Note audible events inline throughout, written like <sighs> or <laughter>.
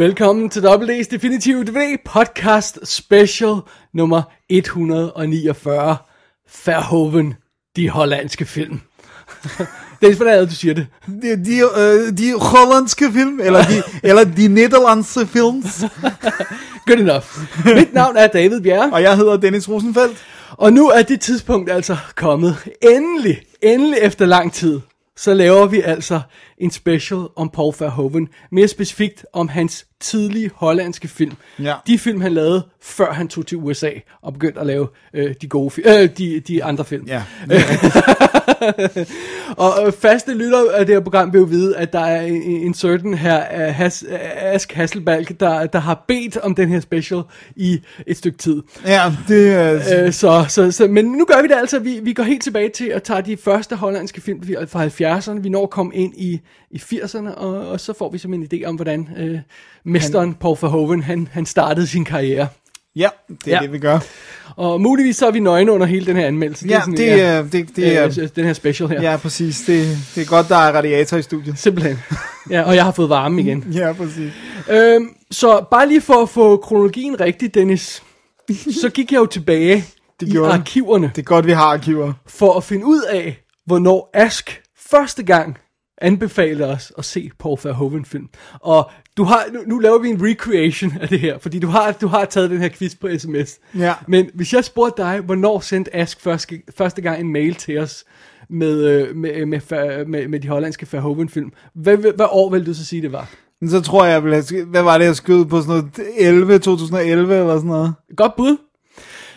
Velkommen til WD's Definitive DVD podcast special nummer 149. Verhoeven, de hollandske film. <laughs> Dennis, hvordan er det, du siger det? De, de, øh, de hollandske film, eller de, <laughs> eller de nederlandse films. <laughs> Good enough. Mit navn er David Bjerre, Og jeg hedder Dennis Rosenfeldt. og nu er det tidspunkt altså kommet. Endelig, endelig efter lang tid, så laver vi altså en special om Paul Verhoeven. Mere specifikt om hans tidlige hollandske film. Ja. De film, han lavede, før han tog til USA og begyndte at lave øh, de gode film, øh, de, de andre film. Ja. <laughs> Og øh, faste lytter af det her program vil jo vide, at der er en, en certain her, uh, Has, uh, Ask Hasselbalg, der, der har bedt om den her special i et stykke tid. Ja, det er... Øh, så, så, så, men nu gør vi det altså. Vi, vi går helt tilbage til at tage de første hollandske film fra 70'erne. Vi når at komme ind i, i 80'erne, og, og så får vi simpelthen en idé om, hvordan øh, mesteren han, Paul Verhoeven, han, han startede sin karriere. Ja, det er Ja. det, vi gør. Og muligvis så er vi nøgne under hele den her anmeldelse. Ja, sådan, det er... Det, det er øh, den her special her. ja, præcis. Det, det er godt, der er radiator i studiet. Simpelthen. Ja, og jeg har fået varme <laughs> igen. Ja, præcis. Øhm, så bare lige for at få kronologien rigtig, Dennis, så gik jeg jo tilbage Det i arkiverne Det er godt, vi har arkiver. for at finde ud af, hvornår Ask første gang anbefalede os at se Paul Verhoeven-film. Og du har, nu, nu laver vi en recreation af det her, fordi du har, du har taget den her quiz på sms. Ja. Men hvis jeg spurgte dig, hvornår sendte Ask første, første gang en mail til os med, øh, med, med, med, med, de hollandske Verhoeven-film, hvad, hvad, hvad år vil du så sige, det var? Så tror jeg, jeg ville hvad var det, jeg skød på sådan noget 11, 2011 eller sådan noget? Godt bud.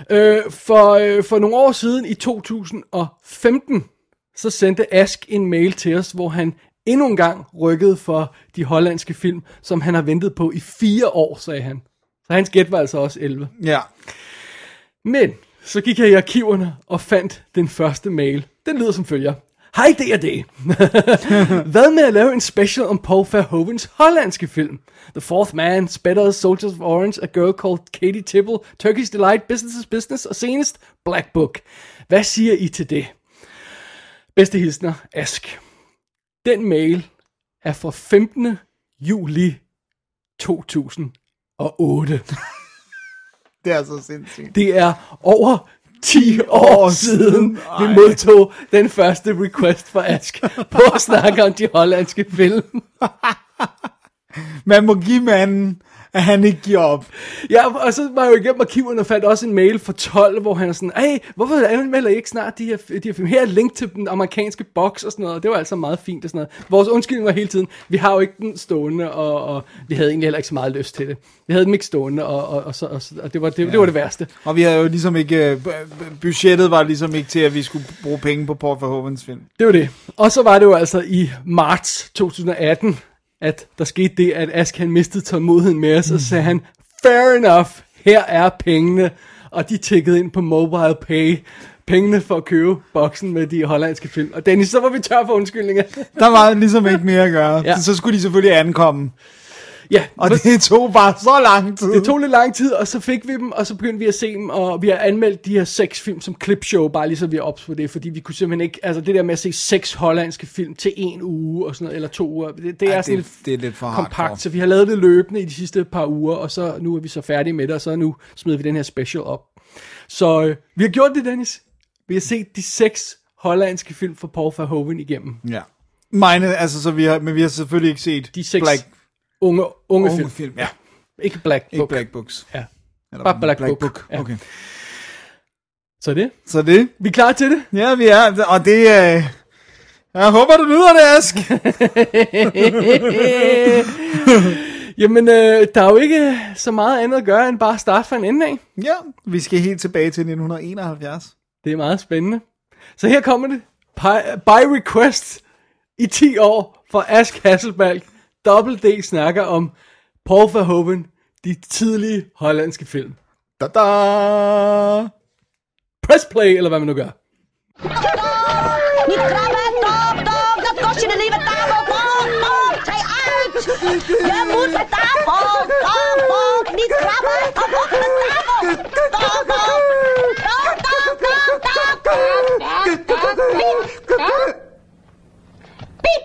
Øh, for, øh, for nogle år siden, i 2015, så sendte Ask en mail til os, hvor han endnu en gang rykkede for de hollandske film, som han har ventet på i fire år, sagde han. Så hans gæt var altså også 11. Ja. Men så gik jeg i arkiverne og fandt den første mail. Den lyder som følger. Hej D&D. <laughs> Hvad med at lave en special om Paul Verhoevens hollandske film? The Fourth Man, Spetters, Soldiers of Orange, A Girl Called Katie Tibble, Turkish Delight, Business is Business og senest Black Book. Hvad siger I til det? Bedste hilsner, Ask. Den mail er fra 15. juli 2008. Det er så sindssygt. Det er over 10 år siden, siden. vi Ej. modtog den første request fra Ask på at snakke om de hollandske film. Man må give manden, at han ikke giver op. Ja, og så var jeg jo igennem arkiverne og fandt også en mail fra 12, hvor han er sådan, hey, hvorfor anmelder I ikke snart de her, de her film? Her er link til den amerikanske box og sådan noget. Det var altså meget fint og sådan noget. Vores undskyldning var hele tiden, vi har jo ikke den stående, og, og vi havde egentlig heller ikke så meget lyst til det. Vi havde dem ikke stående, og, og, og, så, og, og det, var, det, det var det værste. Og vi havde jo ligesom ikke, øh, budgettet var ligesom ikke til, at vi skulle bruge penge på Paul Verhoevens film. Det var det. Og så var det jo altså i marts 2018, at der skete det, at Ask han mistede tålmodigheden med os, og så sagde han, fair enough, her er pengene. Og de tikkede ind på mobile pay, pengene for at købe boksen med de hollandske film. Og Dennis, så var vi tør for undskyldninger. Der var ligesom ikke mere at gøre. Ja. Ja. Så skulle de selvfølgelig ankomme. Ja, Og det tog bare så lang tid. Det tog lidt lang tid, og så fik vi dem, og så begyndte vi at se dem, og vi har anmeldt de her seks film som clipshow, bare lige så vi er ops på det, fordi vi kunne simpelthen ikke, altså det der med at se seks hollandske film til en uge, og sådan noget, eller to uger, det, det Ej, er det- sådan lidt det er lidt for kompakt, hardcore. så vi har lavet det løbende i de sidste par uger, og så nu er vi så færdige med det, og så nu smider vi den her special op. Så øh, vi har gjort det, Dennis. Vi har set de seks hollandske film fra Paul Verhoeven igennem. Ja. Mine, altså, så vi har, men vi har selvfølgelig ikke set De seks Black, unge, unge, unge film. film. Ja. Ikke Black Ikke Book. Black Books. Ja. Eller Bare Black Book. Ja. Okay. Så det. Så det, Vi er klar til det? ja, vi er, og det er, øh, jeg håber, du nyder det, Ask. <laughs> Jamen, øh, der er jo ikke så meget andet at gøre, end bare at starte fra en ende af. ja, vi skal helt tilbage til 1971. Det er meget spændende. Så her kommer det. By, by request i 10 år fra Ask Hasselbalg. Double D snakker om Paul Verhoeven, de tidlige hollandske film. Da-da! Press play, eller hvad man nu gør. Niet krabben, top, top, dat kost je de lieve tafel, top, top, zij uit. Je moet de tafel, top, top, niet krabben, op, op de tafel. Top, top, top, top, top, top, top, top, piep, top. Piep.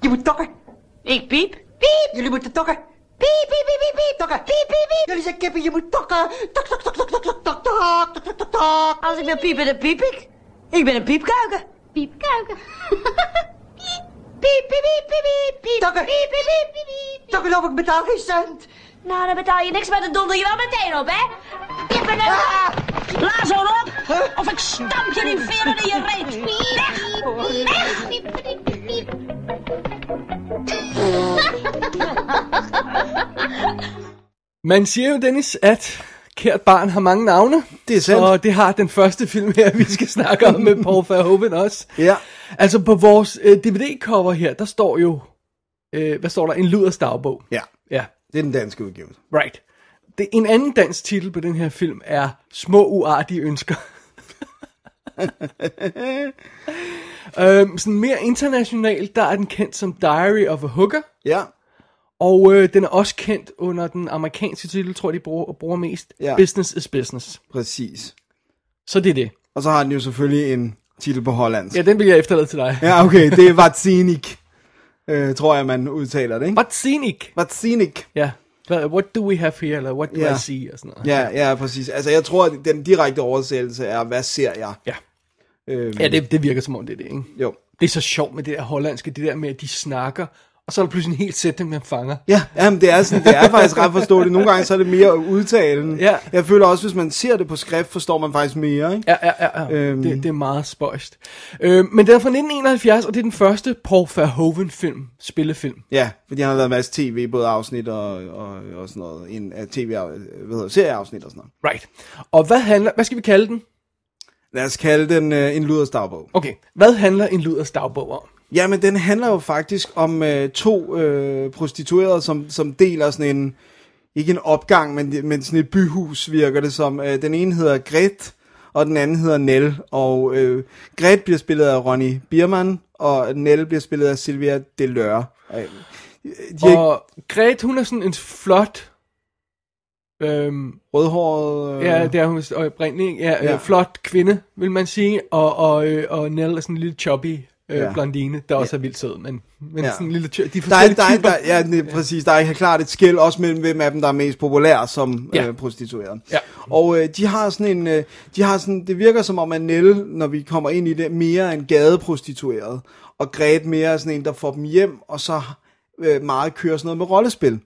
Je moet tokken. Ik piep. Piep. Jullie moeten tokken. Piep, piep, piep, piep, piep. Tokken. Piep, piep, piep. Jullie zijn kippen, je moet tokken. Tok, tok, tok, tok, tok, tok, tok, tok, tok, tok, tok, tok. Als ik wil piepen, dan piep ik. Ik ben een piepkuiken. Piepkuiken. Piep, piep, piep, piep, piep, piep. Tokken. Piep, piep, piep, piep, piep. Tokken op, ik betaal geen cent. Nou, dan betaal je niks, maar dan donder je wel meteen op, hè? Kippen en... Blaas al op, of ik stamp je die veren in je reet. Weg, weg. <laughs> Man siger jo, Dennis, at kært barn har mange navne. Det er sandt. Og det har den første film her, vi skal snakke om med Paul Verhoeven også. Ja. Altså på vores øh, DVD-cover her, der står jo, øh, hvad står der? En Luders dagbog. Ja, Ja, det er den danske udgivelse. right. Det, en anden dansk titel på den her film er Små uartige ønsker. <laughs> øhm, sådan mere internationalt, der er den kendt som Diary of a Hooker. Ja, Og øh, den er også kendt under den amerikanske titel, tror jeg, de bruger, bruger mest. Ja. Business is Business. præcis. Så det er det. Og så har den jo selvfølgelig en titel på hollandsk. Ja, den vil jeg efterlade til dig. Ja, okay, det er Vatzinik, øh, tror jeg, man udtaler det, ikke? What scenic? Vatzinik. Ja. What do we have here? Eller what do Ja. I see? Og sådan noget. Ja, ja, præcis. Altså, jeg tror, at den direkte oversættelse er, hvad ser jeg? Ja, Øhm, ja det, det virker som om det er det, ikke? Jo. Det er så sjovt med det der hollandske, det der med, at de snakker, og så er der pludselig en hel sætning, man fanger. Ja, jamen, det er, sådan, det er faktisk ret forståeligt. Nogle gange så er det mere udtalen. Ja. Jeg føler også, hvis man ser det på skrift, forstår man faktisk mere, ikke? Ja, ja, ja. ja. Øhm. Det, det er meget spøjst. Øhm, men den er fra 1971, og det er den første Paul Verhoeven-film, spillefilm. Ja, fordi han har lavet en masse tv, både afsnit og, og, og sådan noget. En tv, hvad hedder, serieafsnit og sådan noget. Right. Og hvad handler, hvad skal vi kalde den? Lad os kalde den uh, en Luders dagbog. Okay, hvad handler en Luders dagbog om? Jamen, den handler jo faktisk om uh, to uh, prostituerede, som, som deler sådan en, ikke en opgang, men, men sådan et byhus virker det som. Uh, den ene hedder Gret, og den anden hedder Nell. Og uh, Gret bliver spillet af Ronny Biermann, og Nell bliver spillet af Sylvia Deløre. Uh, de Og Gret, hun er sådan en flot... Øhm, rødhåret. Uh, ja, det er hun oprindeligt. Ja, Ja. ja. flot kvinde, vil man sige. Og, og, øh, og Nell er sådan en lille choppy øh, Ja. ja. blondine, der også er vildt sød. Men, men Ja. ja. sådan en lille... ch- De er Der er, forskellige der, er, der, ja, er præcis. Der er helt klart et skæld også mellem, hvem af dem, der er mest populær som ja. Ja. øh, prostitueret. Ja. Og øh, de har sådan en, øh, de har sådan, det virker som om, at Nell, når vi kommer ind i det, mere er en gadeprostitueret. Og Gret mere er sådan en, der får dem hjem, og så øh, meget kører sådan noget med rollespil.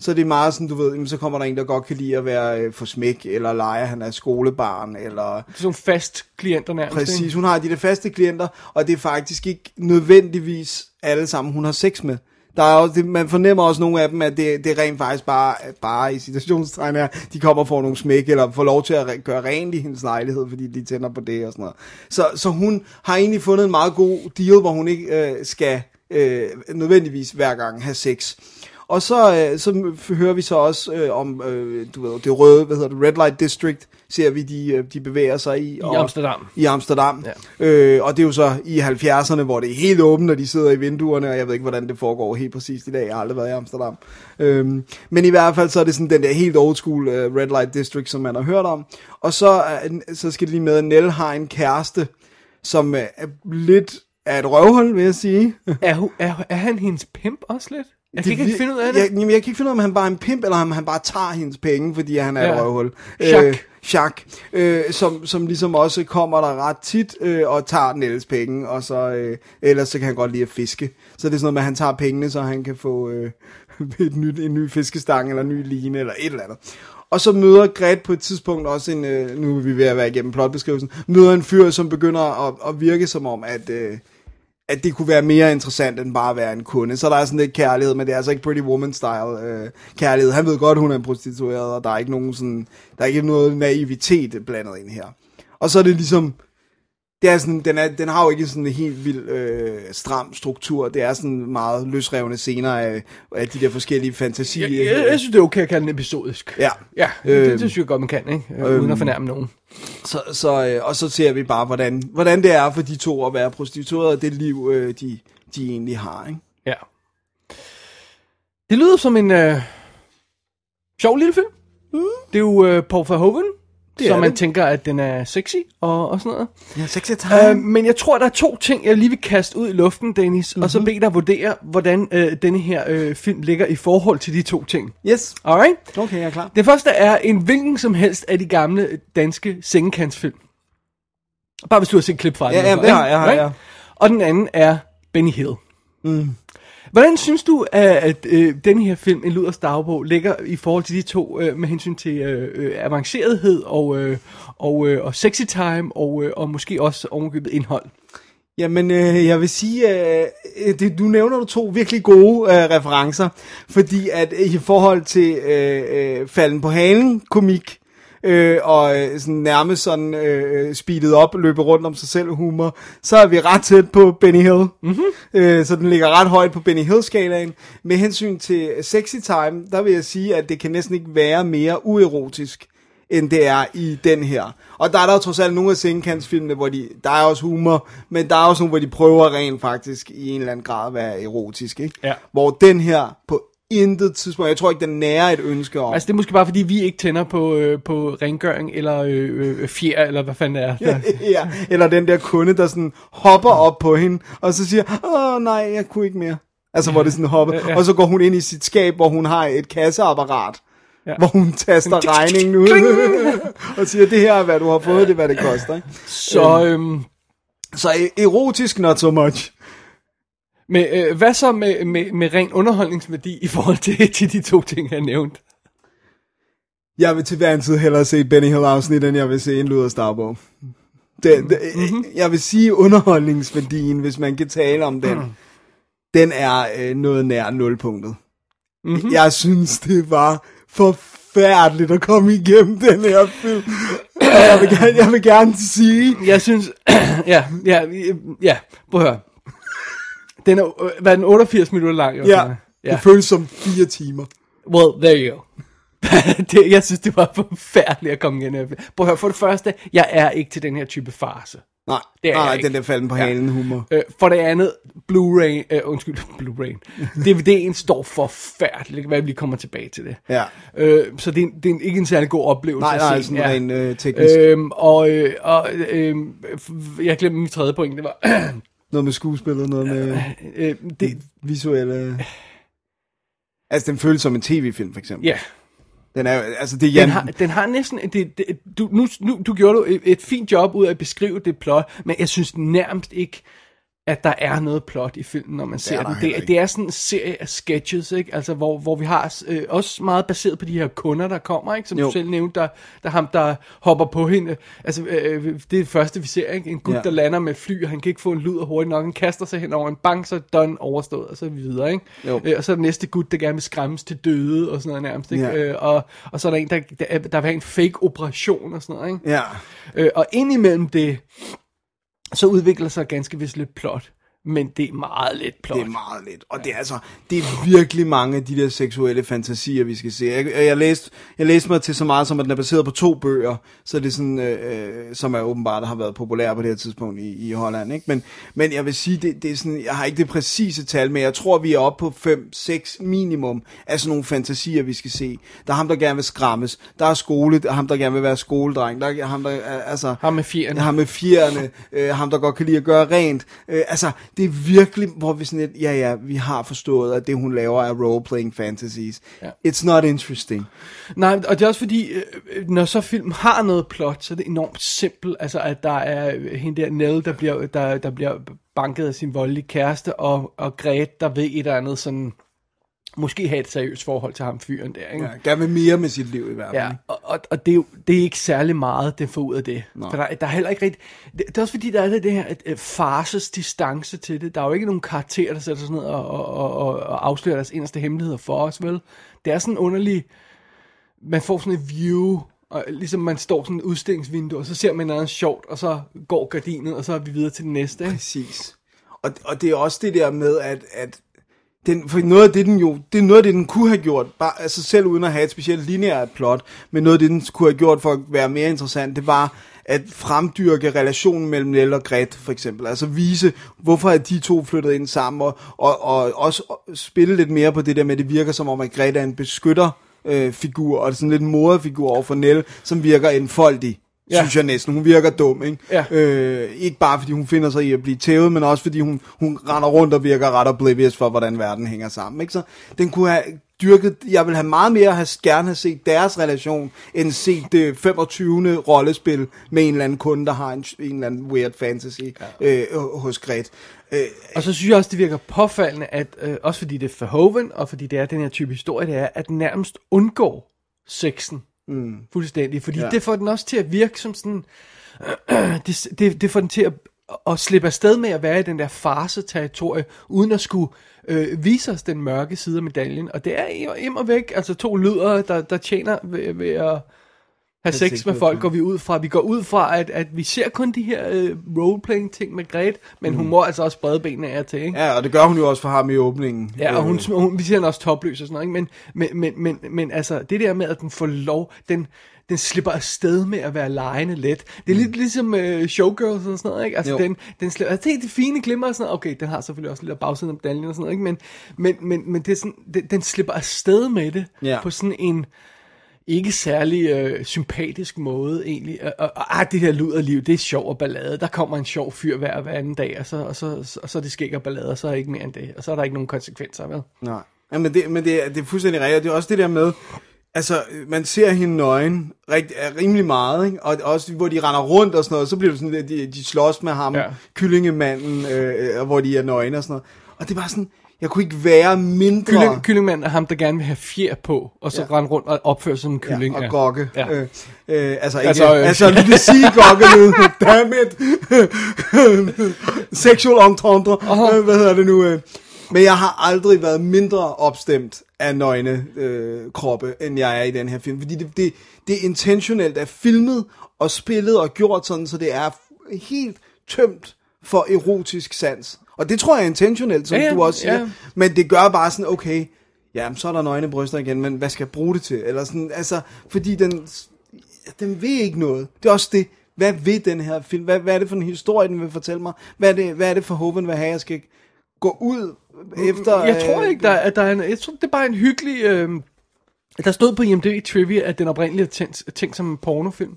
Så det er meget sådan, du ved, jamen, så kommer der en, der godt kan lide at være øh, for smæk, eller lege, han er skolebarn, eller er sådan fast klienter nærmest. Præcis, ikke? hun har de der faste klienter, og det er faktisk ikke nødvendigvis alle sammen, hun har sex med. Der er også, det, man fornemmer også nogle af dem, at det, det er rent faktisk bare, bare i situationstegn her, de kommer og får nogle smæk, eller får lov til at re- gøre rent i hendes lejlighed, fordi de tænder på det og sådan noget. Så, så hun har egentlig fundet en meget god deal, hvor hun ikke øh, skal øh, nødvendigvis hver gang have sex. Og så, øh, så hører vi så også øh, om, øh, du ved, det røde, hvad hedder det, Red Light District, ser vi, de, øh, de bevæger sig i. I Amsterdam. I Amsterdam. Ja. Øh, og det er jo så i 70'erne, hvor det er helt åbent, og de sidder i vinduerne, og jeg ved ikke, hvordan det foregår helt præcist i dag. Jeg har aldrig været i Amsterdam. Øhm, men i hvert fald så er det sådan den der helt old school uh, Red Light District, som man har hørt om. Og så, uh, så skal det lige med, at Nell har en kæreste, som uh, er lidt af et røvhul, vil jeg sige. Er, er, er han hendes pimp også lidt? Jeg kan ikke vir- helt finde ud af det. Jeg, jamen, jeg kan ikke finde ud af, om han bare er en pimp, eller om han bare tager hendes penge, fordi han er ja. et røvhul. Jacques. Jacques, øh, som, som ligesom også kommer der ret tit øh, og tager Niels penge, og så, øh, ellers så kan han godt lide at fiske. Så det er sådan noget med, at han tager pengene, så han kan få øh, <laughs> et nyt, en ny fiskestang, eller en ny line, eller et eller andet. Og så møder Gret på et tidspunkt også en, øh, nu er vi ved at være igennem plotbeskrivelsen, møder en fyr, som begynder at, at virke som om, at... Øh, at det kunne være mere interessant end bare at være en kunde. Så der er sådan lidt kærlighed, men det er altså ikke Pretty Woman-style øh, kærlighed. Han ved godt, hun er en prostitueret, og der er ikke nogen sådan, der er ikke noget naivitet blandet ind her. Og så er det ligesom, det er sådan, den, er, den har jo ikke sådan en helt vild øh, stram struktur. Det er sådan meget løsrevne scener af, af de der forskellige fantasi. Jeg, jeg, jeg synes, det er okay at kalde den episodisk. Ja. Ja, det, Øhm. det synes jeg godt, man kan, ikke? Øh, uden at fornærme nogen. Så, så, øh, og så ser vi bare, hvordan, hvordan det er for de to at være prostitueret, og det liv, øh, de, de egentlig har. Ikke? Ja. Det lyder som en øh, sjov lille film. Mm. Det er jo øh, Paul Verhoeven, Det så man det. tænker, at den er sexy og, og sådan noget. Ja, sexy Uh, men jeg tror, der er to ting, jeg lige vil kaste ud i luften, Dennis, mm-hmm. og så bede dig vurdere, hvordan øh, denne her øh, film ligger i forhold til de to ting. Yes. Alright? Okay, jeg er klar. Det første er en hvilken som helst af de gamle danske sengekantsfilm. Bare hvis du har set klip fra den. Ja, ja, har Right? jeg. Og den anden er Benny Hill. Mm. Hvordan synes du, at, at øh, den her film, En Luders Dagbog, ligger i forhold til de to øh, med hensyn til øh, øh avancerethed og, øh, og, øh, og sexy time og, øh, og måske også ovenkøbet indhold? Jamen, øh, jeg vil sige, øh, øh det, du nævner du to virkelig gode øh, referencer, fordi at i forhold til øh, øh, falden på halen komik, øh, og øh, sådan nærmest sådan øh, speedet op, løbe rundt om sig selv humor, så er vi ret tæt på Benny Hill. Mm-hmm. Øh, så den ligger ret højt på Benny Hill-skalaen. Med hensyn til Sexy Time, der vil jeg sige, at det kan næsten ikke være mere uerotisk, end det er i den her. Og der er der jo trods alt nogle af sengekantsfilmene, hvor de, der er også humor, men der er også nogle, hvor de prøver rent faktisk i en eller anden grad at være erotisk, ikke? Ja. Hvor den her på intet tidspunkt, jeg tror ikke, den nærer et ønske om. Altså det er måske bare fordi, vi ikke tænder på, øh, på rengøring eller øh, øh, fjer, eller hvad fanden det er. <laughs> Ja, eller den der kunde, der sådan hopper op på hende, og så siger, åh nej, jeg kunne ikke mere. Altså, hvor det sådan hopper. Ja, ja. Og så går hun ind i sit skab, hvor hun har et kasseapparat. Ja. Hvor hun taster regningen ud. <laughs> og siger, det her er, hvad du har fået, det er, hvad det koster. Ikke? Så øhm, Så e- erotisk, not so much. Med, øh, hvad så med, med, med ren underholdningsværdi i forhold til, <laughs> til de to ting, jeg nævnte? Jeg vil til hver en tid hellere se Benny Hill afsnit, end jeg vil se en Luder Starbog. Det, det, mm-hmm. Jeg vil sige underholdningsværdien, hvis man kan tale om den, <clears throat> den er øh, noget nær nulpunktet. Mm-hmm. Jeg synes, det var forfærdeligt at komme igennem den her film. Jeg vil gerne, jeg vil gerne sige, Jeg synes, <clears throat> ja, ja, ja, prøv at høre. Den er, øh, hvad er den, 88 minutter lang? eller ja, sådan noget? ja. det føles som fire timer. Well, there you go. <laughs> det, jeg synes, det var forfærdeligt at komme igen. Prøv at høre, for det første, jeg er ikke til den her type farse. Nej, Det er nej, jeg nej ikke. den der falden på halen humor. Øh, for det andet, Blu-ray, øh, undskyld, <laughs> Blu-ray, DVD'en står forfærdeligt. Det kan være, vi lige kommer tilbage til det. Ja. Øh, så det er, det er ikke en særlig god oplevelse Nej, at nej, se. sådan rent øh, teknisk. Øhm, og øh, og øh, jeg glemte min tredje point, det var, <clears throat> Noget med skuespillet, noget med øh, det, visuelle... Altså, den føles som en tv-film, for eksempel. ja, Den er altså det er den har, den har næsten, det, det, du, nu, nu, du gjorde du et, et fint job ud af at beskrive det plot, men jeg synes nærmest ikke, at der er noget plot i filmen, når man ser er der den. Det, det er sådan en serie af sketches, ikke? Altså, hvor, hvor vi har øh, også meget baseret på de her kunder, der kommer, ikke? som Jo. du selv nævnte, der, der ham, der hopper på hende. Altså, øh, det er det første, vi ser, ikke? En gut, Ja. der lander med fly, og han kan ikke få en lyd hurtigt nok. Han kaster sig hen over en bank, så er done overstået, og så er vi videre, ikke? Jo. Øh, og så er der næste gut, der gerne vil skræmmes til døde, og sådan noget nærmest, ikke? Ja. Øh, og, og så er der en, der, der, der vil have en fake operation, og sådan noget, ikke? Ja, Øh, og indimellem det, så udvikler sig ganske vist lidt plot. Men det er meget lidt plot. det er meget lidt. Og det er altså, det er virkelig mange af de der seksuelle fantasier, vi skal se. Jeg, jeg, læste, jeg læste mig til så meget som, at den er baseret på to bøger, så det er sådan, øh, øh, som er åbenbart har været populære på det her tidspunkt i, i Holland. Ikke? Men, men jeg vil sige, det, det er sådan, jeg har ikke det præcise tal, men jeg tror, vi er oppe på 5-6 minimum af sådan nogle fantasier, vi skal se. Der er ham, der gerne vil skrammes. Der er skole, der er ham, der gerne vil være skoledreng. Der er ham, der, øh, altså, Ham med fjerne. ham med fjerne, øh, ham der godt kan lide at gøre rent. Øh, altså, det er virkelig, hvor vi sådan lidt, ja ja, vi har forstået, at det hun laver er role-playing fantasies. Ja. It's not interesting. Nej, og det er også fordi, øh, når så film har noget plot, så er det enormt simpelt. Altså, at der er øh, hende der Nell, der bliver, der, der bliver banket af sin voldelige kæreste, og, og Grete, der ved et eller andet sådan, måske have et seriøst forhold til ham fyren der, ikke? Ja, gerne vil mere med sit liv i fald. Ja, og, og, og det, er jo, det er ikke særlig meget, den får ud af det. Nej. For der, der er heller ikke rigtig... Det, det er også fordi, der er det, det her uh, farses distance til det. Der er jo ikke nogen karakterer, der sætter sig ned og, og, og, og, afslører deres inderste hemmeligheder for os, vel? Det er sådan underlig... Man får sådan et view Og ligesom man står sådan et udstillingsvindue, og så ser man noget sjovt, og så går gardinet, og så er vi videre til det næste. Ikke? Præcis. Og, og det er også det der med, at, at den, for noget af det, den jo, det er noget af det, den kunne have gjort, bare, altså selv uden at have et specielt lineært plot, men noget af det, den kunne have gjort for at være mere interessant, det var at fremdyrke relationen mellem Nell og Gret, for eksempel. Altså vise, hvorfor er de to flyttet ind sammen, og, og, og også spille lidt mere på det der med, at det virker som om, at Gret er en beskytter, øh, figur, og sådan lidt moderfigur over for Nell, som virker enfoldig, Ja. synes jeg næsten. Hun virker dum, ikke? Ja. Øh, ikke bare fordi hun finder sig i at blive tævet, men også fordi hun, hun render rundt og virker ret oblivious for, hvordan verden hænger sammen. Ikke? Så den kunne have dyrket, jeg vil have meget mere have, gerne have set deres relation, end set det 25. rollespil med en eller anden kunde, der har en, en eller anden weird fantasy ja. øh, hos Gret. Øh, Og så synes jeg også, det virker påfaldende, at øh, også fordi det er Verhoeven, og fordi det er den her type historie, det er, at nærmest undgår sexen. Mm. Fuldstændig. Fordi ja. Det får den også til at virke som sådan... <clears throat> det, det, det får den til at, at slippe afsted med at være i den der farse-territorie, uden at skulle øh, vise os den mørke side af medaljen. Og det er im og væk, altså to lyder, der, der tjener ved, ved at have sex sex med folk, går vi ud fra. Vi går ud fra, at, at vi ser kun de her øh, roleplaying ting med Gret, men hun må altså også brede benene af til, ikke? ja, og det gør hun jo også for ham i åbningen. Ja, og hun, Øh, hun, vi ser hende også topløs og sådan noget, ikke? Men, men, men, men, men altså, det der med, at den får lov, den, den slipper afsted med at være lejende let. Det er lidt ligesom uh, showgirls og sådan noget, ikke? Altså, Jo. den, den slipper, altså, det det fine glimmer og sådan noget. Okay, den har selvfølgelig også lidt af bagsiden af medaljen og sådan noget, ikke? Men, men, men, men det er sådan, den, den slipper afsted med det Ja. på sådan en ikke særlig øh, sympatisk måde egentlig. Og, og, og ah, det her luderliv, det er sjov og ballade. Der kommer en sjov fyr hver, hver anden dag, og så, og så, så er det og ballade, og så er ikke mere end det. Og så er der ikke nogen konsekvenser, vel? Nej. Ja, men det, men det, er, det er fuldstændig rigtigt. Det er også det der med, altså, man ser hende nøgen rigt, rimelig meget, ikke? og også hvor de render rundt og sådan noget, så bliver det sådan, at de, de slås med ham, ja. kyllingemanden, øh, hvor de er nøgne og sådan noget. Og det var sådan, jeg kunne ikke være mindre... Kylling, kyllingmand er ham, der gerne vil have fjer på, og så ja. Rende rundt og opføre sig som en kylling. Ja, og gokke. Ja. Øh, øh, altså ikke, Altså, altså, øh, altså lige vil sige <laughs> gokkelyd. Damn it. <laughs> Sexual entendre. Øh, hvad hedder det nu? Øh. Men jeg har aldrig været mindre opstemt af nøgne øh, kroppe, end jeg er i den her film. Fordi det, det, det er intentionelt at filmet og spillet og gjort sådan, så det er helt tømt for erotisk sans. Og det tror jeg er intentionelt, som Ja, ja, du også siger. ja. Men det gør bare sådan, okay, ja, så er der nøgne bryster igen, men hvad skal jeg bruge det til? Eller sådan, altså, fordi den, den vil ikke noget. Det er også det, hvad vil den her film? Hvad, hvad er det for en historie, den vil fortælle mig? Hvad er det, hvad er det for Hoven vil have, jeg skal gå ud efter? Jeg tror øh, ikke, der, at der er en, jeg tror, det er bare en hyggelig... Øh, der stod på IMDb Trivia, at den oprindeligt er tænkt, tænkt som en pornofilm.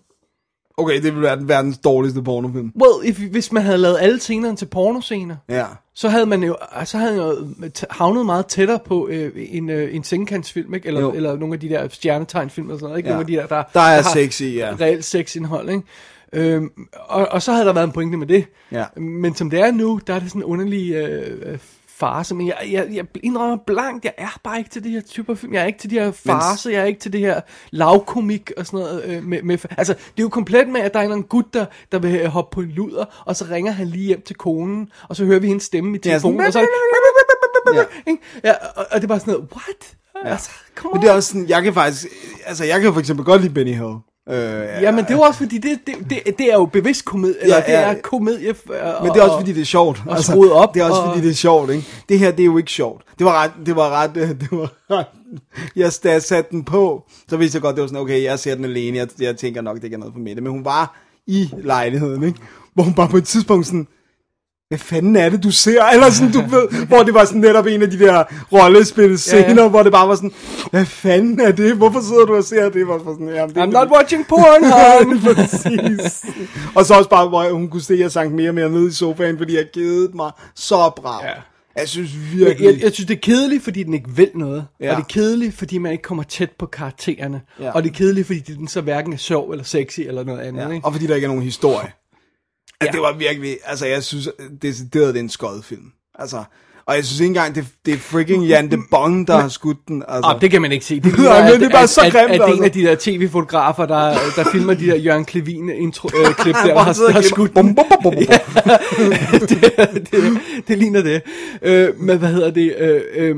Okay, det vil være den verdens dårligste pornofilm. Well, if, hvis man havde lavet alle scenerne til pornoscener, Ja. så havde man jo, så havde man jo havnet meget tættere på øh, en, øh, en sengkantsfilm, ikke? Eller, Jo. eller nogle af de der stjernetegnfilm og sådan noget, ikke? Ja. Nogle af de der, der, Der er har sex i, ja. reelt sexindhold, ikke? Øhm, og, og så havde der været en pointe med det. Ja. Men som det er nu, der er det sådan en underlig øh, øh, farse. Men jeg, jeg, jeg indrømmer blankt, jeg er bare ikke til de her typer film. Jeg er ikke til de her farse, jeg er ikke til det her lavkomik og sådan noget. Øh, med, med, altså, det er jo komplet med, at der er en eller anden gut, der, der vil øh, hoppe på en luder, og så ringer han lige hjem til konen, og så hører vi hendes stemme i telefonen, sådan- og så det... Ja. Og, og det er bare sådan noget, what? Ja. Altså, come Men det er også sådan, jeg kan faktisk, altså jeg kan for eksempel godt lide Benny Hill. Øh, Ja, men det er jo også fordi, det, det, det, det er jo bevidst komedie, eller Ja, det ja. er komedie. øh, Men det er også fordi, det er sjovt. Altså, og skruet op, Det er også og- fordi, det er sjovt, ikke? Det her, det er jo ikke sjovt. Det var ret, det var ret, <laughs> det var ret. Jeg, da jeg satte den på, så vidste jeg godt, det var sådan, okay, jeg ser den alene, jeg, jeg tænker nok, det ikke er noget for Mette. Men hun var i lejligheden, ikke? Hvor hun bare på et tidspunkt sådan, hvad fanden er det, du ser? Eller sådan, du ved, hvor det var sådan netop en af de der rollespil scener, Ja, ja. hvor det bare var sådan, hvad fanden er det? Hvorfor sidder du og ser det? Var sådan, jamen, det I'm not watching porn, hon. <laughs> Præcis. Og så også bare, hvor hun kunne se, at jeg sank mere og mere ned i sofaen, fordi jeg givet mig så brav. Ja. Jeg synes jeg, virkelig... jeg, jeg synes, det er kedeligt, fordi den ikke vil noget. Ja. Og det er kedeligt, fordi man ikke kommer tæt på karaktererne. Ja. Og det er kedeligt, fordi den så hverken er sjov eller sexy eller noget andet. ja. Ikke? Og fordi der ikke er nogen historie. Ja. Det var virkelig... Altså, jeg synes decideret, det er en skød film. Altså, Og jeg synes ikke engang, det, det er freaking Jan de Bond, der har skudt den. Altså. Oh, det kan man ikke se. Det, <laughs> Nej, men det er bare så at, grimt, at, at, at en altså. af de der tv-fotografer, der, der filmer de der Jørgen Klevin intro, øh, <laughs> klip der, har, har og klipper. skudt. Bum, bum, bum, bum, bum. <laughs> det, det, det ligner det. Øh, men hvad hedder det? Øh, øh,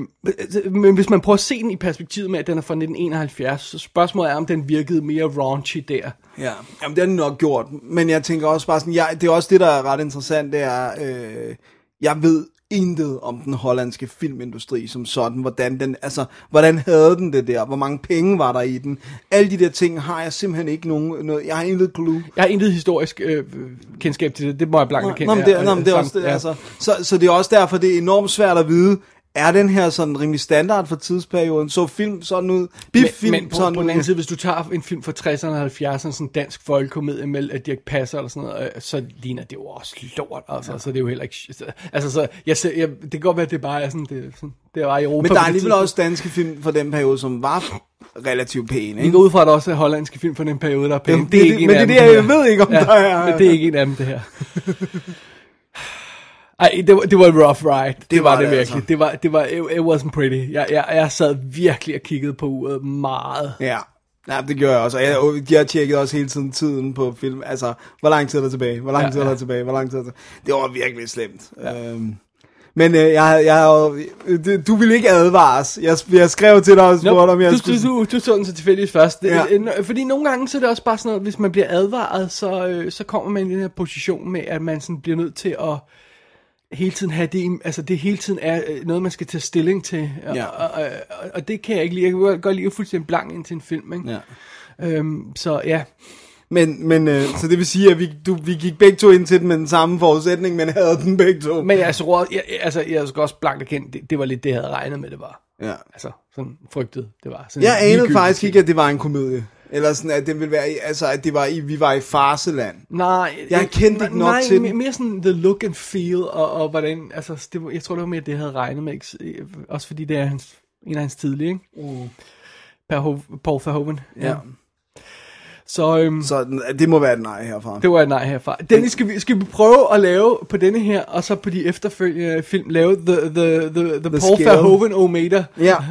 men hvis man prøver at se den i perspektivet med, at den er fra 1971, så spørgsmålet er, om den virkede mere raunchy der. Ja, jamen det har den nok gjort. Men jeg tænker også bare sådan, jeg, det er også det, der er ret interessant, det er, øh, jeg ved intet om den hollandske filmindustri som sådan, hvordan den, altså, hvordan havde den det der, hvor mange penge var der i den, alle de der ting har jeg simpelthen ikke nogen, noget, jeg har intet clue. Jeg har intet historisk øh, kendskab til det, det må jeg blankt erkende. Nå, men det, Ja, nå, men det er også det, altså, så, så det er også derfor, det er enormt svært at vide, er den her sådan rimelig standard for tidsperioden? Så film sådan ud? Biff-film men, men på, sådan på den anden side, hvis du tager en film fra 60'erne og 70'erne, sådan en dansk folkekomedie med at Dirk Passer eller sådan noget, øh, så ligner det jo også lort, altså, ja. så det er jo heller ikke, så- altså, så jeg, jeg, det kan godt være, at det bare er sådan, det, er sådan, det var i Europa. Men der er det alligevel også danske film fra den periode, som var relativt pæne, Vi ikke? går ud fra, at der også er hollandske film fra den periode, der er pæne. Jamen, det det- ikke en men det er det, jeg ved ikke, om der er- Men det er ikke en af dem, det her. <laughs> Ej, det var, det var en rough ride. Det, det var, var det det, virkelig. altså. Det var, det var, it, it wasn't pretty. Jeg, jeg, jeg sad virkelig og kiggede på uret meget. Ja. Ja, det gjorde jeg også. Og jeg, jeg tjekkede også hele tiden tiden på film. Altså, hvor lang tid er der tilbage? Hvor lang Ja, tid er der ja. tilbage? Hvor lang tid er der Det var virkelig slemt. Ja. Øhm, men øh, jeg, jeg, det- du ville ikke advares. Jeg, jeg skrev til dig og spurgte, om jeg du, skulle... du, du, du så den så tilfældigvis først. Ja. ja. Fordi nogle gange så er det også bare sådan noget, hvis man bliver advaret, så, øh, så kommer man i den her position med, at man sådan bliver nødt til at hele tiden have det, altså det hele tiden er øh, noget, man skal tage stilling til. Og, Ja. og, og, og, og det kan jeg ikke lide. Jeg kan godt lide at fuldstændig blank ind til en film, ikke? Ja. Øhm, så ja, Men, men øh, så det vil sige, at vi, du, vi gik begge to ind til den med den samme forudsætning, men havde den begge to. men jeg, tror, jeg, altså, jeg skal også blankt erkende, det, det var lidt det, jeg havde regnet med, det var. Ja. Altså, sådan frygtet, det var. Sådan Jeg anede faktisk ting. ikke, at det var en komedie. Eller sådan, at det ville være, altså, at det var i, vi var i farseland. Nej, Jeg kendte ikke nok nej, til den. mere, sådan the look and feel, og, og hvordan, altså, det jeg tror, det var mere det, jeg havde regnet med, ikke? også fordi det er hans, en af hans tidlige, ikke? Mm. Per Ho- Paul Verhoeven. Ja. Så, øhm, Så den- det må være et nej herfra. det var et nej herfra. Dennis, skal vi, skal vi prøve at lave på denne her, og så på de efterfølgende film, lave the, the, the, the, the Paul scale. Verhoeven Ometer. Ja. <laughs>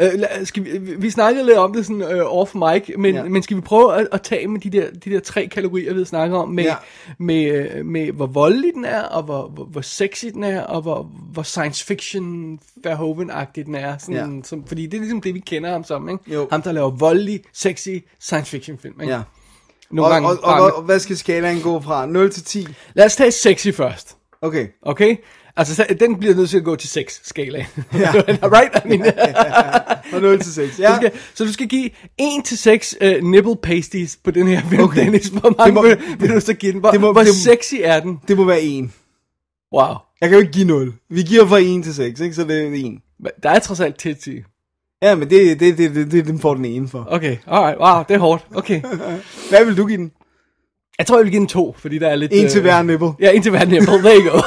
Øh, skal vi, vi- snakkede lidt om det sådan uh, off mic, men, Ja. men skal vi prøve at, at tage med de der, de der tre kategorier, vi snakker om, med, Ja. ja. med, øh, med hvor voldelig den er, og hvor, hvor, hvor sexy den er, og hvor, hvor science fiction Verhoeven-agtig den er. Sådan, Ja. som, fordi det er ligesom det, vi kender ham som, ikke? Jo. Ham, der laver voldelig, sexy science fiction film, ikke? ja. Nogle Og, gange og, og, og, og, hvad skal skalaen gå fra? 0 til 10? Lad os tage sexy først. Okay. Okay? Altså, så, den bliver nødt til at gå til 6 skala. Ja. <laughs> right? I mean, <laughs> Og 0 til 6. ja. Ja. du skal, så du skal give 1 til 6 uh, nibble pasties på den her film, okay. Dennis. Hvor mange Det må- vil, vil du så give den? Hvor, det må- hvor det sexy er den? Det må være 1. Wow. Jeg kan jo ikke give 0. Vi giver fra 1 til 6, ikke? Så det er 1. Men Der er trods alt til 10. Ja, men det, det, det, det, det, den får den ene for. Okay, alright, wow, det er hårdt. Okay. <laughs> Hvad vil du give den? Jeg tror, jeg vil give den 2, fordi der er lidt... En til øh, hver nipple. Ja, en til hver nipple. There you go.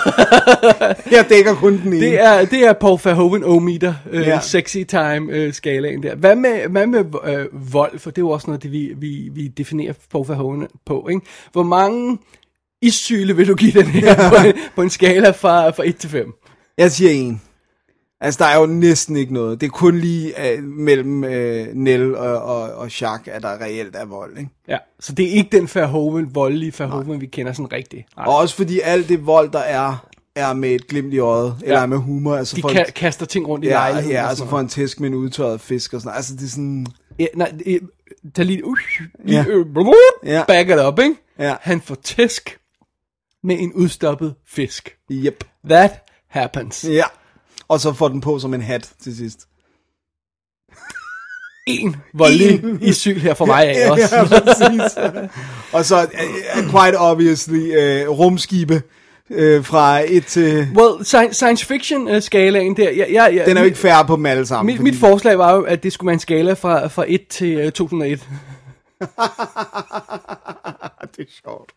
<laughs> Jeg dækker kun den ene. Det er, det er Paul Verhoeven o-meter, øh, Ja. sexy time øh, skalaen der. Hvad med, hvad med øh, vold? For det er jo også noget, det vi, vi, vi definerer Paul Verhoeven på. Ikke? Hvor mange issyle vil du give den her <laughs> på, en, på en skala fra, fra 1 til 5? Jeg siger 1. Altså, der er jo næsten ikke noget. Det er kun lige uh, mellem uh, Nell og, og, og Jacques, at der reelt er vold, ikke? Ja, så det er ikke den Verhoeven, voldelige Verhoeven, vi kender sådan rigtigt. Nej. Og også fordi alt det vold, der er, er med et glimt i øjet, ja. eller er med humor. Altså De for ka- kaster ting rundt i ja, lejligheden. ja, altså for en tæsk med en udtørret fisk og sådan. Altså, det er sådan... Ja, nej, øh, tag lige, uh, lige ja. øh, blub, Ja. back it up, ikke? Ja. Han får tæsk med en udstoppet fisk. Yep. That happens. Ja. Og så får den på som en hat til sidst. <laughs> En voldelig i syg her for mig af <laughs> også. Ja, <laughs> præcis. og så uh, quite obviously uh, rumskibe uh, fra et til... Well, science, science fiction uh, skalaen der, ja, ja, ja, Den er jo ikke færre på dem alle sammen. Mit, mit forslag var jo, at det skulle være en skala fra, fra 1 til uh, 2001. det er sjovt.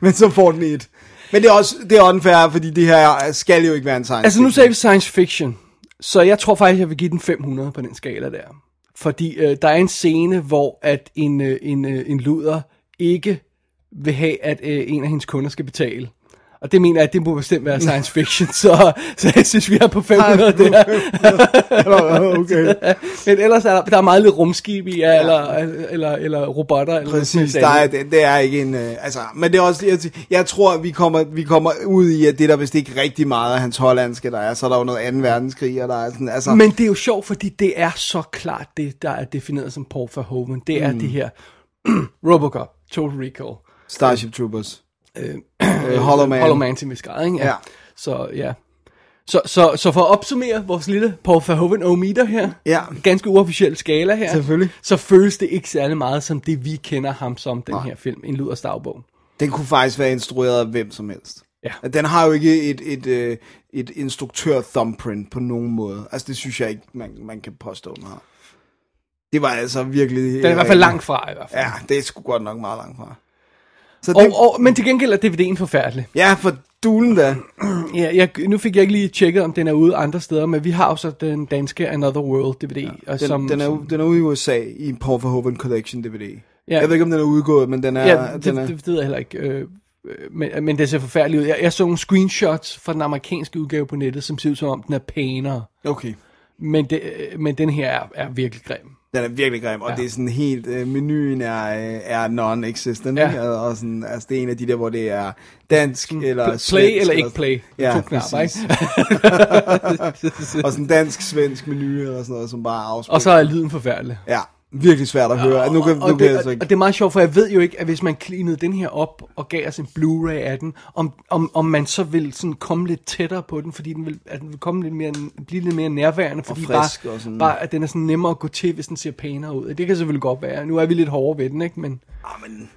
Men så får den et. Men det er også det er unfair, fordi det her skal jo ikke være en science Altså nu sagde vi science fiction, så jeg tror faktisk, jeg vil give den 500 på den skala der. Fordi øh, der er en scene, hvor at en, øh, en, øh, en luder ikke vil have, at øh, en af hendes kunder skal betale. Og det mener jeg, at det må bestemt være science fiction, så, så jeg synes, vi er på 500 der. <laughs> okay. Men ellers er der, der er meget lidt rumskib i, ja, eller, eller, eller robotter. Eller Præcis, der er, det, det er ikke en, øh, altså, men det er også, jeg, jeg tror, vi kommer, vi kommer ud i, at det er der vist ikke rigtig meget af hans hollandske, der er, så er der jo noget anden verdenskrig, og der er sådan, altså, Men det er jo sjovt, fordi det er så klart det, der er defineret som Paul Verhoeven. Det er mm. det her <clears throat> Robocop, Total Recall, Starship Troopers, øh, øh, Hollow Man, Hollow Man til Miskar, ikke? Ja. Så ja. Så, så, så for at opsummere vores lille Paul Verhoeven ometer her, Ja. ganske uofficiel skala her, Selvfølgelig. så føles det ikke særlig meget som det, vi kender ham som, den her film, En Luders Dagbog. den kunne faktisk være instrueret af hvem som helst. Ja. Den har jo ikke et, et, et, et instruktør thumbprint på nogen måde. Altså det synes jeg ikke, man, man kan påstå, den har. Det var altså virkelig... Den er i hvert fald langt fra, i hvert fald. Ja, det er sgu godt nok meget langt fra. Så Og, det, og, men til gengæld er DVD'en forfærdelig. ja, for dulen da. Ja, jeg, nu fik jeg ikke lige tjekket, om den er ude andre steder, men vi har jo så den danske Another World DVD. Ja, og Den, som, den, er, som, den er ude i USA i Paul Verhoeven Collection DVD. Ja. Jeg ved ikke, om den er udgået, men den er... ja, det, den er det, det ved jeg heller ikke. Øh, øh, men, men det ser forfærdeligt ud. Jeg, jeg så nogle screenshots fra den amerikanske udgave på nettet, som ser ud som om, den er pænere. okay. Men, det, øh, men den her er, er virkelig grim. Den er virkelig grim, og Ja. det er sådan helt, øh, menuen er, øh, er non-existent, Ja. ja. og, sådan, altså det er en af de der, hvor det er dansk eller Play svensk, eller ikke play. Ja, to knapper, ikke? <laughs> og sådan dansk-svensk menu eller sådan noget, som bare afspiller. og så er lyden forfærdelig. Ja, virkelig svært at høre. Nu kan, nu og, kan det, altså og, ikke... og det er meget sjovt, for jeg ved jo ikke, at hvis man cleanede den her op og gav os en Blu-ray af den, om, om, om man så vil sådan komme lidt tættere på den, fordi den vil, at den vil komme lidt mere, blive lidt mere nærværende, fordi frisk bare, og sådan. bare, at den er sådan nemmere at gå til, hvis den ser pænere ud. Det kan selvfølgelig godt være. Nu er vi lidt hårde ved den, ikke? Men, Ah, men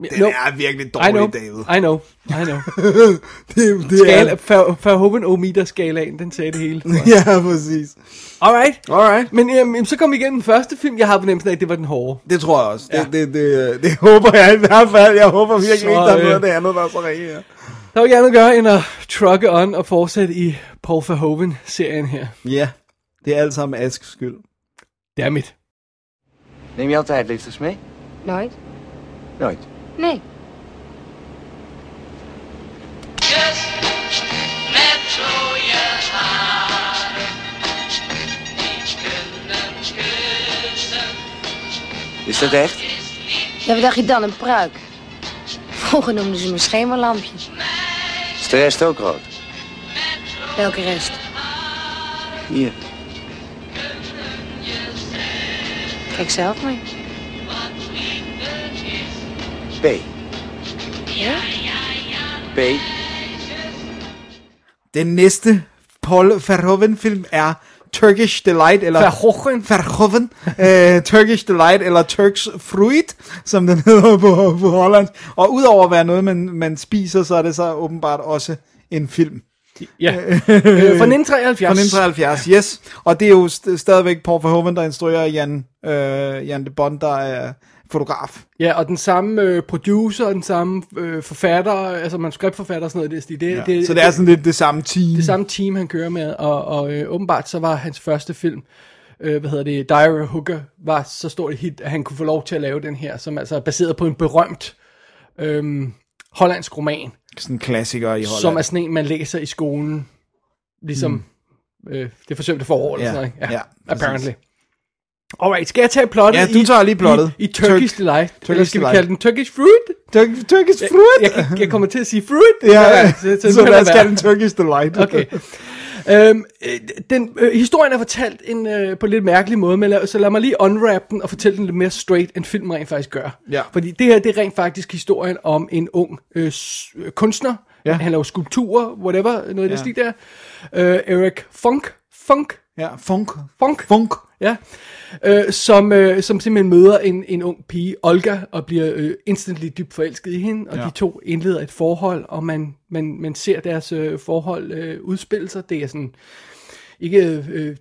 men den er virkelig I know, dårlig, David. I know, I know. <laughs> det, det Skala, er... Ver- Verhoeven Ometer skalaen, den sagde det hele. jeg. <laughs> Ja, præcis. Alright. Alright. Men øhm, så kom vi igennem den første film. Jeg har på af, at det var den hårde. Det tror jeg også. Ja. Det, det, det, det, håber jeg i hvert fald. Jeg håber virkelig Så, ikke, der er noget af øh, det andet, der er så ringe her. Der andet at gøre, end at trucke on og fortsætte i Paul Verhoeven-serien her. Ja, det er alt sammen Asks skyld. Dammit. Neem je altijd lifters mee? Nooit? Nooit. Nee. Met rode haar, die kunnen kussen. Is dat echt? Ja, wat dacht je dan? Een pruik? Vroeger noemden ze me schemerlampje. Is de rest ook rood? Welke rest? Hier. Kijk zelf maar. P. Ja? P. Den næste Paul Verhoeven-film er Turkish Delight, eller... Verhoeven. Verhoeven. Uh, Turkish Delight, eller Turks Fruit, som den hedder på, på Holland. Og udover at være noget, man, man spiser, så er det så åbenbart også en film. Ja. øh, fra 1973. Fra 1973, yes. Og det er jo st- stadigvæk Paul Verhoeven, der instruerer Jan, øh, Jan de Bond, der er fotograf. Ja, og den samme øh, producer, den samme øh, forfatter, altså manuskriptforfatter og sådan noget. Det, det, Ja. det, så det er sådan lidt det samme team. det samme team, han kører med, og, og øh, åbenbart så var hans første film, øh, hvad hedder det, Diary of Hooker, var så stort et hit, at han kunne få lov til at lave den her, som altså er baseret på en berømt øh, hollandsk roman, Sådan en klassiker i Holland. som er sådan en, man læser i skolen, ligesom mm. øh, det forsømte forår, eller Ja, sådan noget. ikke? ja, præcis. apparently. Alright, skal jeg tage plottet Ja, du i, tager lige plottet. i, i Turkish Turk- Delight? Turkish eller skal vi kalde den Turkish Fruit? Turk- Turkish Jeg, Fruit? jeg, jeg kommer til at sige fruit. Ja, ja. så, så, så, lad det os kalde den Turkish Delight. Okay. Øhm, øh, den, øh, historien er fortalt en, øh, på en lidt mærkelig måde, men lad, så lad mig lige unwrap den og fortælle den lidt mere straight, end filmen rent faktisk gør. Ja. Fordi det her, det er rent faktisk historien om en ung øh, øh, kunstner. Ja. Han laver skulpturer, whatever, noget i Ja. det stil der. Øh, Eric Funk, Funk, Ja, funk. Funk, Funk. Ja, øh, som, øh, som simpelthen møder en, en ung pige, Olga, og bliver øh, instantly dybt forelsket i hende, og Ja. ja. de to indleder et forhold, og man, man, man ser deres øh, forhold øh, udspille sig. Det er sådan ikke øh,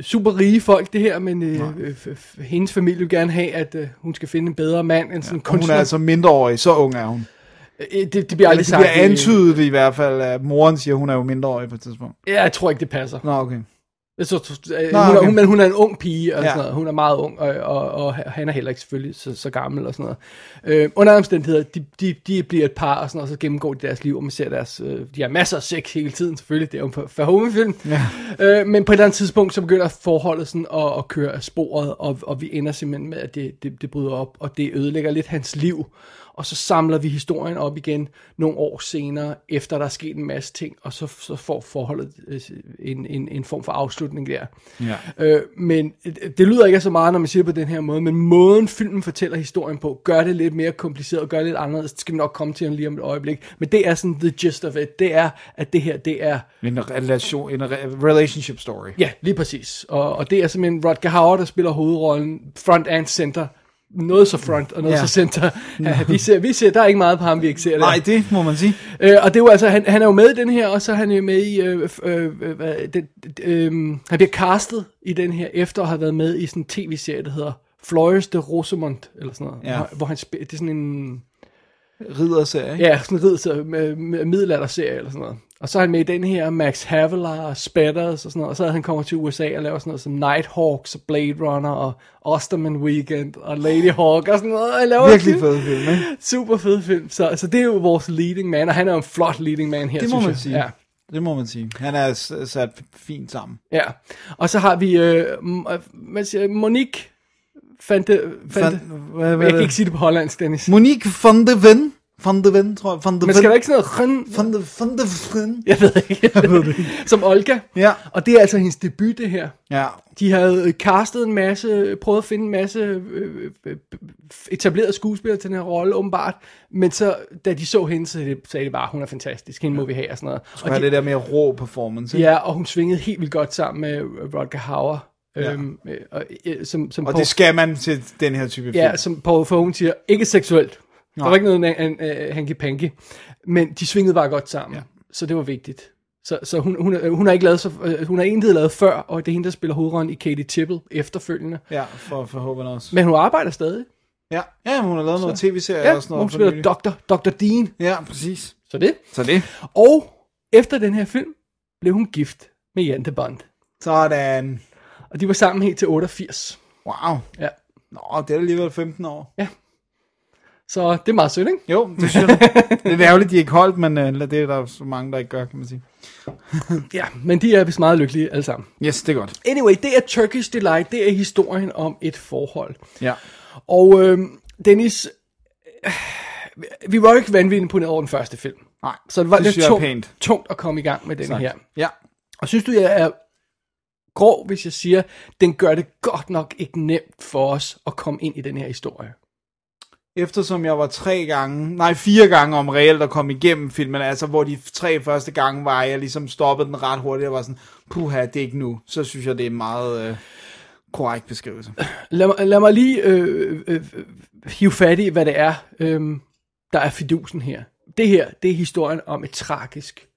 super rige folk det her, men øh, øh, hendes familie vil gerne have, at øh, hun skal finde en bedre mand end sådan en Og hun kunstner. er altså mindreårig, så ung er hun. Øh, det, det bliver aldrig det sagt. bliver øh, antydet i hvert fald, at moren siger, at hun er jo mindreårig på et tidspunkt. Ja, jeg tror ikke, det passer. Nå, okay. Så, så, øh, Nå, hun, er, okay. hun, men hun er en ung pige, og Ja. sådan noget. hun er meget ung, og, og, og han er heller ikke selvfølgelig så, så gammel og sådan noget. Øh, under omstændigheder, de, de, de bliver et par, og, sådan noget, og så gennemgår de deres liv, og man ser deres, øh, de har masser af sex hele tiden, selvfølgelig, det er jo en Verhoeven-film. Ja. Øh, men på et eller andet tidspunkt, så begynder forholdet sådan at, at køre af sporet, og, og vi ender simpelthen med, at det, det, det bryder op, og det ødelægger lidt hans liv. Og så samler vi historien op igen nogle år senere, efter der er sket en masse ting, og så, så får forholdet øh, en, en, en form for afslutning der. Ja. Øh, men det, det lyder ikke så meget, når man siger det på den her måde, men måden filmen fortæller historien på, gør det lidt mere kompliceret og gør det lidt anderledes. Det skal vi nok komme til lige om et øjeblik. Men det er sådan the gist of it. Det er, at det her, det er En relation, en re- relationship story. Ja, lige præcis. Og, og det er simpelthen Rodger Hauer, der spiller hovedrollen front and center. Noget så front, og noget Ja. så center. Ja, <laughs> vi, ser, vi ser, der er ikke meget på ham, vi ikke ser der. Nej, det må man sige. Øh, og det er jo altså, han, han er jo med i den her, og så er han jo med i, øh, øh, øh, den, øh, han bliver castet i den her, efter at have været med i sådan en tv-serie, der hedder Flores de Rosamond, eller sådan noget. Ja. Hvor, han spiller, det er sådan en, Ridderserie, ikke? ja, sådan en med middelalderserie eller sådan noget. Og så er han med i den her, Max Havelaar og Spatters og sådan noget. Og så han kommer til USA og laver sådan noget som Nighthawks og Blade Runner og Osterman Weekend og Lady Hawk og sådan noget. Han laver Virkelig fed film, ikke? <laughs> Super fed film. Så, så det er jo vores leading man, og han er jo en flot leading man her, Det må synes man jeg. sige. Ja. Det må man sige. Han er sat fint sammen. Ja, og så har vi, øh, m- øh, hvad siger Monique Fante, Fante, Fan- hvad- hvad jeg kan ikke sige det på hollandsk, Dennis. Monique van de Ven. Van de Ven, tror jeg. Van de Men skal der ikke sådan noget røn, Van de, van de Ven. jeg ved ikke, <laughs> jeg ved det ikke. som Olga. Ja. Og det er altså hendes debut, det her. Ja. De havde øh, castet en masse, prøvet at finde en masse øh, øh, etablerede skuespillere til den her rolle, åbenbart. Men så, da de så hende, så sagde de- sagde de bare, hun er fantastisk, hende må vi have og sådan noget. Og Og det der mere rå performance. ikke? Ja, og hun svingede helt vildt godt sammen med Rodger Hauer. Ja. Øhm, øh, og, øh, som, som Og Paul- det skal man til den her type film. Ja, som Paul Verhoeven siger, ikke seksuelt. Der Nej. var ikke noget en, uh, hanky-panky. Men de svingede bare godt sammen. Ja. Ja. Så det var vigtigt. Så, så hun, hun, er- hun har ikke lavet så, øh, hun har egentlig lavet før, og det er hende, der spiller hovedrollen i Katie Tipple efterfølgende. Ja, for, for håben også. Men hun arbejder stadig. Ja, ja hun har lavet noget tv-serie Ja, og sådan noget. hun spiller. Dr. Dr. Dean. Ja, præcis. Så det. Så det. Og efter den her film, blev hun gift med Jante Bond. Sådan. Og de var sammen helt til 88. Wow. Ja. Nå, det er alligevel 15 år. Så det er meget sødt, ikke? Jo, det synes jeg. det er ærgerligt, de ikke holdt, men uh, det er der så mange, der ikke gør, kan man sige. <laughs> Ja, men de er vist meget lykkelige alle sammen. Yes, det er godt. Anyway, det er Turkish Delight. Det er historien om et forhold. Ja. Og øh, Dennis, øh, vi var jo ikke vanvittigt imponeret over den første film. Nej, Så det var det lidt tungt, pænt. tungt at komme i gang med den her. Ja. Og synes du, jeg er grov, hvis jeg siger, den gør det godt nok ikke nemt for os at komme ind i den her historie. Eftersom jeg var tre gange, nej fire gange om reelt at komme igennem filmen, altså hvor de tre første gange var, jeg ligesom stoppede den ret hurtigt, jeg var sådan, puha, det er ikke nu. Så synes jeg, det er meget øh, korrekt beskrivelse. Lad mig, lad mig lige øh, øh, øh hive fat i, hvad det er, øh, der er fidusen her. Det her, det er historien om et tragisk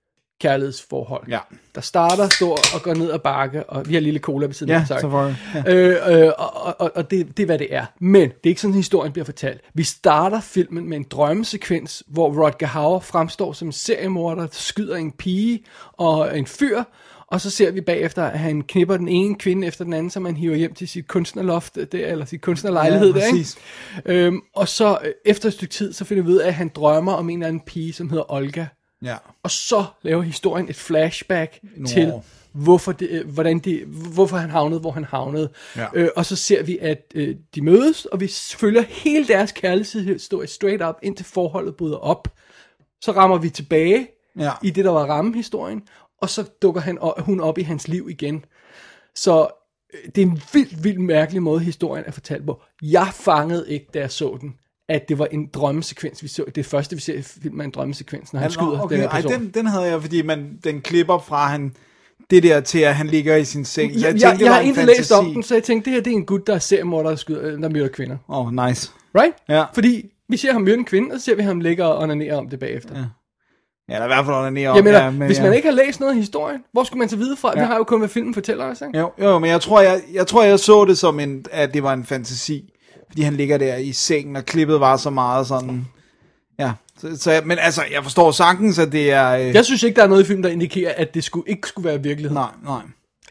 kærlighedsforhold. Ja. Der starter stort og går ned ad bakke, og vi har lille cola ved siden Ja, af, sorry. så jeg. Ja. Øh, øh, og og, og det, det er, hvad det er. Men det er ikke sådan, historien bliver fortalt. Vi starter filmen med en drømmesekvens, hvor Rodger Hauer fremstår som en seriemorder, der skyder en pige og en fyr, og så ser vi bagefter, at han knipper den ene kvinde efter den anden, som han hiver hjem til sit kunstnerloft, der, eller sit kunstnerlejlighed Ja, der, ikke? præcis. Øhm, og så øh, efter et stykke tid, så finder vi ud af, at han drømmer om en eller anden pige, som hedder Olga. Ja. Og så laver historien et flashback Nå. til, hvorfor, det, øh, hvordan de, hvorfor han havnede, hvor han havnede. Ja. Øh, og så ser vi, at øh, de mødes, og vi følger hele deres kærlighedshistorie straight up, indtil forholdet bryder op. Så rammer vi tilbage Ja. i det, der var rammehistorien, og så dukker han, og hun op i hans liv igen. Så øh, det er en vildt, vildt mærkelig måde, historien er fortalt på. Jeg fangede ikke, da jeg så den, at det var en drømmesekvens, vi så. Det første, vi ser i filmen, er en drømmesekvens, når han Nå, skyder okay. den her Ej, person. den, den havde jeg, fordi man, den klipper fra han, det der til, at han ligger i sin seng. Jeg, tænkte, jeg, jeg var har en ikke læst om den, så jeg tænkte, det her det er en gut, der er seriemorder, der, skyder, øh, der myrder kvinder. Åh, oh, nice. Right? Ja. Fordi vi ser ham myrde en kvinde, og så ser vi ham ligge og onanere om det bagefter. Ja. Ja, der er i hvert fald onanere om. Jeg mener, ja, men, hvis ja. man ikke har læst noget af historien, hvor skulle man så vide fra? Ja. Vi har jo kun, hvad filmen fortæller os, ikke? Jo, jo, men jeg tror, jeg, jeg tror, jeg så det som en, at det var en fantasi. Fordi han ligger der i sengen, og klippet var så meget sådan... Ja, så, så, men altså, jeg forstår sagtens, at det er... Øh, Jeg synes ikke, der er noget i filmen, der indikerer, at det skulle, ikke skulle være virkelighed. Nej, nej.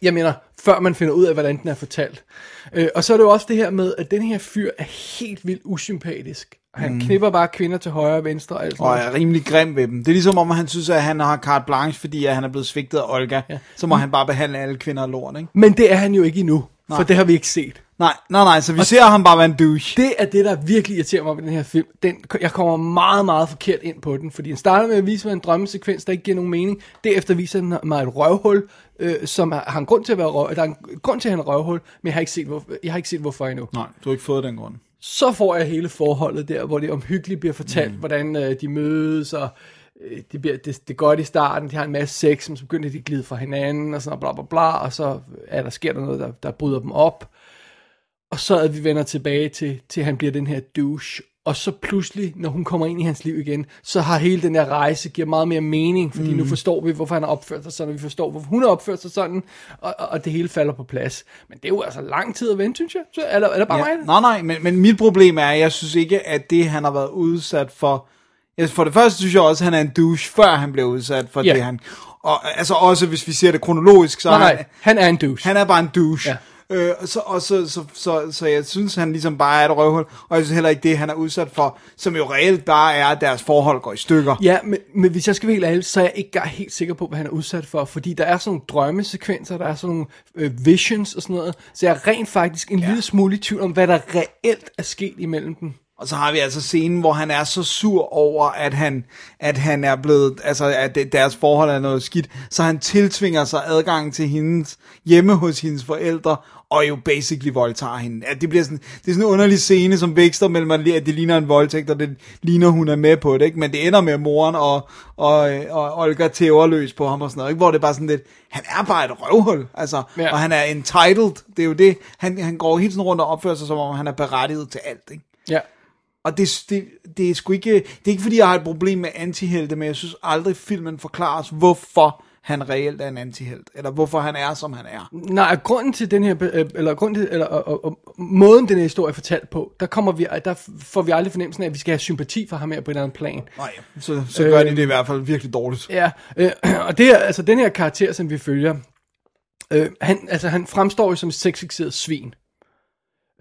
Jeg mener, før man finder ud af, hvordan den er fortalt. Øh, og så er det jo også det her med, at den her fyr er helt vildt usympatisk. Han mm. knipper bare kvinder til højre og venstre og alt sådan Og er rimelig grim ved dem. Det er ligesom om, at han synes, at han har carte blanche, fordi at han er blevet svigtet af Olga. Ja. Så må han bare behandle alle kvinder lort, ikke? Men det er han jo ikke endnu, for det har vi ikke set. Nej, nej, nej, så vi ser ham bare være en douche. Det er det, der virkelig irriterer mig ved den her film. Den, jeg kommer meget, meget forkert ind på den, fordi den starter med at vise mig en drømmesekvens, der ikke giver nogen mening. Derefter viser den mig et røvhul, øh, som er, har en grund til at være røv, der er en grund til at have en røvhul, men jeg har ikke set, hvor, jeg har ikke set hvorfor endnu. Nej, du har ikke fået den grund. Så får jeg hele forholdet der, hvor det omhyggeligt bliver fortalt, mm. hvordan øh, de mødes, og øh, det, bliver, det, det godt i starten, de har en masse sex, men så begynder de at glide fra hinanden, og sådan noget, bla bla bla, og så er der, sker der noget, der, der bryder dem op. Og så er vi vender tilbage til, til han bliver den her douche. Og så pludselig, når hun kommer ind i hans liv igen, så har hele den der rejse giver meget mere mening, fordi mm. nu forstår vi, hvorfor han har opført sig sådan, og vi forstår, hvorfor hun har opført sig sådan, og, og, og det hele falder på plads. Men det er jo altså lang tid at vente, synes jeg. Så er der, er der bare Ja. mig? Nej, nej, men, men mit problem er, at jeg synes ikke, at det, han har været udsat for... Ja, for det første synes jeg også, at han er en douche, før han blev udsat for Ja. det, han... Og altså også, hvis vi ser det kronologisk, så Nej, nej, han, han er en douche. han er bare en douche. Ja. Øh, så, og så, så, så, så, jeg synes, han ligesom bare er et røvhul, og jeg synes heller ikke det, han er udsat for, som jo reelt bare er, at deres forhold går i stykker. Ja, men, men hvis jeg skal være helt ærlig, så er jeg ikke helt sikker på, hvad han er udsat for, fordi der er sådan nogle drømmesekvenser, der er sådan nogle øh, visions og sådan noget, så jeg er rent faktisk en ja. lille smule i tvivl om, hvad der reelt er sket imellem dem. Og så har vi altså scenen, hvor han er så sur over, at han, at han er blevet, altså at deres forhold er noget skidt, så han tiltvinger sig adgang til hendes, hjemme hos hendes forældre, og jo basically voldtager hende. At det bliver sådan, det er sådan en underlig scene, som vækster mellem, at det ligner en voldtægt, og det ligner, hun er med på det, ikke? Men det ender med moren og, og, og Olga tæver løs på ham og sådan noget, ikke? Hvor det er bare sådan lidt, han er bare et røvhul, altså, ja. og han er entitled, det er jo det, han, han går helt sådan rundt og opfører sig, som om han er berettiget til alt, ikke? Ja. Og det, det, det er sgu ikke, det er ikke fordi, jeg har et problem med antihelte, men jeg synes aldrig, filmen forklarer os, hvorfor han reelt er en antihelt, eller hvorfor han er, som han er. Nej, grunden til den her, øh, eller, grunden til, eller og, og, måden den her historie er fortalt på, der, kommer vi, der får vi aldrig fornemmelsen af, at vi skal have sympati for ham her på en eller anden plan. Nej, så, så gør de det i hvert fald virkelig dårligt. Ja, øh, <clears throat> og det er, altså den her karakter, som vi følger, øh, han, altså, han fremstår jo som et sexfixeret svin.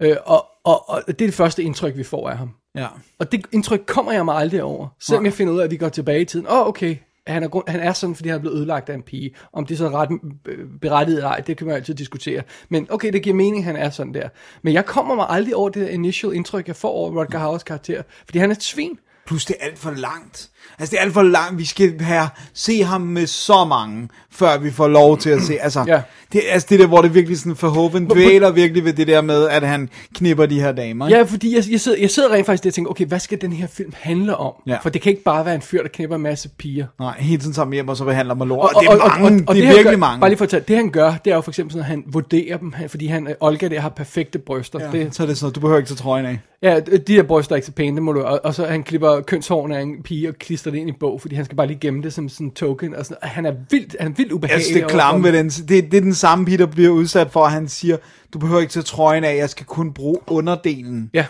Øh, og, og, og det er det første indtryk, vi får af ham. Ja. Og det indtryk kommer jeg mig aldrig over. Selvom Nej. jeg finder ud af, at vi går tilbage i tiden. Åh, oh, okay. Han er, grund, han er sådan, fordi han er blevet ødelagt af en pige. Om det er så ret øh, berettiget eller ej, det kan man altid diskutere. Men okay, det giver mening, han er sådan der. Men jeg kommer mig aldrig over det der initial indtryk, jeg får over Rodger Howers karakter. Fordi han er et svin. Plus det er alt for langt. Altså det er alt for langt. Vi skal have, se ham med så mange, før vi får lov til at se. <clears throat> Altså, Ja. det, er- altså det der, hvor det virkelig sådan forhåbentlig dvæler virkelig ved det der med, at han knipper de her damer. ikke? Ja, fordi jeg, jeg, sidder, jeg sidder rent faktisk der og tænker, okay, hvad skal den her film handle om? Ja. For det kan ikke bare være en fyr, der knipper en masse piger. Nej, hele tiden tager hjem, og så behandler man lort. Og, det er mange, det er han virkelig gør, mange. Bare lige for at tage, det han gør, det er jo for eksempel sådan, at han vurderer dem, fordi han, øh, Olga der har perfekte bryster. Ja, Det, så er det sådan, du behøver ikke tage trøjen af. Ja, de der bryster er ikke så pæne, det må du, og, og så han klipper kønshårene af en pige og klister det ind i en bog, fordi han skal bare lige gemme det som sådan en token, og sådan, og han er vildt, han er vildt Jeg ubehagelig. synes, det er klamme ved den. Det, det er den samme Peter bliver udsat for, at han siger, du behøver ikke tage trøjen af, jeg skal kun bruge underdelen, Ja,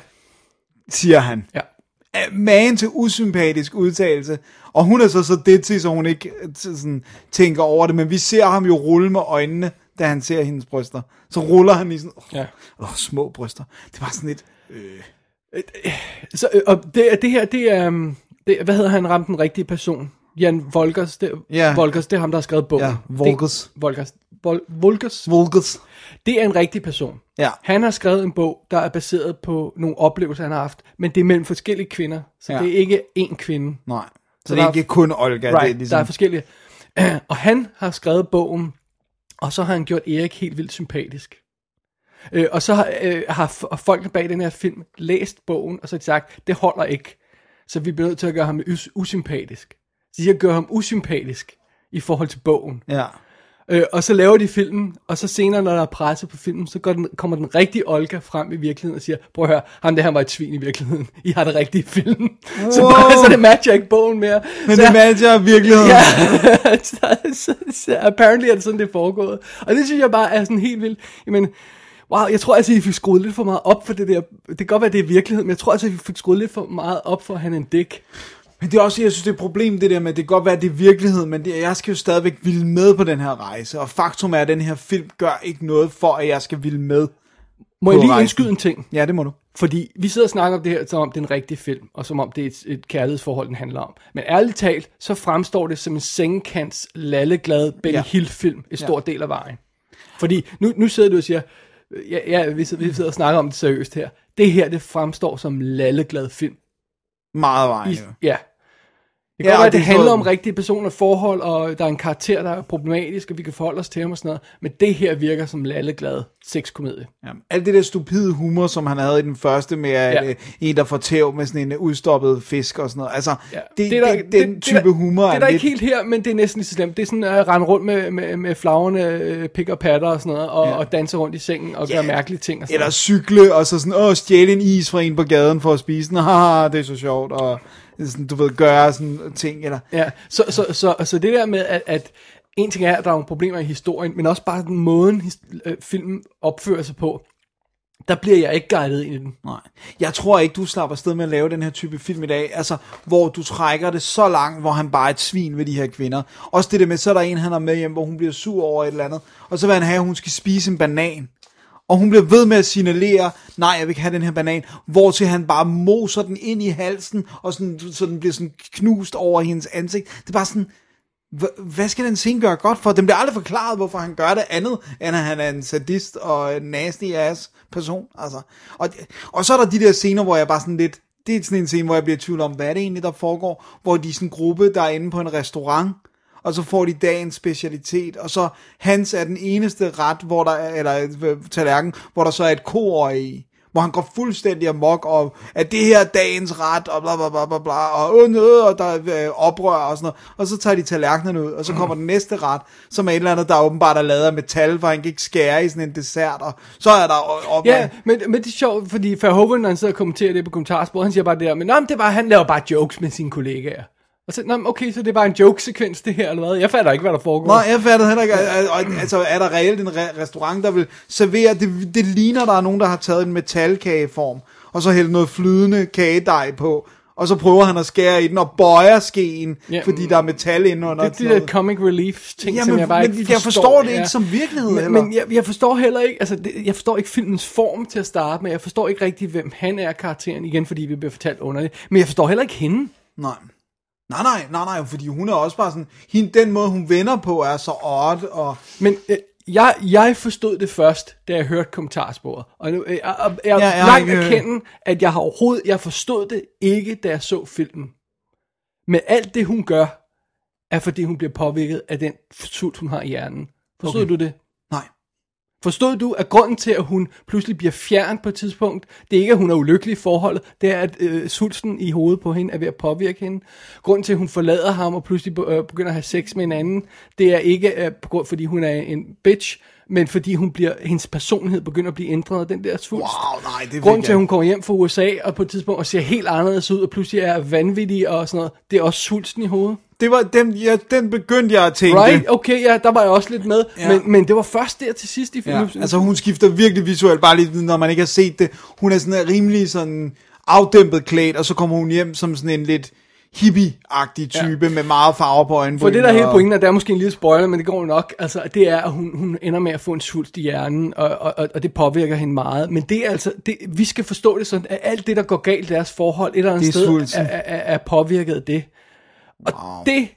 siger han. ja. Magen til usympatisk udtalelse. Og hun er så så det til, så hun ikke øh, sådan, tænker over det. Men vi ser ham jo rulle med øjnene, da han ser hendes bryster. Så ruller han i sådan, åh, Ja. åh, små bryster. Det var sådan lidt, Så, øh, og det, det her, det er, um, det, hvad hedder han, ramt den rigtige person? Jan Volkers, det, Ja. Volkers, det er ham, der har skrevet bogen. Ja, Volkers. Det, Volkers. Vol, Volkers. vulgus. Det er en rigtig person. Ja. Han har skrevet en bog, der er baseret på nogle oplevelser, han har haft, men det er mellem forskellige kvinder, så Ja. det er ikke én kvinde. Nej. Så, Så det er ikke kun Olga. Right, det er ligesom... ligesom, der er forskellige. <clears throat> og han har skrevet bogen, og så har han gjort Erik helt vildt sympatisk. Øh, og så har, øh, har folk bag den her film læst bogen, og så har de sagt, det holder ikke. Så vi bliver nødt til at gøre ham us- usympatisk. Så de gjort ham usympatisk i forhold til bogen. ja. Øh, og så laver de filmen, og så senere, når der er presse på filmen, så går den, kommer den rigtige Olga frem i virkeligheden og siger, prøv at høre, ham der han var et svin i virkeligheden. I har det rigtige film. <laughs> Så, bare, <laughs> så det matcher ikke bogen mere. Men så, det matcher virkeligheden. Ja, <laughs> så, så, så, apparently er det sådan, det er foregået. Og det synes jeg bare er sådan helt vildt. Jamen, wow, jeg tror altså, I fik skruet lidt for meget op for det der. Det kan godt være, det er virkelighed, men jeg tror altså, I fik skruet lidt for meget op for, at han er en dick. Men det er også, jeg synes, det er et problem, det der med, det kan godt være, det er virkelighed, men det, jeg skal jo stadigvæk ville med på den her rejse. Og faktum er, at den her film gør ikke noget for, at jeg skal ville med. Må jeg lige rejsen. indskyde en ting? Ja, det må du. Fordi vi sidder og snakker om det her, som om det er en rigtig film, og som om det er et, et kærlighedsforhold, den handler om. Men ærligt talt, så fremstår det som en sengekants, lalleglad Benny Ja. ja. Hill-film i stor del af vejen. Fordi nu, nu sidder du og siger, ja, ja vi, sidder, vi sidder og snakker om det seriøst her. Det her, det fremstår som lalleglad film. Meget vejen, I, ja. Det Ja, og det det handler står- om rigtige personer, forhold, og der er en karakter, der er problematisk, og vi kan forholde os til ham og sådan noget. Men det her virker som lalleglad sexkomedie. Ja. Alt det der stupide humor, som han havde i den første med Ja. ja. en, der får tæv med sådan en øh, udstoppet fisk og sådan noget. Altså, Ja. det, er der- det, den det- type det er der- humor Det er der lidt... ikke helt her, men det er næsten lige så slemt. Det er sådan at rende rundt med, med, med flagrende øh, pik og patter og sådan noget, og, ja. og danse rundt i sengen og Ja. gøre mærkelige ting og sådan Eller noget. cykle, og så sådan, åh, stjæle en is fra en på gaden for at spise den. <laughs> Haha, det er så sjovt. Og sådan, du ved, gøre sådan ting. Eller, Ja, så, så, så, så det der med, at, at en ting er, at der er nogle problemer i historien, men også bare den måden, his- øh, filmen opfører sig på, der bliver jeg ikke guidet ind i den. Nej. Jeg tror ikke, du slapper afsted med at lave den her type film i dag, altså, hvor du trækker det så langt, hvor han bare er et svin ved de her kvinder. Også det der med, så er der en, han har med hjem, hvor hun bliver sur over et eller andet, og så vil han have, at hun skal spise en banan. Og hun bliver ved med at signalere, nej, jeg vil ikke have den her banan, hvor til han bare moser den ind i halsen, og sådan, så den bliver sådan knust over hendes ansigt. Det er bare sådan, hvad skal den scene gøre godt for? Den bliver aldrig forklaret, hvorfor han gør det andet, end at han er en sadist og en nasty ass person. Altså. Og, og så er der de der scener, hvor jeg bare sådan lidt, det er sådan en scene, hvor jeg bliver i tvivl om, hvad er det egentlig, der foregår? Hvor de er sådan en gruppe, der er inde på en restaurant, og så får de dagens specialitet, og så hans er den eneste ret, hvor der er, eller øh, tallerken, hvor der så er et koer i hvor han går fuldstændig amok, og at det her er dagens ret, og bla bla bla bla bla, og, øh, nød, og der er øh, oprør og sådan noget, og så tager de tallerkenerne ud, og så kommer den næste ret, som er et eller andet, der åbenbart er lavet af metal, for han kan ikke skære i sådan en dessert, og så er der op, Ja, men, men det er sjovt, fordi Verhoeven, når han sidder og kommenterer det på kommentarsporet, han siger bare det her, men, nå, men det var, han laver bare jokes med sine kollegaer. Og så, nå, okay, så det er bare en jokesekvens det her, eller hvad? Jeg fatter ikke, hvad der foregår. Nå, jeg fattede heller ikke, altså er der reelt en re- restaurant, der vil servere, det, det ligner, der er nogen, der har taget en metalkageform, og så hældt noget flydende kagedej på, og så prøver han at skære i den, og bøjer skeen, Ja, ja, fordi der er metal inde under. det er de der comic relief ting, Ja, som jeg bare men ikke jeg forstår. forstår det ikke som virkelighed Men, heller. men jeg, jeg forstår heller ikke, altså det, jeg forstår ikke filmens form til at starte med. Jeg forstår ikke rigtig, hvem han er karakteren, igen fordi vi bliver fortalt under det. Men jeg forstår heller ikke hende. Nej. Nej, nej, nej, nej, fordi hun er også bare sådan, hende, den måde, hun vender på, er så odd, og... Men øh, jeg, jeg forstod det først, da jeg hørte kommentarsporet. Og nu, øh, jeg, jeg, jeg Ja, ja, langt øh. erkende, at jeg har overhovedet, jeg forstod det ikke, da jeg så filmen. Men alt det, hun gør, er fordi hun bliver påvirket af den sult, hun har i hjernen. Forstod Okay. du det? Forstod du, at grunden til, at hun pludselig bliver fjern på et tidspunkt, det er ikke, at hun er ulykkelig i forholdet, det er, at øh, sulten i hovedet på hende er ved at påvirke hende. Grunden til, at hun forlader ham og pludselig øh, begynder at have sex med en anden, det er ikke, øh, på grund, fordi hun er en bitch, men fordi hun bliver, hendes personlighed begynder at blive ændret af den der svulst. Wow, nej, det Grunden til, at hun kommer hjem fra USA og på et tidspunkt og ser helt anderledes ud, og pludselig er vanvittig og sådan noget, det er også sulten i hovedet. Det var dem, ja, den begyndte jeg at tænke. Right? Okay, ja, der var jeg også lidt med, Ja. men, men det var først der til sidst i filmen. Ja, altså hun skifter virkelig visuelt, bare lige når man ikke har set det. Hun er sådan en rimelig sådan afdæmpet klædt, og så kommer hun hjem som sådan en lidt hippie-agtig type ja. med meget farver på øjnene. For det der er hele pointen, og det er måske en lille spoiler, men det går nok, altså det er, at hun, hun ender med at få en svulst i hjernen, og, og, og, det påvirker hende meget. Men det er altså, det, vi skal forstå det sådan, at alt det, der går galt i deres forhold, et eller andet Det sted, er, er, er påvirket af det. Og wow. det,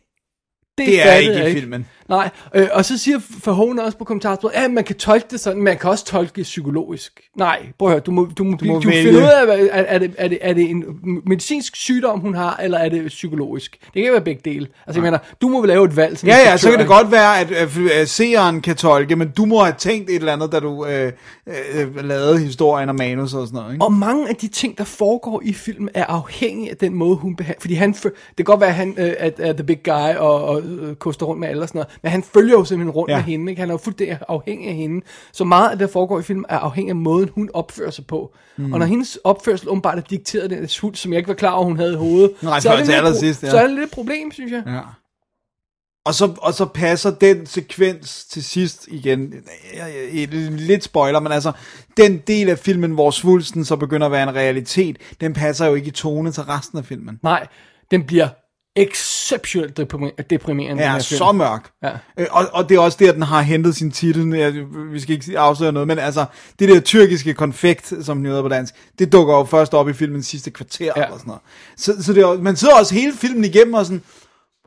det, Det er ikke i filmen. Nej, øh, og så siger Verhoeven også på kommentarsporet, at man kan tolke det sådan, man kan også tolke det psykologisk. Nej, prøv at høre, du må, du må, du må du finde ud af, er, er, det, er, det, er det en medicinsk sygdom, hun har, eller er det psykologisk? Det kan være begge dele. Altså, jeg mener, du må vel lave et valg som Ja, ja, så kan det godt være, at øh, seeren kan tolke, men du må have tænkt et eller andet, da du øh, øh, lavede historien og manus og sådan noget, ikke? Og mange af de ting, der foregår i filmen, er afhængige af den måde, hun behandler. Fordi han, det kan godt være, at han øh, er, er the big guy og, og øh, koster rundt med alle og sådan noget, men han følger jo simpelthen rundt Ja. med hende. Ikke? Han er jo fuldstændig afhængig af hende. Så meget af det, der foregår i filmen, er afhængig af måden, hun opfører sig på. Mm. Og når hendes opførsel åbenbart er dikteret af den svuld, som jeg ikke var klar over, hun havde i hovedet, Nej, så, er det lidt, allersidst, ja. så er det lidt et problem, synes jeg. Ja. Og så, og så passer den sekvens til sidst igen, lidt spoiler, men altså, den del af filmen, hvor svulsten så begynder at være en realitet, den passer jo ikke i tone til resten af filmen. Nej, Den bliver exceptionelt deprimer- deprimerende, Ja, så mørk. Ja. Øh, Og, og det er også der, den har hentet sin titel. Ja, Vi skal ikke afsløre noget, men altså, det der tyrkiske konfekt, som den hedder på dansk, det dukker jo først op i filmens sidste kvarter, ja. Eller sådan noget. Så, så det er, man sidder også hele filmen igennem og sådan,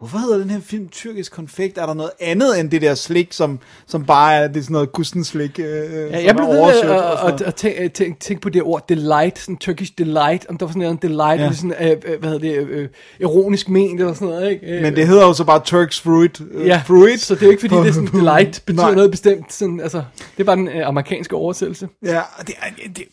hvorfor hedder den her film tyrkisk konfekt? Er der noget andet end det der slik, som, som bare er det er sådan noget kustenslik? Øh, Ja, jeg blev ved med at, at, tænke, tænke, tænke på det ord delight, sådan Turkish delight, om der var sådan noget en delight, Ja. sådan, øh, øh, hvad hedder det, øh, ironisk ment eller sådan noget, ikke? Øh, Men det hedder jo så bare Turks fruit. Øh, ja, fruit. så det er jo ikke fordi, det er sådan <laughs> delight, betyder Nej. noget bestemt, sådan, altså, det er bare den øh, amerikanske oversættelse. Ja, og det, er- det,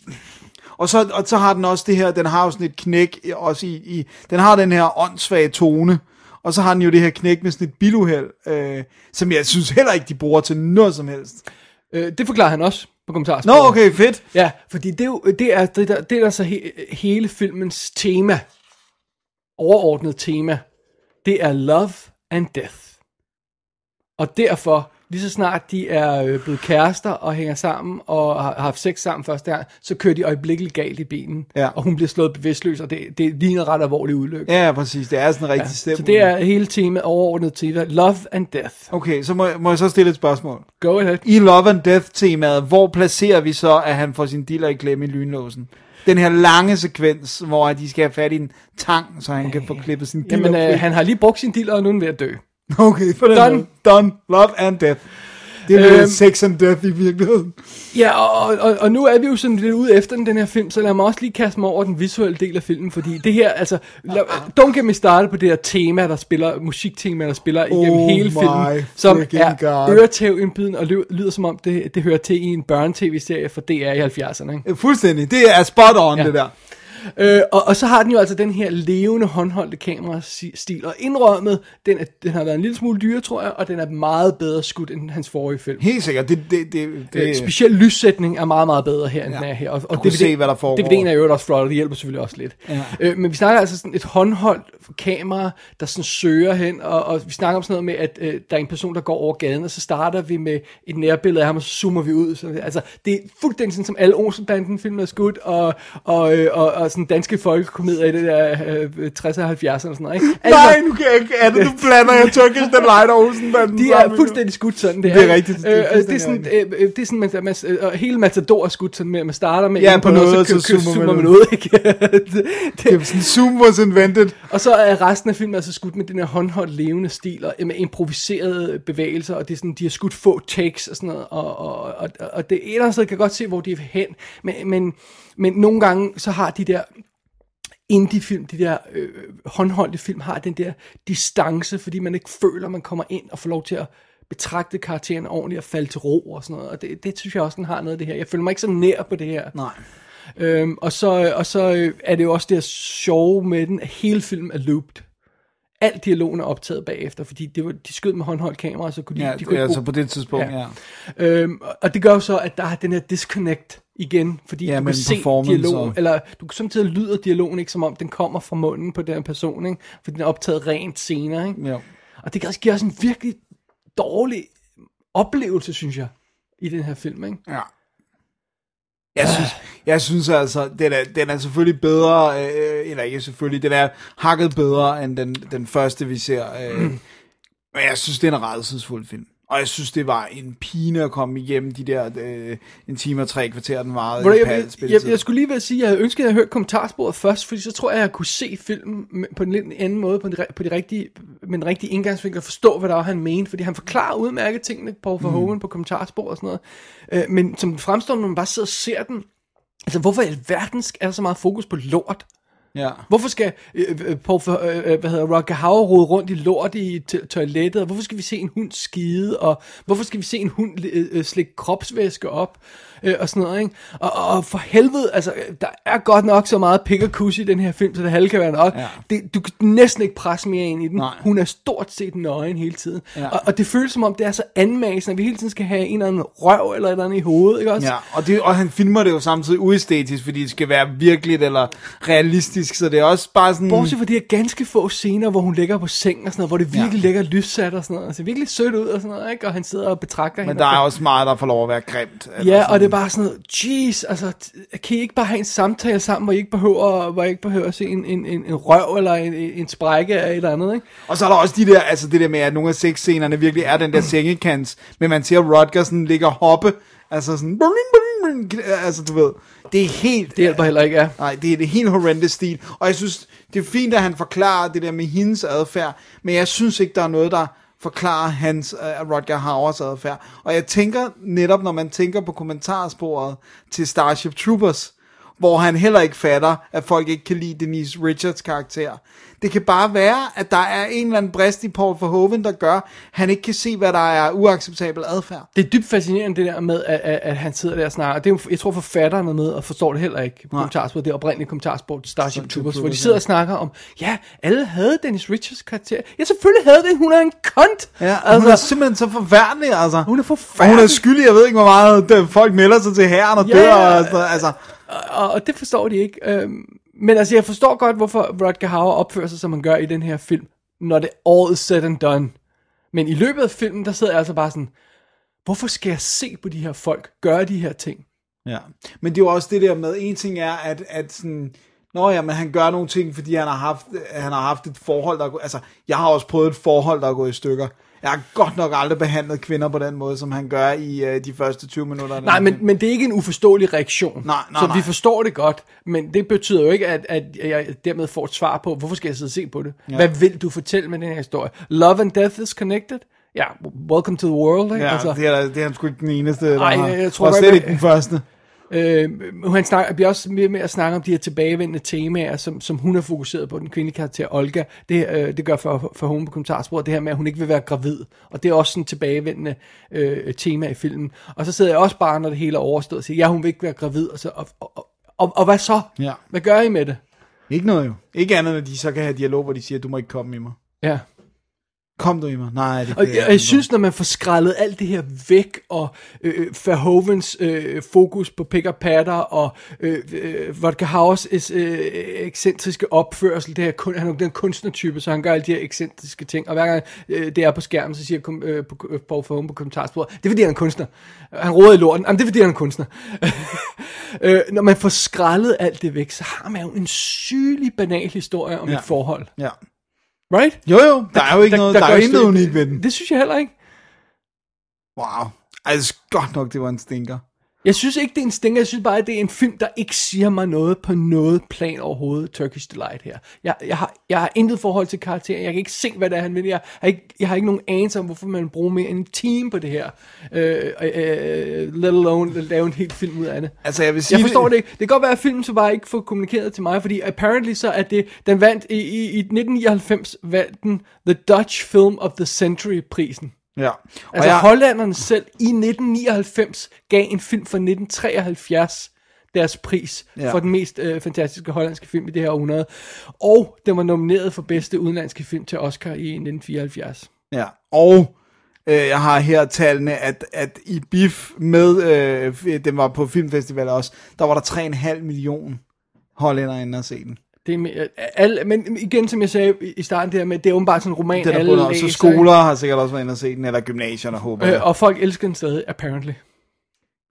og så, og så har den også det her, den har jo sådan et knæk, også i, i den har den her åndssvage tone, og så har den jo det her knæk med sådan et biluheld, øh, som jeg synes heller ikke, de bruger til noget som helst. Øh, det forklarer han også på Nå, kommentarsporet. okay, fedt. Ja, fordi det er, jo, det er, det der, det er så he, hele filmens tema, overordnet tema, det er love and death. Og derfor, lige så snart de er øh, blevet kærester og hænger sammen og har, haft sex sammen første gang, så kører de øjeblikkeligt galt i bilen. Ja. Og hun bliver slået bevidstløs, og det, det ligner ret alvorlig ulykke. Ja, præcis, det er sådan en rigtig ja, stemme. så det er hele temaet, overordnet tema, love and death. Okay, så må, må jeg så stille et spørgsmål. Go ahead. I Love and Death temaet, hvor placerer vi så, at han får sin dealer i klemme i lynlåsen? Den her lange sekvens, hvor de skal have fat i en tang, så han kan få klippet sin dealer Jamen, øh, han har lige brugt sin dealer, og nu er han ved at dø. <laughs> Okay, for den Done. måde. Done. Love and death. Det er Øhm. sex and death i virkeligheden. Ja, og, og, og nu er vi jo sådan lidt ude efter den, den her film, så lad mig også lige kaste mig over den visuelle del af filmen, fordi det her, altså, lad, don't get me started på det her tema, der spiller, musiktema, der spiller igennem Oh hele my filmen, som er God. øretævindbydende og lyder, lyder som om, det, det hører til i en børne-tv-serie fra DR i 70'erne, ikke? Fuldstændig. Det er spot on. Ja. det der. Øh, og, og så har den jo altså den her levende håndholdte kamerastil, og indrømmet, den, er, den har været en lille smule dyre, tror jeg, og den er meget bedre skudt end hans forrige film. Helt sikkert. Det, det, det, Øh, det, speciel lyssætning er meget, meget bedre her, end Ja. den er her. Og, og kunne se, hvad der foregår. DVD'en er jo også flot, og det hjælper selvfølgelig også lidt. Ja. Øh, men vi snakker altså sådan et håndholdt kamera, der sådan søger hen, og, og vi snakker om sådan noget med, at øh, der er en person, der går over gaden, og så starter vi med et nærbillede af ham, og så zoomer vi ud. Så, altså, det er fuldstændig sådan, som alle Olsenbanden film er skudt, og, og, øh, og, og sådan danske folkekomedier i det der øh, 60'erne og 70'erne og sådan noget. Ikke? Altså, Nej, nu kan jeg ikke. Er det, du <laughs> blander jeg Turkish Delight og Olsenbanden de er fuldstændig skudt sådan, det, Det er rigtigt, det er Øh, øh, det er sådan, øh, øh, det er sådan, man, man, øh, og hele Matador er skudt sådan med, at man starter med Ja, en på noget, noget, så, så kø, zoomer zoomer man man ud. ikke? <laughs> det, Det er sådan, Zoom was invented. og så er resten af filmen altså skudt med den her håndholdt levende stil, og med improviserede bevægelser, og det er sådan, de har skudt få takes og sådan noget, og, og, og, og det andet sted kan godt se, hvor de er hen, men, men, men nogle gange, så har de der indie-film, de der øh, håndholdte film, har den der distance, fordi man ikke føler, man kommer ind og får lov til at betragte karakteren ordentligt og falde til ro og sådan noget. Og det, det synes jeg også, den har noget af det her. Jeg føler mig ikke så nær på det her. Nej. Øhm, og så, og så øh, er det jo også det her sjove med den, at hele filmen er looped. Al dialogen er optaget bagefter, fordi det var, de skød med håndholdt kamera, så kunne de, Ja, de det kunne er ikke altså på det tidspunkt, ja. Ja. Øhm, og det gør jo så, at der er den her disconnect igen, fordi Ja, ja, du kan se dialogen, og- eller du kan samtidig lyder dialogen ikke som om, den kommer fra munden på den her person, ikke? fordi den er optaget rent senere. Ikke? Jo. Og det kan også en virkelig dårlig oplevelse, synes jeg, i den her film. Ikke? Ja. Jeg synes, jeg synes altså, den er, den er selvfølgelig bedre, øh, eller ikke selvfølgelig, den er hakket bedre end den, den første, vi ser. Øh, Men jeg synes, det er en rædselsfuld film. Og jeg synes, det var en pine at komme igennem de der øh, en time og tre kvarter, den varede. Hvor i jeg, jeg, jeg, jeg skulle lige ved at sige, at jeg havde ønsket, at jeg havde hørt kommentarsporet først, fordi så tror jeg, at jeg kunne se filmen på en lidt anden måde, på, de, på de rigtige, med en rigtig indgangsvinkel, og forstå, hvad der var, han mente, fordi han forklarer udmærket tingene, Paul Verhoeven, på kommentarsporet og sådan noget. Øh, men som den fremstår, når man bare sidder og ser den, altså hvorfor i alverden er der så meget fokus på lort? Ja. Hvorfor skal øh, øh, Paul, øh, øh, hvad hedder Roger Hauer rode rundt i lort i toilettet, hvorfor skal vi se en hund skide, og hvorfor skal vi se en hund øh, øh slikke kropsvæske op, øh, og sådan noget, ikke? Og, og, for helvede, altså, der er godt nok så meget pik og kus i den her film, så det halve kan være nok. Ja. Det, du kan næsten ikke presse mere ind i den. Nej. Hun er stort set nøgen hele tiden. Ja. Og, og det føles som om, det er så anmasende, at vi hele tiden skal have en eller anden røv eller et eller andet i hovedet, ikke også? Ja, og, det, og han filmer det jo samtidig uæstetisk, fordi det skal være virkeligt eller realistisk så det er også bare sådan... Bortset fra de her ganske få scener, hvor hun ligger på sengen og sådan noget, hvor det virkelig Ja. ligger lyssat og sådan noget. Altså virkelig sødt ud og sådan noget, ikke? Og han sidder og betragter Men hende. der er og- også meget, der får lov at være grimt. Ja, og det er bare sådan noget, jeez, altså, kan I ikke bare have en samtale sammen, hvor I ikke behøver, hvor I ikke behøver at se en, en, en, en røv eller en, en sprække af et eller andet, ikke? Og så er der også de der, altså det der med, at nogle af sexscenerne virkelig er den der <clears throat> sengekants, men man ser Rodger sådan ligge og hoppe, altså sådan, altså du ved, det er helt, Det hjælper heller ikke, ja. nej, det er det helt horrendous stil, og jeg synes, det er fint, at han forklarer det der med hendes adfærd, men jeg synes ikke, der er noget, der forklare hans, øh, uh, Rodger Howers adfærd, og jeg tænker netop, når man tænker på kommentarsporet til Starship Troopers, hvor han heller ikke fatter, at folk ikke kan lide Denise Richards karakter. Det kan bare være, at der er en eller anden brist i Paul Verhoeven, der gør, at han ikke kan se, hvad der er uacceptabel adfærd. Det er dybt fascinerende det der med, at, at, at han sidder der og snakker. Det er, jeg tror forfatteren er med og forstår det heller ikke. Kommentarsport, det oprindelige kommentarsport Starship Troopers, hvor de sidder og snakker om, ja, alle havde Dennis Richards karakter. Ja, selvfølgelig havde det. Hun er en kont. Ja, altså, hun er simpelthen så forfærdelig, altså. Hun er og hun forfærdelig. er skyldig, jeg ved ikke, hvor meget der, folk melder sig til herren og Ja. dør. Og noget, altså, og, og det forstår de ikke. Øhm, men altså, jeg forstår godt, hvorfor Rutger Hauer opfører sig, som han gør i den her film, når det all is said and done. Men i løbet af filmen, der sidder jeg altså bare sådan, hvorfor skal jeg se på de her folk gøre de her ting? Ja, men det er jo også det der med, en ting er, at, at sådan, Nå ja, men han gør nogle ting, fordi han har haft, han har haft et forhold, der er altså, jeg har også prøvet et forhold, der er gået i stykker. Jeg har godt nok aldrig behandlet kvinder på den måde, som han gør i uh, de første 20 minutter. Nej, men, men det er ikke en uforståelig reaktion. Nej, nej, så nej. vi forstår det godt, men det betyder jo ikke, at, at jeg dermed får et svar på, hvorfor skal jeg sidde og se på det? Ja. Hvad vil du fortælle med den her historie? Love and death is connected? Ja, welcome to the world, ikke? Ja, altså, det, er, det er han sgu ikke den eneste, der Ej, har. jeg- jeg tror og slet ikke den første. Øh, han snakker, bliver også mere med at snakke om de her tilbagevendende temaer, som, som hun er fokuseret på, den kvindelige karakter Olga. Det, øh, det gør for, for hun på kommentarsporet, det her med, at hun ikke vil være gravid. Og det er også sådan et tilbagevendende øh, tema i filmen. Og så sidder jeg også bare, når det hele er overstået, og siger, ja, hun vil ikke være gravid. Og, så, og, og, og, og hvad så? Ja. Hvad gør I med det? Ikke noget jo. Ikke andet, end at de så kan have dialog, hvor de siger, du må ikke komme i mig. Ja. Kom du i mig? Nej, det Og jeg, jeg synes, når man får skrællet alt det her væk, og øh, øh, Verhovens øh, fokus på pick patter, og øh, øh, Vodka Hauers øh, ekscentriske opførsel, det her, kun, han er den kunstnertype, så han gør alle de her ekscentriske ting, og hver gang øh, det er på skærmen, så siger kom, øh, på, øh, Paul Verhoeven på kommentarsporet, det er fordi han er kunstner. Han råder i lorten, Jamen, det er fordi han er kunstner. <laughs> øh, når man får skrællet alt det væk, så har man jo en sygelig banal historie om Ja. et forhold. Ja. Right? Jo jo, der er jo ikke noget, der, er jo gøres intet unikt ved den. Det synes jeg heller ikke. Wow. Er godt nok, det var en stinker. Jeg synes ikke, det er en stinker. Jeg synes bare, at det er en film, der ikke siger mig noget på noget plan overhovedet. Turkish Delight her. Jeg, jeg, har, jeg har intet forhold til karakteren. Jeg kan ikke se, hvad det er, han vil. Jeg har ikke, jeg har ikke nogen anelse om, hvorfor man bruger mere end en time på det her. Øh, øh, let alone lave en helt film ud af det. Altså, jeg vil sige... Jeg forstår det ikke. Det kan godt være, at filmen så bare ikke får kommunikeret til mig, fordi apparently så er det, den vandt i, i, i 1999 vandt den The Dutch Film of the Century prisen. Ja. Og Altså jeg, hollænderne selv i 1999 gav en film fra 1973 deres pris Ja. for den mest øh, fantastiske hollandske film i det her århundrede. Og den var nomineret for bedste udenlandske film til Oscar i 1974. Ja, og øh, jeg har her tallene, at, at i BIF med, øh, den var på filmfestival også, der var der 3,5 million hollændere inde og se den. Det er med, alle, men igen, som jeg sagde i- starten, det her med, det er åbenbart sådan en roman, Den er alle læser, så skoler har sikkert også været inde og se den, eller gymnasierne, håber jeg. øh, og folk elsker den stadig, apparently.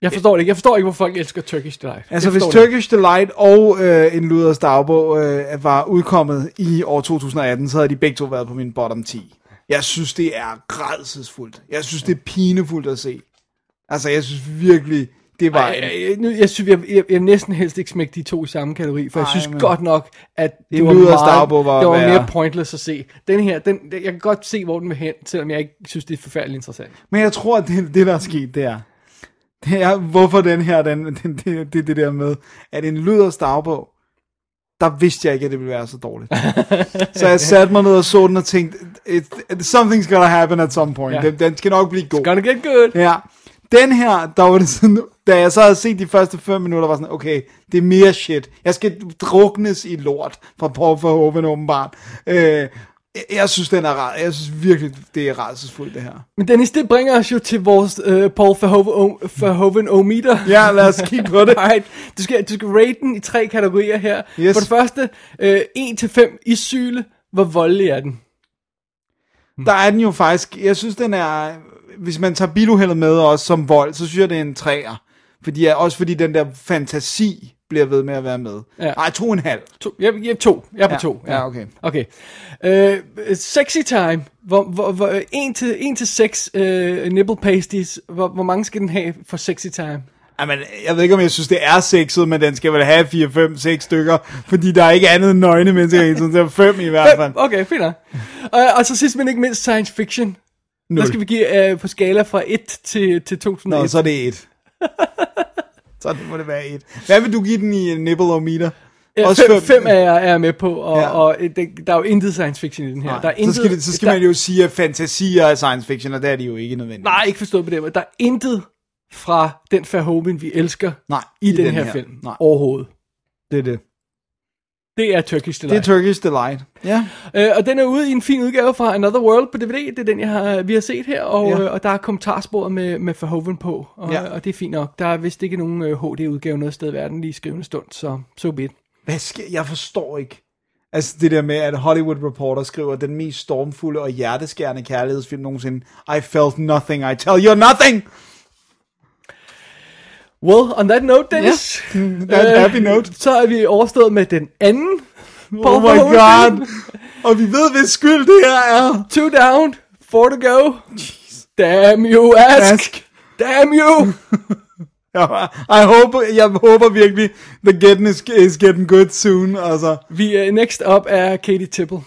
Jeg forstår det ikke. Jeg forstår ikke, hvor folk elsker Turkish Delight. Altså hvis det. Turkish Delight og øh, en Luders dagbog øh, var udkommet i år 2018, så havde de begge to været på min bottom 10. Jeg synes, det er grædselsfuldt. Jeg synes, det er pinefuldt at se. Altså, jeg synes virkelig, det var... Ej, jeg, jeg, nu- jeg synes, jeg, jeg, jeg næsten helst ikke smække de to i samme kategori, for jeg Ej, synes men- godt nok, at det En var, meget, var det var mere pointless at se. Den her, den, jeg kan godt se, hvor den vil hen, selvom jeg ikke synes, det er forfærdeligt interessant. Men jeg tror, at det, det der er sket, det er, det er, hvorfor den her, den, den, det, det, det der med, at en Luders dagbog, der vidste jeg ikke, at det ville være så dårligt. så jeg <laughs> satte mig ned og så den og tænkte, it, it, something's gonna happen at some point. Ja. Den, den skal nok blive god. Gonna get good. Ja. Den her, der var det sådan, da jeg så havde set de første 5 minutter, var sådan, okay, det er mere shit. Jeg skal druknes i lort fra Paul Verhoeven åbenbart. Øh, Jeg, jeg synes, den er ret. Jeg synes virkelig, det er rædselsfuldt, det her. Men Dennis, det bringer os jo til vores øh, Paul Verhoeven, Verhoeven-o-meter. <laughs> Ja, lad os kigge på det. <laughs> Alright. Du skal, du skal rate den i tre kategorier her. Yes. For det første, øh, 1-5 i syle. Hvor voldelig er den? Der er den jo faktisk, jeg synes, den er, hvis man tager biluheldet med også som vold, så synes jeg, det er en træer. Fordi, også fordi den der fantasi bliver ved med at være med. Ja. Nej, to og en halv. To, jeg, jeg, to. Jeg er på Ja, to. ja, okay. Okay. Øh, sexy time. Hvor, hvor, hvor, 1 til, 1 til 6 øh, nipple pasties. Hvor, hvor mange skal den have for sexy time? Jamen, jeg ved ikke, om jeg synes, det er sexet, men den skal vel have 4, 5, 6 stykker, fordi der er ikke andet end nøgne mennesker i, så det er 5 i hvert fald. Okay, fint. Og, og så sidst men ikke mindst science fiction. Der skal vi give øh, på skala fra 1 til, til 2001. Nå, så er det 1. <laughs> så må det være 1. Hvad vil du give den i nipple-o-meter? Ja, Også fem, fem. fem er jeg, er med på, og, Ja. og det, der er jo intet science fiction i den her. Nej, der er så intet, skal, det, så skal der, man jo sige, at fantasier er science fiction, og det er de jo ikke nødvendigt. Nej, ikke forstået på det, men der er intet fra den Verhoeven, vi elsker, Nej, i, den, her, film Nej, overhovedet. det er det. Det er Turkish Det Delight. er Turkish Delight. Ja. Øh, og den er ude i en fin udgave fra Another World på DVD. Det er den, jeg har, vi har set her. Og, Ja. øh, og der er kommentarspor med, med Verhoeven på. Og, Ja. og det er fint nok. Der er vist ikke nogen øh, HD-udgave noget sted i verden lige i skrivende stund. Så so be it. Hvad skal, jeg forstår ikke. Altså det der med, at Hollywood Reporter skriver, den mest stormfulde og hjerteskærende kærlighedsfilm nogensinde. I felt nothing, I tell you nothing! Well, on that note, Dennis. Ja, that happy note. Så er vi overstået med den anden. Oh my god! Og vi ved, hvis skyld det her er. Two down, four to go. Damn you, ask. Ask. Damn you. <laughs> I hope, jeg håber virkelig, the getting is, is getting good soon. Altså, Vi, uh, next up er Katie Tipple.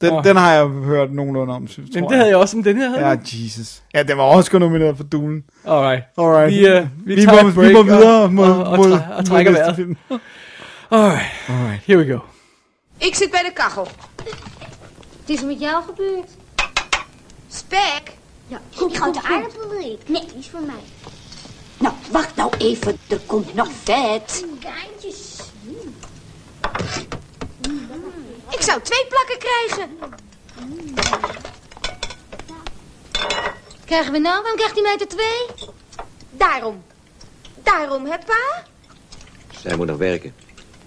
Den, Åh. den har jeg hørt nogenlunde om, synes, Men tror det havde jeg også, men den her havde Ja. Jesus. Ja, den var også nomineret for Dulen. Alright. Alright. Vi, uh, vi, vi, tager må, break vi må videre og, mod, og, og, mod, og trækker mod vejret. film. Alright. Alright. Here we go. Ik zit bij de kachel. Het is met jou gebeurd. Spek? Ja, die grote aardappel wil ik. Nee, die is voor mij. Nou, wacht nou even, er komt nog vet. Geintjes. Ik zou twee plakken krijgen. Krijgen we nou? Waarom krijgt hij mij er twee? Daarom. Daarom, hè, pa? Zij moet nog werken.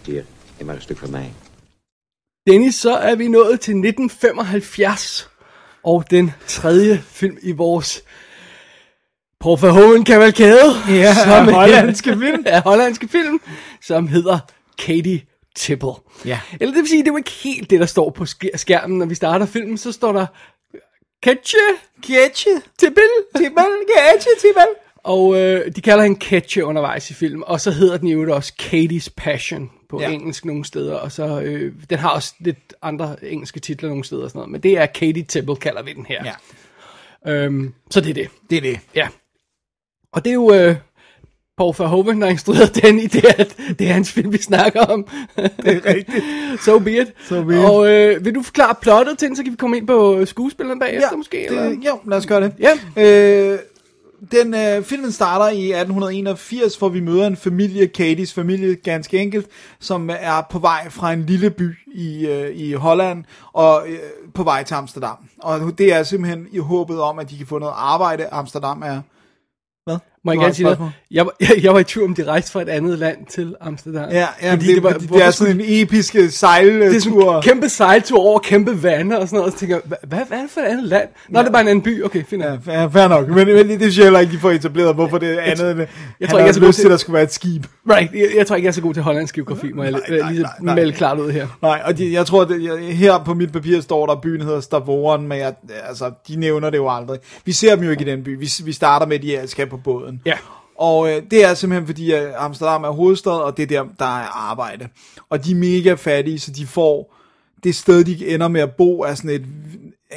Hier, neem maar een stuk van mij. Dennis, så er vi nået til 1975. Og den tredje film i vores Paul Verhoeven kavalkade. Ja, som hollandske <laughs> film. ja, hollandske film, som hedder Katie Tipple. Ja. Eller det vil sige, det er jo ikke helt det, der står på sk- skærmen, når vi starter filmen. Så står der Ketche Ketche. Tipple. Tibbel, ketche, tibbel. Og øh, de kalder hende Ketche undervejs i filmen, og så hedder den jo også Katie's Passion på Ja. engelsk nogle steder, og så øh, den har også lidt andre engelske titler nogle steder og sådan noget, men det er Katie Tipple, kalder vi den her. Ja, Øhm, så det er det. det er det. Ja. Og det er jo øh, Paul Verhoeven, der har instrueret den i det, at det er hans film, vi snakker om. <laughs> Det er rigtigt. so be it. So be it. Og øh, vil du forklare plottet til den, så kan vi komme ind på skuespilleren bagefter måske? Eller? Det, jo, lad os gøre det. Ja. Øh, den, øh, filmen starter i 1881, hvor vi møder en familie, Katie's familie, ganske enkelt, som er på vej fra en lille by i, øh, i Holland og øh, på vej til Amsterdam. Og det er simpelthen i håbet om, at de kan få noget arbejde. Amsterdam er... Må jeg gerne sige noget? Jeg, var- jeg, <laughs> jeg var i tvivl om, de rejste fra et andet land til Amsterdam. Ja, ja Fordi det, det, var- det, det er sådan en episk sejltur. Det er sådan en kæmpe sejltur over kæmpe vande og sådan noget, og så tænker jeg, hvad, hvad, er det for et andet land? Nå, det er bare en anden by. Okay, fint. Ja, Ja. fair, nok. Men, men det synes jeg heller ikke, de får etableret, hvorfor det er andet end... Jeg tror ikke, jeg er så god til, at der skulle være et skib. Right, jeg, jeg tror ikke, jeg er så god til hollandsk geografi, må jeg lige melde klart ud her. Nej, og de, jeg tror, at jeg, her på mit papir står der, byen hedder Stavoren, men jeg, altså, de nævner det jo aldrig. Vi ser dem jo ikke i den by. Vi, vi starter med, at de skal på båden. Ja. Og øh, det er simpelthen fordi, at Amsterdam er hovedstad, og det er der, der er arbejde. Og de er mega fattige, så de får det sted, de ender med at bo, er sådan et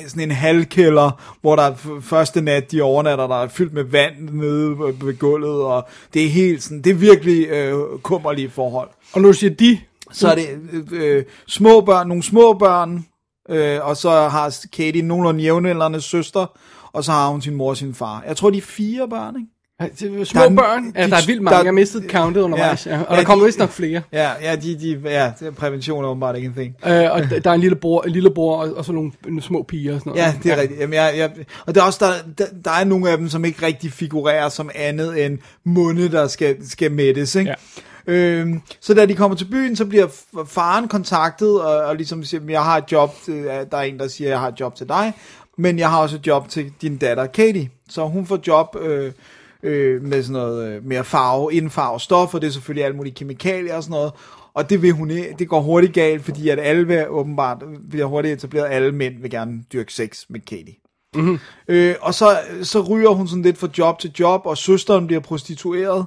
sådan en halvkælder, hvor der er første nat, de overnatter, der er fyldt med vand nede ved- gulvet, og det er helt sådan, det er virkelig øh, kummerlige forhold Og du siger de, så er det øh, øh, små børn, nogle små børn, øh, og så har Katie nogenlunde jævnaldrende søster, og så har hun sin mor og sin far. Jeg tror, de er fire børn, ikke? Små Der er- børn? Ja, de- der er vildt mange. der- Jeg mistede countet undervejs. Ja. Og Ja, der kommer vist nok flere. Ja, ja, de, de, ja, det er prævention er åbenbart ikke en ting. Øh, og der er en lille bror, en lille bror og, og så nogle, nogle små piger og sådan noget. Ja, det er rigtigt. Jamen, jeg, jeg, og der er også der, der, der er nogle af dem, som ikke rigtig figurerer som andet end munde, der skal, skal mættes, ikke? Ja. Øhm, så da de kommer til byen, så bliver faren kontaktet, og, og ligesom siger, jeg har et job, til, der er en, der siger, jeg har et job til dig, men jeg har også et job til din datter, Katie. Så hun får job øh, øh, med sådan noget øh, mere farve, indfarve stof, og det er selvfølgelig alle mulige kemikalier og sådan noget. Og det, vil hun, det går hurtigt galt, fordi at alle vil åbenbart bliver hurtigt etableret, alle mænd vil gerne dyrke sex med Katie. Mm-hmm. Øh, og så, så ryger hun sådan lidt fra job til job, og søsteren bliver prostitueret,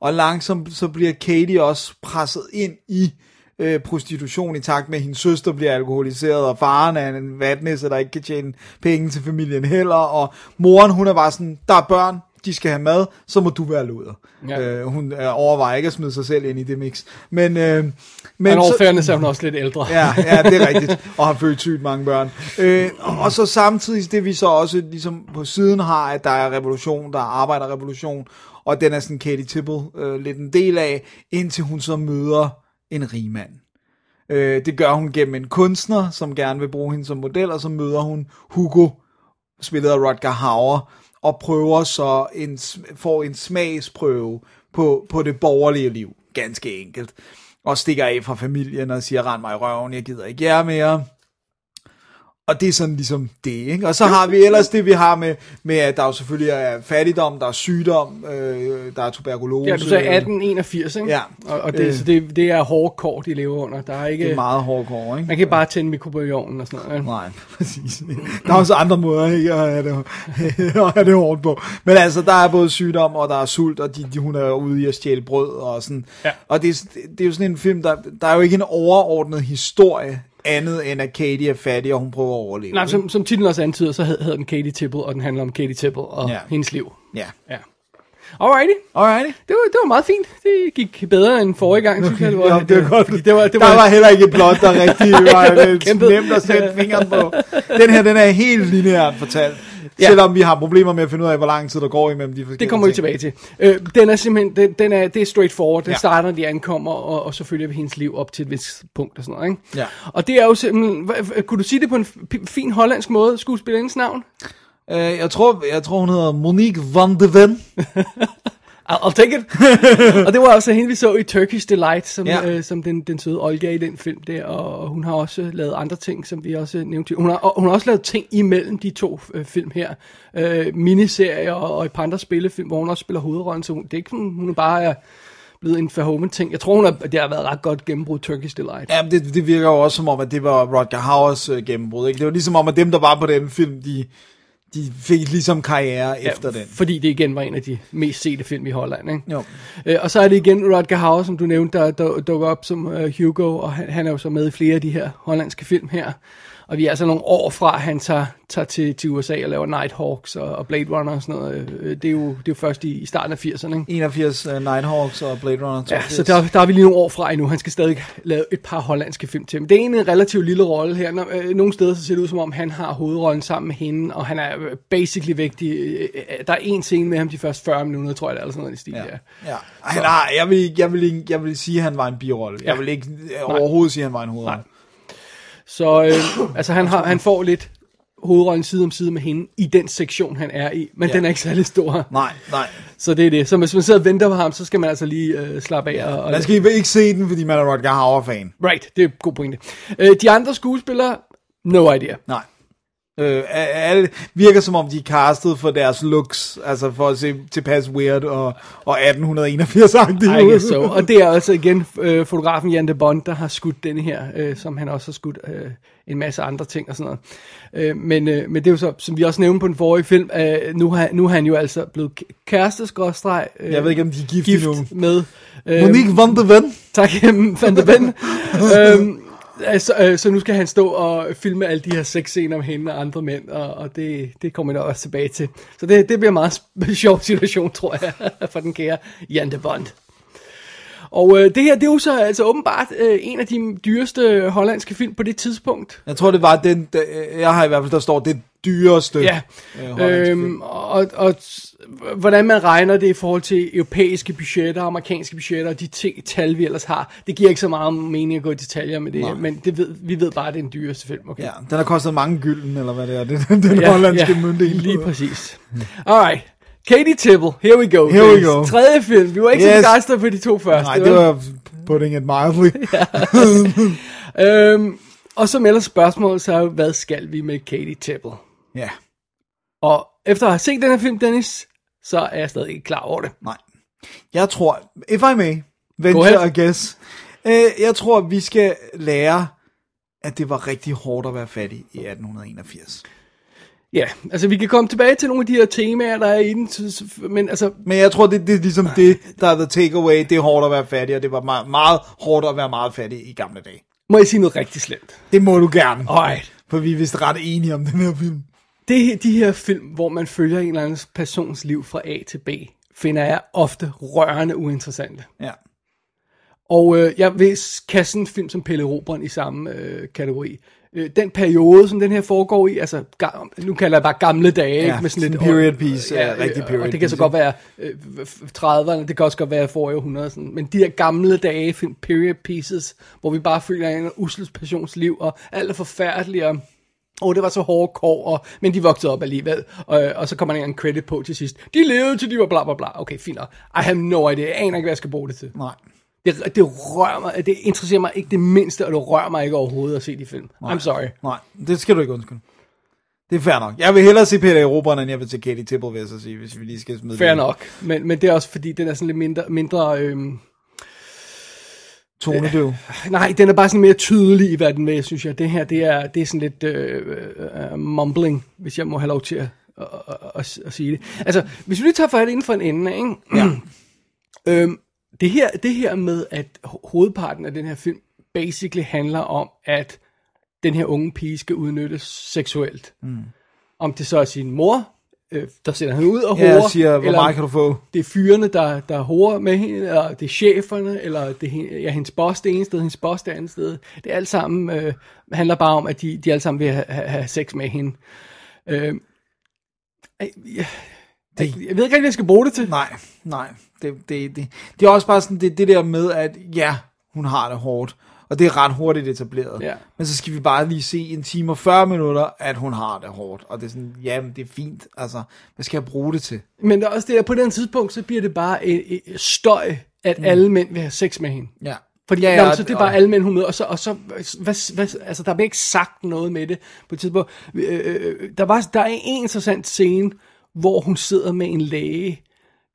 og langsomt så bliver Katie også presset ind i øh, prostitution i takt med, at hendes søster bliver alkoholiseret, og faren er en vatnisse, der ikke kan tjene penge til familien heller, og moren, hun er bare sådan, der er børn, de skal have mad, så må du være luder. Ja. Øh, hun øh, overvejer ikke at smide sig selv ind i det mix. Men, øh, men så- overfærdende så er hun også lidt ældre. Ja, ja, det er rigtigt. Og har født sygt mange børn. Øh, og- og så samtidig det vi så også ligesom på siden har, at der er revolution, der er arbejderrevolution, og den er sådan Katie Tibble øh, lidt en del af, indtil hun så møder en rigmand. Øh, det gør hun gennem en kunstner, som gerne vil bruge hende som model, og så møder hun Hugo, spillet af Rutger Hauer, og prøver så en, får en smagsprøve på, på det borgerlige liv. Ganske enkelt. Og stikker af fra familien og siger, rend mig i røven, jeg gider ikke jer mere. Og det er sådan ligesom det, ikke? Og så har vi ellers det, vi har med, med at der jo selvfølgelig er fattigdom, der er sygdom, øh, der er tuberkulose. Ja, du sagde 1881, ikke? Ja. Og, og det, Øh. så det, det er hårde kår, de lever under. Der er ikke... Det er meget hårdcore, ikke? Man kan ikke bare tænde mikrobølgeovnen og sådan noget. ikke? Nej, præcis. Der er også andre måder ikke, at have det, at have det hårdt på. Men altså, der er både sygdom, og der er sult, og de, de, hun er ude i at stjæle brød, og sådan. Ja. Og det, er- det er jo sådan en film, der, der er jo ikke en overordnet historie, andet end at Katie er fattig, og hun prøver at overleve. Nej, som, som titlen også antyder, så hed- hedder den Katie Tibble, og den handler om Katie Tibble og Ja. hendes liv. Ja. Ja. Alrighty. Alrighty. Det var, det var meget fint. Det gik bedre end forrige gang, synes jeg. Det var, Ja, det var godt. Det var, det der var, var heller ikke et plot, der rigtig <laughs> var øh, Kæmpet. nemt at sætte fingeren på. Den her, den er helt lineært fortalt. Ja. Selvom vi har problemer med at finde ud af, hvor lang tid der går imellem de forskellige det kommer vi tilbage til. Øh, den er simpelthen, den, den er, det er straightforward. Den Ja. starter, når de ankommer, og, og så følger vi hendes liv op til et vist punkt og sådan noget. Ikke? Ja. Og det er jo simpelthen, kunne du sige det på en fin hollandsk måde, skuespillerindens navn? Øh, jeg, tror, jeg tror, hun hedder Monique van de Ven. <laughs> I'll, take it. og det var også hende, vi så i Turkish Delight, som, Ja. øh, som den, den søde Olga i den film der, og hun har også lavet andre ting, som vi også nævnte. Hun har, og hun har også lavet ting imellem de to øh, film her. Øh, miniserier og, og et par andre spillefilm, hvor hun også spiller hovedrollen, så hun, det er ikke sådan, hun er bare er blevet en Verhoeven ting. Jeg tror, hun har, det har været ret godt gennembrud Turkish Delight. Ja, det, det virker jo også som om, at det var Rodger Hauers øh, gennembrud. Ikke? Det var ligesom om, at dem, der var på den film, de, de fik ligesom karriere ja, efter den. Fordi det igen var en af de mest sete film i Holland. Ikke? Jo. Øh, og så er det igen Rutger Hauer, som du nævnte, der, der dukker op som uh, Hugo, og han, han er jo så med i flere af de her hollandske film her. Og vi er altså nogle år fra, at han tager, tager til, til USA og laver Nighthawks og, og Blade Runner og sådan noget. Øh, Det er jo, det er jo først i, i starten af 80'erne. Ikke? 81 uh, Nighthawks og Blade Runner 82. Ja, så der, der er vi lige nogle år fra endnu. Han skal stadig lave et par hollandske film til. Men det er en relativt lille rolle her. Når, øh, nogle steder så ser det ud som om, han har hovedrollen sammen med hende, og han er øh, basically vigtig. Øh, øh, Der er en scene med ham de første 40 minutter, tror jeg, eller sådan noget i stil. Ja. Ja. Ja. Han har, jeg, vil, jeg, vil, ikke- jeg vil sige, at han var en birolle. Ja. Jeg vil ikke øh, overhovedet sige, at han var en hovedrolle. Så øh, altså, han, har, han får lidt hovedrollen side om side med hende i den sektion, han er i. Men Ja. den er ikke særlig stor. Nej, nej. Så det er det. Så hvis man sidder og venter på ham, så skal man altså lige øh, slappe af. Og, og Man skal ikke se den, fordi man er Rodger Hauer-fan. Right, det er en god pointe. Øh, de andre skuespillere, no idea. Nej. Øh, alle virker som om de er castet for deres looks, altså for at se tilpas weird og, og 1881-agtige I ud. so. Og det er altså igen øh, fotografen Jan de Bond, der har skudt denne her, øh, som han også har skudt øh, en masse andre ting og sådan noget. Øh, men, øh, men det er jo så, som vi også nævnte på den forrige film, øh, nu, har, nu er han jo altså blevet kæresteskrådstreg. Øh, Jeg ved ikke, om de er gift, gift endnu. med... Øh, Monique van de Ven. Tak, <laughs> Van de Ven. <laughs> øhm, altså, øh, så nu skal han stå og filme alle de her sexscener med hende og andre mænd, og, og det, det kommer jeg nok også tilbage til. Så det, det bliver en meget <laughs> sjov situation, tror jeg, <laughs> for den kære Jan de Bond. Og øh, det her, det er jo så altså åbenbart øh, en af de dyreste hollandske film på det tidspunkt. Jeg tror, det var den, der, jeg har i hvert fald, der står det dyreste. Ja, øh, hollandske øhm, film. og, og hvordan man regner det i forhold til europæiske budgetter, amerikanske budgetter, og de ting, tal vi ellers har, det giver ikke så meget mening at gå i detaljer med det, Nej. men det ved, vi ved bare, at det er den dyreste film. Okay? Ja, den har kostet mange gylden, eller hvad det er. Det, <laughs> den, den hollandske myndighed. Lige præcis. Alright. Katie Tibble, here we go. Here we go. Tredje film. Vi var ikke Yes. så begejstrede for de to første. Nej, det var putting it mildly. <laughs> Øhm, og så melder spørgsmålet så, hvad skal vi med Katie Tibble? ja, Og efter at have set den her film, Dennis, så er jeg stadig ikke klar over det. nej. Jeg tror, if I may, venture a guess. Øh, jeg tror, vi skal lære, at det var rigtig hårdt at være fattig i 1881. Ja, altså vi kan komme tilbage til nogle af de her temaer, der er i den, men altså, Men jeg tror, det, det er ligesom det, der er the takeaway. Det er hårdt at være fattig, og det var meget, meget hårdt at være meget fattig i gamle dage. må jeg sige noget rigtig slemt. Det må du gerne. Alright. For vi er vist ret enige om den her film. Det, de her film, hvor man følger en eller anden persons liv fra A til B, finder jeg ofte rørende uinteressante. Ja. Og øh, jeg vil kaste sådan en film som Pelle Robren i samme øh, kategori. Øh, den periode, som den her foregår i, altså nu kalder jeg bare gamle dage, Ja, ikke? med sådan lidt period piece, ja, rigtig øh, period Og det kan så godt være øh, 30'erne, det kan også godt være forrige århundrede, sådan. men de her gamle dage, film, period pieces, hvor vi bare føler en usels passionsliv, og alt er forfærdeligt, og og det var så hårde kår, og, men de voksede op alligevel. Og, og så kommer der en credit på til sidst. De levede til de var bla bla bla. Okay, fint nok. I have no idea. Jeg aner ikke, hvad jeg skal bruge det til. Nej. Det, det rører mig, det interesserer mig ikke det mindste, og det rører mig ikke overhovedet at se de film. I'm sorry. Nej, det skal du ikke undskylde. Det er fair nok. Jeg vil hellere se Peter Eroberen, end jeg vil til Katie Tibble, vil jeg så sige, hvis vi lige skal smide Fair det. nok. Men, men det er også fordi, den er sådan lidt mindre, mindre øhm, Tonedøv. nej, den er bare sådan mere tydelig i, hvad den vil, synes jeg. Det her, det er, det er sådan lidt øh, øh, mumbling, hvis jeg må have lov til at, at, at, at, sige det. Altså, hvis vi lige tager fat inden for en ende, ikke? Ja. <clears throat> Øhm, det, her, det her med, at ho- hovedparten af den her film basically handler om, at den her unge pige skal udnyttes seksuelt. Mm. Om det så er sin mor, øh, der sender hende ud og Ja, hårder, jeg siger, hvor meget kan du få? det er fyrene, der, der hårder med hende, eller det er cheferne, eller det er ja, hendes boss det ene sted, hendes boss det andet sted. Det er alt sammen, øh, handler bare om, at de, de alle sammen vil have, have, have sex med hende. Øh, jeg, jeg, jeg, jeg ved ikke rigtig, hvad jeg skal bruge det til. Nej, nej. Det, det, det, det er også bare sådan, det, det der med, at ja, hun har det hårdt. Og det er ret hurtigt etableret. Ja. Men så skal vi bare lige se en time og 40 minutter, at hun har det hårdt. Og det er sådan, jamen det er fint. Altså, hvad skal jeg bruge det til? Men der er også det, at på den tidspunkt, så bliver det bare et, et støj, at mm. alle mænd vil have sex med hende. Ja. Fordi Ja, ja, ja, ja, så det er bare og- alle mænd, hun møder, og så, og så hvad, hvad, altså, der bliver ikke sagt noget med det på et tidspunkt. Øh, øh, der, var, der er en interessant scene, hvor hun sidder med en læge,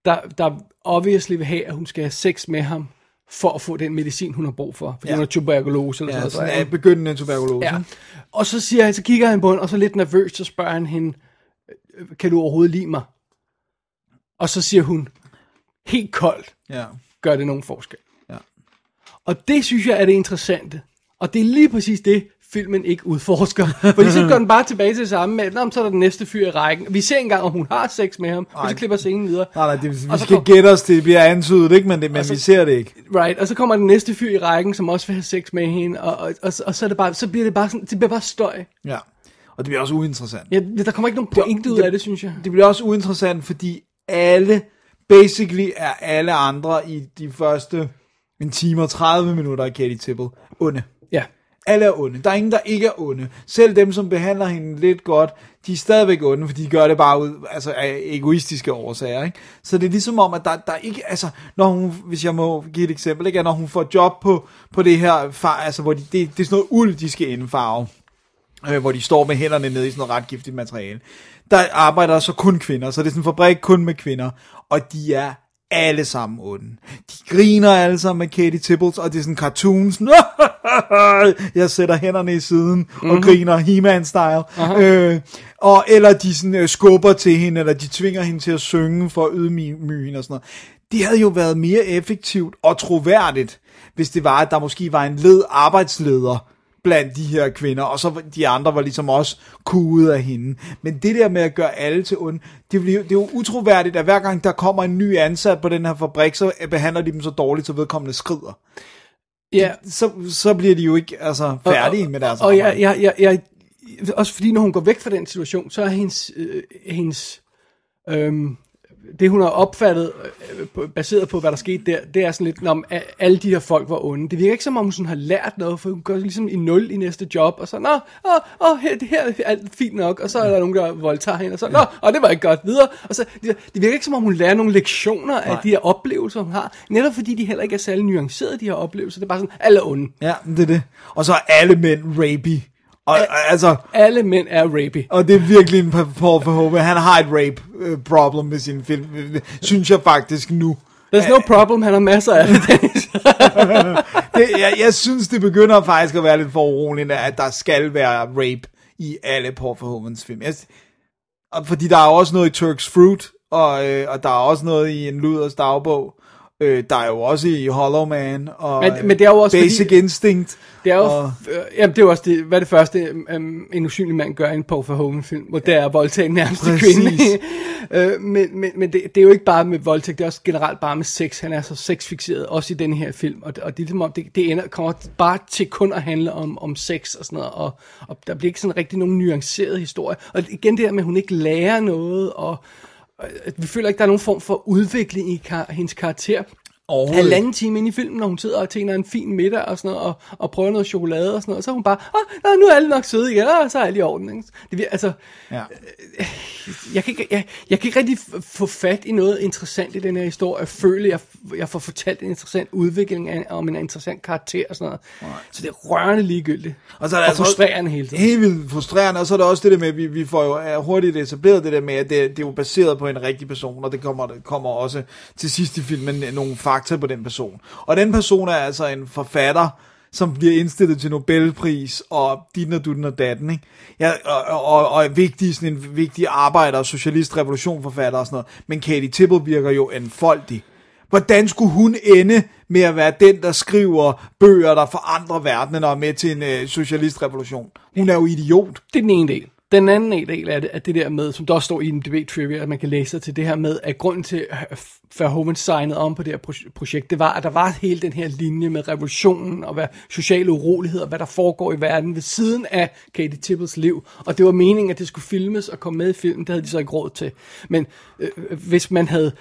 der, der obviously vil have, at hun skal have sex med ham, for at få den medicin, hun har brug for. Fordi Ja. hun har tuberkulose eller Ja, sådan sådan noget. begyndende tuberkulose. Ja. Og så siger han, så kigger han på hende, og så lidt nervøst, så spørger han hende, "Øh, kan du overhovedet lide mig? Og så siger hun, helt koldt, ja. gør det nogen forskel. Ja. Og det synes jeg er det interessante. Og det er lige præcis det, filmen ikke udforsker. <laughs> Fordi så går den bare tilbage til det samme med, "Nå, så er der den næste fyr i rækken. Vi ser engang, om hun har sex med ham, og Nej. så klipper scenen videre. Nej, nej, det, vi Og så skal kom- gætte os til, det bliver antydet, ikke? Men, det, men så- vi ser det ikke. Right, og så kommer den næste fyr i rækken, som også vil have sex med hende, og, og, og, og så, er det bare, så bliver det bare sådan, det bliver bare støj. Ja. Og det bliver også uinteressant. Ja, der kommer ikke nogen pointe ud af det, synes jeg. Det bliver også uinteressant, fordi alle, basically er alle andre i de første en time og 30 minutter af Katie Tibble onde. Ja. Alle er onde. Der er ingen, der ikke er onde. Selv dem, som behandler hende lidt godt, de er stadigvæk onde, for de gør det bare ud altså, af egoistiske årsager. Ikke? Så det er ligesom om, at der, der ikke, altså, når hun, hvis jeg må give et eksempel, ikke? at når hun får job på, på det her, far, altså, hvor de, det, det er sådan noget uld, de skal indfarve øh, hvor de står med hænderne nede i sådan noget ret giftigt materiale. Der arbejder så kun kvinder, så det er sådan en fabrik kun med kvinder, og de er alle sammen onde. De griner alle sammen med Katie Tibbles, og det er sådan cartoons. <laughs> Jeg sætter hænderne i siden mm-hmm. og griner He-Man-style. Øh, og, eller de sådan, øh, skubber til hende, eller de tvinger hende til at synge for at ydmyge hende og sådan noget. Det havde jo været mere effektivt og troværdigt, hvis det var, at der måske var en led arbejdsleder, blandt de her kvinder, og så de andre var ligesom også kuget af hende. Men det der med at gøre alle til onde, det, bliver, det er jo utroværdigt, at hver gang der kommer en ny ansat på den her fabrik, så behandler de dem så dårligt, så vedkommende skrider. Ja, Så, så bliver de jo ikke altså, færdige med deres Og, og jeg, arbejde. jeg, jeg, jeg, også fordi når hun går væk fra den situation, så er hendes, øh, hendes øhm, det hun har opfattet, øh, baseret på hvad der skete der, det er sådan lidt, når alle de her folk var onde. Det virker ikke som om hun sådan har lært noget, for hun går ligesom i nul i næste job, og så, nå, åh, åh, her, det her er alt fint nok, og så er der nogen, der voldtager hende, og så, nå, og det var ikke godt, videre. Og så, det, det virker ikke som om hun lærer nogle lektioner af de her oplevelser, hun har, netop fordi de heller ikke er særlig nuancerede, de her oplevelser. Det er bare sådan, alle er onde. Ja, det er det. Og så er alle mænd rapey. Og, altså, Alle mænd er rapey. og det er virkelig en Paul Verhoeven. Han har et rape øh, problem med sin film, synes jeg faktisk nu. There's no problem, han har masser af det. <laughs> Det, jeg, jeg synes, det begynder faktisk at være lidt for uroligt, at der skal være rape i alle Paul Verhoevens film. Jeg, fordi der er også noget i Turks Fruit, og, øh, og der er også noget i en Luders dagbog. Øh, der er jo også i Hollow Man, og Men- men det er jo også Basic fordi- Instinct. Det er jo, og, øh, jamen, det er jo også det, hvad det første, um, en usynlig mand gør i en Paul Verhoeven film, hvor der er nærmeste Præcis. kvinde. <laughs> øh, men men, men det, det, er jo ikke bare med voldtægt, det er også generelt bare med sex. Han er så sexfixeret, også i den her film. Og, og det, ligesom om, det, det ender, kommer bare til kun at handle om, om sex og sådan noget. Og, og der bliver ikke sådan rigtig nogen nuanceret historie. Og igen det der med, at hun ikke lærer noget, og vi føler ikke, der er nogen form for udvikling i kar- hendes karakter. Halvanden time inde i filmen, når hun sidder og tænker en fin middag og sådan noget, og, og prøver noget chokolade og sådan noget, og så er hun bare, nå, nu er alle nok søde igen, og så er alle i orden. Ikke? Det, vir- altså, ja. <laughs> jeg kan, ikke, jeg, jeg kan ikke rigtig få fat i noget interessant i den her historie. Jeg føler, jeg, jeg får fortalt en interessant udvikling af, om en interessant karakter og sådan noget. Så det er rørende ligegyldigt. Og så er det og altså frustrerende hele tiden. Helt vildt frustrerende, og så er der også det der med, at vi, vi får jo hurtigt etableret det der med, at det, det er jo baseret på en rigtig person, og det kommer, det kommer også til sidst i filmen nogle fakta på den person. Og den person er altså en forfatter, som bliver indstillet til Nobelpris, og din og dutten og datten, ikke? Ja, og, og, og er vigtig, sådan en vigtig arbejder, socialist, revolutionforfatter og sådan noget. Men Katie Tibble virker jo enfoldig. Hvordan skulle hun ende med at være den, der skriver bøger, der forandrer verdenen og er med til en øh, socialistrevolution? Hun er jo idiot. Det er den ene del. Den anden del af det, er det der med, som der også står i en debate trivia, at man kan læse sig til det her med, at grunden til, at Verhoeven signede om på det her pro- projekt, det var, at der var hele den her linje med revolutionen og hvad sociale uroligheder, hvad der foregår i verden ved siden af Katie Tibbles liv. Og det var meningen, at det skulle filmes og komme med i filmen. Det havde de så ikke råd til. Men øh, hvis man havde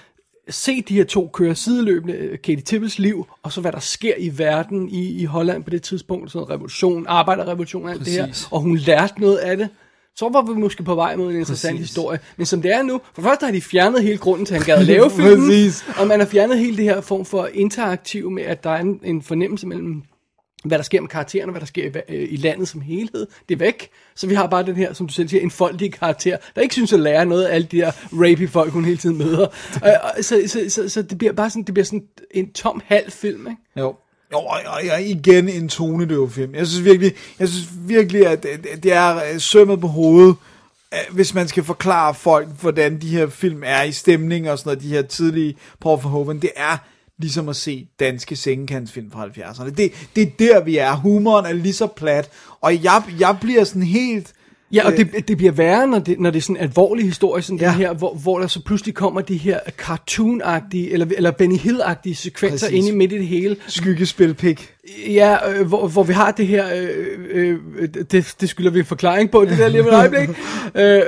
se de her to køre sideløbende, øh, Katie Tibbles liv, og så hvad der sker i verden i, i Holland på det tidspunkt, sådan revolution, arbejderrevolution og alt det her, Præcis. og hun lærte noget af det, så var vi måske på vej mod en interessant Præcis. historie. Men som det er nu, for først har de fjernet hele grunden til, at han gad at lave <laughs> filmen, Præcis. og man har fjernet hele det her form for interaktiv med, at der er en, en fornemmelse mellem hvad der sker med karaktererne, og hvad der sker i, øh, i landet som helhed. Det er væk. Så vi har bare den her, som du selv siger, en foldig karakter, der ikke synes at lære noget af alle de her rapey folk, hun hele tiden møder. <laughs> og, så, så, så, så, det bliver bare sådan, det bliver sådan en tom halv film, ikke? Jo. Jo, og, og, og igen en tonedøv film. Jeg synes virkelig, jeg synes virkelig at det, det er øh, sømmet på hovedet, øh, hvis man skal forklare folk, hvordan de her film er i stemning og sådan noget, de her tidlige Paul Verhoeven, det er ligesom at se danske sengekantsfilm fra 70'erne. Det, det er der, vi er. Humoren er lige så plat, og jeg, jeg bliver sådan helt... Ja, og det, det bliver værre, når det, når det er sådan en alvorlig historie, sådan ja. Den her, hvor, hvor der så pludselig kommer de her cartoon-agtige, eller, eller Benny Hill-agtige sekvenser Præcis. inde i midt i det hele. Skyggespil pik. Ja, øh, hvor, hvor vi har det her, øh, øh, det, det skylder vi en forklaring på, det der lige om et øjeblik. <laughs> øh,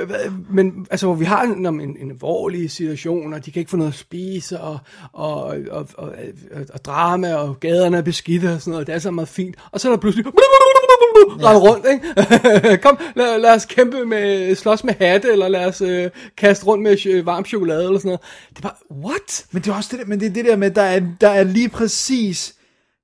men altså, hvor vi har en, en, en alvorlig situation, og de kan ikke få noget at spise, og, og, og, og, og, og drama, og gaderne er beskidte og sådan noget, det er så meget fint. Og så er der pludselig rende rundt, ikke? <laughs> Kom, lad, lad os kæmpe med, slås med hatte, eller lad os øh, kaste rundt med øh, varm chokolade, eller sådan noget. Det er bare, what? Men det er også det der, men det er det der med, der er, der er lige præcis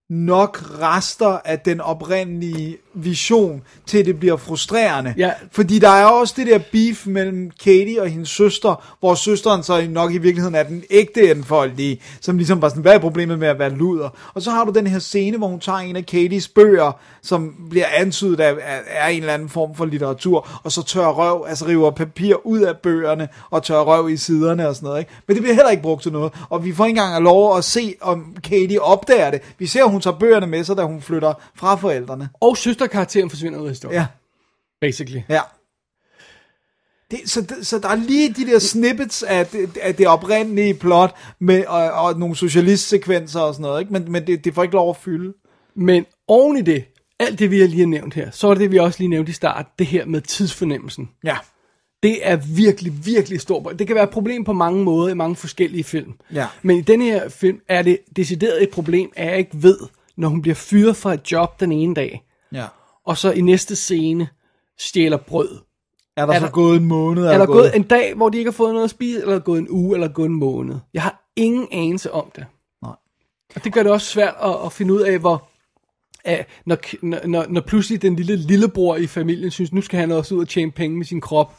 nok rester af den oprindelige vision, til det bliver frustrerende. Ja. Fordi der er også det der beef mellem Katie og hendes søster, hvor søsteren så nok i virkeligheden er den ægte enfoldige, som ligesom var sådan, hvad er problemet med at være luder? Og så har du den her scene, hvor hun tager en af Katies bøger, som bliver antydet af, af en eller anden form for litteratur, og så tør røv, altså river papir ud af bøgerne, og tør røv i siderne og sådan noget. Ikke? Men det bliver heller ikke brugt til noget. Og vi får ikke engang lov at se, om Katie opdager det. Vi ser, at hun tager bøgerne med sig, da hun flytter fra forældrene. Og søsteren søsterkarakteren forsvinder ud af historien. Ja, Basically. ja. Det, så, så der er lige de der snippets af det, af det oprindelige plot med, og, og nogle socialistsekvenser og sådan noget, ikke? men, men det, det får ikke lov at fylde. Men oven i det, alt det vi har lige nævnt her, så er det, vi også lige nævnte i start, det her med tidsfornemmelsen. Ja, Det er virkelig, virkelig stort. Det kan være et problem på mange måder i mange forskellige film. Ja. Men i denne her film er det decideret et problem, at jeg ikke ved, når hun bliver fyret fra et job den ene dag, ja. og så i næste scene stjæler brød. Er der Er så der- gået en måned? Er der gået en dag, hvor de ikke har fået noget at spise, eller er der gået en uge, eller er der gået en måned? Jeg har ingen anelse om det. Nej. Og det gør det også svært at, at finde ud af, hvor... At når, når, når, når pludselig den lille lillebror i familien synes, nu skal han også ud og tjene penge med sin krop.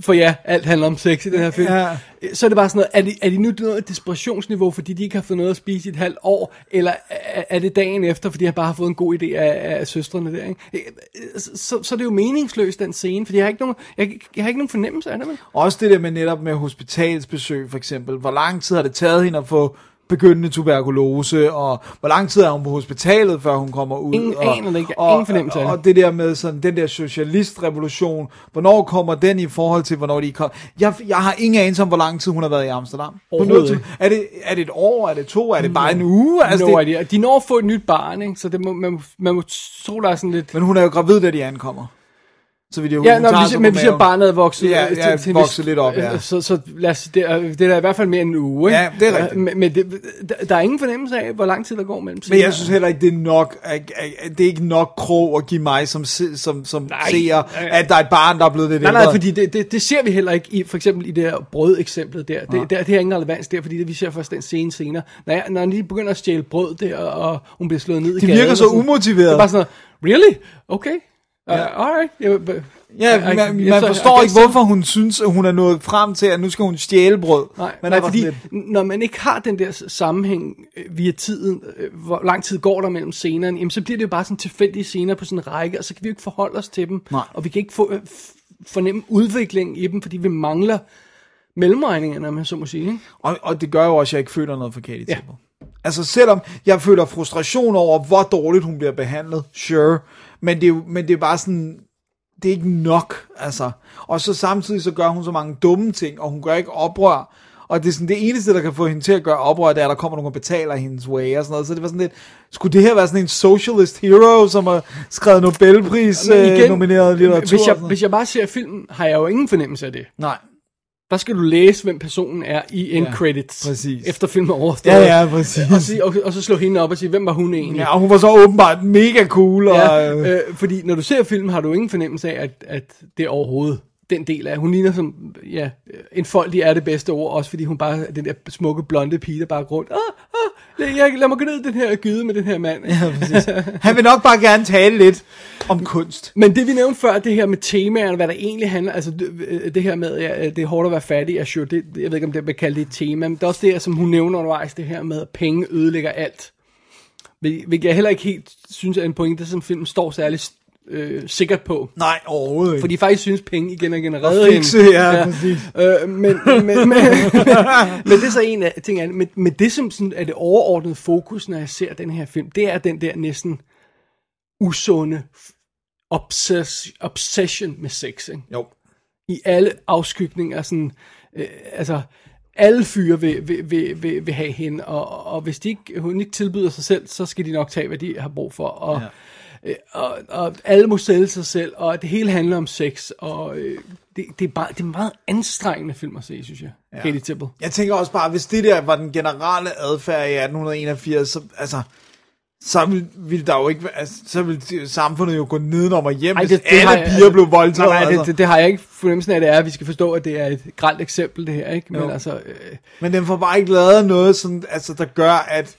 For ja, alt handler om sex i den her film. Ja. Så er det bare sådan noget, er de, er de nu nået et desperationsniveau, fordi de ikke har fået noget at spise i et halvt år, eller er, er det dagen efter, fordi han bare har fået en god idé af, af søstrene der, ikke? Så, så er det jo meningsløst, den scene, fordi jeg har ikke nogen, jeg, jeg har ikke nogen fornemmelse af det, men. Også det der med netop med hospitalsbesøg, for eksempel. Hvor lang tid har det taget hende at få begyndende tuberkulose, og hvor lang tid er hun på hospitalet, før hun kommer ud. Ingen og, aner det ikke. og, Ingen fornemmelse og, det. og det der med sådan, den der socialistrevolution, hvornår kommer den i forhold til, hvornår de kom? Jeg, jeg har ingen anelse om, hvor lang tid hun har været i Amsterdam. Er Overhovedet til- Er det, er det et år? Er det to? Er det bare en uge? Altså, det, no idea. De når at få et nyt barn, ikke? så det må, man, man må er sådan lidt... Men hun er jo gravid, da de ankommer. Så vi det, Ja, når vi, men vi siger, maven. barnet er vokset, Ja, øh, ja, en vokset vis- lidt op, ja. øh, Så, så lad os, det, er, det er i hvert fald mere end en uge. Ikke? Ja, det er rigtigt. Men, men det, der, er ingen fornemmelse af, hvor lang tid der går mellem Men jeg synes heller ikke, det er nok, at, at det er ikke nok krog at give mig som, som, som Nej. seer, at der er et barn, der er blevet lidt Nej, nej, ældre. fordi det, det, det ser vi heller ikke, i, for eksempel i det her brød-eksemplet der. Det, Nej. der, det har ingen relevans der, fordi det, vi ser først den scene senere. Når, jeg, når de begynder at stjæle brød der, og hun bliver slået ned i De gaden virker og så umotiveret. Det er bare sådan, really? Okay. Uh, alright. Jeg, Ja, I- I- man, yes, man I- forstår I ikke, guess so. hvorfor hun synes, at hun er nået frem til, at nu skal hun stjæle brød. Nej, Men nej er fordi lidt, når man ikke har den der sammenhæng øh, via tiden, øh, hvor lang tid går der mellem scenerne, jamen så bliver det jo bare sådan tilfældige scener på sådan en række, og så kan vi jo ikke forholde os til dem. Nej. Og vi kan ikke få, øh, fornemme udviklingen i dem, fordi vi mangler mellemregningerne, man så må sige. Ikke? og, og det gør jo også, at jeg ikke føler noget for Katie Ja. Altså selvom jeg føler frustration over, hvor dårligt hun bliver behandlet, sure, men det er, jo, men det er bare sådan, det er ikke nok, altså. Og så samtidig så gør hun så mange dumme ting, og hun gør ikke oprør. Og det er sådan det eneste, der kan få hende til at gøre oprør, det er, at der kommer nogen og betaler hendes way og sådan noget. Så det var sådan lidt, skulle det her være sådan en socialist hero, som har skrevet Nobelpris Men øh, nomineret litteratur? hvis, jeg, hvis jeg bare ser filmen, har jeg jo ingen fornemmelse af det. Nej. Der skal du læse, hvem personen er i end Ja, credits. præcis. Efter filmen er overstået. Ja, ja, præcis. Og, sige, og, og så slå hende op og sige, hvem var hun egentlig? Ja, og hun var så åbenbart mega cool. Og, Ja, øh, fordi når du ser filmen, har du ingen fornemmelse af, at, at det er overhovedet den del af. Hun ligner som, ja, en folk, de er det bedste ord, også fordi hun bare den der smukke blonde pige, der bare går rundt. Ah, ah, lad, jeg, lad mig gå ned i den her gyde med den her mand. Ja. Han vil nok bare gerne tale lidt om kunst. Men det vi nævnte før, det her med temaerne, hvad der egentlig handler, altså det, øh, det her med, ja, det er hårdt at være fattig, er sure, det, jeg ved ikke, om det kalde det et tema, men det er også det, som hun nævner undervejs, det her med, at penge ødelægger alt. Hvil- Hvilket jeg heller ikke helt synes er en pointe, som filmen står særlig øh, sikkert på. Nej, overhovedet ikke. Fordi de faktisk synes, penge igen og igen er reddet fikse, hende. ja, præcis. Øh, men, men, men, men, <laughs> det er så en af tingene. Men, men det, som sådan er det overordnede fokus, når jeg ser den her film, det er den der næsten usunde obsess, obsession med sex. Ikke? Jo. I alle afskygninger. Sådan, øh, altså, alle fyre vil, vil, vil, vil, vil have hende, og, og hvis de ikke, hun ikke tilbyder sig selv, så skal de nok tage, hvad de har brug for. Og, ja. Øh, og, og alle må sælge sig selv, og det hele handler om sex, og øh, det, det, er bare, det er en meget anstrengende film at se, synes jeg. Ja. Katie Tipple. Jeg tænker også bare, hvis det der var den generelle adfærd i 1881, så, altså, så ville, ville der jo ikke, altså, så ville samfundet jo gå nedenom og hjem, Ej, hvis det, det har alle jeg- piger blev voldtaget. Nej, nej altså. det, det, det, har jeg ikke fornemmelsen af, det er. Vi skal forstå, at det er et grelt eksempel, det her, ikke? Men Jo. altså, øh, Men den får bare ikke lavet noget, sådan, altså, der gør, at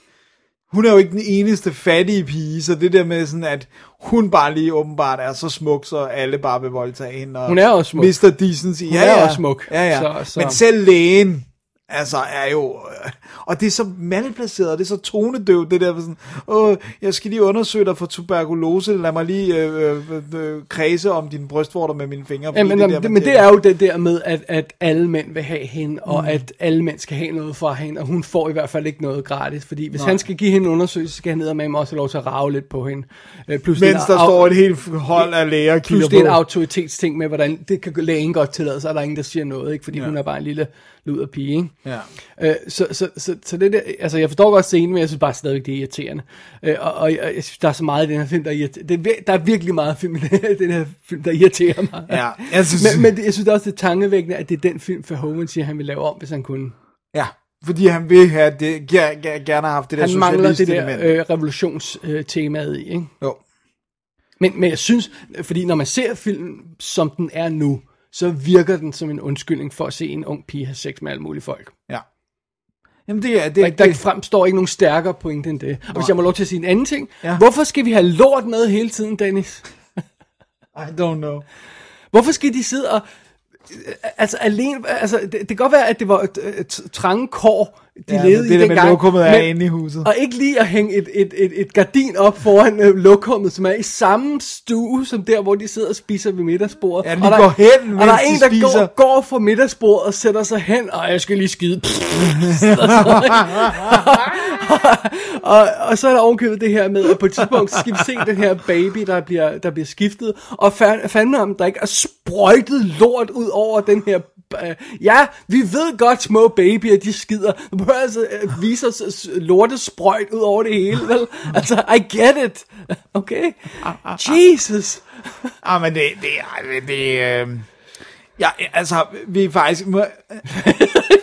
hun er jo ikke den eneste fattige pige, så det der med sådan, at hun bare lige åbenbart er så smuk, så alle bare vil voldtage hende. Og Hun er også smuk. Mr. Decency. Hun ja, er ja. også smuk. Ja, ja. Så- så- Men selv lægen altså er jo, øh, og det er så malplaceret, og det er så tonedøvt, det der, sådan, åh, jeg skal lige undersøge dig for tuberkulose, lad mig lige øh, øh, øh, kredse om dine brystvorter med mine fingre. Ja, men, det er der, det, men det er jo det der med, at, at alle mænd vil have hende, og Mm. at alle mænd skal have noget fra hende, og hun får i hvert fald ikke noget gratis, fordi hvis Nej. han skal give hende en undersøgelse, så skal han ned med også lov til at rave lidt på hende. Øh, plus Mens en der au- står et helt hold af læger og Plus det er en autoritetsting med, hvordan det kan lægen godt tillade sig, og der er ingen, der siger noget, ikke? fordi ja. hun er bare en lille luder pige. Ikke? Ja. Øh, så, så, så, så det der, altså jeg forstår godt scenen, men jeg synes bare stadigvæk, det er irriterende. Øh, og, og jeg, jeg synes, der er så meget i den her film, der irriterer, det er, der er virkelig meget film i den her, film, der irriterer mig. Ja, jeg synes- men, men jeg synes også, det er tankevækkende, at det er den film, Verhoeven siger, han vil lave om, hvis han kunne. Ja, fordi han vil have det, ger, ger, gerne have haft det der Han mangler det der øh, revolutionstemaet i, ikke? Jo. Men, men jeg synes, fordi når man ser filmen, som den er nu, så virker den som en undskyldning for at se en ung pige have sex med alle mulige folk. Ja. Jamen det er... Det, Der, der det, fremstår ikke nogen stærkere pointe end det. Og hvis jeg må lov til at sige en anden ting. Ja. Hvorfor skal vi have lort med hele tiden, Dennis? I don't know. Hvorfor skal de sidde og... Altså alene, altså det, det kan godt være, at det var et, et trange kår, de Ja, levede det i der med dengang. lokummet er inde i huset. Og ikke lige at hænge et, et, et, et gardin op foran øh, lokummet, som er i samme stue, som der, hvor de sidder og spiser ved middagsbordet. Ja, de og der, går hen, Og der er en, de der spiser. går, går fra middagsbordet og sætter sig hen, og jeg skal lige skide. <laughs> og, og så er der ovenkøbet det her med, at på et tidspunkt skal vi se den her baby, der bliver, der bliver skiftet, og fa- fandme om der ikke er sprøjtet lort ud over den her øh, Ja, vi ved godt, små babyer, de skider. Du behøver altså øh, vise os øh, lortet sprøjt ud over det hele, vel? Altså, I get it. Okay? Jesus. Ah, men det, det, er- det, øh, ja, altså, vi er faktisk, må, <laughs>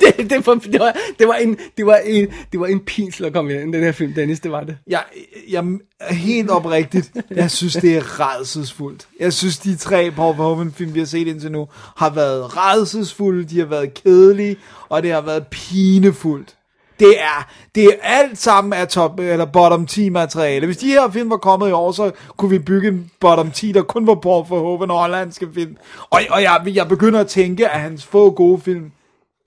det, det, var, det, var, det, var en, det, var en, det var en pinsel at komme ind i den her film, Dennis, det var det. jeg, jeg helt oprigtigt, jeg synes, det er redselsfuldt. Jeg synes, de tre Paul Verhoeven film, vi har set indtil nu, har været redselsfulde, de har været kedelige, og det har været pinefuldt. Det er, det er alt sammen af top, eller bottom 10 materiale. Hvis de her film var kommet i år, så kunne vi bygge en bottom 10, der kun var Paul Verhoeven og hollandske film. Og, og jeg, jeg begynder at tænke, at hans få gode film,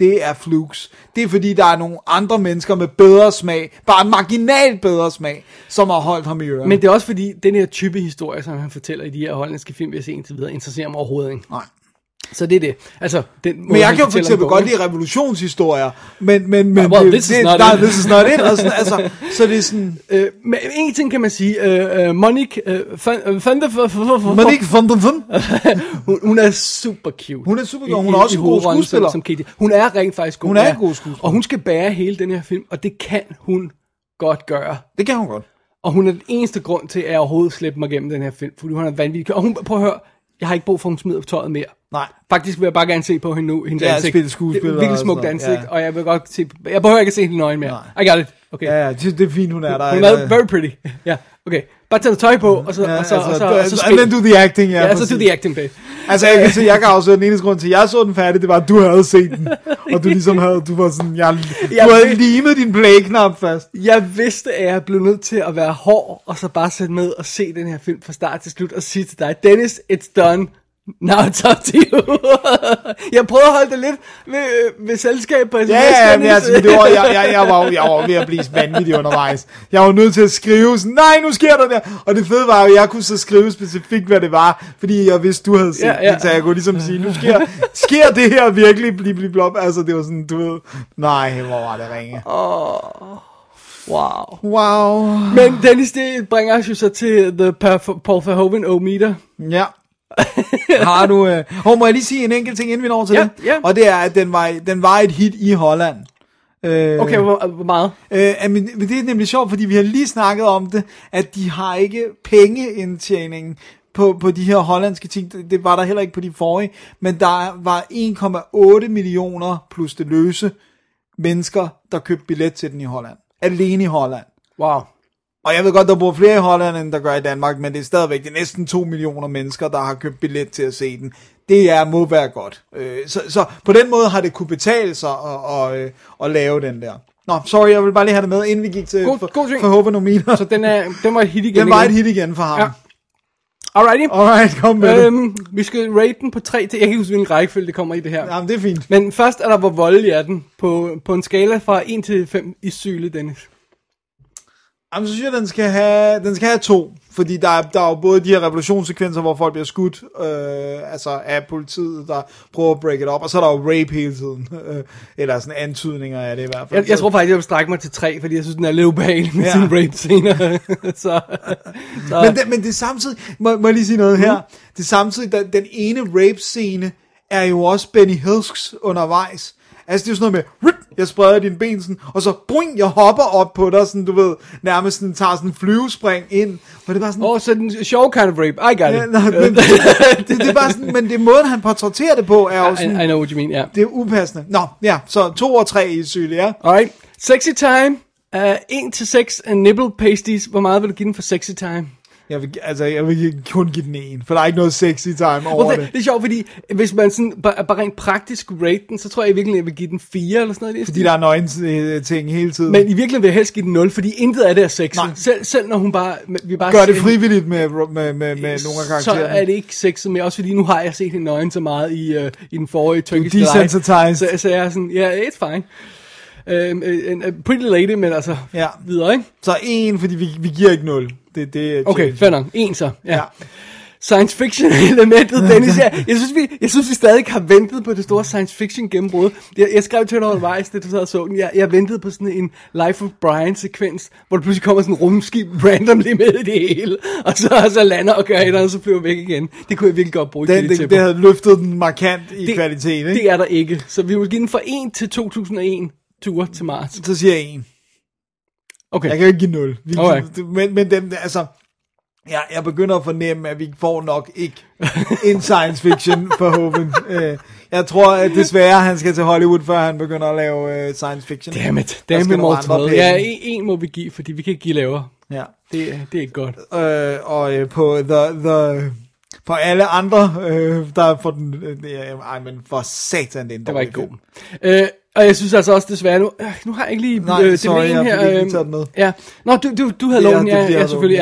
det er flukes. Det er fordi, der er nogle andre mennesker med bedre smag, bare marginalt bedre smag, som har holdt ham i ørerne. Men det er også fordi, den her type historie, som han fortæller i de her hollandske film, vi har set indtil videre, interesserer mig overhovedet ikke. Nej. Så det er det. Altså, den Men jeg kan jo for eksempel godt lide revolutionshistorier, men, men, men Well, det, this is det, not nej, it. this is not it. Og sådan, <laughs> altså, så det er sådan, Øh, men en ting kan man sige, øh, øh, Monique, øh, fan, øh, fan, Monique van Ven, <laughs> hun, hun er super cute. Hun er super cute. Hun er også en god skuespiller. Som, som Katie. Hun er rent faktisk god. Hun er en god skuespiller. Og hun skal bære hele den her film, og det kan hun godt gøre. det kan hun godt. Og hun er den eneste grund til, at jeg overhovedet slipper mig gennem den her film, fordi hun er vanvittig. Og hun, prøv at høre, jeg har ikke brug for, at hun smider tøjet mere. Nej. Faktisk vil jeg bare gerne se på hende nu, hendes Ja, ansigt. spille skuespiller Det er virkelig smukt ansigt, ja. og jeg vil godt se, jeg behøver ikke at se hende nøgen mere. I got it. Okay. Ja, ja, det, det er fint, hun er der. Hun er very pretty. <laughs> Ja, okay. Bare tage noget tøj på, og så, Ja, og så, og så, altså, og så, and then do the acting, ja. Ja, så do the acting, babe. Altså, jeg kan, se, jeg kan afsløre den eneste grund til, at jeg så den færdig, det var, at du havde set den. Og du ligesom havde, du var sådan, jeg, du Jeg havde ved- limet din play-knap fast. Jeg vidste, at jeg blev nødt til at være hård, og så bare sætte med og se den her film fra start til slut, og sige til dig, Dennis, it's done. Now it's up to you. jeg prøvede at holde det lidt ved, ved selskab på sms, Ja, ja, men altså, det var, jeg, jeg, jeg, var, <laughs> jeg var ved at blive vanvittig undervejs. Jeg var nødt til at skrive sådan, nej, nu sker der der. Og det fede var jo, at jeg kunne så skrive specifikt, hvad det var, fordi jeg vidste, du havde set Ja, ja, det, så jeg kunne ligesom sige, nu sker, sker det her virkelig, blip, blip, blop. Altså, det var sådan, du ved, nej, hvor var det ringe. Wow. Wow. Men Dennis, det bringer os jo så til The Pa- Paul Verhoeven O-meter. Ja. <laughs> Har du... Øh... Hov, må jeg lige sige en enkelt ting, inden vi når til Ja, det? ja. Og det er, at den var, den var et hit i Holland. Øh, Okay, hvor, hvor meget? Øh, men, men det er nemlig sjovt, fordi vi har lige snakket om det, at de har ikke pengeindtjeningen på, på de her hollandske ting. Det, det var der heller ikke på de forrige. Men der var 1,8 millioner plus det løse mennesker, der købte billet til den i Holland. Alene i Holland. Wow. Og jeg ved godt, der bor flere i Holland, end der gør i Danmark, men det er stadigvæk det er næsten 2 millioner mennesker, der har købt billet til at se den. Det er, må være godt. Øh, så, så på den måde har det kunne betale sig at, at, at, at lave den der. Nå, sorry, jeg vil bare lige have det med, inden vi gik til God- for, god ting. for Hovenominer. Så den, er, den var et hit igen. Den var et hit igen for ham. Ja. Alrighty. Alright, kom med det. Øhm, vi skal rate den på 3 til, jeg kan ikke huske, hvilken rækkefølge det kommer i det her. Jamen, det er fint. Men først er der, hvor voldelig er den, på, på en skala fra 1 til 5 i syle, Dennis. Jamen, så synes jeg, den skal have, den skal have to. Fordi der er, der er jo både de her revolutionssekvenser, hvor folk bliver skudt, øh, altså af politiet, der prøver at break it up, og så er der jo rape hele tiden. Øh, eller sådan antydninger af det i hvert fald. Jeg, jeg tror faktisk, jeg vil strække mig til 3, fordi jeg synes, den er lidt ubehagelig med Ja. sine rape-scener. <laughs> så, så, Men det, men det er samtidig, må, må jeg lige sige noget her, det er samtidig, den, den ene rape-scene er jo også Benny Hills undervejs. Altså det er jo sådan noget med, "Rip, jeg spreder dine ben sådan, og så boing, jeg hopper op på dig, sådan du ved, nærmest sådan, tager sådan en flyvespring ind, og det er bare sådan, Åh, oh, så den show kind of rape. I got ja, it. nej, men, <laughs> det, det, er bare sådan, men det måden, han portrætterer det på, er jo I, sådan, I know what you mean, ja. det er upassende. Nå, ja, så to og tre i syge, ja. Alright. Sexy time. Uh, 1 til 6 nibble pasties. Hvor meget vil du give den for sexy time? Jeg vil, altså, jeg vil kun give den en, for der er ikke noget sexy time over Okay, det. det er sjovt, fordi hvis man sådan bare, bare rent praktisk rate den, så tror jeg i virkeligheden, jeg vil give den 4 eller sådan noget. Fordi der er nøgen ting hele tiden. Men i virkeligheden vil jeg helst give den 0, fordi intet af det er. Nej. Selv, selv når hun bare... Vi bare Gør det frivilligt med, med, med, med nogle af så karaktererne. er det ikke sexet mere. Også fordi nu har jeg set hende nøgen så meget i, uh, i den forrige Turkish desensitized. Så, så jeg er sådan, ja, yeah, it's fine. Um, en uh, pretty lady, men altså Ja. videre, ikke? Så en, fordi vi, vi giver ikke 0. Det, det er Okay, fair nok. En så, ja. Ja. Science fiction <laughs> elementet, Dennis. Jeg, jeg, synes, vi, jeg synes, vi stadig har ventet på det store science fiction gennembrud. Jeg, jeg skrev til dig undervejs, det du sad og så den. Jeg, jeg ventede på sådan en Life of Brian sekvens, hvor der pludselig kommer sådan en rumskib randomly med i det hele, og så, og så lander og gør et eller andet, og så flyver væk igen. Det kunne jeg virkelig godt bruge Den, det, det, til det havde løftet den markant i det, kvalitet, ikke? det er der ikke. Så vi vil give den fra 1 til 2001 ture til Mars. Så siger jeg en. Okay. Jeg kan jo ikke give 0. Vi, Okay. Men, men den, altså... Ja, jeg begynder at fornemme, at vi får nok ikke en science fiction for Hoven. <laughs> Øh, jeg tror at desværre, han skal til Hollywood, før han begynder at lave uh, science fiction. Dammit. Der skal Dammit to penge. Ja, en, en må vi give, fordi vi kan ikke give lavere. Ja. Det, det er ikke godt. øh, og øh, på the, the, på alle andre, øh, der får den, øh, ej, men for satan, det er en Det var ikke god. Øh, og jeg synes altså også desværre nu, øh, nu har jeg ikke lige Nej, øh, sorry, DVD'en jeg her. øh, den med. Ja. Nå, du, du, du havde er- loven, ja, ja, selvfølgelig,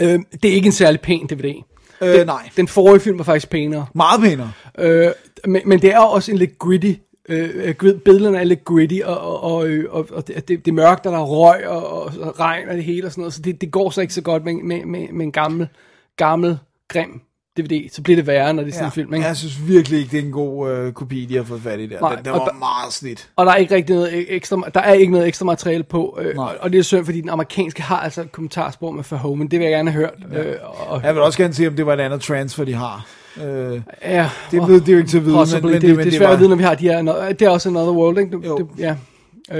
ja. Øh, det er ikke en særlig pæn DVD. Øh, den, nej. Den forrige film var faktisk pænere. Meget pænere. Øh, men, men det er også en lidt gritty. Øh, øh, billederne er lidt gritty, og, og, og, øh, og, det, det, er mørkt, og der er røg, og, og, og regn og det hele og sådan noget, så det, det går så ikke så godt med, med, med, med en gammel, gammel, grim DVD. Så bliver det værre, når det er sådan en film, ikke? Jeg synes virkelig ikke, det er en god øh, kopi, de har fået fat i der. Nej, den, den var der- meget slidt. Og der er ikke rigtig noget ekstra, der er ikke noget ekstra materiale på, øh, Nej. og, det er synd, fordi den amerikanske har altså et kommentarspor med For men det vil jeg gerne have hørt. Ja. Øh, og, Jeg vil også gerne se, om det var et andet transfer, de har. Øh, ja, det ved det jo ikke til at vide, possibly. men, men, det, det, det, det er det svært var... at vide, når vi har de her, det er også Another World, ikke? Jo. du, ja.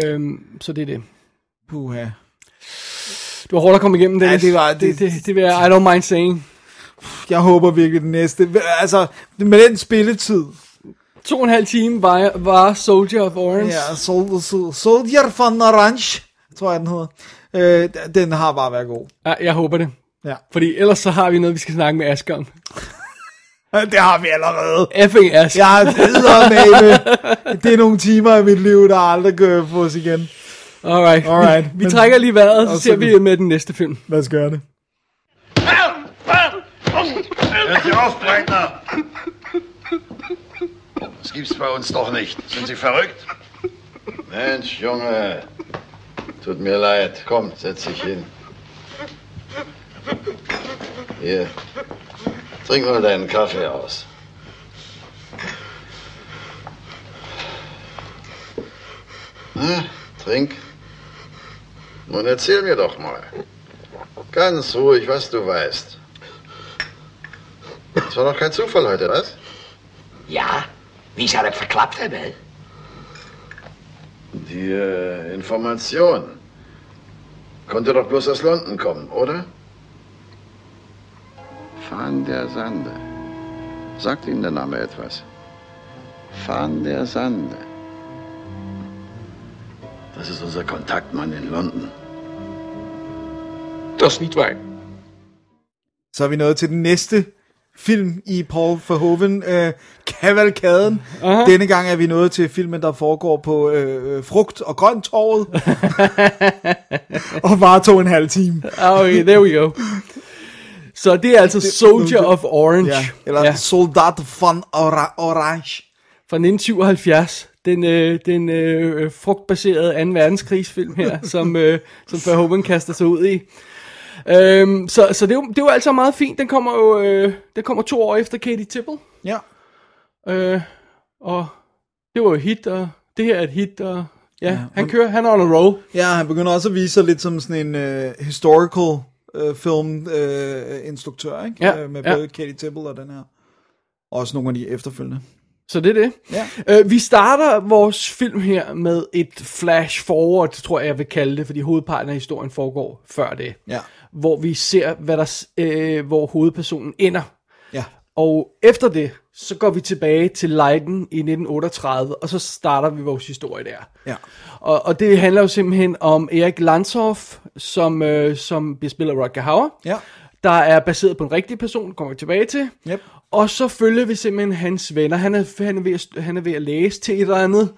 Øhm, så det er det. Puha. Du har hårdt at komme igennem det. Ja, det var- det, det- det, det, vil jeg, I don't mind saying. Jeg håber virkelig den næste. Altså, med den spilletid. To og en halv time var, var Soldier of Orange. Ja, Sol, Sol, Soldier von Orange, tror jeg den hedder. Øh, den har bare været god. ja. Jeg håber det. Ja. Fordi ellers så har vi noget, vi skal snakke med Asger om. <laughs> Det har vi allerede. Effing Asger. Jeg er med. Det er nogle timer i mit liv, der aldrig kan fås igen. Alright. Alright. Vi, vi trækker lige vejret, så- ser vi med den næste film. Lad os gøre det. Hören Sie auf, Breitner! Das gibt's bei uns doch nicht. Sind Sie verrückt? Mensch, Junge. Tut mir leid. Komm, setz dich hin. Hier. Trink mal deinen Kaffee aus. Na, trink. Nun erzähl mir doch mal. Ganz ruhig, was du weißt. Das war doch kein Zufall heute, was? Ja, wie zou dat verklapt hebben? Die äh, Information konnte doch bloß aus London kommen, oder? Van der Sande. Sagt Ihnen der Name etwas? Van der Sande. Das ist unser Kontaktmann in London. Dat is niet waar. Så er vi nået til den næste film i Paul Verhoeven øh, kavalkaden. Aha. Denne gang er vi nået til filmen, der foregår på øh, øh, frugt- og grønttorvet. <laughs> og var to en halv time. Okay, there we go. Så det er altså Soldier of Orange. Ja, eller ja. Soldat von Ora- Orange. fra 1977. Den, øh, den øh, frugtbaserede 2. verdenskrigsfilm her, som, øh, som Verhoeven kaster sig ud i. Øhm, så så det, er jo, det er jo altså meget fint. Den kommer jo øh, den kommer to år efter Katie Tipple. Ja. Øh, og det var jo et hit, og det her er et hit, og ja, ja han kører, han er on a roll. Ja, han begynder også at vise sig lidt som sådan en uh, historical uh, film uh, instruktør, ikke? Ja, Øh, med ja. både Katie Tipple og den her. Og også nogle af de efterfølgende. Så det er det. Ja. Øh, vi starter vores film her med et flash forward, tror jeg, jeg vil kalde det, fordi hovedparten af historien foregår før det. Ja. Hvor vi ser, hvad der, øh, hvor hovedpersonen ender. Ja. Og efter det, så går vi tilbage til Leiden i 1938, og så starter vi vores historie der. Ja. Og, og det handler jo simpelthen om Erik Landshoff, som, øh, som bliver spillet af Rutger Hauer. Ja. Der er baseret på en rigtig person, kommer vi tilbage til. Yep. Og så følger vi simpelthen hans venner. Han er, han er, ved, at, han er ved at læse til et eller andet,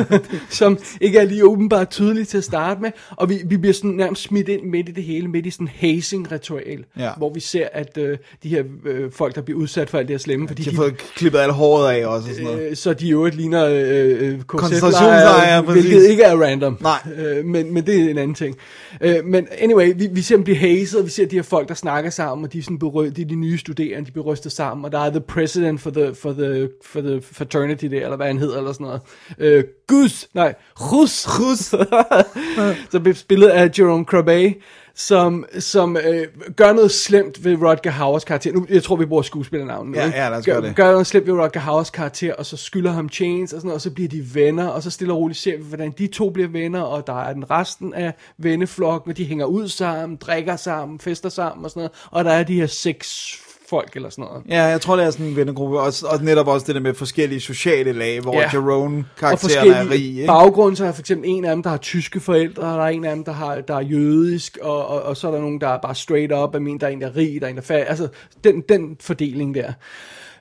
<laughs> som ikke er lige åbenbart tydeligt til at starte med. Og vi, vi bliver sådan nærmest smidt ind midt i det hele, midt i sådan en hazing-ritual, Ja. hvor vi ser, at øh, de her øh, folk, der bliver udsat for alt det her slemme, fordi De har fået klippet alt håret af også og sådan noget. Øh, så de jo ligner øh, øh, Koncentrationslejre, KZ-lejre, præcis. hvilket ikke er random. Nej. Øh, men, men det er en anden ting. Øh, men anyway, vi, vi ser dem blive hazed, og vi ser de her folk, der snakker sammen, og de er, sådan berø- de, er de nye studerende, de bliver rystet sammen, og der er the president for the, for the, for the fraternity der, eller hvad han hedder, eller sådan noget. Øh, Gus, nej, Rus. Rus. <laughs> så bliver spillet af Jerome Crabbe, som, som øh, gør noget slemt ved Rodger Hauers karakter. Nu, jeg tror, vi bruger skuespillernavnet. Ja, ja, lad os gør, det. gør noget slemt ved Rodger Hauers karakter, og så skylder ham chains, og, sådan noget, og så bliver de venner, og så stille og roligt ser vi, hvordan de to bliver venner, og der er den resten af venneflokken, og de hænger ud sammen, drikker sammen, fester sammen, og sådan noget, og der er de her seks folk, eller sådan noget. Ja, jeg tror, det er sådan en vennegruppe. Og, og netop også det der med forskellige sociale lag, hvor Ja. ja. Jerome og karakteren er rig. Ikke? baggrunde, så er for eksempel en af dem, der har tyske forældre, og der er en af dem, der, har, der er jødisk, og, og, og så er der nogen, der er bare straight up, af min, der er en, der er rig, der er en, der er fat, altså den, den fordeling der.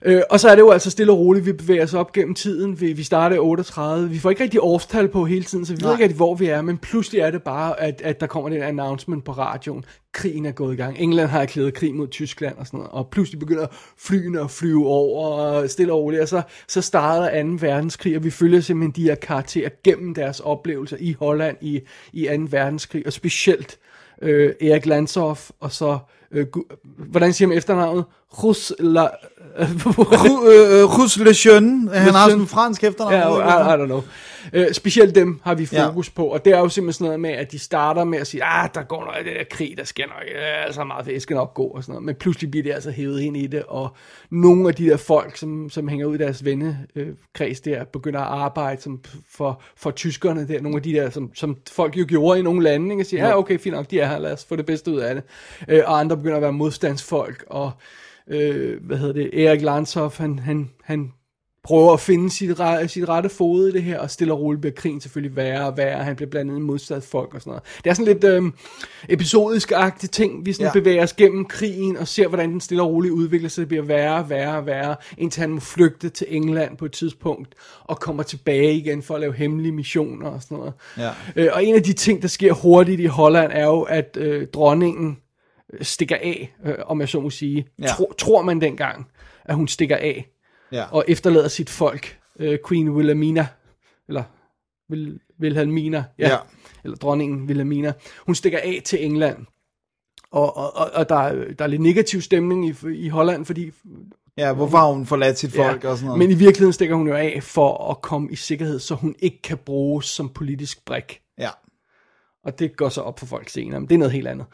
Øh, og så er det jo altså stille og roligt, vi bevæger os op gennem tiden. Vi, vi starter i 38. Vi får ikke rigtig årstal på hele tiden, så vi ved Nej. ikke rigtig, hvor vi er. Men pludselig er det bare, at, at der kommer den announcement på radioen. Krigen er gået i gang. England har erklæret krig mod Tyskland og sådan noget. Og pludselig begynder flyene at flyve over og stille og roligt. Og så, så starter 2. verdenskrig, og vi følger simpelthen de her karakterer gennem deres oplevelser i Holland i, i 2. verdenskrig. Og specielt øh, Erik Landshoff, og så, øh, gu- hvordan siger man efternavnet? Rus la... <laughs> Rus Le Jeune, han har sådan en fransk efternavn. Ja, I, I don't know. Øh, specielt dem har vi Ja. fokus på, og det er jo simpelthen sådan noget med, at de starter med at sige, ah, der går noget i det der krig, der skal nok, øh, altså meget det skal nok gå, og sådan noget. Men pludselig bliver de altså hævet ind i det, og nogle af de der folk, som, som hænger ud i deres vennekreds der, begynder at arbejde som, for, for tyskerne der, nogle af de der, som, som folk jo gjorde i nogle lande, ikke? og siger, ja, okay, fint nok, de er her, lad os få det bedste ud af det. Øh, og andre begynder at være modstandsfolk, og øh, hvad hedder det, Erik Landshoff, han, han, han prøver at finde sit, re- sit rette fod i det her, og stille og roligt bliver krigen selvfølgelig værre og værre, han bliver blandet i modstandsfolk og sådan noget. Det er sådan lidt øh, episodisk-agtige ting, vi sådan ja. Bevæger os gennem krigen, og ser, hvordan den stille og roligt udvikler sig, det bliver værre, værre, værre, indtil han må flygte til England på et tidspunkt, og kommer tilbage igen for at lave hemmelige missioner og sådan noget. Ja. Øh, og en af de ting, der sker hurtigt i Holland, er jo, at øh, dronningen øh, stikker af, øh, om jeg så må sige. Ja. Tro, tror man dengang, at hun stikker af, Ja. og efterlader sit folk, øh, Queen Wilhelmina, eller Vil, Wilhelmina, ja, Ja. eller dronningen Wilhelmina, hun stikker af til England. Og, og, og, og der, er, der er lidt negativ stemning i, i Holland, fordi Ja, hvorfor har hun forladt sit folk og sådan noget? men i virkeligheden stikker hun jo af for at komme i sikkerhed, så hun ikke kan bruges som politisk brik. Ja. Og det går så op for folk senere, men det er noget helt andet.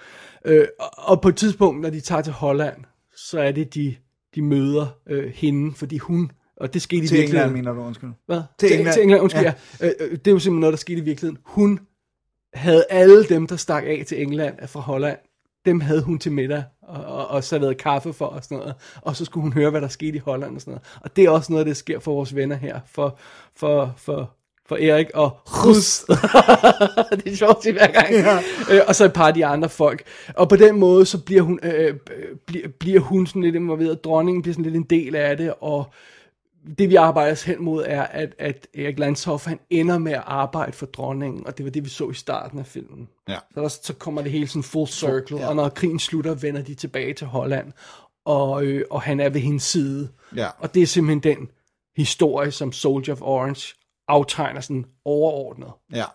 Øh, og, og på et tidspunkt, når de tager til Holland, så er det, de, de møder øh, hende, fordi hun, og det skete i Til virkeligheden. England, mener du, undskyld. Hvad? Til til, England. Til England, undskyld, ja. Ja. Øh, øh, det er jo simpelthen noget, der skete i virkeligheden. Hun havde alle dem, der stak af til England fra Holland, dem havde hun til middag og, og, og serveret kaffe for og sådan noget. Og så skulle hun høre, hvad der skete i Holland og sådan noget. Og det er også noget, der sker for vores venner her. For, for, for, for Erik og Rus. <laughs> det er sjovt sige hver gang. Ja. Øh, og så et par af de andre folk. Og på den måde, så bliver hun, øh, bliver, bliver hun sådan lidt involveret. Dronningen bliver sådan lidt en del af det, og det vi arbejder os hen mod er, at, at Erik Landshoff, han ender med at arbejde for dronningen, og det var det, vi så i starten af filmen. Ja. Så, der, så kommer det hele sådan full circle, ja. og når krigen slutter, vender de tilbage til Holland, og, øh, og han er ved hendes side. Ja. Og det er simpelthen den historie, som Soldier of Orange aftegner sådan overordnet. Ja.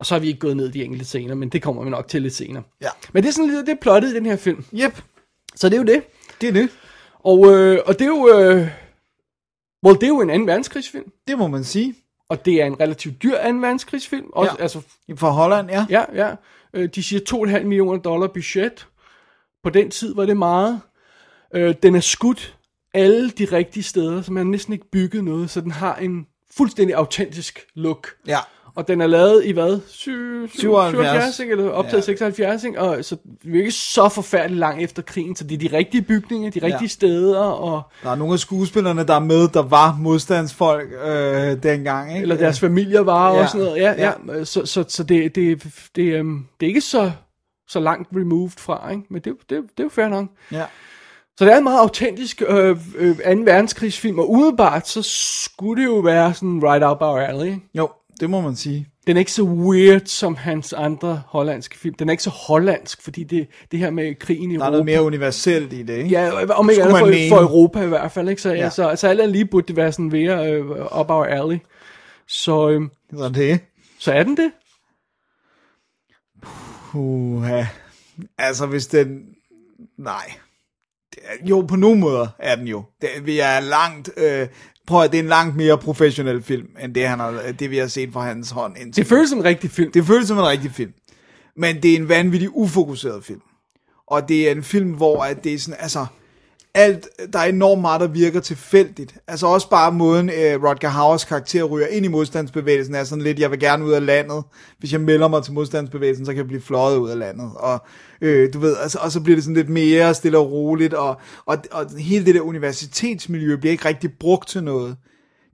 Og så har vi ikke gået ned i de enkelte scener, men det kommer vi nok til lidt senere. Ja. Men det er sådan lidt det er plottet i den her film. Yep. Så det er jo det. Det er det. Og, øh, og det er jo... Øh, well, det er jo en anden verdenskrigsfilm. Det må man sige. Og det er en relativt dyr anden verdenskrigsfilm. Også, Ja. altså, For Holland, ja. ja, ja. Øh, de siger 2,5 millioner dollar budget. På den tid var det meget. Øh, den er skudt alle de rigtige steder, så man har næsten ikke bygget noget, så den har en fuldstændig autentisk look. Ja. Og den er lavet i hvad? Sy- 77, 77 ikke? eller optaget Ja. ja. 76, ikke? Og så det er ikke så forfærdeligt langt efter krigen, så det er de rigtige bygninger, de rigtige Ja. steder, og, Der er nogle af skuespillerne, der er med, der var modstandsfolk øh, dengang, ikke? eller deres familier var Ja. og sådan noget. Ja, Ja. ja. Så, så, så det, det, det, øhm, det er ikke så, så langt removed fra, ikke? men det, det, det er jo fair nok. Ja. Så det er en meget autentisk øh, øh, 2. verdenskrigsfilm, og umiddelbart så skulle det jo være sådan right up our alley. ikke? Jo, det må man sige. Den er ikke så weird som hans andre hollandske film. Den er ikke så hollandsk, fordi det, det her med krigen i Der er Europa. noget mere universelt i det, ikke? Ja, om ikke andet for, mene. for Europa i hvert fald. Ikke? Så, ja. Så, så alt andet lige burde det være sådan mere øh, up our alley. Så, øh, Så det. så er den det. Puha. Altså, hvis den... Nej. Jo, på nogle måder er den jo. Det, vi er langt... Øh, prøv at det er en langt mere professionel film, end det, han har, det vi har set fra hans hånd indtil. Det føles som en rigtig film. Det føles som en rigtig film. Men det er en vanvittig ufokuseret film. Og det er en film, hvor at det er sådan, altså, alt, der er enormt meget, der virker tilfældigt. Altså også bare måden, øh, Rodger Howers karakter ryger ind i modstandsbevægelsen, er sådan lidt, jeg vil gerne ud af landet. Hvis jeg melder mig til modstandsbevægelsen, så kan jeg blive fløjet ud af landet. Og øh, du ved, altså, og så bliver det sådan lidt mere stille og roligt, og, og, og hele det der universitetsmiljø bliver ikke rigtig brugt til noget.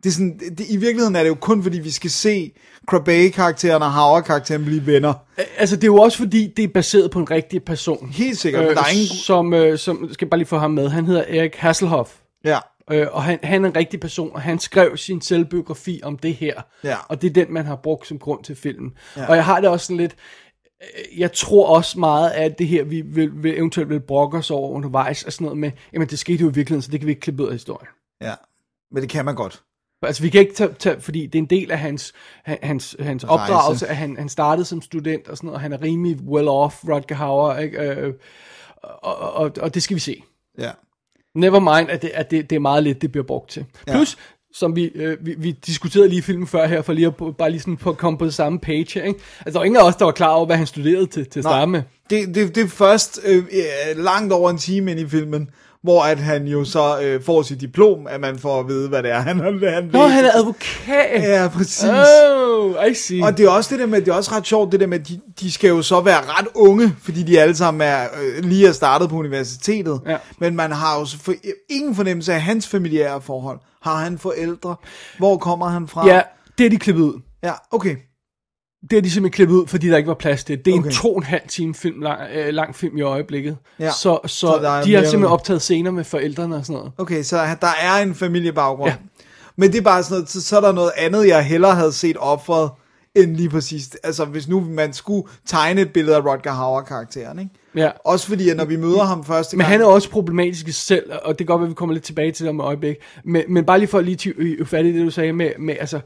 Det er sådan, det, I virkeligheden er det jo kun, fordi vi skal se Crabbe-karakteren og Hauer-karakteren blive venner. Altså, det er jo også fordi, det er baseret på en rigtig person. Helt sikkert, men der er ingen... Som, øh, som, skal bare lige få ham med, han hedder Erik Hasselhoff. Ja, Øh, og han, han er en rigtig person, og han skrev sin selvbiografi om det her. Ja. Og det er den, man har brugt som grund til filmen. Ja. Og jeg har det også sådan lidt... øh, Jeg tror også meget, at det her, vi vil, vil eventuelt vil brokke os over undervejs, er sådan noget med, jamen det skete jo i virkeligheden, så det kan vi ikke klippe ud af historien. ja. Men det kan man godt. Altså vi kan ikke tage, tage fordi det er en del af hans, han- hans, hans opdragelse, at han, han startede som student og sådan noget, og han er rimelig well off, Rodger Hauer, ikke? Øh, og, og, og det skal vi se. Ja. Never mind, at det, at det, det er meget lidt, det bliver brugt til. Ja. Plus, som vi, øh, vi, vi diskuterede lige filmen før her, for lige at bare lige sådan på at komme på det samme page her, ikke? Altså, der var ingen af os, der var klar over, hvad han studerede til, til at starte med. Det, det, det er først øh, langt over en time ind i filmen, hvor at han jo så øh, får sit diplom, at man får at vide, hvad det er, han, han Nå, læser. han er advokat! Ja, præcis. Oh, I see. Og det er også det der med, det er også ret sjovt, det der med, at de, de skal jo så være ret unge, fordi de alle sammen er øh, lige er startet på universitetet. Ja. Men man har jo for, ingen fornemmelse af hans familiære forhold. Har han forældre? Hvor kommer han fra? Ja, det er de klippet ud. Ja, okay. Det er de simpelthen klippet ud, fordi der ikke var plads til det. Det er okay. En to og en halv time film, lang, øh, lang film i øjeblikket. Ja. Så, så, Så er de har simpelthen optaget scener med forældrene og sådan noget. Okay, så der er en familiebaggrund. Ja. Men det er bare sådan noget, så, så er der noget andet, jeg hellere havde set offret, end lige præcis, altså hvis nu man skulle tegne et billede af Rodger Hauer-karakteren, ikke? Ja. Også fordi, at når vi møder ham første Men gang... han er også problematisk selv, og det kan godt være, at vi kommer lidt tilbage til det om et øjeblik. Men, men bare lige for at lige fat i det, du sagde med, med altså,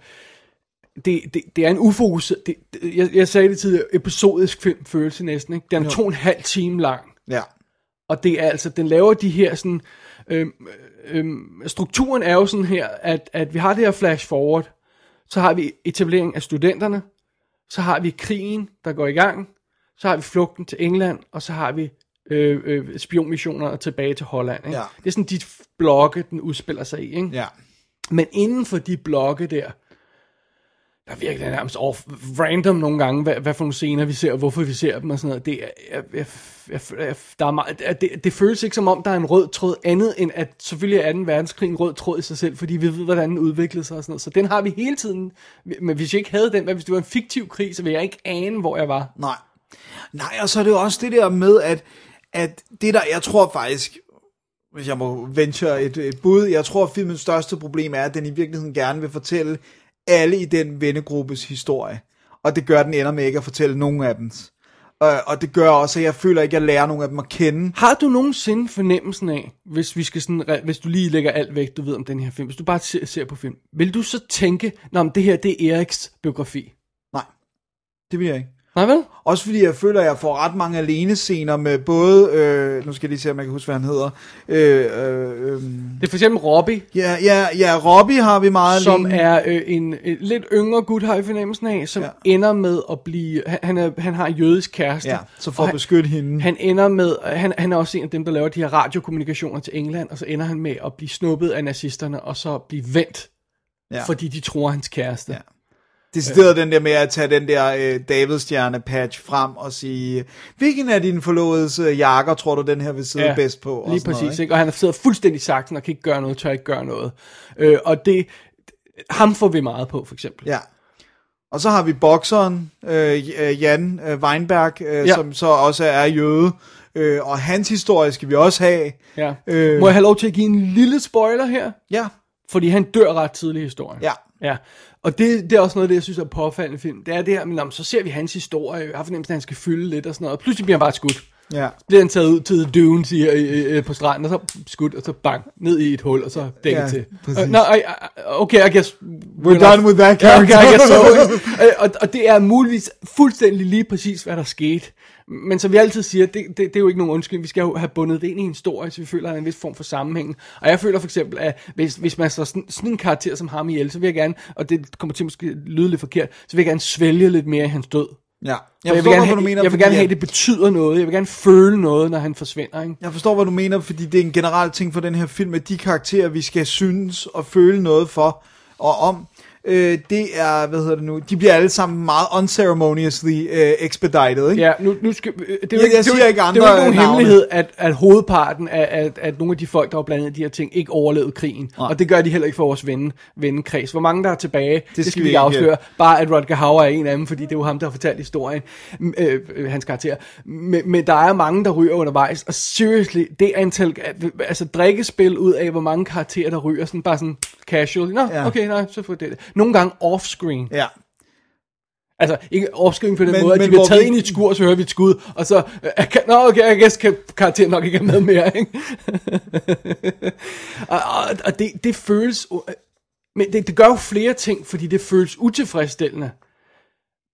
det, det, det er en ufokuseret, det, det, jeg, jeg sagde det tidligere, episodisk film følelse næsten, ikke? Den er to og en halv time lang. Ja, Og det er altså, den laver de her sådan, øhm, øhm, strukturen er jo sådan her, at, at vi har det her flash forward, så har vi etablering af studenterne, så har vi krigen, der går i gang, så har vi flugten til England, og så har vi øh, øh, spionmissioner tilbage til Holland. Ikke? Ja. Det er sådan de blokke, den udspiller sig i. Ikke? ja. Men inden for de blokke der, der virker det nærmest off, random nogle gange, hvad, hvad for nogle scener vi ser, og hvorfor vi ser dem og sådan noget. Det, jeg, jeg, jeg, jeg, der er meget, det, det føles ikke som om, der er en rød tråd andet, end at selvfølgelig er 2. verdenskrig en rød tråd i sig selv, fordi vi ved, hvordan den udviklede sig og sådan noget. Så den har vi hele tiden. Men hvis jeg ikke havde den, hvad hvis det var en fiktiv krig, så ville jeg ikke ane, hvor jeg var. Nej. Nej, og så er det jo også det der med, at, at det der, jeg tror faktisk, hvis jeg må venture et, et bud, jeg tror, at filmens største problem er, at den i virkeligheden gerne vil fortælle alle i den vennegruppes historie. Og det gør, at den ender med ikke at fortælle nogen af dem. Og, og det gør også, at jeg føler ikke, at jeg lærer nogen af dem at kende. Har du nogensinde fornemmelsen af, hvis, vi skal sådan, hvis du lige lægger alt væk, du ved om den her film, hvis du bare ser, ser på film, vil du så tænke, Nå, men det her det er Eriks biografi? Nej, det vil jeg ikke. Nej vel? Også fordi jeg føler, at jeg får ret mange alene scener med både, øh, nu skal jeg lige se, om jeg kan huske, hvad han hedder. Øh, øh, øh, Det er for eksempel Robbie, ja, ja, ja, Robbie har vi meget som alene. er øh, en øh, lidt yngre gut, har jeg fornemmelsen af, som Ja. ender med at blive, han, han, er, han har en jødisk kæreste. Ja, så for at beskytte hende. Han ender med, han, han er også en af dem, der laver de her radiokommunikationer til England, og så ender han med at blive snuppet af nazisterne, og så blive vendt, ja. fordi de tror hans kæreste. Ja. Decideret den der med at tage den der øh, Davidstjerne patch frem og sige, hvilken af dine forlovedes øh, jakker tror du den her vil sidde ja, bedst på? Og lige præcis. noget, ikke? Og han sidder fuldstændig saksen og kan ikke gøre noget, tør ikke gøre noget. Øh, og det, ham får vi meget på, for eksempel. Ja. Og så har vi bokseren, øh, øh, Jan øh, Weinberg, øh. Ja. som så også er jøde. Øh, og hans historie skal vi også have. Ja. Øh. Må jeg have lov til at give en lille spoiler her? Ja. Fordi han dør ret tidligt i historien. Ja. Ja, og det, det er også noget af det, jeg synes er påfaldende film. Det er det her, men nå, men så ser vi hans historie, jeg har fornemmelsen, at han skal fylde lidt og sådan noget. Og pludselig bliver han bare skudt. Ja. Så bliver han taget ud til Dunes i, i, i, på stranden, og så skudt, og så bang, ned i et hul, og så dækket Ja, til. præcis. Uh, no, I, okay, I guess... We're done with that Ja, okay, character. I guess so. og, og det er muligvis fuldstændig lige præcis, hvad der skete. Men som vi altid siger, det, det, det er jo ikke nogen undskyldning. Vi skal jo have bundet det ind i en historie, så vi føler, at der er en vis form for sammenhæng. Og jeg føler for eksempel, at hvis, hvis man slår sådan, sådan en karakter som ham ihjel, så vil jeg gerne, og det kommer til måske lyde lidt forkert, så vil jeg gerne svælge lidt mere i hans død. Ja. Jeg, jeg, vil, gerne have, jeg vil gerne have, at det betyder noget. Jeg vil gerne føle noget, når han forsvinder. Ikke? Jeg forstår, hvad du mener, fordi det er en generel ting for den her film, at de karakterer, vi skal synes og føle noget for og om, øh, det er, hvad hedder det nu, de bliver alle sammen meget unceremoniously øh, expedited, ikke? Ja, nu, nu skal, øh, det er jo Jeg- ikke, jeg er siger ikke Det er jo andre ikke nogen navne. hemmelighed, at, at hovedparten af at, at nogle af de folk, der var blandet i de her ting, ikke overlevede krigen. Nej. Og det gør de heller ikke for vores ven, vennekreds. Hvor mange der er tilbage, det, det skal skal vi ikke afsløre. Bare at Rodger Hauer er en af dem, fordi det er jo ham, der har fortalt historien, øh, øh, hans karakter. Men, men der er mange, der ryger undervejs. Og seriously, det antal, altså drikkespil ud af, hvor mange karakterer, der ryger, sådan bare sådan casual. Nå, Ja. okay, nej, så får det det. Nogle gange off-screen. Ja. Altså, ikke offscreen på den Men- måde, at men de bliver taget vi- ind i et skur, så hører vi et skud, og så, øh, kan, nå okay, jeg guess kan karakteren nok ikke er med mere, ikke? <laughs> og, og, og det, det føles, men det, det gør jo flere ting, fordi det føles utilfredsstillende,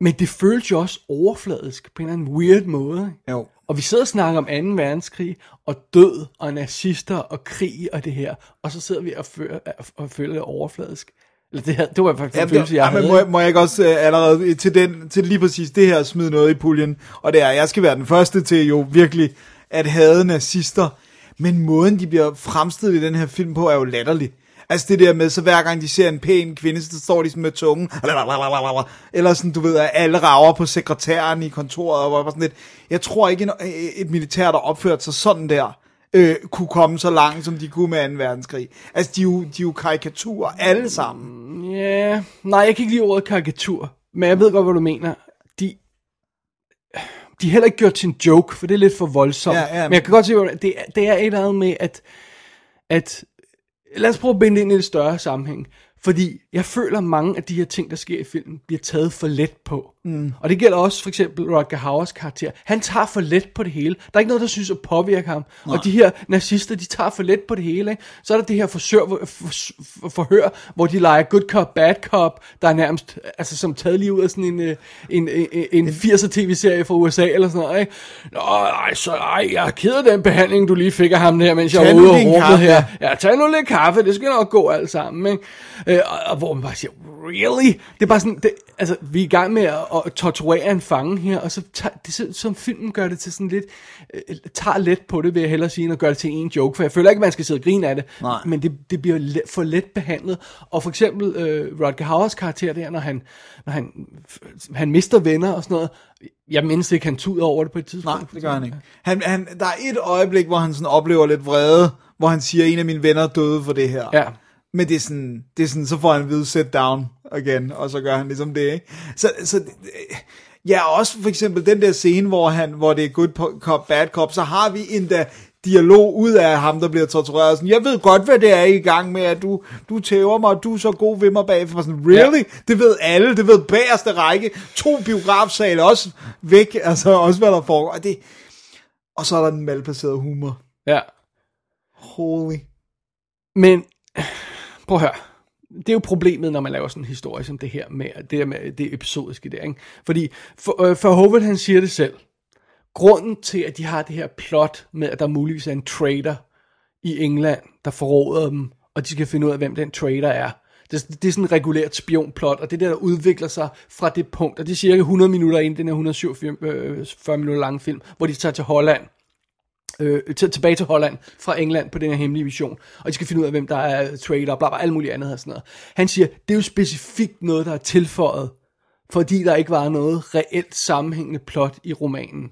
men det føles jo også overfladisk, på en eller anden weird måde, ikke? Jo. Og vi sidder og snakker om 2. verdenskrig, og død, og nazister, og krig, og det her, og så sidder vi og, føler, og føler det overfladisk. Eller det, det var faktisk en Ja, følelse, det, jeg ja, men havde. må, jeg- må jeg ikke også øh, allerede til, den, til lige præcis det her smide noget i puljen, og det er, jeg skal være den første til jo virkelig at hade nazister, men måden de bliver fremstillet i den her film på er jo latterlig. Altså det der med, så hver gang de ser en pæn kvinde, så står de sådan med tungen, eller sådan, du ved, at alle rager på sekretæren i kontoret, og sådan lidt, jeg tror ikke, en- et militær, der opførte sig sådan der, øh, kunne komme så langt, som de kunne med 2. verdenskrig. Altså, de er jo, de er jo karikaturer alle sammen. Ja, nej, jeg kan ikke lide ordet karikatur, men jeg ved godt, hvad du mener. De, de er heller ikke gjort til en joke, for det er lidt for voldsomt. Ja, ja. Men jeg kan godt se, hvad det, er- det er et eller andet med, at, at lad os prøve at binde det ind i et større sammenhæng. Fordi jeg føler, at mange af de her ting, der sker i filmen, bliver taget for let på. Mm. Og det gælder også for eksempel Rodger Hauers karakter. Han tager for let på det hele. Der er ikke noget, der synes at påvirke ham. Nej. Og de her nazister, de tager for let på det hele. Ikke? Så er der det her forsør, for, for, forhør, hvor de leger good cop, bad cop, der er nærmest, altså som taget lige ud af sådan en, øh, en, en, en 80'er tv-serie fra USA eller sådan noget. Ikke? Nå, ej, så, ej, jeg er ked af den behandling, du lige fik af ham der, mens jeg Tag var nu ude rummet kaffe. her. Ja, tag nu lidt kaffe, det skal nok gå alt sammen, ikke? Øh, og, og, hvor man bare siger, really? Det er bare sådan, det, altså, vi er i gang med at, at torturere en fange her, og så tager, det, så, som filmen gør det til sådan lidt, øh, tager let på det, vil jeg hellere sige, end at gøre det til en joke, for jeg føler ikke, at man skal sidde og grine af det, Nej. men det, det bliver let, for let behandlet, og for eksempel øh, Rodger Hauers karakter der, når han, når han, han mister venner og sådan noget, jeg mindes ikke, han tuder over det på et tidspunkt. Nej, det gør han ikke. Han, han, der er et øjeblik, hvor han sådan oplever lidt vrede, hvor han siger, en af mine venner døde for det her. Ja. Men det er sådan, det er sådan så får han at vide, sit down igen, og så gør han ligesom det, ikke? Så, så øh, ja, også for eksempel den der scene, hvor, han, hvor det er good cop, bad cop, så har vi endda dialog ud af ham, der bliver tortureret. Sådan, jeg ved godt, hvad det er I er i gang med, at du, du tæver mig, og du er så god ved mig bagefter. Sådan, really? Ja. Det ved alle, det ved bagerste række. To biografsale også væk, altså også hvad der foregår. Og, det, og så er der den malplacerede humor. Ja. Holy. Men, prøv at høre. Det er jo problemet, når man laver sådan en historie som det her, med det, der med det episodiske der, ikke? Fordi, for, øh, for han siger det selv. Grunden til, at de har det her plot med, at der muligvis er en trader i England, der forråder dem, og de skal finde ud af, hvem den trader er. Det, det er sådan et regulært spionplot, og det er der, der udvikler sig fra det punkt, og det er cirka 100 minutter ind, i den her 147 øh, 40 minutter lange film, hvor de tager til Holland, øh, til, tilbage til Holland fra England på den her hemmelige mission, og de skal finde ud af, hvem der er trader, bla bla, alt muligt andet og sådan noget. Han siger, det er jo specifikt noget, der er tilføjet, fordi der ikke var noget reelt sammenhængende plot i romanen.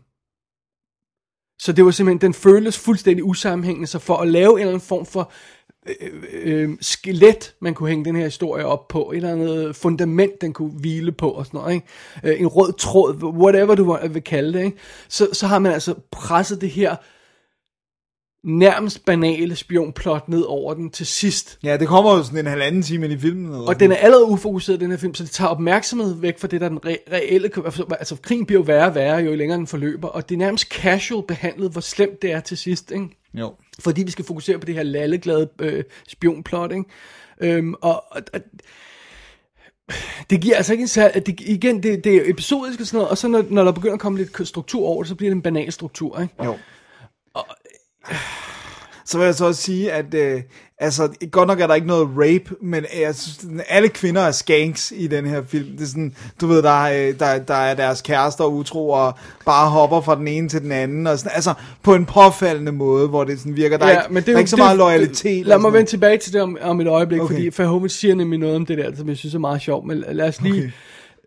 Så det var simpelthen, den føles fuldstændig usammenhængende, så for at lave en eller anden form for øh, øh, øh skelet, man kunne hænge den her historie op på, et eller andet fundament, den kunne hvile på og sådan noget, ikke? Øh, en rød tråd, whatever du vil kalde det, ikke? Så, så har man altså presset det her nærmest banale spionplot ned over den til sidst. Ja, det kommer jo sådan en halvanden time ind i filmen. Og den er allerede ufokuseret, den her film, så det tager opmærksomhed væk fra det, der er den re- reelle... Altså, altså, krigen bliver jo værre og værre, jo længere den forløber, og det er nærmest casual behandlet, hvor slemt det er til sidst, ikke? Jo. Fordi vi skal fokusere på det her lalleglade øh, spionplot, ikke? Øhm, og, og, og det giver altså ikke en særlig... Det, igen, det, det er episodisk og sådan noget, og så når, når der begynder at komme lidt struktur over det, så bliver det en banal struktur, ikke? Jo. Så vil jeg så også sige, at øh, altså, godt nok er der ikke noget rape, men øh, jeg synes, alle kvinder er skanks i den her film. Det er sådan, du ved, der, er, øh, der, der er deres kærester utro, og bare hopper fra den ene til den anden, og sådan, altså på en påfaldende måde, hvor det sådan virker, der er ikke, men der er ikke så meget loyalitet. Lad mig vende tilbage til det om, om et øjeblik, Okay. okay. fordi Verhoeven siger nemlig noget om det der, som jeg synes er meget sjovt, men lad os lige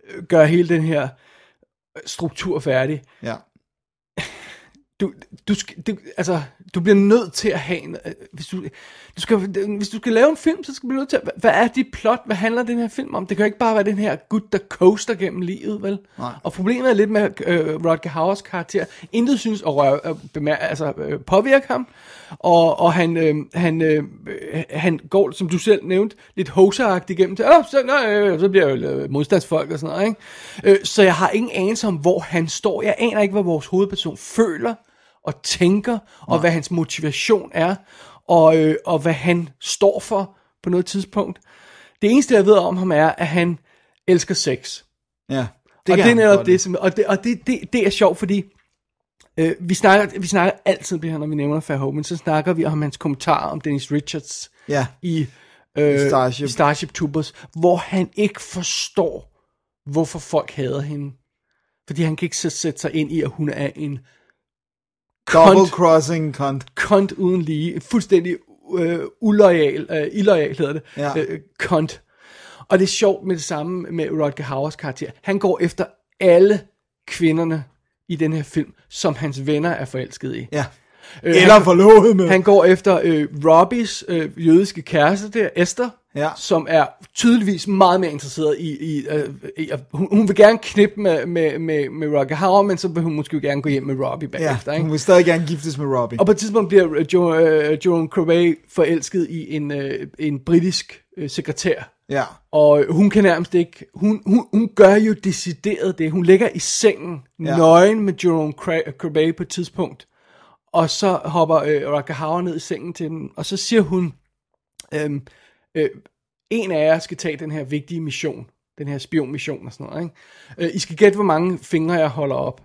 okay. gøre hele den her struktur færdig. Ja. Du, du, du, altså, du bliver nødt til at have en, øh, hvis du, du skal, hvis du skal lave en film, så skal du blive nødt til at, hvad er dit plot, hvad handler den her film om? Det kan jo ikke bare være den her gut, der coaster gennem livet, vel? Nej. Og problemet er lidt med øh, Rodger Howers karakter. Intet synes at røre, øh, bemær, altså, øh, påvirke ham. Og, og han, øh, han, øh, han går, som du selv nævnte, lidt hoseragtigt igennem til, Åh, så, nej, øh, så bliver jeg jo modstandsfolk og sådan noget. Ikke? Øh, så jeg har ingen anelse om, hvor han står. Jeg aner ikke, hvad vores hovedperson føler og tænker, og hvad hans motivation er, og, øh, og hvad han står for på noget tidspunkt. Det eneste, jeg ved om ham, er, at han elsker sex. Ja. Det og det er netop det, som, og, det, og det, det, det er sjovt, fordi øh, vi, snakker, vi snakker altid, det her, når vi nævner Verhoeven, så snakker vi om hans kommentarer om Dennis Richards Ja. i, øh, I Starship. i Starship Troopers, hvor han ikke forstår, hvorfor folk hader hende. Fordi han kan ikke så sætte sig ind i, at hun er en Double crossing cunt. cunt uden lige, fuldstændig øh, uloyal, øh, illoyal hedder det, Ja. øh, cunt. Og det er sjovt med det samme med Rodger Howers karakter. Han går efter alle kvinderne i den her film, som hans venner er forelsket i. Ja. Øh, Eller han- forlovet med. Han går efter øh, Robbies øh, jødiske kæreste der, Esther, Ja. som er tydeligvis meget mere interesseret i, i, øh, i at, hun, hun vil gerne knippe med, med, med, med Roger Hauer, men så vil hun måske gerne gå hjem med Robbie Ja, bagefter. ikke? hun vil stadig gerne giftes med Robbie. Og på et tidspunkt bliver øh, øh, Joan Crowley forelsket i en, øh, en britisk øh, sekretær. Ja. Og hun kan nærmest ikke, hun, hun, hun gør jo decideret det. Hun ligger i sengen, Ja. nøgen med Jerome Crowley på et tidspunkt. Og så hopper øh, Hauer ned i sengen til den, og så siger hun, øhm, øh, en af jer skal tage den her vigtige mission, den her spionmission og sådan noget. Ikke? Øh, I skal gætte, hvor mange fingre jeg holder op.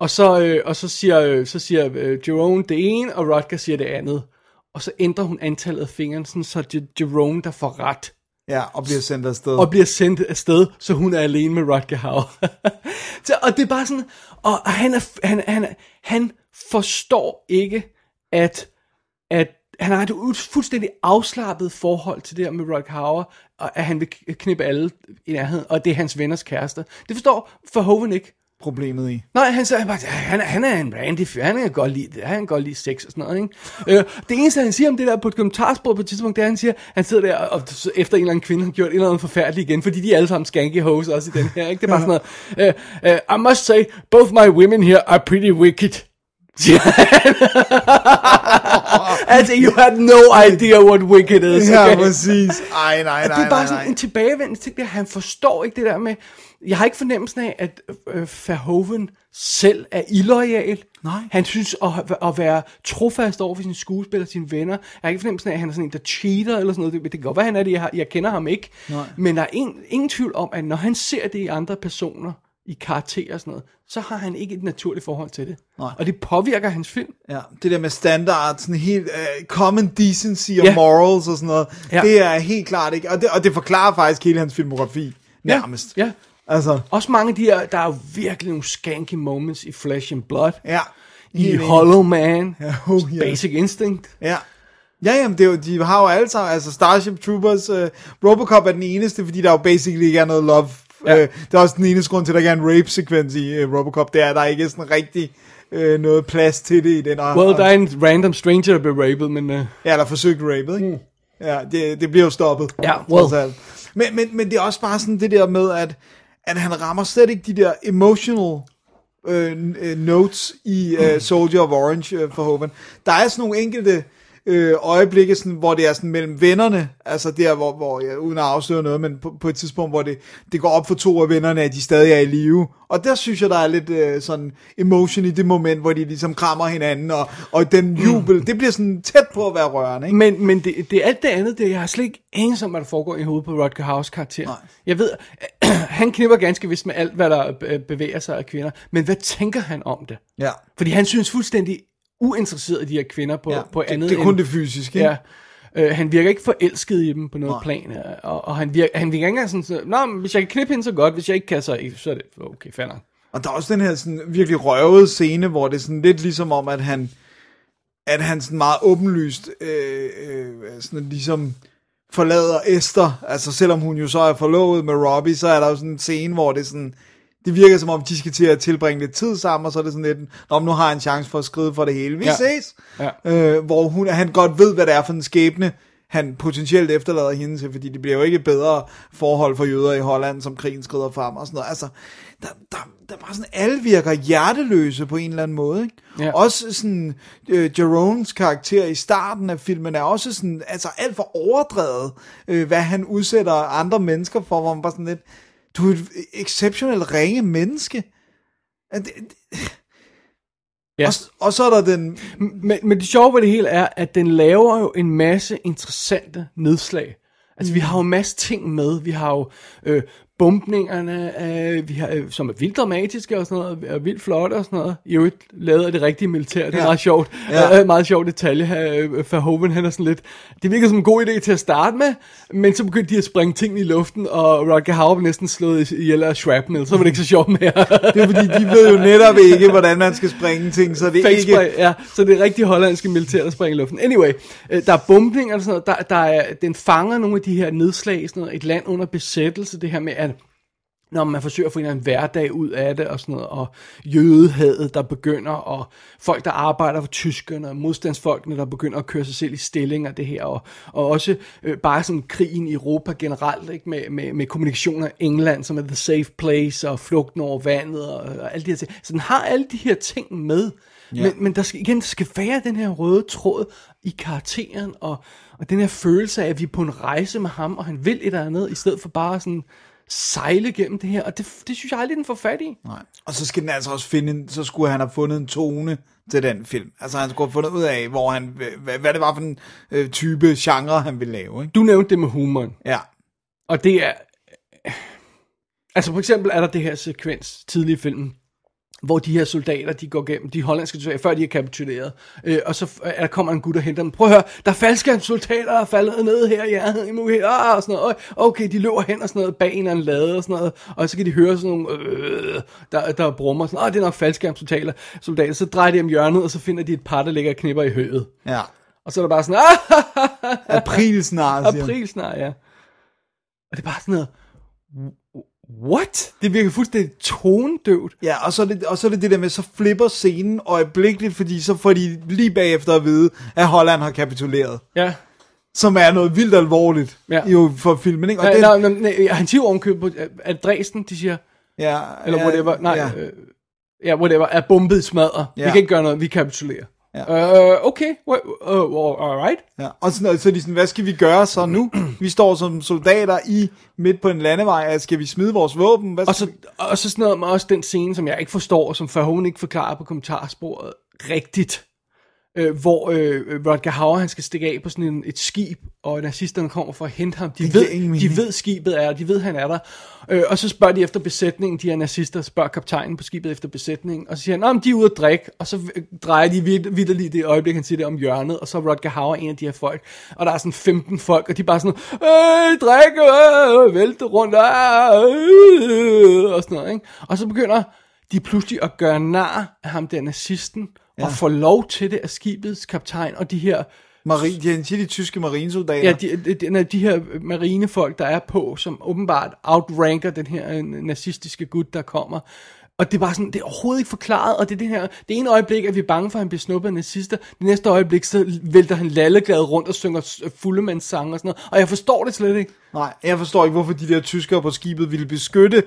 Og så, øh, og så siger, øh, så siger øh, Jerome det ene, og Rutger siger det andet. Og så ændrer hun antallet af fingrene, sådan, så det er Jerome, der får ret. Ja, og bliver sendt afsted. Og bliver sendt afsted, så hun er alene med Rutger Hauer. <laughs> så, og det er bare sådan, og han, er, han, han, han forstår ikke, at, at han har et fuldstændig afslappet forhold til det her med Rutger Hauer, og at han vil knippe alle i nærheden, og det er hans venners kæreste. Det forstår Verhoeven ikke. Problemet i. Nej, han sagde bare, han, er- han er en randy fyr, han kan godt lide det, han kan godt lide sex og sådan noget, ikke? Øh, det eneste, han siger om det der på et kommentarspor på et tidspunkt, det er, han siger, han sidder der, og efter en eller anden kvinde har gjort et eller andet forfærdeligt igen, fordi de er alle sammen skanky hoes også i den her, ikke? Det er bare sådan noget, øh, øh, I must say, both my women here are pretty wicked. <laughs> altså, you had no idea what wicked is. Ja, okay? præcis. Ej, nej, Og nej, det er bare nej, sådan nej. en tilbagevendende ting, der han forstår ikke det der med, jeg har ikke fornemmelsen af, at øh, Verhoeven selv er illoyal. Nej. Han synes at, at være trofast over for sine skuespillere og sine venner. Jeg har ikke fornemmelsen af, at han er sådan en, der cheater eller sådan noget. Det, det kan godt være, han er det. Jeg, har, jeg kender ham ikke. Nej. Men der er ingen, ingen tvivl om, at når han ser det i andre personer, i karakterer og sådan noget, så har han ikke et naturligt forhold til det. Nej. Og det påvirker hans film. Ja, det der med standard, sådan helt uh, common decency og Ja. morals og sådan noget, Ja. ja. det er helt klart ikke, og det, og det forklarer faktisk hele hans filmografi, nærmest. Ja. Altså, Også mange af de her, der er jo virkelig nogle skanky moments i Flesh and Blood. ja. I enig. Hollow Man. Ja, oh, ja. Basic Instinct. Ja. Ja, jamen, det er jo, de har jo alle sammen, altså Starship Troopers, uh, Robocop er den eneste, fordi der jo basically ikke er noget love. Ja. Uh, det er også den eneste grund til, at der ikke er en rape-sekvens i uh, Robocop, det er, at der ikke er sådan rigtig uh, noget plads til det i den. Og, Well, der er en random stranger, der bliver raped, men... Uh, Ja, der forsøgt rapet, ikke? Mm. Ja, det, det bliver jo stoppet. Ja, well. Men, men, men det er også bare sådan det der med, at, at han rammer slet ikke de der emotional øh, øh, notes i øh, <clears throat> Soldier of Orange øh, for Hoven. Der er sådan nogle enkelte øh, øjeblikke, sådan, hvor det er sådan mellem vennerne, altså der, hvor, hvor ja, uden at afsløre noget, men på, på et tidspunkt, hvor det, det går op for to af vennerne, at de stadig er i live. Og der synes jeg, der er lidt øh, sådan emotion i det moment, hvor de ligesom krammer hinanden, og, og den jubel, det bliver sådan tæt på at være rørende, ikke? men men det, det er alt det andet, det, jeg har slet ikke anelse om, hvad der foregår i hovedet på Rodger House karakter. Nej. Jeg ved, <clears throat> han knipper ganske vist med alt, hvad der bevæger sig af kvinder, men hvad tænker han om det? Ja. Fordi han synes fuldstændig uinteresseret i de her kvinder på, Ja, på det- andet det er kun end- det fysiske? Ja. Øh, han virker ikke forelsket i dem på noget Nej. plan, øh, og, og han, virker, han virker ikke engang sådan, så, Nå, men hvis jeg kan knippe hende så godt, hvis jeg ikke kan, så, så er det okay, fair nok." Og der er også den her sådan virkelig røvede scene, hvor det er sådan lidt ligesom om, at han, at han sådan meget åbenlyst, øh, øh, sådan ligesom forlader Esther, altså selvom hun jo så er forlovet med Robbie, så er der jo sådan en scene, hvor det er sådan, det virker som om, de skal til at tilbringe lidt tid sammen, og så er det sådan lidt, Nå, nu har jeg en chance for at skride for det hele. Vi Ja. ses! Ja. Øh, hvor hun, han godt ved, hvad det er for en skæbne, han potentielt efterlader hende til, fordi det bliver jo ikke bedre forhold for jøder i Holland, som krigen skrider frem og sådan noget. Altså, der, der, der er bare sådan, alle virker hjerteløse på en eller anden måde. Ikke? Ja. Også sådan, øh, Jeroens karakter i starten af filmen er også sådan, altså alt for overdrevet, øh, hvad han udsætter andre mennesker for, hvor man bare sådan lidt, du er et exceptionelt ringe menneske. Det- Ja. Og, og så er der den, Men, men det sjove ved det hele er, at den laver jo en masse interessante nedslag. Altså, vi har jo en masse ting med. Vi har jo øh, bumpningerne, øh, vi har, øh, som er vildt dramatiske og sådan noget, og vildt flotte og sådan noget. I øvrigt lavet af det rigtige militær, det er Ja. meget sjovt. Ja. Øh, meget sjov detalje. Øh, Verhoeven, han er sådan lidt, det virker som en god idé til at starte med, men så begyndte de at springe ting i luften, og Rodger blev næsten slået ihjel af shrapnel, så var det ikke så sjovt mere. det er fordi, de ved jo netop ikke, hvordan man skal springe ting, så det er ikke... spray, ja, så det er rigtig hollandske militær, der springer i luften. Anyway, øh, der er bumpninger og sådan noget, der, der er, den fanger nogle af de her nedslag, sådan noget, et land under besættelse, det her med, at når man forsøger at få en eller anden hverdag ud af det og sådan noget, og jødehadet, der begynder, og folk, der arbejder for tyskerne, og modstandsfolkene, der begynder at køre sig selv i stilling og det her, og, og også øh, bare sådan krigen i Europa generelt, ikke? Med, med, med kommunikationer England, som er the safe place, og flugten over vandet, og, og alle de her ting. Så den har alle de her ting med, ja. men, men der skal, igen, der skal være den her røde tråd i karakteren, og, og den her følelse af, at vi er på en rejse med ham, og han vil et eller andet, i stedet for bare sådan sejle gennem det her, og det, det synes jeg aldrig, den får fat i. Nej. Og så skal den altså også finde, en, så skulle han have fundet en tone til den film. Altså han skulle have fundet ud af, hvor han, hvad, hvad det var for en øh, type genre, han ville lave. Ikke? Du nævnte det med humoren, Ja. og det er... Altså for eksempel er der det her sekvens tidlig i filmen, hvor de her soldater, de går gennem, de hollandske soldater, før de er kapituleret, øh, og så er der kommer en gut og henter dem. Prøv at høre, der er falske soldater, der er faldet ned her, ja, I her, ah, og sådan noget. Okay, de løber hen og sådan noget, bag en eller lade og sådan noget, og så kan de høre sådan nogle, øh, der, der brummer sådan, ah, det er nok falske soldater, soldater. Så drejer de om hjørnet, og så finder de et par, der ligger og knipper i høet. Ja. Og så er der bare sådan, <laughs> ah, April snart. April snart, ja. Og det er bare sådan noget, what? Det virker fuldstændig tonedøvt. Ja, og så, er det, og så er det det der med, så flipper scenen øjeblikkeligt, fordi så får de lige bagefter at vide, at Holland har kapituleret. Ja. Som er noget vildt alvorligt Ja. jo for filmen, ikke? Og Nej, den, nej, nej, nej, han siger ovenkøbet på, at Dresden, de siger, ja, eller ja, whatever, nej, Ja. øh, ja, whatever, er bombet smadret. Ja. Vi kan ikke gøre noget, vi kapitulerer. Ja. Uh, okay, well, uh, alright. Ja. Og sådan, så de sådan, hvad skal vi gøre så nu? Vi står som soldater i midt på en landevej. Skal vi smide vores våben? Hvad Og så, og så sådan noget med også den scene, som jeg ikke forstår, som Verhoeven ikke forklarer på kommentarsporet rigtigt. Øh, hvor øh, Rodger Hauer, han skal stikke af på sådan en, et skib, og nazisterne kommer for at hente ham. De, Det ved, de ved, skibet er, de ved, han er der. Øh, og så spørger de efter besætningen, de her nazister, spørger kaptajnen på skibet efter besætningen, og så siger han, om de er ude at drikke, og så øh, drejer de vid- vidderligt det øjeblik, han siger det om hjørnet, og så er Rodger Hauer en af de her folk, og der er sådan 15 folk, og de er bare sådan, øh, drikke, øh, vælte rundt, øh, og sådan noget, ikke? Og så begynder de pludselig at gøre nar af ham der nazisten, ja. og får lov til det af skibets kaptajn, og de her Marine, de, de, de tyske marinesoldater. Ja, de, de, de, de her marinefolk, der er på, som åbenbart outranker den her øh, nazistiske gut, der kommer. Og det er bare sådan, det er overhovedet ikke forklaret, og det er det her, det ene øjeblik, at vi er bange for, at han bliver snuppet af nazister, det næste øjeblik, så vælter han lalleglad rundt og synger s- fuldemandssange og sådan noget, og jeg forstår det slet ikke. Nej, jeg forstår ikke, hvorfor de der tyskere på skibet ville beskytte.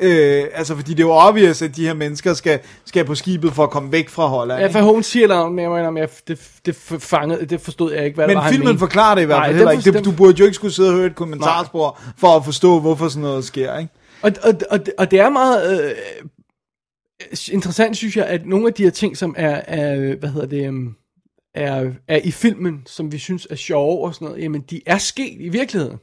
Øh, altså, fordi det er jo obvious, at de her mennesker skal, skal på skibet for at komme væk fra Holland. Ja, for hun siger noget, men jeg mener, jeg, det, det, fangede, det forstod jeg ikke, hvad Men det var, han filmen mente. forklarer det i hvert Nej, fald heller ikke. Det, du burde jo ikke skulle sidde og høre et kommentarspor for at forstå, hvorfor sådan noget sker, ikke? Og, og, og, og det er meget øh, interessant, synes jeg, at nogle af de her ting, som er, er hvad hedder det, øhm, er, er i filmen, som vi synes er sjove og sådan noget, jamen de er sket i virkeligheden.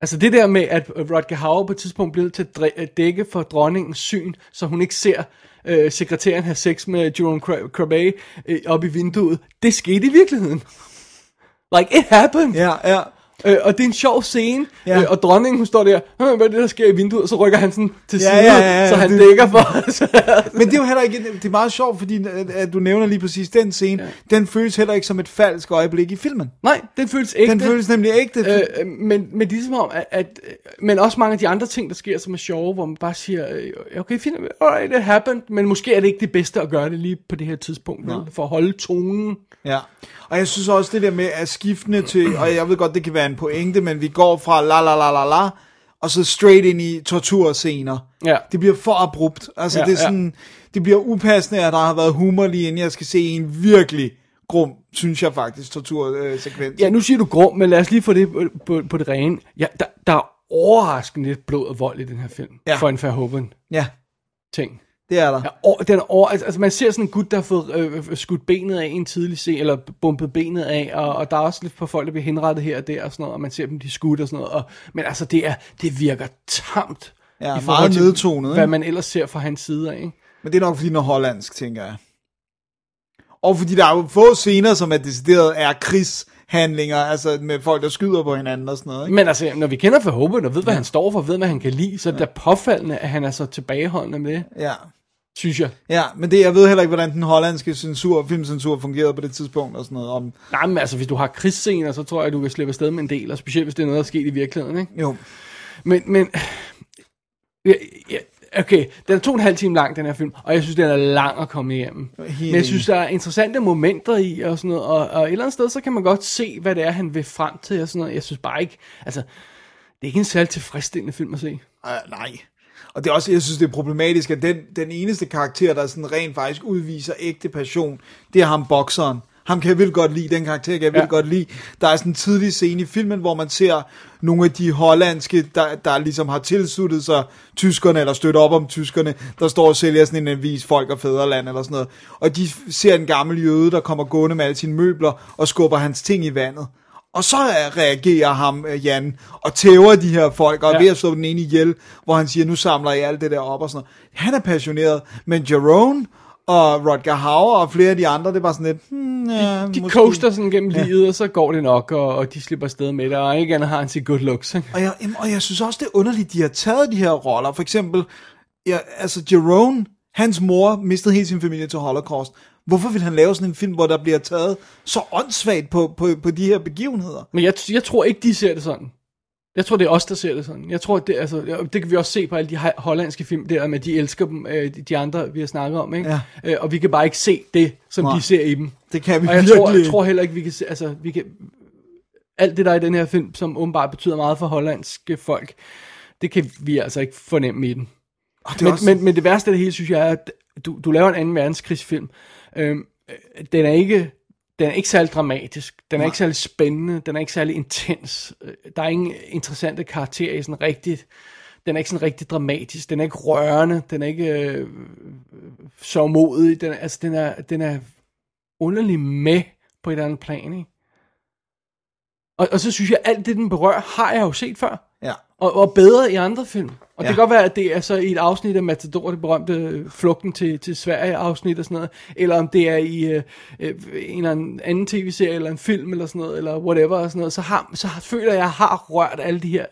Altså det der med, at øh, Rodger Hauer på et tidspunkt blev til at øh, dække for dronningens syn, så hun ikke ser øh, sekretæren have sex med Jerome Crabbe øh, op i vinduet, det skete i virkeligheden. Like, it happened. Ja, ja. Øh, og det er en sjov scene, Ja. ja. øh, og dronningen hun står der, "Hm, hvad er det der sker i vinduet, og så rykker han sådan til Ja, side, ja, ja, ja, så han det- dækker for os. <laughs> Men det er jo heller ikke, det er meget sjovt, fordi at- at du nævner lige præcis den scene, ja. den føles heller ikke som et falsk øjeblik i filmen. Nej, den føles ægte. Den føles nemlig ægte. Øh, øh, men, men det er som om, at, at, men også mange af de andre ting, der sker, som er sjove, hvor man bare siger, øh, okay, fint, alright, it happened, men måske er det ikke det bedste at gøre det lige på det her tidspunkt, vel, for at holde tonen. Ja, og jeg synes også det der med at skiftende til, og jeg ved godt, det kan være en pointe, men vi går fra la la la la la, og så straight ind i torturscener. Ja. Det bliver for abrupt. Altså Ja, det er ja. sådan, det bliver upassende, at der har været humor lige inden jeg skal se en virkelig grum, synes jeg faktisk, tortursekvens. Ja, nu siger du grum, men lad os lige få det på, på, på det rene. Ja, der, der er overraskende lidt blod og vold i den her film, Ja. ja. for en Verhoeven ja, ting. Det er der. Ja, den er over, altså, altså man ser sådan en gut, der har fået øh, skudt benet af en tidlig scene, eller bumpet benet af, og, og der er også lidt på folk, der bliver henrettet her og der og sådan noget, og man ser dem, de skudt og sådan noget, og, men altså det, er, det virker tamt. Ja, i meget til, nedtonet, Hvad man ellers ser fra hans side af, ikke? Men det er nok fordi, den er hollandsk, tænker jeg. Og fordi der er jo få scener, som er decideret er krigshandlinger, altså med folk, der skyder på hinanden og sådan noget. Ikke? Men altså, når vi kender Verhoeven og ved, hvad han står for, ved, hvad han kan lide, så er det da påfaldende, at han er så tilbageholdende med det, Ja. Synes jeg. Ja, men det, jeg ved heller ikke, hvordan den hollandske censur, filmcensur fungerede på det tidspunkt og sådan noget. Om, Nej, men altså, hvis du har krigsscener, så tror jeg, du kan slippe afsted med en del, og specielt hvis det er noget, der er sket i virkeligheden, ikke? jo. Men, men, ja, ja, okay, den er to og en halv time lang, den her film, og jeg synes, den er lang at komme igennem. Men jeg synes, der er interessante momenter i, og sådan noget, og, og et eller andet sted, så kan man godt se, hvad det er, han vil frem til, og sådan noget. Jeg synes bare ikke, altså, det er ikke en særlig tilfredsstillende film at se. Uh, nej. Og det er også, jeg synes, det er problematisk, at den, den eneste karakter, der sådan rent faktisk udviser ægte passion, det er ham bokseren. Ham kan jeg vildt godt lide, den karakter kan jeg vildt Ja. godt lide. Der er sådan en tidlig scene i filmen, hvor man ser nogle af de hollandske, der, der ligesom har tilsluttet sig tyskerne, eller støtter op om tyskerne, der står og sælger sådan en avis, folk og fædreland, eller sådan noget. Og de ser en gammel jøde, der kommer gående med alle sine møbler, og skubber hans ting i vandet. Og så reagerer ham, øh, Jan, og tæver de her folk, og er Ja. ved at slå den ene ihjel, hvor han siger, nu samler jeg alt det der op og sådan noget. Han er passioneret, men Jerome og Rodger Hauer og flere af de andre, det er bare sådan lidt, hmm, ja, De måske. coaster sådan gennem ja. livet, og så går det nok, og, og de slipper afsted med det, og ikke andet har han sit good looks? Og jeg, og jeg synes også, det er underligt, de har taget de her roller. For eksempel, ja, altså Jerome, hans mor mistede hele sin familie til Holocaust. Hvorfor vil han lave sådan en film, hvor der bliver taget så åndssvagt på, på, på de her begivenheder? Men jeg, jeg tror ikke, de ser det sådan. Jeg tror, det er os, der ser det sådan. Jeg tror, det, altså, det kan vi også se på alle de hollandske film der, med de elsker dem, øh, de- andre, vi har snakket om, ikke? Ja. Øh, og vi kan bare ikke se det, som Nej. de ser i dem. Det kan vi og jeg virkelig tror, jeg tror heller ikke, vi kan se, altså, vi kan, alt det, der er i den her film, som åbenbart betyder meget for hollandske folk, det kan vi altså ikke fornemme i den. Og det Men, også- men, men det værste af det hele, synes jeg, er, at du, du laver en 2. verdenskrigsfilm, øh, den er ikke den er ikke særlig dramatisk, den er Nej. ikke særlig spændende, den er ikke særlig intens, øh, der er ingen interessante karakterer i sådan rigtigt, den er ikke sådan rigtig dramatisk, den er ikke rørende, den er ikke øh, så modig, den er, altså den er, den er underlig med på et eller andet plan, ikke? Og, og så synes jeg, alt det, den berører, har jeg jo set før. Og, og bedre i andre film. Og ja. Det kan godt være, at det er så i et afsnit af Matador, det berømte Flugten til, til Sverige afsnit og sådan noget, eller om det er i øh, øh, en eller anden, tv-serie, eller en film, eller sådan noget, eller whatever, og sådan noget, så, har, så føler jeg, at jeg har rørt alle de her,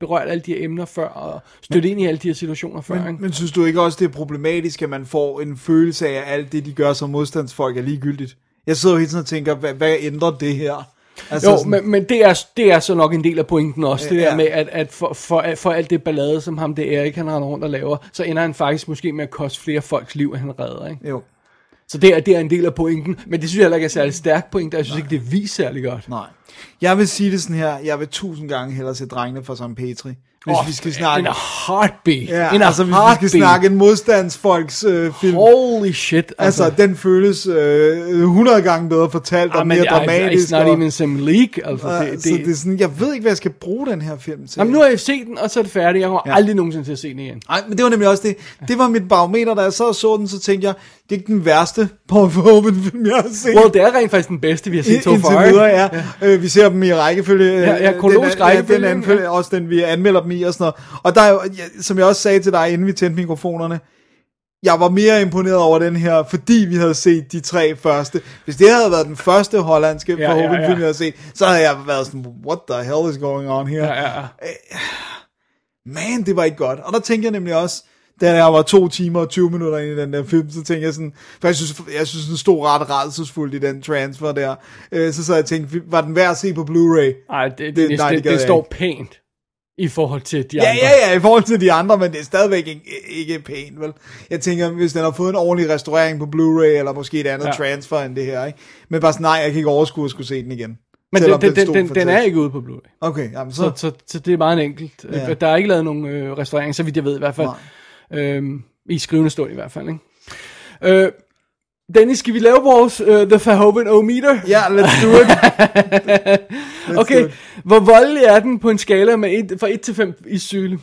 berørt alle de her emner før, og stødt ind i alle de her situationer før. Men, ikke? men synes du ikke også, det er problematisk, at man får en følelse af, at alt det, de gør som modstandsfolk, er ligegyldigt? Jeg sidder jo hele tiden og tænker, hvad, hvad ændrer det her? Altså, jo, sådan, men, men det, er, det er så nok en del af pointen også, det Ja. der med, at, at for, for, for alt det ballade, som ham det Erik, han render rundt og laver, så ender han faktisk måske med at koste flere folks liv, end han redder, ikke? Jo. Så det er, det er en del af pointen, men det synes jeg heller ikke er særlig stærk pointe, jeg synes ikke, det viser særlig godt. Nej. Jeg vil sige det sådan her, jeg vil tusind gange hellere se drengene fra St. Petri. Hvis Åh, vi skal snakke... In a heartbeat. Ja, in a altså hvis heartbeat. vi skal snakke en modstandsfolks øh, film. Holy shit. Altså, altså den føles øh, 100 gange bedre fortalt og Ah, mere men I- dramatisk. It's not og, even some leak. Altså, og, det, så det, det er sådan, jeg ved ikke, hvad jeg skal bruge den her film til. Jamen, nu har jeg set den, og så er det færdigt. Jeg kommer Ja. aldrig nogensinde til at se den igen. Nej, men det var nemlig også det. Det var mit barometer, da jeg så så den, så tænkte jeg, det er ikke den værste Paul Verhoeven film, jeg har set. Well, det er rent faktisk den bedste, vi har set så Indtil far. videre, ja. ja. Øh, vi ser dem i rækkefølge. øh, Ja, ja, kronologisk den, rækkefølge, Ja, den anfølge, også den, vi anmelder dem i og sådan noget. Og der er jo, ja, som jeg også sagde til dig, inden vi tændte mikrofonerne, jeg var mere imponeret over den her, fordi vi havde set de tre første. Hvis det havde været den første hollandske Ja, ja, Verhoeven ja. film, jeg havde set, så havde jeg været sådan, what the hell is going on here? Ja, ja, ja. man, det var ikke godt. Og der tænker jeg nemlig også, da jeg var to timer og 20 minutter inde i den der film, så tænkte jeg sådan, for jeg synes, jeg synes den stod ret rædselsfuldt i den transfer der. Øh, så så jeg tænkte, var den værd at se på Blu-ray? Ej, det, det, Det- nej, det, det det står pænt i forhold til de Ja, andre. ja, ja, i forhold til de andre, men det er stadigvæk ikke, ikke pænt, vel? Jeg tænker, hvis den har fået en ordentlig restaurering på Blu-ray, eller måske et andet ja. Transfer end det her, ikke? Men bare sådan, nej, jeg kan ikke overskue at skulle se den igen. Men den, den, den, den, den er ikke ude på Blu-ray. Okay, jamen Så, så... så, så det er meget enkelt. Ja. Der er ikke lavet nogen øh, restaurering, så vidt jeg ved i hvert fald. Øhm, I skrivende stund i hvert fald, ikke? Øh, Dennis, skal vi lave vores uh, The Verhoeven O-meter? Ja, let's do it. <laughs> Let's do okay, it. hvor voldelig er den på en skala med et, fra 1 til 5 i syle?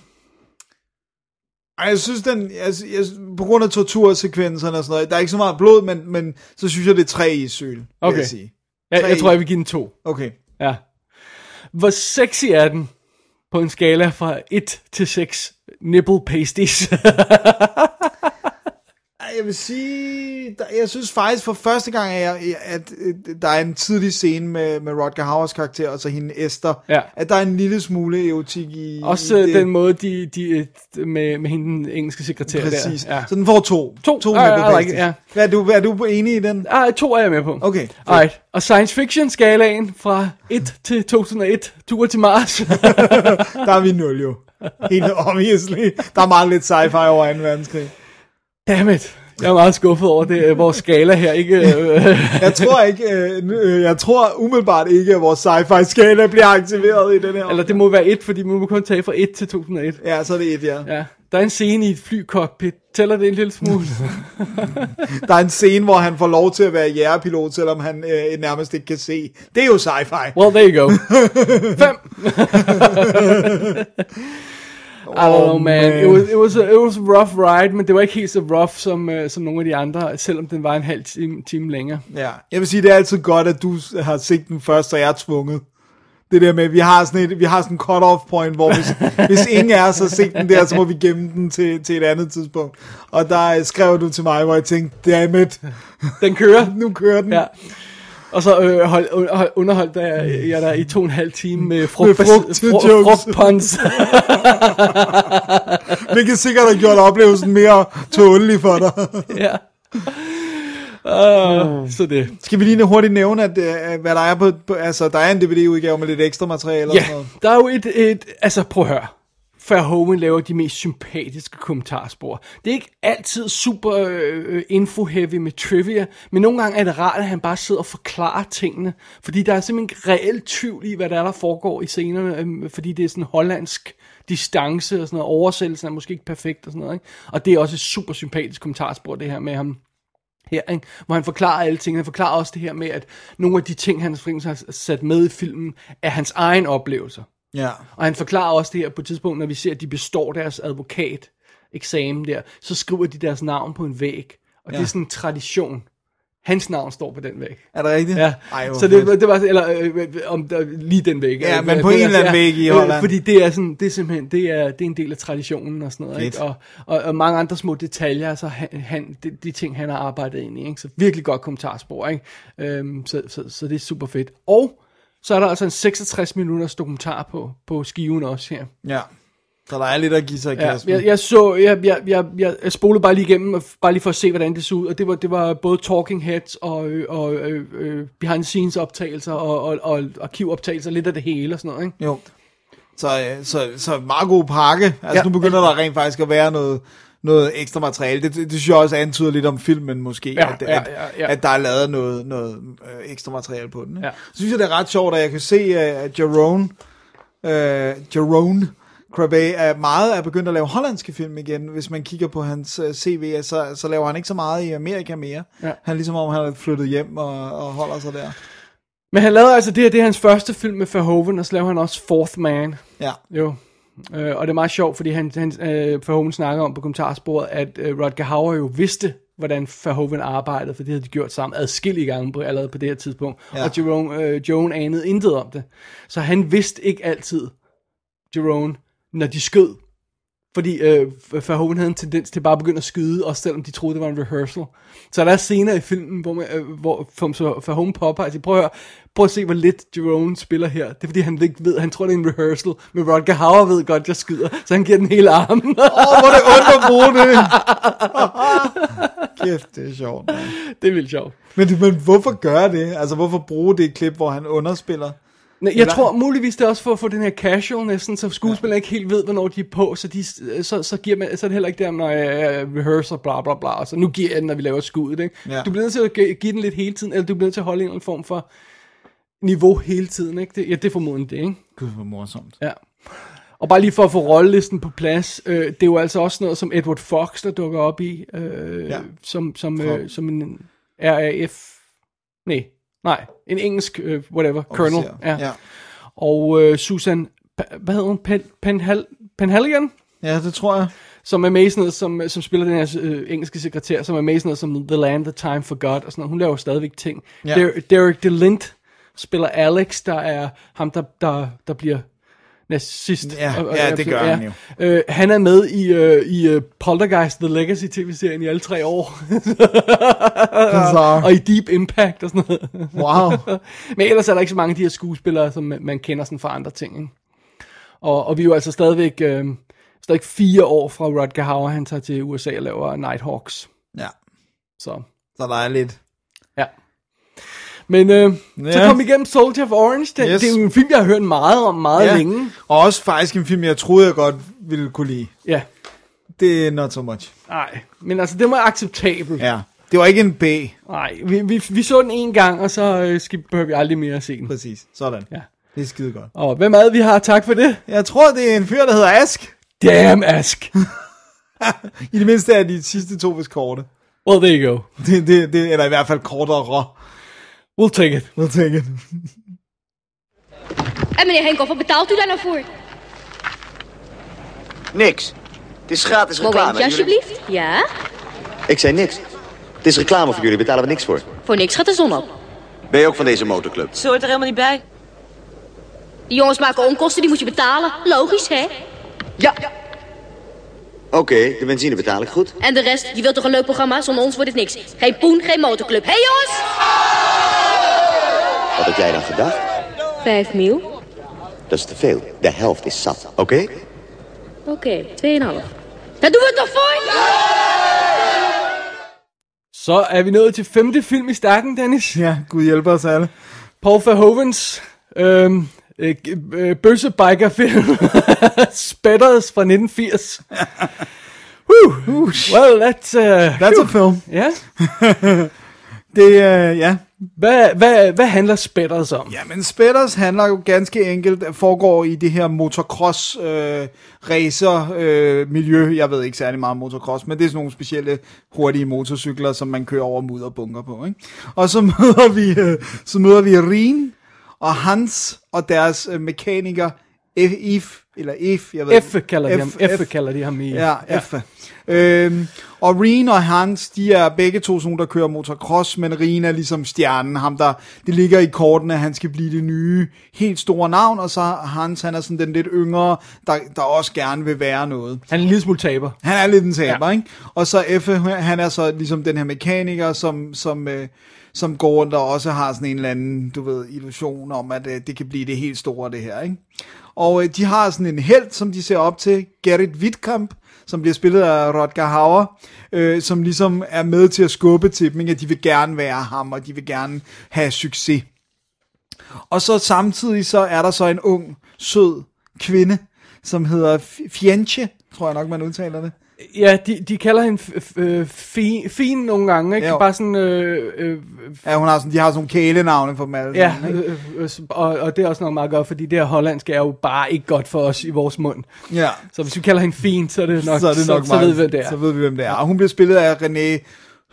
Ej, jeg synes, den, jeg, jeg, på grund af tortursekvenserne og sådan noget, der er ikke så meget blod, men, men så synes jeg, det er tre i syl, vil Okay. jeg sige. Jeg, jeg tror, jeg vil give den 2. Okay. Ja. Hvor sexy er den på en skala fra 1 til 6 nipple pasties? <laughs> Jeg vil sige, der, jeg synes faktisk for første gang, at, jeg, at, øh, der er en tidlig scene med, med Rodger Howers karakter, og så hende Esther, Ja. at der er en lille smule erotik i, Også i øh, det. den måde, de, de øh, med, med hende den engelske sekretær Præcis. der. Ja. Så den får to. To. to Ja, ja, nipple I like ja. Hvad er, du, er du enig i den? Ah, to er jeg med på. Okay. Alright. Og science fiction skalaen fra 1 til 2001, tur til Mars. <laughs> Der er vi nul jo. Helt obviously. Der er meget lidt sci-fi over 2. verdenskrig. Dammit. Jeg er meget skuffet over det, øh, vores skala her, ikke? <laughs> Jeg tror ikke, øh, øh, jeg tror umiddelbart ikke, at vores sci-fi skala bliver aktiveret i den her. Eller det må være 1, fordi man må kun tage fra 1 til 2001. Ja, så er det et, ja. Ja. Der er en scene i et flycockpit. Tæller det en lille smule? <laughs> Der er en scene, hvor han får lov til at være jægerpilot, selvom han øh, nærmest ikke kan se. Det er jo sci-fi. Well, there you go. <laughs> Fem. I don't know, man. It was, it, was a, it was a rough ride, men det var ikke helt så rough som, uh, som nogle af de andre, selvom den var en halv time, time længere. Ja, jeg vil sige, det er altid godt, at du har set den først, så jeg er tvunget. Det der med, at vi har sådan et, vi har sådan en cut-off point, hvor hvis, <laughs> hvis ingen af os har set den der, så må vi gemme den til, til et andet tidspunkt. Og der øh, skrev du til mig, hvor jeg tænkte, damn it, Den kører. <laughs> nu kører den. Ja. Og så øh, hold, hold, underholdt jeg, jeg der i to og en halv time med frugt, Med frugt- jokes. frugtpons. <laughs> Hvilket sikkert har gjort oplevelsen mere tålelig for dig. <laughs> ja. Uh, så det. Skal vi lige hurtigt nævne, at, øh, hvad der er på, på, altså der er en DVD-udgave med lidt ekstra materiale og Ja, sådan noget. der er jo et, et, altså prøv at høre. Verhoeven laver de mest sympatiske kommentarspor. Det er ikke altid super øh, info-heavy med trivia, men nogle gange er det rart, at han bare sidder og forklarer tingene, fordi der er simpelthen reelt tvivl i, hvad der er, der foregår i scenerne, øh, fordi det er sådan hollandsk distance og sådan noget. Oversættelsen er måske ikke perfekt og sådan noget, ikke? Og det er også et super sympatisk kommentarspor, det her med ham her, ikke? hvor han forklarer alle tingene. Han forklarer også det her med, at nogle af de ting, han har sat med i filmen, er hans egen oplevelser. Ja. Og han forklarer også det her på et tidspunkt, når vi ser, at de består deres advokat eksamen der, så skriver de deres navn på en væg. Og ja. det er sådan en tradition. Hans navn står på den væg. Er det rigtigt? Ja, Ej, så det, fedt. det var, eller øh, øh, om der, lige den væg. Ja, Øh, men på øh, en eller anden væg i øh, Holland. Fordi det er sådan, det er simpelthen, det er, det er en del af traditionen og sådan noget, Fedt. ikke? Og, og, og, mange andre små detaljer, altså han, han de, de, ting, han har arbejdet ind i, ikke? Så virkelig godt kommentarspor, ikke? Øhm, så, så, så, det er super fedt. Og så er der altså en 66 minutters dokumentar på, på skiven også her. Ja. Så der er lidt at give sig i Ja, jeg, jeg så, jeg, jeg, jeg, jeg, spolede bare lige igennem, bare lige for at se, hvordan det så ud, og det var, det var både talking heads og, øh, og øh, øh, behind the scenes optagelser og, og, og arkivoptagelser, lidt af det hele og sådan noget, ikke? Jo. Så, øh, så, så meget god pakke. Altså ja. nu begynder der rent faktisk at være noget, noget ekstra materiale. Det, det, det synes jeg også antyder lidt om filmen måske, Ja, at, ja, ja, ja. at der er lavet noget, noget øh, ekstra materiale på den. Ikke? Ja. Så synes jeg, det er ret sjovt, at jeg kan se, at Jerome, øh, Jerome Crabbe er meget er begyndt at lave hollandske film igen. Hvis man kigger på hans øh, CV, så, så laver han ikke så meget i Amerika mere. Ja. Han er ligesom om, han er flyttet hjem og, og holder sig der. Men han lavede altså det her, det er hans første film med Verhoeven, og så lavede han også Fourth Man. Ja. Jo. Øh, og det er meget sjovt, fordi han, han, øh, Verhoeven snakker om på kommentarsporet, at øh, Rutger Hauer jo vidste, hvordan Verhoeven arbejdede, for det havde de gjort sammen adskillige gange på, allerede på det her tidspunkt. Ja. Og Jerome, øh, Joan anede intet om det. Så han vidste ikke altid, Jerome, når de skød. Fordi øh, Verhoeven havde en tendens til bare at begynde at skyde, også selvom de troede, det var en rehearsal. Så der er scener i filmen, hvor, man, øh, hvor Verhoeven popper, altså prøv at, høre, prøv at se, hvor lidt Jerome spiller her. Det er fordi, han ikke ved, han tror, det er en rehearsal, men Rodger Hauer ved godt, jeg skyder, så han giver den hele armen. Åh, oh, hvor det ondt at bruge det. <laughs> Kæft, det er sjovt. Man. det er vildt sjovt. Men, men hvorfor gøre det? Altså, hvorfor bruge det klip, hvor han underspiller? Nej, Jeg tror muligvis det er også for at få den her casual næsten, så skuespillere ikke helt ved, hvornår de er på, så, de, så, så, giver man, så er det heller ikke der, når jeg uh, rehearser, bla bla bla, så nu giver jeg den, når vi laver skuddet, ikke? Ja. Du bliver nødt til at gi- give den lidt hele tiden, eller du bliver nødt til at holde en eller anden form for niveau hele tiden, ikke? Det, ja, det er formodentlig det, ikke? Gud, hvor morsomt. Ja. Og bare lige for at få rollelisten på plads, øh, det er jo altså også noget som Edward Fox, der dukker op i, øh, Ja. ja. som, som, øh, som en RAF, nej, nej, en engelsk, øh, whatever, colonel. Ja. Ja. Og øh, Susan, hvad hedder hun, Pen, Penhal, Penhaligon? Ja, det tror jeg. Som er med sådan som, som spiller den her øh, engelske sekretær, som er med sådan som The Land, The Time Forgot, og sådan noget. Hun laver stadigvæk ting. Ja. Der, Derek DeLint spiller Alex, der er ham, der, der, der bliver nazist. Ja, ja, det gør han jo. Øh, han er med i, øh, i uh, Poltergeist, The Legacy tv-serien i alle tre år. <laughs> Og i Deep Impact og sådan noget. Wow. <laughs> Men ellers er der ikke så mange af de her skuespillere, som man, man kender sådan fra andre ting. Ikke? Og, og vi er jo altså stadigvæk, øh, stadigvæk fire år fra Rutger Hauer, han tager til USA og laver Nighthawks. Ja, Så så der lidt... ja. Men øh, ja. så kom vi igennem Soldier of Orange. Det, yes. det er jo en film, jeg har hørt meget om meget Ja. længe. Og også faktisk en film, jeg troede, jeg godt ville kunne lide. Ja, Det er not so much. nej. Men altså, det var acceptabelt. Ja. Det var ikke en B. Nej, vi, vi, vi så den en gang, og så øh, skal, behøver vi aldrig mere at se den. Præcis. Sådan. Ja. Det er skide godt. Og hvem er det, vi har? Tak for det. Jeg tror, det er en fyr, der hedder Ask. Damn, Ask. <laughs> I det mindste er de sidste to vist korte. Well, there you go. Det, det, det, eller i hvert fald kortere. We'll take it. We'll take it. En meneer Henkoff, wat betaalt u daar nou voor? Niks. Het is gratis reclame. Momentje, alsjeblieft. Ja? Ik zei niks. Het is reclame voor jullie, betalen we niks voor. Voor niks gaat de zon op. Ben je ook van deze motorclub? Zo hoort er helemaal niet bij. Die jongens maken onkosten, die moet je betalen. Logisch, hè? Ja. Oké, de benzine betaal ik goed. En de rest, je wilt toch een leuk programma? Zonder ons wordt het niks. Geen poen, geen motorclub. Hé, hey, jongens! Wat had jij dan gedacht? Vijf mil. Dat is te veel. De helft is zat, oké? Oké, tweeënhalf. Daar doen we het toch voor? Så er vi nået til femte film i stakken, Dennis. Ja, Gud hjælper os alle. Paul Verhovens øhm, øh, øh, bøssebikerfilm. <laughs> Spetters fra 1980. Woo. <laughs> Well, that's, uh, That's a film. Ja. <laughs> Det, øh, ja. Hvad, hvad, hvad handler Spetters om? Ja, men Spetters handler jo ganske enkelt, foregår i det her motocross øh, racer øh, miljø. Jeg ved ikke særlig meget om motocross, men det er sådan nogle specielle hurtige motorcykler, som man kører over mudder og bunker på. Ikke? Og så <laughs> møder vi, øh, så møder vi Rien og Hans og deres øh, mekaniker If, eller If, jeg ved F kalder de ham. F kalder de ham i. Ja, F. Øhm, og Reen og Hans, de er begge to sådan, der kører motocross, men Reen er ligesom stjernen, ham der, det ligger i kortene, at han skal blive det nye, helt store navn, og så Hans, han er sådan den lidt yngre, der, der også gerne vil være noget. Han er en lille smule taber. Han er lidt en taber, Ja. ja. ikke? Og så F, han er så ligesom den her mekaniker, som, som, øh, som går rundt og også har sådan en eller anden, du ved, illusion om, at øh, det kan blive det helt store, det her, ikke? Og øh, de har sådan en held, som de ser op til, Gerrit Wittkamp, som bliver spillet af Rodger Hauer, øh, som ligesom er med til at skubbe til dem, ikke? at de vil gerne være ham, og de vil gerne have succes. Og så samtidig så er der så en ung, sød kvinde, som hedder F- Fienche, tror jeg nok, man udtaler det. Ja, de, de kalder hende øh, fin, fin nogle gange, ikke? Jo. Bare sådan... Øh, øh, Ja, hun har sådan, de har sådan nogle kælenavne for dem alle ja, sammen, ikke? øh, øh, og, og det er også noget meget godt, fordi det her hollandske er jo bare ikke godt for os i vores mund. Ja. Så hvis vi kalder hende fin, så er det nok, så er det nok så, så ved vi, hvem det er. Så ved vi, hvem det er. Og hun bliver spillet af René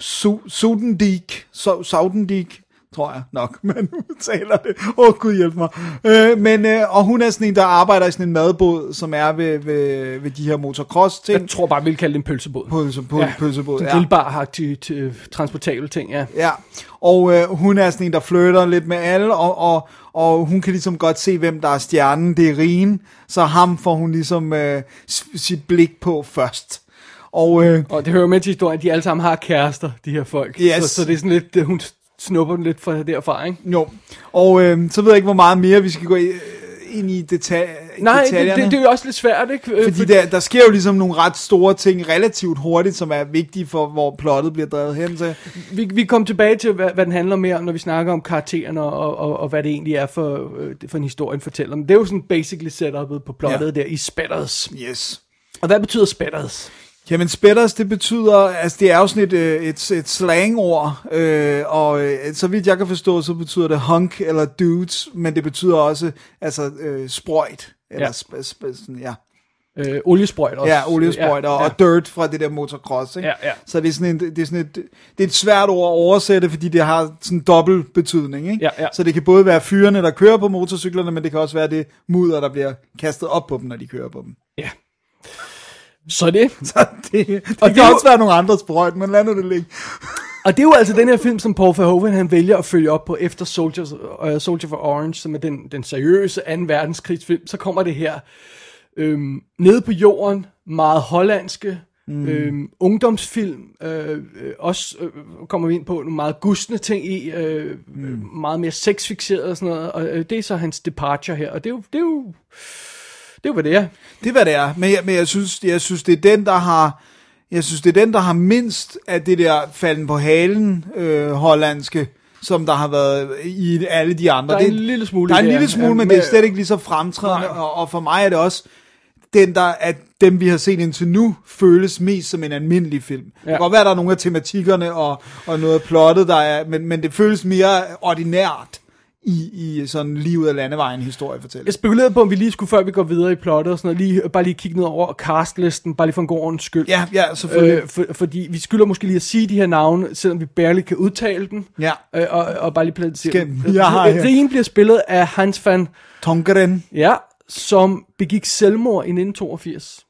Su- Sudendijk, Su- Saudendijk, tror jeg nok, <laughs> man udtaler det. Åh, oh, gud hjælp mig. Øh, men, øh, og hun er sådan en, der arbejder i sådan en madbåd, som er ved, ved, ved de her motocross-ting. Jeg tror bare, vi vil kalde det en pølsebåd. Pølse, på, ja, pølsebåd, ja. grillbar til, til transportabel ting, ja. Ja, og øh, hun er sådan en, der flytter lidt med alle, og, og, og hun kan ligesom godt se, hvem der er stjernen, det er Rien, så ham får hun ligesom øh, sit blik på først. Og, øh, Og det hører med til historien, at de alle sammen har kærester, de her folk. Yes. Så, så det er sådan lidt, øh, hun snupper den lidt fra derfra, ikke? Jo, og øh, så ved jeg ikke, hvor meget mere vi skal gå i, øh, ind i detal- Nej, det, detaljerne. det, det, er jo også lidt svært, ikke? Øh, fordi der, der sker jo ligesom nogle ret store ting relativt hurtigt, som er vigtige for, hvor plottet bliver drevet hen til. Vi, vi kommer tilbage til, hvad, hvad den handler mere om, når vi snakker om karaktererne, og, og, og hvad det egentlig er for, øh, for en historie, den fortæller. Men det er jo sådan basically setupet på plottet ja. der i Spetters. Yes. Og hvad betyder Spetters? Jamen, spætters, det betyder, altså det er jo sådan et, øh, et, et slangord, øh, og øh, så vidt jeg kan forstå, så betyder det hunk eller dudes, men det betyder også, altså, øh, sprøjt, eller Ja. ja. Sp- sp- sådan, ja. Øh, oliesprøjt også. Ja, oliesprøjt og, ja. og dirt fra det der motocross, ikke? Ja, ja. Så det er sådan en, det er sådan et, det er et svært ord at oversætte, fordi det har sådan en dobbelt betydning, ikke? Ja, ja. Så det kan både være fyrene, der kører på motorcyklerne, men det kan også være det mudder, der bliver kastet op på dem, når de kører på dem. Ja. Så det. <laughs> Så det, det, Og og det kan jo- også være nogle andre sprøjt, men lad nu det ligge. Og det er jo altså den her film, som Paul Verhoeven han vælger at følge op på efter Soldiers, uh, Soldier for Orange, som er den, den seriøse 2. verdenskrigsfilm. Så kommer det her øhm, nede på jorden, meget hollandske, mm. øhm, ungdomsfilm. Øh, øh, også øh, kommer vi ind på nogle meget gustne ting i, øh, mm. meget mere sexfixeret og sådan noget. Og øh, det er så hans departure her. Og det er jo, det er jo, det er hvad det er. Det er, hvad det er. Men jeg, men jeg, synes, jeg synes, det er den, der har... Jeg synes, det er den, der har mindst af det der falden på halen øh, hollandske, som der har været i alle de andre. Der er en lille smule Der er en lille smule, ja, men med- det er slet ikke lige så fremtrædende. Og, og for mig er det også den, der at dem, vi har set indtil nu, føles mest som en almindelig film. Ja. Det kan godt være, at der er nogle af tematikkerne og, og noget af plottet, der er, men, men det føles mere ordinært i, i sådan livet af landevejen historiefortælling. Jeg spekulerede på, om vi lige skulle, før vi går videre i plottet og sådan noget, lige, bare lige kigge ned over castlisten, bare lige for en god ordens skyld. Ja, ja, selvfølgelig. Øh, for, fordi vi skylder måske lige at sige de her navne, selvom vi barely kan udtale dem. Ja. Øh, og, og bare lige placere dem. Ja, ja. Rien bliver spillet af Hans van Tongeren. Ja, som begik selvmord i 1982.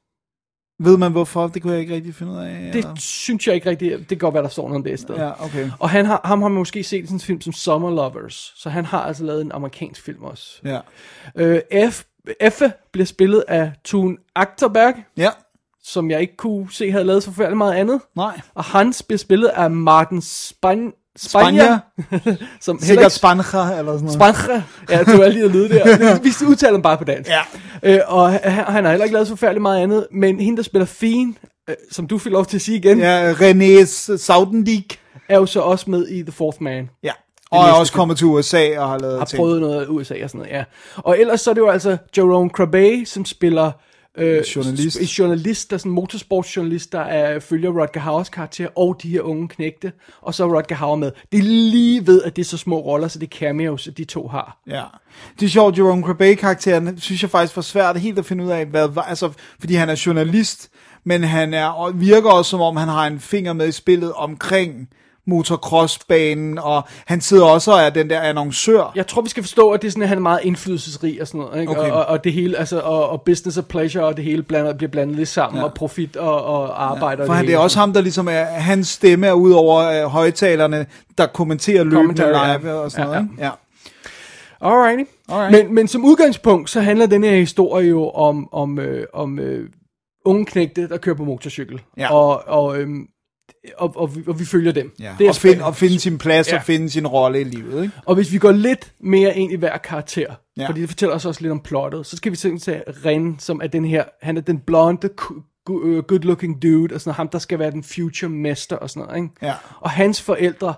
Ved man hvorfor? Det kunne jeg ikke rigtig finde ud af. Det eller? synes jeg ikke rigtigt. Det kan godt være, der står noget det i stedet. Ja, okay. Og han har, ham har man måske set i sådan en film som Summer Lovers. Så han har altså lavet en amerikansk film også. Ja. Øh, F, Effe bliver spillet af Thun Achterberg. Ja. Som jeg ikke kunne se havde lavet så forfærdeligt meget andet. Nej. Og Hans bliver spillet af Martin Span Spanja. <laughs> som Sikkert ikke- Spanja eller sådan noget. Spanja. Ja, du er lige at lyde der. <laughs> Vi udtaler dem bare på dansk. Ja. Øh, og han, han har heller ikke lavet så forfærdeligt meget andet. Men hende, der spiller Fien, øh, som du fik lov til at sige igen, Ja, René Saudendijk. er jo så også med i The Fourth Man. Ja. Og er også film. kommet til USA og har lavet har ting. prøvet noget af USA og sådan noget, ja. Og ellers så er det jo altså Jerome Crabbe, som spiller øh, Journalist. sp- journalist, der er sådan en motorsportsjournalist, der er, følger Rodger Hauers karakter og de her unge knægte, og så er Rodger Hauer med. Det er lige ved, at det er så små roller, så det er cameos, at de to har. Ja. Det er sjovt, Jerome Crabbe-karakteren, synes jeg faktisk var svært helt at finde ud af, hvad altså, fordi han er journalist, men han er, og virker også som om, han har en finger med i spillet omkring motocrossbanen, og han sidder også og er den der annoncør. Jeg tror, vi skal forstå, at det er sådan, at han er meget indflydelsesrig og sådan noget, ikke? Okay. Og, og, og, det hele, altså, og, og business og pleasure, og det hele blander, bliver blandet lidt sammen, ja. og profit og, og arbejde. og For han, det hele. er også ham, der ligesom er, hans stemme er ud over øh, højtalerne, der kommenterer løbende live ja. og sådan Ja, noget. ja. ikke? Ja. Alrighty. Alright. Men, men som udgangspunkt, så handler den her historie jo om, om, øh, om øh, unge knægte, der kører på motorcykel. Ja. Og, og, øhm, og, og, vi, og vi følger dem. Ja. Det er og, find, og finde sin plads Ja. og finde sin rolle i livet. Ikke? Og hvis vi går lidt mere ind i hver karakter, Ja. fordi det fortæller os også lidt om plottet, så skal vi sådan se Ren, som er den her, han er den blonde, øh, good looking dude, og sådan noget, ham der skal være den future mester og sådan noget, ikke? Ja. Og hans forældre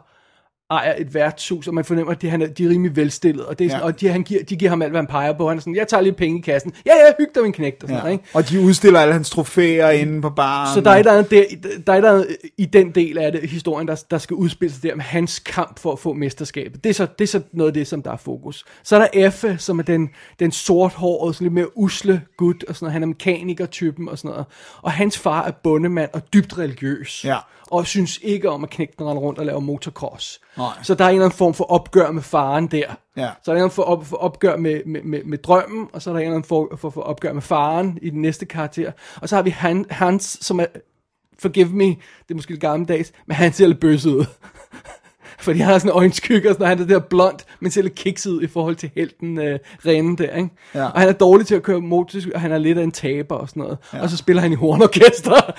ejer et værtshus, og man fornemmer, at de, han er, de er rimelig velstillet, og, det er sådan, Ja. og de, han giver, de giver ham alt, hvad han peger på. Han er sådan, jeg tager lidt penge i kassen. Ja, ja, hyg dig, min knægt, og sådan Ja. ikke? Og de udstiller alle hans trofæer inde på baren. Så der er et eller andet, der, der, er et eller andet i den del af det, historien, der, der skal udspille sig der med hans kamp for at få mesterskabet. Det er, så, det er så noget af det, som der er fokus. Så er der Effe, som er den, den sorthårede, sådan lidt mere usle gut, og sådan noget. Han er mekaniker-typen og sådan noget. Og hans far er bondemand og dybt religiøs. Ja. Og synes ikke om at knække den rundt og lave motocross. Nej. Så der er en eller anden form for opgør med faren der. Ja. Så er der en eller anden for, op, for opgør med, med, med, med drømmen, og så er der en eller anden for, for, for opgør med faren i den næste karakter. Og så har vi Han, Hans, som er, forgive me, det er måske lidt gammeldags, men han ser lidt bøsset ud. Fordi han har sådan en øjenskygge, og sådan, og han er der blond, men ser lidt kikset i forhold til helten øh, Rene der, ikke? Ja. Og han er dårlig til at køre motorcykel, og han er lidt af en taber og sådan noget. Ja. Og så spiller han i hornorkester. <laughs>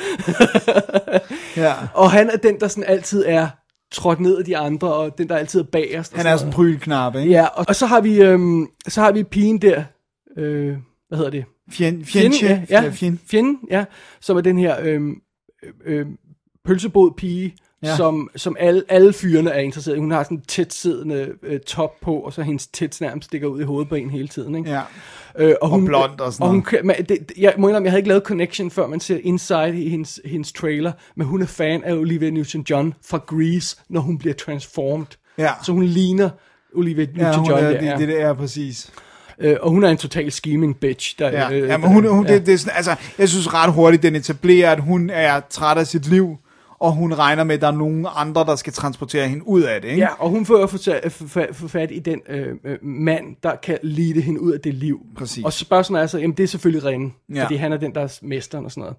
Ja. og han er den, der sådan altid er trådt ned af de andre, og den, der altid er bagerst. Han er sådan en prylknap, ikke? Ja, og, og så har vi, øhm, så har vi pigen der, øh, hvad hedder det? Fjend, fjendtje. ja, ja, fjenden, ja, som er den her øhm, øh, øh, pølsebod pige, Ja. ja. som, som alle, alle fyrene er interesseret i. Hun har sådan en tæt siddende øh, top på, og så hendes tæt nærmest stikker ud i hovedet på en hele tiden. Ikke? Ja. Øh, og, hun, blond og sådan og hun, noget. men det, jeg må indrømme, jeg havde ikke lavet connection, før man ser Inside i hendes, hendes trailer, men hun er fan af Olivia Newton-John fra Grease, når hun bliver transformed. Ja. Så hun ligner Olivia Ja, Newton-John er, der. det, ja. det, det er præcis. Øh, og hun er en total scheming bitch. Der, Ja, øh, ja men hun, hun, ja. det, det er sådan, altså, jeg synes ret hurtigt, den etablerer, at hun er træt af sit liv, og hun regner med, at der er nogen andre, der skal transportere hende ud af det, ikke? Ja, og hun får få, fat i den øh, øh, mand, der kan lide hende ud af det liv. Præcis. Og spørgsmålet er så, jamen det er selvfølgelig Rene, Ja. fordi han er den, der er mesteren og sådan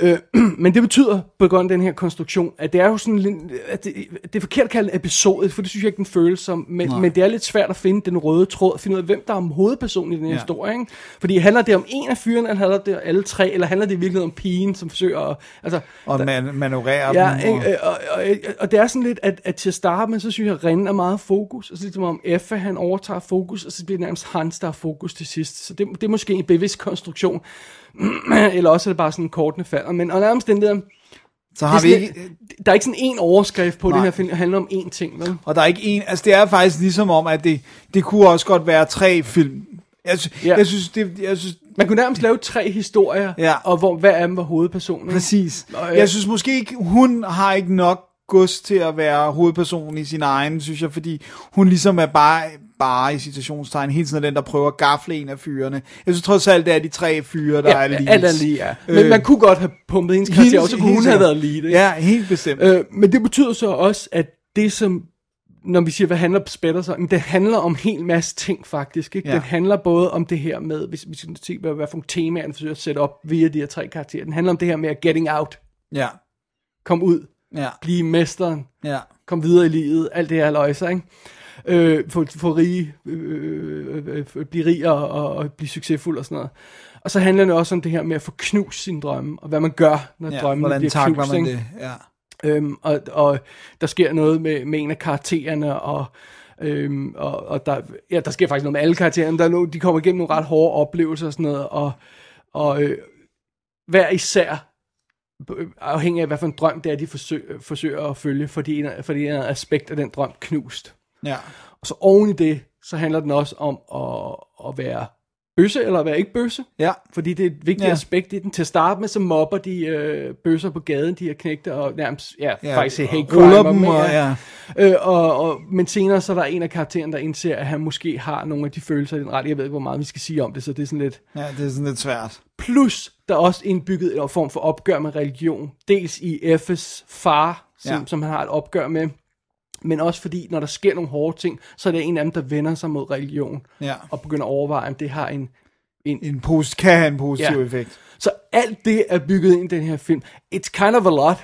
noget. Øh, <clears throat> men det betyder, på grund af den her konstruktion, at det er jo sådan at det, det er forkert at kalde episode, for det synes jeg ikke, den føles som, men, Nej. men det er lidt svært at finde den røde tråd, at finde ud af, hvem der er hovedpersonen i den her Ja. historie, ikke? Fordi handler det om en af fyrene, eller handler det om alle tre, eller handler det virkelig om pigen, som forsøger at, altså, Og man, manøvrere Ja, dem. ikke? Og, og, og, og det er sådan lidt, at, at til at starte med, så synes jeg, at Ren er meget fokus, og så ligesom om Effe, han overtager fokus, og så bliver det nærmest Hans, der har fokus til sidst. Så det, det er måske en bevidst konstruktion, <clears throat> eller også er det bare sådan kortene falder. Men under omstændigheder, Så har det er vi ikke, lidt- der er ikke sådan en overskrift på Nej. det her film, det handler om én ting, vel? og der er ikke en, altså det er faktisk ligesom om, at det, det kunne også godt være tre film. Jeg, sy- Ja. jeg synes, det, jeg synes, Man kunne nærmest lave tre historier, Ja. og hvor hver af dem var hovedpersonen. præcis. Og, øh, Jeg synes måske ikke, hun har ikke nok gods til at være hovedperson i sin egen, synes jeg, fordi hun ligesom er bare, bare i citationstegn, hele tiden er den, der prøver at gafle en af fyrene. Jeg synes trods alt, det er de tre fyre, der ja, er lige. alt er lige, ja. Men Øh, man kunne godt have pumpet hendes karakter, og så kunne hun have været lead, ikke? Ja, helt bestemt. Øh, men det betyder så også, at det som, når vi siger, hvad handler Spætter så, men det handler om en hel masse ting faktisk. Ikke? Ja. Det handler både om det her med, hvis vi skal se, hvad, hvad for temaer, den forsøger at sætte op via de her tre karakterer. Den handler om det her med at getting out, Ja, komme ud, ja, blive mesteren, ja. komme videre i livet, alt det her løjser, ikke? Øh, få, få rige, øh, øh, øh, blive rig og, og, og blive succesfuld og sådan noget. Og så handler det også om det her med at få knust sin drømme, og hvad man gør, når ja. drømmen Hvordan bliver takler knust. man ikke? det? Ja. Øhm, og, og der sker noget med, med en af karaktererne, og, øhm, og, og der, ja, der sker faktisk noget med alle karaktererne. Der er de kommer igennem nogle ret hårde oplevelser og sådan noget, og, og øh, hver især, afhængig af, hvad for en drøm det er, de forsøger, forsøger at følge, fordi en, fordi en aspekt af den drøm knust. Ja. Og så oven i det, så handler den også om at, at være bøsse, eller være ikke bøsse. Ja. Fordi det er et vigtigt Ja. aspekt i den. Til at starte med, så mobber de øh, bøsser på gaden, de her knægte, og nærmest, ja, Ja, faktisk og hate crime. dem, men, og ja. Øh, og, og, men senere så er der en af karaktererne, der indser, at han måske har nogle af de følelser i den ret. Jeg ved ikke, hvor meget vi skal sige om det, så det er sådan lidt... Ja, det er sådan lidt svært. Plus, der er også indbygget en form for opgør med religion. Dels i F's far, som, ja. som han har et opgør med, men også fordi, når der sker nogle hårde ting, så er det en af dem, der vender sig mod religion, Ja. og begynder at overveje, om det har en... en, En post, kan have en positiv Ja. effekt. så alt det er bygget ind i den her film. It's kind of a lot.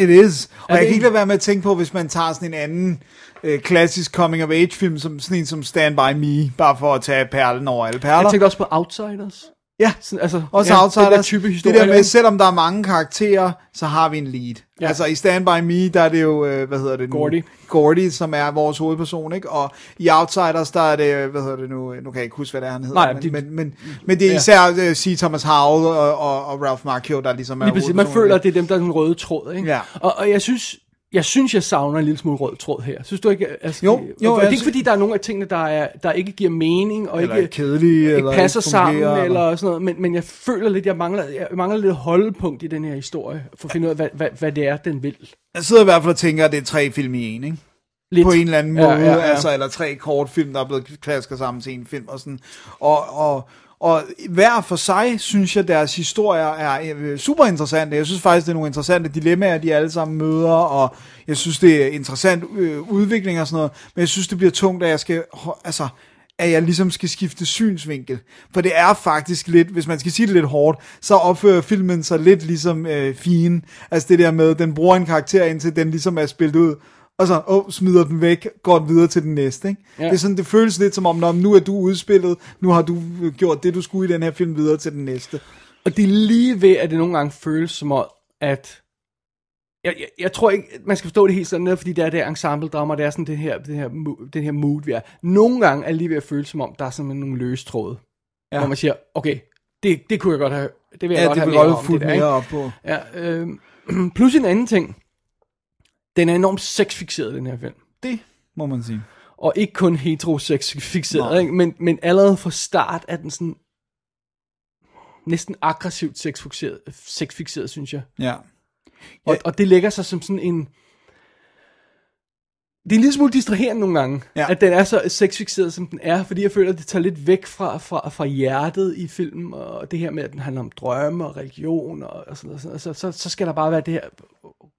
It, is. Og Er jeg kan ikke lade være med at tænke på, hvis man tager sådan en anden øh, klassisk coming of age film, som sådan en som Stand By Me, bare for at tage perlen over alle perler. Jeg tænker også på Outsiders. Ja, Sådan, altså, også ja, Outsiders. Den der type det historie. der med, selvom der er mange karakterer, så har vi en lead. Ja. Ja. Altså i Stand By Me, der er det jo, øh, hvad hedder det nu? Gordy. Gordy, som er vores hovedperson, ikke? Og i Outsiders, der er det, øh, hvad hedder det nu? Nu kan jeg ikke huske, hvad det er, han hedder. Nej, men, de- men, men, men det er Ja. især uh, C. Thomas Howell og, og, og Ralph Macchio, der ligesom er Lige præcis. Man føler, at det er dem, der er den røde tråd. Ikke? Ja. Og, og jeg synes, jeg synes, jeg savner en lille smule rød tråd her. Synes du ikke? Altså, Jo, det- jo, og det er jeg ikke fordi, der er nogle af tingene, der, er, der ikke giver mening, og Eller ikke, kedelige, ikke eller passer ikke sammen, fungerer, eller sådan noget. Men, men jeg føler lidt, jeg mangler, jeg mangler lidt holdepunkt i den her historie, for at finde ud af, hvad, hvad, hvad det er, den vil. Jeg sidder i hvert fald og tænker, at det er tre film i en, ikke? Lidt. På en eller anden måde, Ja, ja, ja. altså, eller tre kortfilm, der er blevet klasket sammen til en film og sådan. Og, og, og hver for sig, synes jeg, deres historier er øh, super interessante. Jeg synes faktisk, det er nogle interessante dilemmaer, de alle sammen møder, og jeg synes, det er interessant øh, udvikling og sådan noget. Men jeg synes, det bliver tungt, at jeg skal, altså, at jeg ligesom skal skifte synsvinkel. For det er faktisk lidt, hvis man skal sige det lidt hårdt, så opfører filmen sig lidt ligesom øh, fin. Altså det der med, den bruger en karakter indtil den ligesom er spillet ud, og så åh, smider den væk, går den videre til den næste. Ikke? Ja. Det er sådan, det føles lidt som om, når nu er du udspillet, nu har du øh, gjort det, du skulle i den her film videre til den næste. Og det er lige ved, at det nogle gange føles som om, at... Jeg, jeg, jeg tror ikke, man skal forstå det helt sådan noget, fordi det er det ensemble drama, det er sådan det her, det her, den her mood, vi er. Nogle gange er det lige ved at føles som om, der er sådan nogle løse tråde. Ja. Hvor man siger, okay, det, det kunne jeg godt have, det vil jeg Ja, godt det have mere om, fulgt det der, mere op på. Ja, øh, <clears throat> plus en anden ting. Den er enormt sexfixeret, den her film. Det må man sige. Og ikke kun heterosex-fixeret, ikke? Men, men allerede fra start er den sådan næsten aggressivt sexfixeret, sexfixeret synes jeg. Ja. Og, og det lægger sig som sådan en... Det er en lille smule distraherende nogle gange, Ja. ja. at den er så sexfixeret, som den er, fordi jeg føler, at det tager lidt væk fra, fra, fra hjertet i filmen, og det her med, at den handler om drømme og religion og, og sådan noget. Så, så, så skal der bare være det her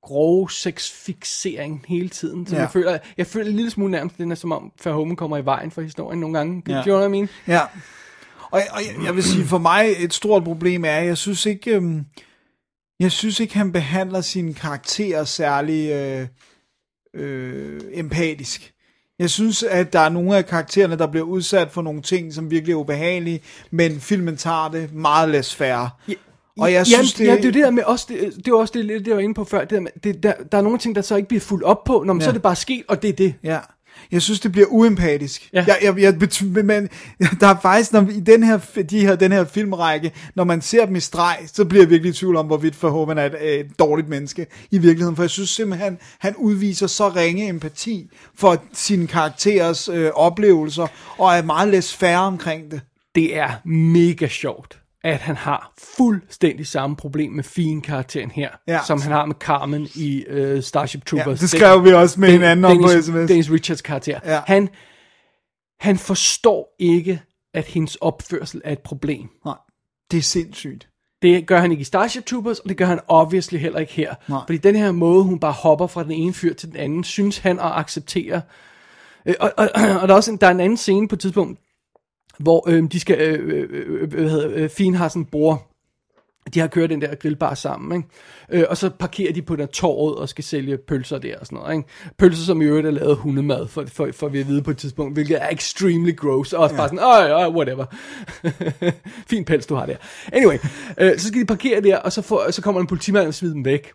grove sexfixering hele tiden. Så Ja. jeg, føler, jeg føler en lille smule nærmest, den er som om Verhoeven kommer i vejen for historien nogle gange. Ja. Do you know what I mean? Ja. Og, og jeg, jeg vil sige, for mig et stort problem er, at jeg synes ikke, øhm, jeg synes ikke, han behandler sine karakterer særlig øh, øh, empatisk. Jeg synes, at der er nogle af karaktererne, der bliver udsat for nogle ting, som virkelig er ubehagelige, men filmen tager det meget less færre. Ja. Og jeg synes, det... Ja, det er det der med også, det, det var også det, lidt, det var inde på før, det der, med, det, der, der er nogle ting, der så ikke bliver fuldt op på, når man, Ja. så er det bare sket, og det er det. Ja. Jeg synes, det bliver uempatisk. Ja. Jeg, jeg, jeg, men, <laughs> der er faktisk, når, i den her, de her, den her filmrække, når man ser dem i streg, så bliver jeg virkelig i tvivl om, hvorvidt Verhoeven er et, et dårligt menneske i virkeligheden. For jeg synes simpelthen, han udviser så ringe empati for sine karakterers øh, oplevelser, og er meget læs færre omkring det. Det er mega sjovt, at han har fuldstændig samme problem med fin karakteren her, Ja. som han har med Carmen i uh, Starship Troopers. Ja, det skrev vi også med Den- hinanden om på SMS. Dennis Richards karakter. Ja. Han, han forstår ikke, at hendes opførsel er et problem. Nej, det er sindssygt. Det gør han ikke i Starship Troopers, og det gør han obviously heller ikke her. Nej. Fordi den her måde, hun bare hopper fra den ene fyr til den anden, synes han at acceptere. Øh, og, og, og der er også en, der er en anden scene på et tidspunkt, hvor øh, de skal, øh, øh, øh, hvad hedder, øh, Fien har sådan en bror, de har kørt den der grillbar sammen, ikke? Øh, og så parkerer de på den torvet og skal sælge pølser der og sådan noget, ikke? Pølser, som i øvrigt er lavet hundemad, for, for, for vi at vide på et tidspunkt, hvilket er extremely gross, og også ja. bare sådan, åh, ja, whatever. <laughs> fin pels, du har der. Anyway, øh, så skal de parkere der, og så, får, så kommer en politimand og smider dem væk.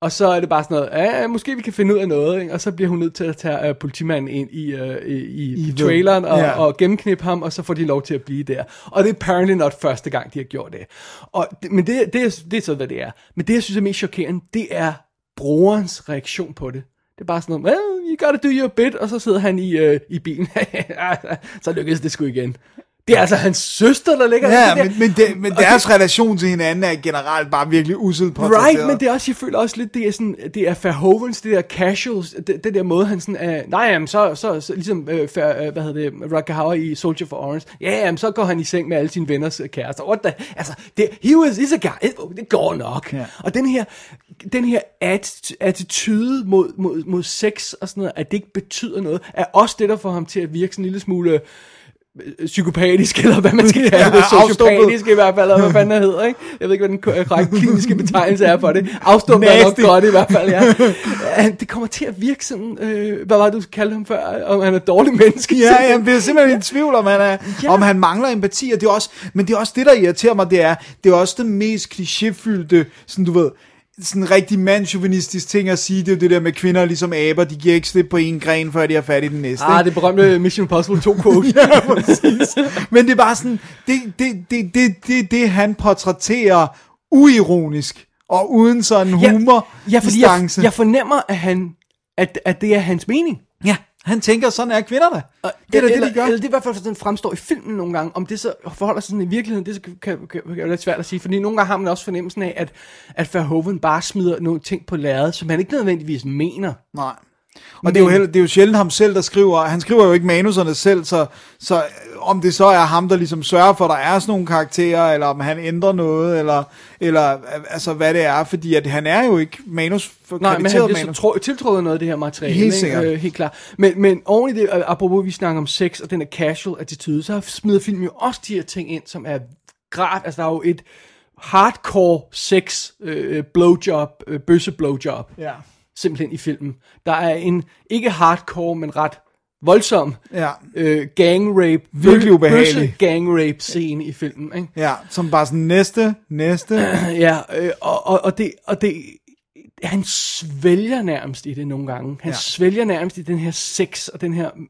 Og så er det bare sådan noget, ja, måske vi kan finde ud af noget, ikke? og så bliver hun nødt til at tage uh, politimanden ind i, uh, i, i, I traileren og, ja. og gennemknippe ham, og så får de lov til at blive der. Og det er apparently not første gang, de har gjort det. Og men det, det, er, det er så, hvad det er. Men det, jeg synes er mest chokerende, det er brorens reaktion på det. Det er bare sådan noget, well, you gotta do your bit, og så sidder han i, øh, i bilen. <laughs> så lykkedes det sgu igen. Det er altså hans søster, der ligger Ja, det der. men, men, det, men deres relation til hinanden er generelt bare virkelig uselt portrætteret. Right, men det er også, jeg føler også lidt, det er sådan, det er Verhovens, det der casuals, det, det der måde, han sådan er, nej, jamen, så, så, så ligesom, øh, for, øh, hvad hedder det, Rutger Hauer i Soldier for Orange, ja, jamen, så går han i seng med alle sine venners øh, kærester, what the, altså, det, he was, he's a guy, det, det går nok, Ja. og den her, den her atti- attitude mod, mod, mod sex og sådan noget, at det ikke betyder noget, er også det, der får ham til at virke sådan en lille smule, øh, psykopatisk, <laughs> eller hvad man skal kalde Ja, det, sociopatisk i hvert fald, eller hvad fanden det hedder, ikke? Jeg ved ikke, hvad den korrekte kliniske betegnelse er for det. Afstumpet er nok godt i hvert fald, ja. Han- <laughs> Det kommer til at virke sådan, øh, hvad var det, du kaldte ham før, om han er et dårligt menneske? Ja, jamen, det er simpelthen i tvivl, om han, er, ja. om han mangler empati, og det er også, men det er også det, der irriterer mig, det er, det er også det mest klichéfyldte, sådan du ved, sådan en rigtig mandsjuvenistisk ting at sige, det er det der med kvinder er ligesom aber, de giver ikke slip på en gren, før de har fat i den næste. Ah, ikke? det berømte Mission Impossible 2 quote. <laughs> ja, præcis. Men det er bare sådan, det det, det, det, det, det han portrætterer uironisk, og uden sådan humor ja, fordi jeg, jeg fornemmer, at, han, at, at det er hans mening. Ja, han tænker, sådan er kvinder da. Og Det er da det, eller, de gør. Eller det er i hvert fald sådan fremstår i filmen nogle gange. Om det så forholder sig sådan i virkeligheden, det kan, kan, kan være lidt svært at sige. Fordi nogle gange har man også fornemmelsen af, at, at Verhoeven bare smider nogle ting på lærredet, som han ikke nødvendigvis mener. Nej. Og det er, jo heller, det er jo sjældent ham selv, der skriver. Han skriver jo ikke manuserne selv, så, så om det så er ham, der ligesom sørger for, at der er sådan nogle karakterer, eller om han ændrer noget, eller, eller altså hvad det er, fordi at han er jo ikke manus for Nej, men han så manus. tro, tiltrådt af noget af det her materiale. Helt ikke? sikkert. Øh, helt klart. Men, men oven i det, apropos vi snakker om sex og den her casual attitude, så smider filmen jo også de her ting ind, som er graf, altså der er jo et hardcore sex øh, blowjob, øh, bøsse blowjob. Ja. Simpelthen i filmen. Der er en, ikke hardcore, men ret voldsom Ja. øh, gang rape, Virkelig ubehagelig. gang rape scene i filmen, ikke? Ja, som bare sådan næste, næste. <clears throat> Ja, øh, og, og, og, det, og det, han svælger nærmest i det nogle gange. Han Ja. ja. svælger nærmest i den her sex og den her... mm,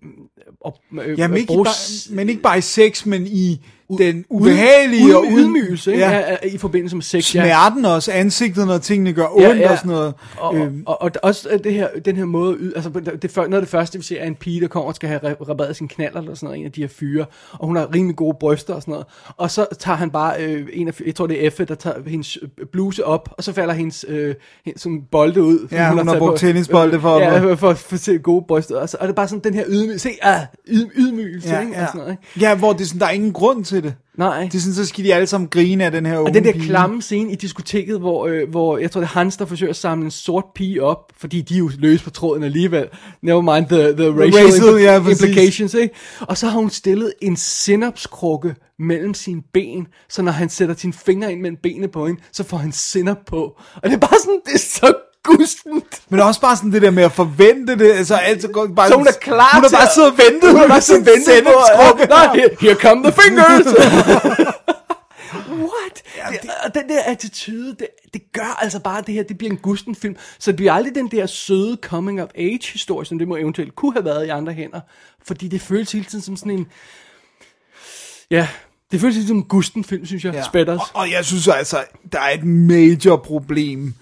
Og, øh, Jamen øh, ikke bare, men ikke bare i sex, men i den ubehagelige ud, og ydmygelse, ikke? Ja. Ja. Ja, i forbindelse med sex. ja. Smerten også, ansigtet, når tingene gør ondt Ja, ja. og sådan noget. Og, Øhm, og, og, og også øh, det her, den her måde, altså det, noget af det første, vi ser, er en pige, der kommer og skal have re- repareret sin knaller, eller sådan noget, en af de her fyre, og hun har rimelig gode bryster og sådan noget, og så tager han bare øh, en af, jeg tror det er Effe, der tager hendes øh, bluse op, og så falder hendes, øh, hendes sådan bolde ud. Ja, hun har taget brugt på- tennisbolde for Ja, for, for, for at se gode bryster, og, så, og det er bare sådan den her ydmygelse, se, ah, yd, ydmygelse, ja, ikke? Og ja. sådan noget, ikke? ja, hvor det sådan, der er ingen grund til det. Nej. Det er sådan, så skal de alle sammen grine af den her unge Og den der pige. klamme scene i diskoteket, hvor, øh, hvor jeg tror, det er Hans, der forsøger at samle en sort pige op, fordi de er jo løs på tråden alligevel. Never mind the, the racial, racial, impl- ja, implications, ikke? Og så har hun stillet en sinapskrukke mellem sine ben, så når han sætter sine fingre ind mellem benene på hende, så får han sinap på. Og det er bare sådan, det er så gustent. Men også bare sådan det der med at forvente det, altså altid går bare... Så hun er klar Hun har bare siddet og ventet. Hun har bare siddet og ventet på, ja, nej, <laughs> here, here come the fingers. <laughs> What? Det, og den der attitude, det, det gør altså bare det her, det bliver en gusten film. Så det bliver aldrig den der søde coming of age historie, som det må eventuelt kunne have været i andre hænder. Fordi det føles hele tiden som sådan en... Ja, det føles tiden som en gusten film, synes jeg. Ja. Spætters. Og, og jeg synes altså, der er et major problem.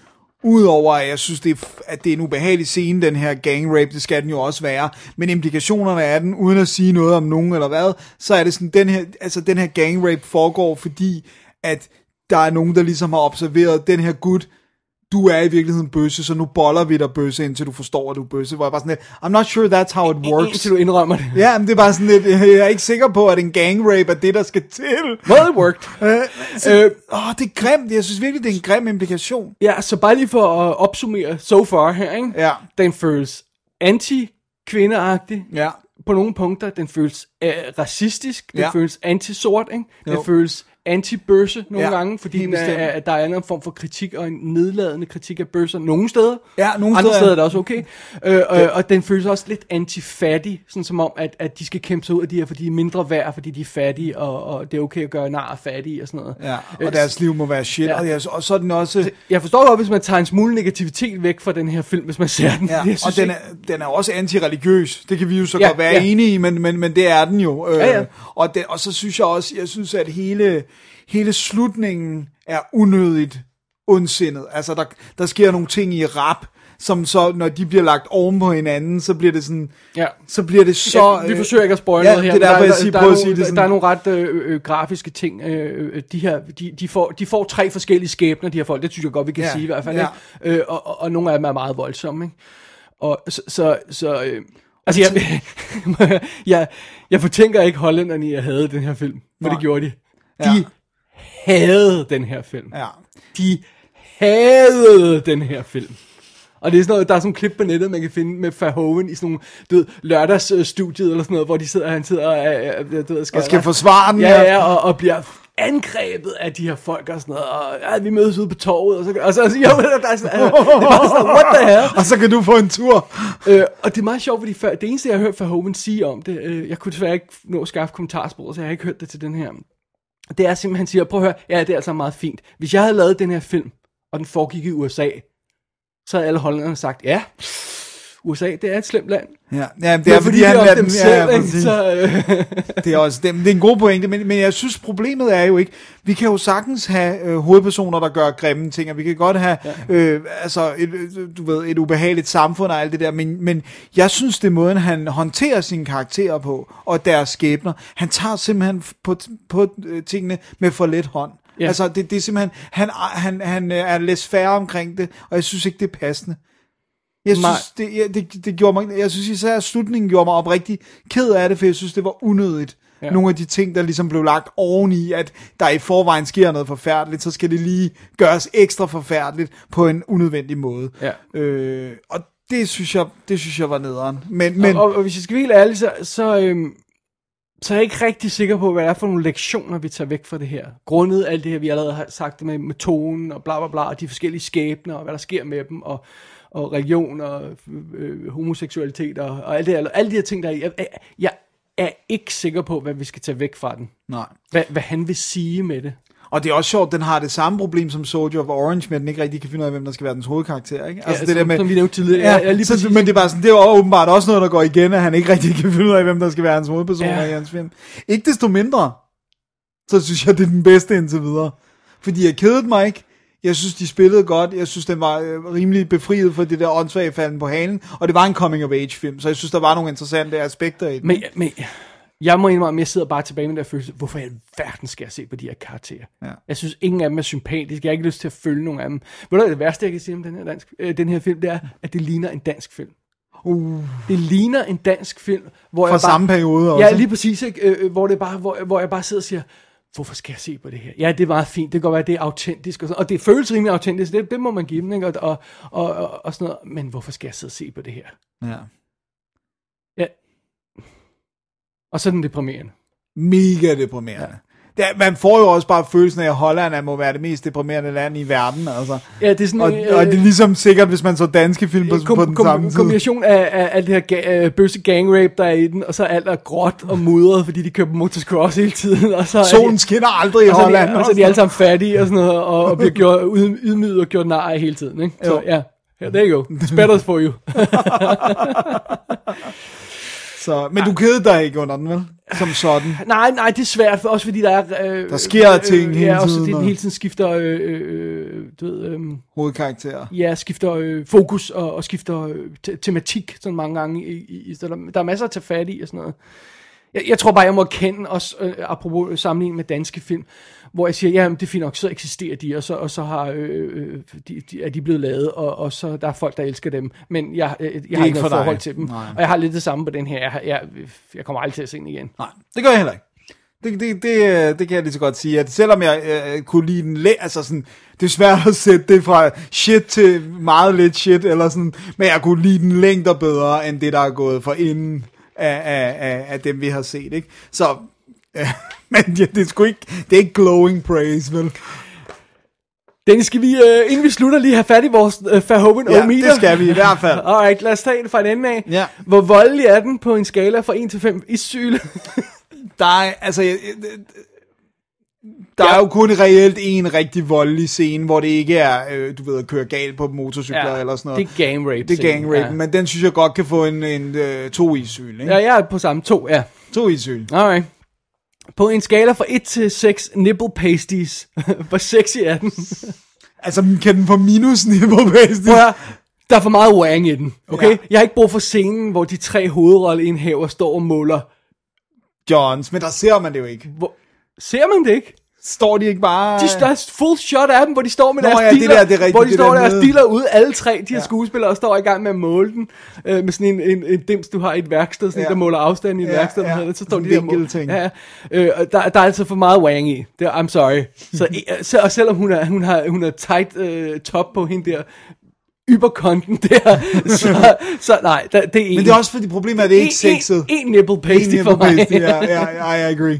Udover at jeg synes, det er, at det er en ubehagelig scene, den her gang rape, det skal den jo også være. Men implikationerne af den, uden at sige noget om nogen eller hvad, så er det sådan, den her, altså den her gang rape foregår, fordi at der er nogen, der ligesom har observeret den her gut, du er i virkeligheden bøsse, så nu boller vi dig bøsse, indtil du forstår, at du er bøsse. Hvor jeg bare sådan lidt, I'm not sure that's how it works. Indtil du indrømmer det. Ja, men det er bare sådan lidt, jeg er ikke sikker på, at en gang rape er det, der skal til. Well, it worked. Øh, så, øh, åh, det er grimt. Jeg synes virkelig, det er en grim implikation. Ja, så bare lige for at opsummere so far her, ikke? Ja. Den føles anti-kvindeagtig. Ja. På nogle punkter. Den føles øh, racistisk. Den Ja. føles anti-sort, ikke? Den Jo. føles anti-børse nogle Ja, gange, fordi den er, er, der er en form for kritik og en nedladende kritik af børser nogle steder. Ja, nogle Andre steder, er det også okay. Øh, og, og den føles også lidt anti-fattig, sådan som om, at, at de skal kæmpe sig ud af de her, fordi de er mindre værd, fordi de er fattige, og, og det er okay at gøre nar af fattige og sådan noget. Ja, Øh, og deres liv må være shit. Ja. Og, så er den også... Jeg forstår godt, hvis man tager en smule negativitet væk fra den her film, hvis man ser den. Ja, <laughs> Jeg og synes den er, den er også antireligiøs. Det kan vi jo så Ja, godt være ja. enige i, men, men, men det er den jo. Øh, Ja, ja. Og, det, og så synes jeg også, jeg synes, at hele, hele slutningen er unødigt ondsindet. Altså, der, der sker nogle ting i rap, som så, når de bliver lagt oven på hinanden, så bliver det sådan, Ja. så bliver det så... ja, vi forsøger ikke at spoil ja, noget her, det er derfor, jeg der, siger, der, der, sige er det nogle, sådan. der er nogle ret øh, øh, grafiske ting. Øh, øh, de her, de, de, får, de får tre forskellige skæbner, de her folk. Det synes jeg godt, vi kan Ja, sige i hvert fald. ja. Ikke? Øh, og, og, og nogle af dem er meget voldsomme. Ikke? Og så... så, så øh, altså, jeg, <laughs> jeg, jeg fortænker ikke hollænderne i at have den her film, for Nej. det gjorde de. De Ja. Havde den her film. Ja. De havde den her film. Og det er sådan noget, der er sådan klip på nettet, man kan finde med Verhoeven i sådan nogle, du ved, lørdagsstudiet eller sådan noget, hvor de sidder, han sidder og, øh, øh, du ved, Og skal forsvare den, Ja, ja. og, og bliver angrebet af de her folk og sådan noget, og ja, vi mødes ude på torvet, og så, og så altså, jo, der er sådan, øh, det bare sådan, what the hell? <laughs> Og så kan du få en tur. Øh, og det er meget sjovt, fordi før, det eneste, jeg har hørt Verhoeven sige om det, øh, jeg kunne desværre ikke nå at skaffe kommentarspor, så jeg har ikke hørt det til den her. Det er simpelthen, han siger, prøv at høre, ja, det er altså meget fint. Hvis jeg havde lavet den her film, og den foregik i USA, så havde alle hollænderne sagt, ja, USA, det er et slemt land. Ja, ja det Men er fordi, han det er dem... dem Ja, ja, selv, ikke? Så, øh, <laughs> det er også det, det er en god pointe, men, men jeg synes problemet er jo ikke, vi kan jo sagtens have øh, hovedpersoner, der gør grimme ting, og vi kan godt have ja. øh, altså et, øh, du ved, et ubehageligt samfund og alt det der, men, men jeg synes, det er måden, han håndterer sine karakterer på, og deres skæbner. Han tager simpelthen på, på øh, tingene med for let hånd. Ja. Altså, det, det er simpelthen, han, han, han er lidt færre omkring det, og jeg synes ikke, det er passende. Jeg synes, det, jeg, det, det gjorde mig, jeg synes især, at slutningen gjorde mig oprigtig ked af det, for jeg synes, det var unødigt. Ja. Ja. Nogle af de ting, der ligesom blev lagt oveni, at der i forvejen sker noget forfærdeligt, så skal det lige gøres ekstra forfærdeligt på en unødvendig måde. Ja. Øh, og det synes jeg, det synes jeg var nederen. Men, men og, og, og hvis jeg skal være helt ærlig, så, så, øhm, så er jeg ikke rigtig sikker på, hvad det er for nogle lektioner, vi tager væk fra det her. Grundet alt det her, vi allerede har sagt med, med tonen og bla bla bla, og de forskellige skæbner, og hvad der sker med dem, og, og religion, og øh, homoseksualitet, og, og alt det, her- alle de her ting, der er i. Jeg, jeg, jeg er ikke sikker på, hvad vi skal tage væk fra den. nej. Hvad, hvad han vil sige med det. Og det er også sjovt, den har det samme problem som Soldier of Orange, med at den ikke rigtig kan finde ud af, hvem der skal være dens hovedkarakter. Ikke? Altså Ja, som- som vi nævnte tidligere. Ja, ja, lige så, men det er, bare sådan, det er åbenbart også noget, der går igen, at han ikke rigtig kan finde ud af, hvem der skal være hans hovedpersoner Ja. ja. i hans film. Ikke desto mindre, så synes jeg, det er den bedste indtil videre. Fordi jeg kedede mig ikke. Jeg synes, de spillede godt. Jeg synes, den var øh, rimelig befriet for det der åndssvage falden på halen. Og det var en coming-of-age-film, så jeg synes, der var nogle interessante aspekter i den. Men, men jeg må indrømme, jeg sidder bare tilbage med den der følelse, hvorfor i alverden skal jeg se på de her karakterer? Ja. Jeg synes, ingen af dem er sympatiske. Jeg har ikke lyst til at følge nogen af dem. Ved du, det værste, jeg kan sige om den her, dansk, øh, den her film, det er, at det ligner en dansk film. Uh, Det ligner en dansk film, hvor fra jeg bare... samme periode også. Ja, lige præcis, ikke? Øh, øh, hvor, det bare, hvor, hvor jeg bare sidder og siger, hvorfor skal jeg se på det her? Ja, det er meget fint, det kan godt være, det er autentisk, og, sådan, og det føles rimelig autentisk, det, det må man give dem, ikke? Og, og, og, og, og sådan noget, men hvorfor skal jeg sidde og se på det her? ja. Ja. Og så er den deprimerende. mega deprimerende. Ja. Det, man får jo også bare følelsen af, at Holland er, må være det mest deprimerende land i verden. Altså. Ja, det er sådan, og, øh, og det er ligesom sikkert, hvis man så danske film på, kom, på den kom, samme tid. kombination af, af alt det her ga, øh, bøsse gangrape, der er i den, og så alt er gråt og mudret, fordi de kører på motocross hele tiden. Og så Solen de, skinner aldrig i og Holland. de, og så er de alle sammen fattige og sådan noget, og, og bliver <laughs> gjort, yd- ydmyget og gjort nar af hele tiden. Ikke? Så ja, yeah, there you go. It's better for you. <laughs> Så, men du kedede dig ikke under den, vel? Som sådan. <sighs> nej, nej, det er svært, for, også fordi der er... Øh, Der sker ting hele ja, også tiden, fordi den og- hele tiden skifter... Øh, øh, du ved, øh, Hovedkarakterer. ja, skifter øh, fokus og, og skifter øh, te- tematik sådan mange gange. I, i, i, så der, der er masser at tage fat i og sådan noget. Jeg, jeg tror bare, jeg må erkende også, øh, apropos sammenligning med danske film, hvor jeg siger, ja, det er fint nok, så eksisterer de, og så, og så har, øh, øh, de, de, er de blevet lavet, og, og så der er folk, der elsker dem, men jeg, øh, jeg har ikke ikke noget for dig. forhold til dem. Nej. Og jeg har lidt det samme på den her. Jeg, jeg, jeg kommer aldrig til at se den igen. Nej, det gør jeg heller ikke. Det, det, det, øh, det kan jeg lige så godt sige, at selvom jeg øh, kunne lide den, læ- altså sådan, det er svært at sætte det fra shit til meget lidt shit, eller sådan, men jeg kunne lide den længder bedre, end det, der er gået for inden af, af, af, af dem, vi har set, ikke? Så, øh, <laughs> men ja, det er sgu ikke, det er ikke glowing praise, vel? Dennis, skal vi, øh, inden vi slutter, lige have fat i vores øh, Verhoeven Ja, det skal vi i hvert fald. <laughs> Alright, lad os tage det fra en ende af. Ja. Hvor voldelig er den på en skala fra 1 til 5 i syle? Der er, altså, jeg- jeg- der er jo kun reelt en rigtig voldelig scene, hvor det ikke er, øh, du ved, at køre galt på motorcykler Ja, eller sådan noget. det er gang rape Det er gang rape, ja. men den synes jeg godt kan få en, en øh, to i syl, ikke? ja, jeg er på samme to, ja. To i syl. Alright. På en skala fra 1 til 6 nipple pasties. <laughs> Hvor sexy er den? Altså, kan den få minus nipple pasty? Prøv. Der er for meget wang i den, okay? Ja. Jeg har ikke brug for scenen, hvor de tre hovedrolleindhaver står og måler. Johns, men der ser man det jo ikke. Hvor, ser man det ikke? Står de ikke bare... De der er full shot af dem, hvor de står med Nå deres ja, det dealer, der, det er rigtigt, hvor de det står der deres dealer ude, alle tre, de her Ja. skuespillere, og står i gang med at måle den, øh, med sådan en, en, en dims, du har i et værksted, sådan Ja. ja. der måler afstanden i et Ja, værksted, ja. Hedder, det, så står de der måler. vinkelting. Ja, øh, der, der er altså for meget wang i, det I'm sorry. Så, <laughs> øh, så, og selvom hun, er, hun har, hun har tight øh, top på hende der, yberkonten der, <laughs> så, så nej, der, det er en. Men det er også fordi problemet er, at det er ikke sexet. En, en nipple pasty En for mig. pasty, ja, ja, I agree.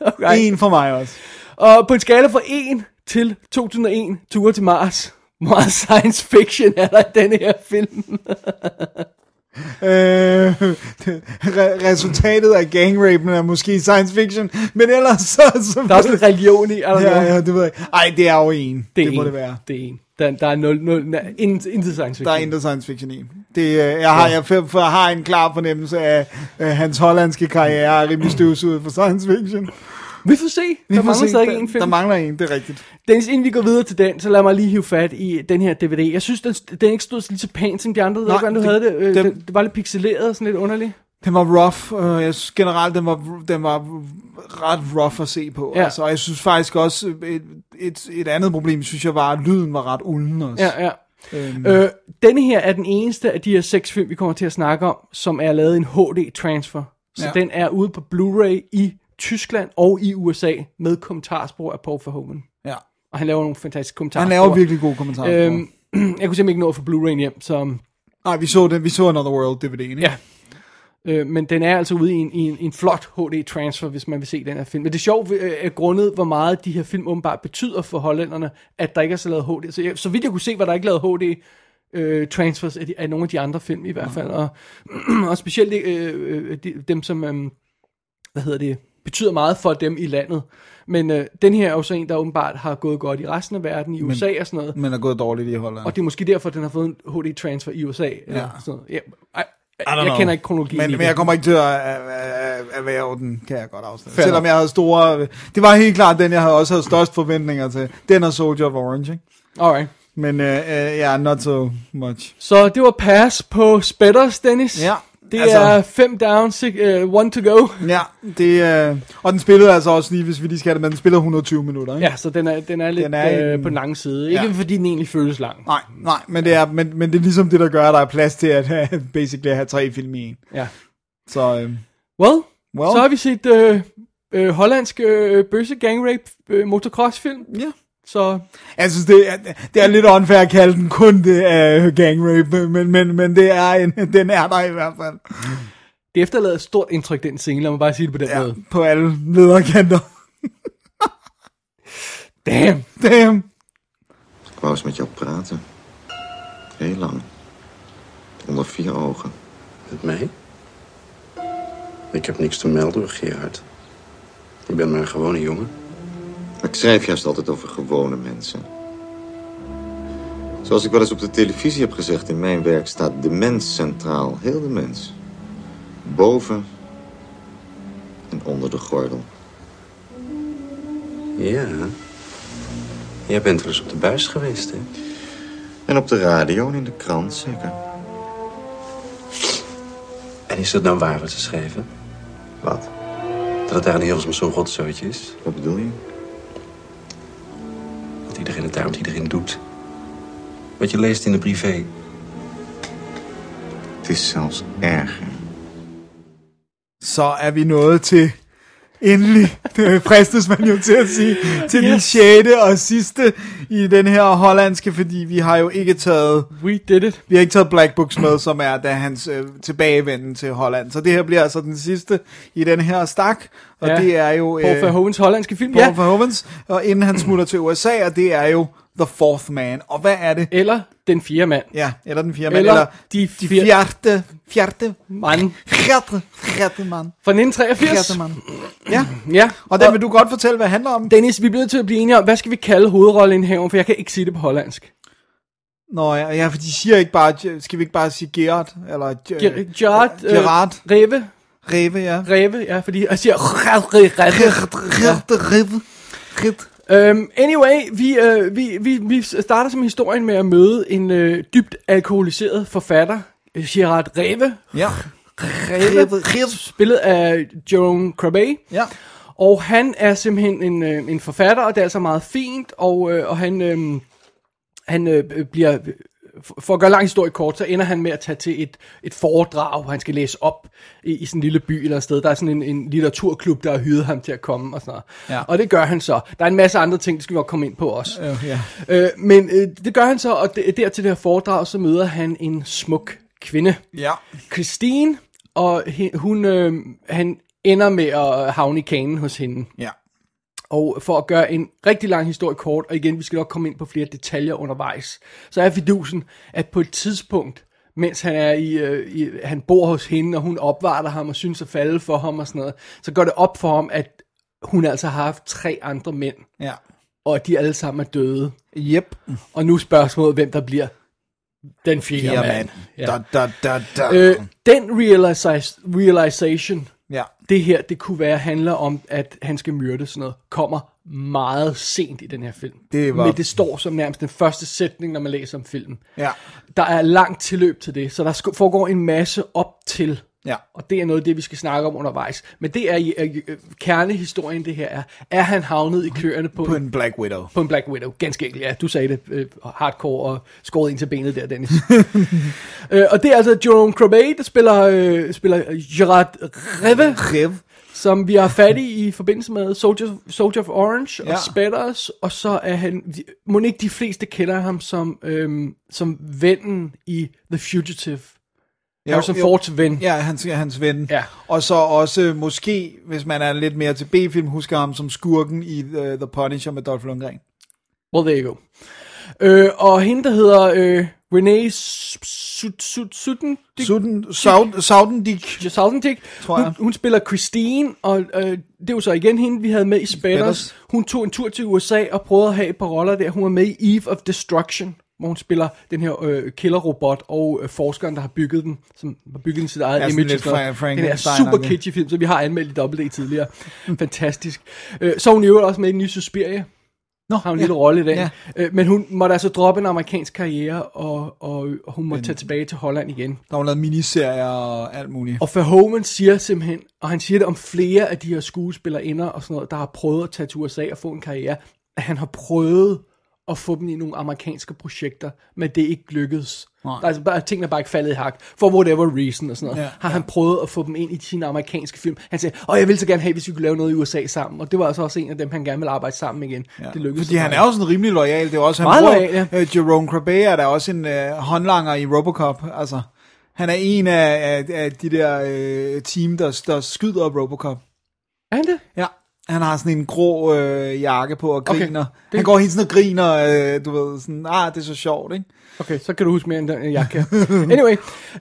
Okay. En for mig også. Og på en skala fra 1 til 2001, ture til Mars, meget science fiction er der i denne her film? Øh, re- resultatet af gangrapen er måske science fiction, men ellers så... så Der er også lidt religion i, er der Ja, ja, det ved jeg. Ej, det er jo en. Det, det må en. det være. Det er en. Der, der er nul, nul, nej, intet, science Der er fiction. intet science fiction i. Det, øh, jeg, har, jeg, for, for jeg har en klar fornemmelse af øh, hans hollandske karriere er rimelig støvsuget for science fiction. Vi får se. Vi der får mangler se. stadig Der- en film. Der mangler en, det er rigtigt. Dennis, inden vi går videre til den, så lad mig lige hive fat i den her DVD. Jeg synes, den, den ikke stod lige så pænt som de andre. Nej, hvordan du det- havde det. Øh, den- det, det var lidt pixeleret og sådan lidt underligt. Den var rough. Øh, jeg synes generelt, den var, den var ret rough at se på. Ja. Ja. Altså, og jeg synes faktisk også, et, et, et andet problem, synes jeg var, at lyden var ret ulden også. Ja, ja. Øhm, Øh, denne her er den eneste af de her seks film, vi kommer til at snakke om, som er lavet en HD-transfer. Så Ja. den er ude på Blu-ray i Tyskland og i USA med kommentarspor af Paul Verhoeven. ja. Og han laver nogle fantastiske kommentarer. Han laver virkelig gode kommentarer. Øhm, <clears throat> jeg kunne simpelthen ikke nå at få Blu-ray hjem, så... Nej, vi så den. Vi så Another World DVD'en, ikke? Ja. Øh, men den er altså ude i en, i en, en flot HD-transfer, hvis man vil se den her film. Men det er sjovt, øh, grundet, hvor meget de her film åbenbart betyder for hollænderne, at der ikke er så lavet HD. Så, jeg, så vidt jeg kunne se, var der ikke lavet HD øh, transfers af, de, af nogle af de andre film i hvert fald. Og, <clears throat> og specielt øh, øh, de, dem, som, øh, hvad hedder det, betyder meget for dem i landet. Men øh, den her er jo så en, der åbenbart har gået godt i resten af verden, i USA og sådan noget. Men er gået dårligt i Holland. Og det er måske derfor, den har fået en HD-transfer i USA. Eller sådan noget. Ja, jeg know. kender ikke kronologien men, i men jeg kommer ikke til at at- at erhverve den, kan jeg godt afsløre. Fair Selvom jeg havde store... Det var helt klart den, jeg havde også havde størst forventninger til. Den og Soldier of Orange, ikke? Alright. Men ja, uh, uh, yeah, not so much. Så det var pass på Spetters, Dennis. Ja, Det altså- er fem down, six, uh, one to go. Ja, det, uh, og den spillede altså også lige, hvis vi lige skal have det, men den spillede 120 minutter, ikke? Ja, så den er, den er lidt Den er er øh, på den lange side. Ikke Ja. fordi den egentlig føles lang. Nej, nej, men det, er, men, men det er ligesom det, der gør, at der er plads til at have, <laughs> basically have tre film i en. Ja. Så, øh, Well, well, så har vi set øh, øh, hollandsk øh, bøsse gangrape øh, motocross-film. Ja. Så jeg synes, det er, det er lidt unfair at kalde den kun det af gang rape, men, men, men det er en, <laughs> den er der i hvert fald. det efterlader et stort indtryk, den scene. Lad mig bare sige det på den Ja, måde. på alle lederkanter. <laughs> Damn. Damn. Ik wou eens met jou praten. Heel lang. Onder vier ogen. Met mij? Ik heb niks te melden, Gerard. Ik ben maar een gewone jongen. Maar ik schrijf juist altijd over gewone mensen. Zoals ik wel eens op de televisie heb gezegd, in mijn werk staat de mens centraal. Heel de mens. Boven en onder de gordel. Ja. Jij bent wel eens op de buis geweest, hè? En op de radio en in de krant, zeker. En is het nou waar wat ze schrijven? Wat? Dat het daar in Hilversum zo'n rotzootje is? Wat bedoel je? Dat iedereen het daar met iedereen doet. Wat je leest in de privé. Het is zelfs erger. Så er vi nået til endelig, det fristes man jo til at sige, til yes. den sjette og sidste i den her hollandske, fordi vi har jo ikke taget, We did it. vi har ikke taget Black Books med, som er da hans øh, tilbagevenden til Holland. Så det her bliver altså den sidste i den her stak, og Ja. det er jo... Paul Verhoevens hollandske film. Paul Ja. Verhoevens, og inden han smutter til USA, og det er jo The Fourth Man. Og hvad er det? Eller Den Fjerde Mand. Ja, eller den fjerde mand, Eller eller De de fjerde, fjerde, Mand. fjerde, fjerde mand. Fra 1983. Fjerde mand. Ja, Ja. og den vil du godt fortælle, hvad det handler om? Dennis, vi er blevet til at blive enige om, hvad skal vi kalde hovedrolleindhaveren, for jeg kan ikke sige det på hollandsk. Nå ja, ja, for de siger ikke bare, skal vi ikke bare sige Gerard, eller Ger- Gerard, øh, Gerard, Reve, Reve, ja. Reve, ja, fordi jeg siger Reve, Reve, Gerard, Reve, Reve. Um, anyway, vi, uh, vi, vi, vi starter som historien med at møde en uh, dybt alkoholiseret forfatter, Gerard Reve. Ja. Reve, spillet af Jerome Crabbe. Ja. Og han er simpelthen en, øh, en forfatter, og det er altså meget fint, og, øh, og han, øh, han øh, bliver, for at gøre lang historie kort, så ender han med at tage til et, et foredrag, hvor han skal læse op i, i sådan en lille by eller et sted. Der er sådan en, en litteraturklub, der har hyret ham til at komme og sådan noget. Ja. Og det gør han så. Der er en masse andre ting, det skal vi nok komme ind på også. Øh, ja. Øh, men øh, det gør han så, og det, der til det her foredrag, så møder han en smuk kvinde. Ja. Christine, og hun, øh, han ender med at havne i kanen hos hende. Ja. Og for at gøre en rigtig lang historie kort, og igen, vi skal nok komme ind på flere detaljer undervejs, så er fidusen, at på et tidspunkt, mens han er i, øh, i han bor hos hende, og hun opvarter ham og synes at falde for ham og sådan noget, så går det op for ham, at hun altså har haft tre andre mænd, Ja. og de alle sammen er døde. Yep. Og nu er spørgsmålet, hvem der bliver den fjerde, mand. mand. Da, da, da, da. Øh, den realisa- realization, Ja. Det her, det kunne være, handler om, at han skal myrde sådan noget, kommer meget sent i den her film. Det var- Men det står som nærmest den første sætning, når man læser om filmen. Ja. Der er langt tilløb til det, så der foregår en masse op til. Ja. Og det er noget af det, vi skal snakke om undervejs. Men det er i- øh, øh, kernehistorien, det her er. Er han havnet i kløerne på, På en Black Widow. på en Black Widow? Ganske enkelt, ja. Du sagde det øh, hardcore og skåret ind til benet der, Dennis. <laughs> øh, og det er altså Jerome Crabbe, der spiller, øh, spiller Gerard Reve, Rev. som vi har fat i i forbindelse med Soldier, Soldier of Orange Ja. og Spetters, og så er han, må ikke de fleste kender ham som, øhm, som vennen i The Fugitive. Harrison Fords ven. Ja, hans, ja, hans ven. Ja. Og så også måske, hvis man er lidt mere til B-film, husker ham som skurken i The, The Punisher med Dolph Lundgren. Well, there you go. Øh, og hende, der hedder øh, Renee Sutton... Saudendik. Saudendik. Tror jeg. Hun, hun spiller Christine, og øh, det er jo så igen hende, vi havde med i. Spetters. Hun tog en tur til USA og prøvede at have et par roller der. Hun var med i Eve of Destruction, hvor hun spiller den her øh, killerrobot og øh, forskeren, der har bygget den, som har bygget den sit eget Ja, image. noget. Fra- Den er super kitschy film, så vi har anmeldt i Double D tidligere. <laughs> Fantastisk. Øh, så hun øvrigt også med i den nye Suspiria. Nå, har hun en ja. lille rolle i den. Ja. Øh, men hun måtte altså droppe en amerikansk karriere, og, og, og hun måtte tage tilbage til Holland igen. Der har hun lavet miniserier og alt muligt. Og Verhoeven siger simpelthen, og han siger det om flere af de her skuespillerinder og sådan noget, der har prøvet at tage til USA og få en karriere, at han har prøvet at få dem i nogle amerikanske projekter, men det er ikke lykkedes. Nej. Der er altså bare, tingene er bare ikke faldet i hak, for whatever reason og sådan noget. Ja, Ja, har han prøvet at få dem ind i sine amerikanske film. Han sagde, åh, jeg vil så gerne have, hvis vi kunne lave noget i USA sammen. Og det var altså også en af dem, han gerne ville arbejde sammen igen. Ja, det lykkedes Fordi han er jo sådan rimelig lojal. Det er også, han bruger, loyal, ja. øh, Jerome Crabbe er der også en øh, håndlanger i Robocop. Altså, han er en af, af, af de der øh, team, der, der skyder Robocop. Er han det? Ja. Han har sådan en grå øh, jakke på og Okay. griner. Okay. Det- Han går helt sådan og griner, øh, du ved, sådan, ah, det er så sjovt, ikke? Okay, så kan du huske mere end den, end jeg kan. Anyway,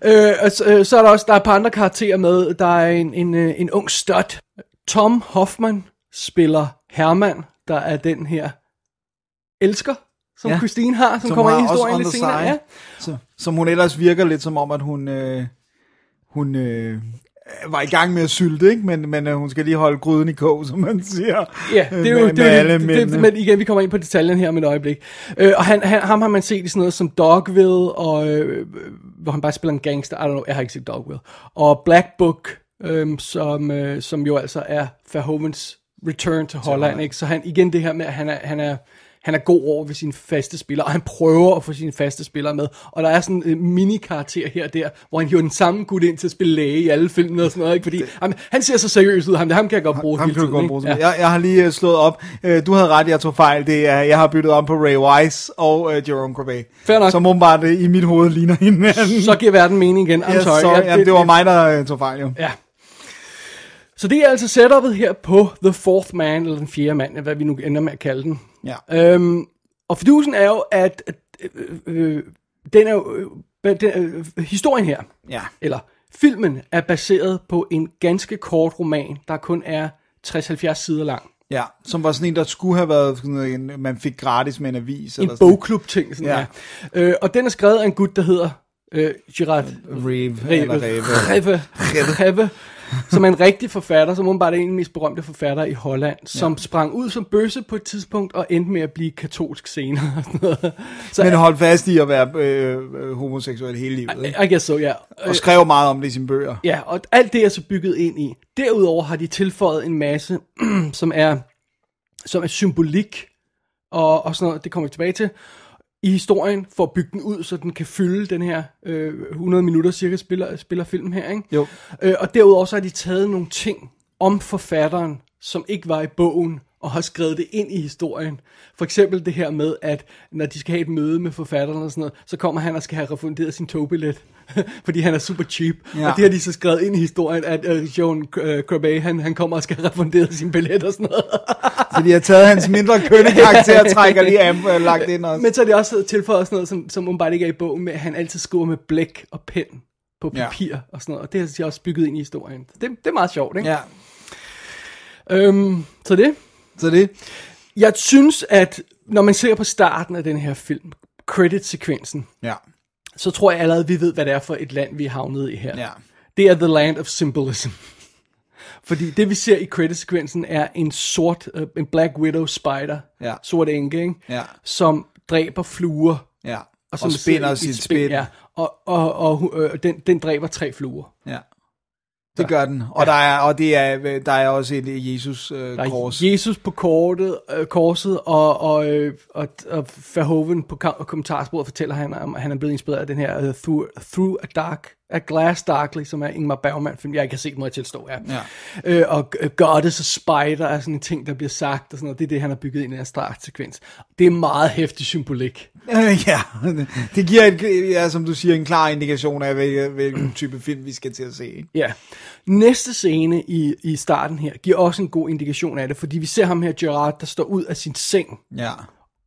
øh, og så, øh, så er der også der er et par andre karakterer med. Der er en, en, øh, en ung stud. Tom Hoffman spiller Herman, der er den her elsker, som Ja. ja. Christine har, som, Som kommer ind i også historien on lidt the senere. side. Ja. Så, som hun ellers virker lidt som om, at hun, øh, hun øh, var i gang med at sylte, ikke? Men, men øh, hun skal lige holde gryden i kog, som man siger. Ja, det er jo med, det, med er jo alle det, det, men igen, vi kommer ind på detaljen her om et øjeblik. Øh, og han, han, ham har man set i sådan noget som Dogville, og, øh, hvor han bare spiller en gangster, I don't know, jeg har ikke set Dogville. Og Black Book, øh, som, øh, som jo altså er Verhovens return til Holland, Holland. ikke? Så han, igen det her med, at han er, han er, han er god over ved sine faste spillere, og han prøver at få sine faste spillere med. Og der er sådan en mini-karakter her og der, hvor han hiver den samme gut ind til at spille læge i alle filmene og sådan noget, ikke? Fordi ham, han ser så seriøs ud, ham, ham kan jeg godt bruge Ham hele tiden, godt bruge. Ja. Jeg, jeg har lige uh, slået op. Uh, du havde ret, jeg tog fejl. Det er, jeg har byttet om på Ray Wise og uh, Jerome Corbet. Fair nok. Som åbenbart uh, i mit hoved ligner hinanden. Så giver verden mening igen. I'm ja, sorry. sorry. Ja, Jamen, det var mig, der uh, tog fejl, jo. Ja. Så det er altså setupet her på The Fourth Man, eller den fjerde mand, hvad vi nu ender med at kalde den. Ja. Øhm, og fidusen er jo, at øh, øh, den er jo, øh, den, øh, historien her, Ja. eller filmen, er baseret på en ganske kort roman, der kun er 60-70 sider lang. Ja, som var sådan en, der skulle have været sådan en, man fik gratis med en avis. En eller sådan. bogklub-ting. Sådan Ja. ja. øh, og den er skrevet af en gut, der hedder øh, Gerard Reve, Reve. eller Reve. Reve. Som er en rigtig forfatter, som åbenbart er en af de mest berømte forfattere i Holland, som sprang ud som bøsse på et tidspunkt og endte med at blive katolsk senere. og sådan noget. så Men holdt fast i at være øh, øh, homoseksuel hele livet. Ikke? I guess so, ja. Og skrev meget om det i sine bøger. Ja, og alt det er så bygget ind i. Derudover har de tilføjet en masse, <clears throat> som er, som er symbolik, og, og sådan noget, det kommer vi tilbage til, i historien, for at bygge den ud, så den kan fylde den her øh, 100 minutter cirka spiller, spiller film her, ikke? Jo. Øh, og derudover så har de taget nogle ting om forfatteren, som ikke var i bogen, og har skrevet det ind i historien. For eksempel det her med, at når de skal have et møde med forfatteren og sådan noget, så kommer han og skal have refunderet sin togbillet, <laughs> fordi han er super cheap. Ja. Og det har de så skrevet ind i historien, at uh, John uh, Corbet, han, han kommer og skal have refunderet sin billet og sådan noget. <laughs> Så de har taget hans mindre kønne karakter og trækker lige am, øh, lagt ind også. Men så har de også tilføjet sådan noget, som, som åbenbart ikke er i bogen, med at han altid skriver med blæk og pen på papir ja. og sådan noget. Og det har de også bygget ind i historien. Så det, det er meget sjovt, ikke? Ja. Øhm, så det. Så det. Jeg synes, at når man ser på starten af den her film, credit-sekvensen, Ja. Så tror jeg allerede, vi ved, hvad det er for et land, vi er havnet i her. Ja. Det er The Land of Symbolism. Fordi det, vi ser i credit-sekvensen, er en sort, uh, en Black Widow spider, Ja. sort enke, ikke? Ja. som dræber fluer. Ja. Og, som spinder sit spind. Ja. Og, og, og øh, den, den dræber tre fluer. Ja. Det gør den. Og, der, er, og det er, der er også et Jesus øh, Der er kors. Jesus på kortet, øh, korset, og, og, øh, og, og Verhoeven på kom- kommentarsporet fortæller han, om at han er blevet inspireret af den her uh, Through, Through a Dark, A Glass Darkly, som er Ingmar Bergman film, jeg ikke har set, må jeg tilstå er. Ja. Øh, og Goddess og Spider er sådan en ting, der bliver sagt, og sådan noget. Det er det, han har bygget ind i den startsekvens. Det er meget hæftig symbolik. Øh, ja, <laughs> det giver, et, ja, som du siger, en klar indikation af, hvilken, hvilken type film vi skal til at se. Ja. Næste scene i, i starten her giver også en god indikation af det, fordi vi ser ham her, Gerard, der står ud af sin seng, Ja.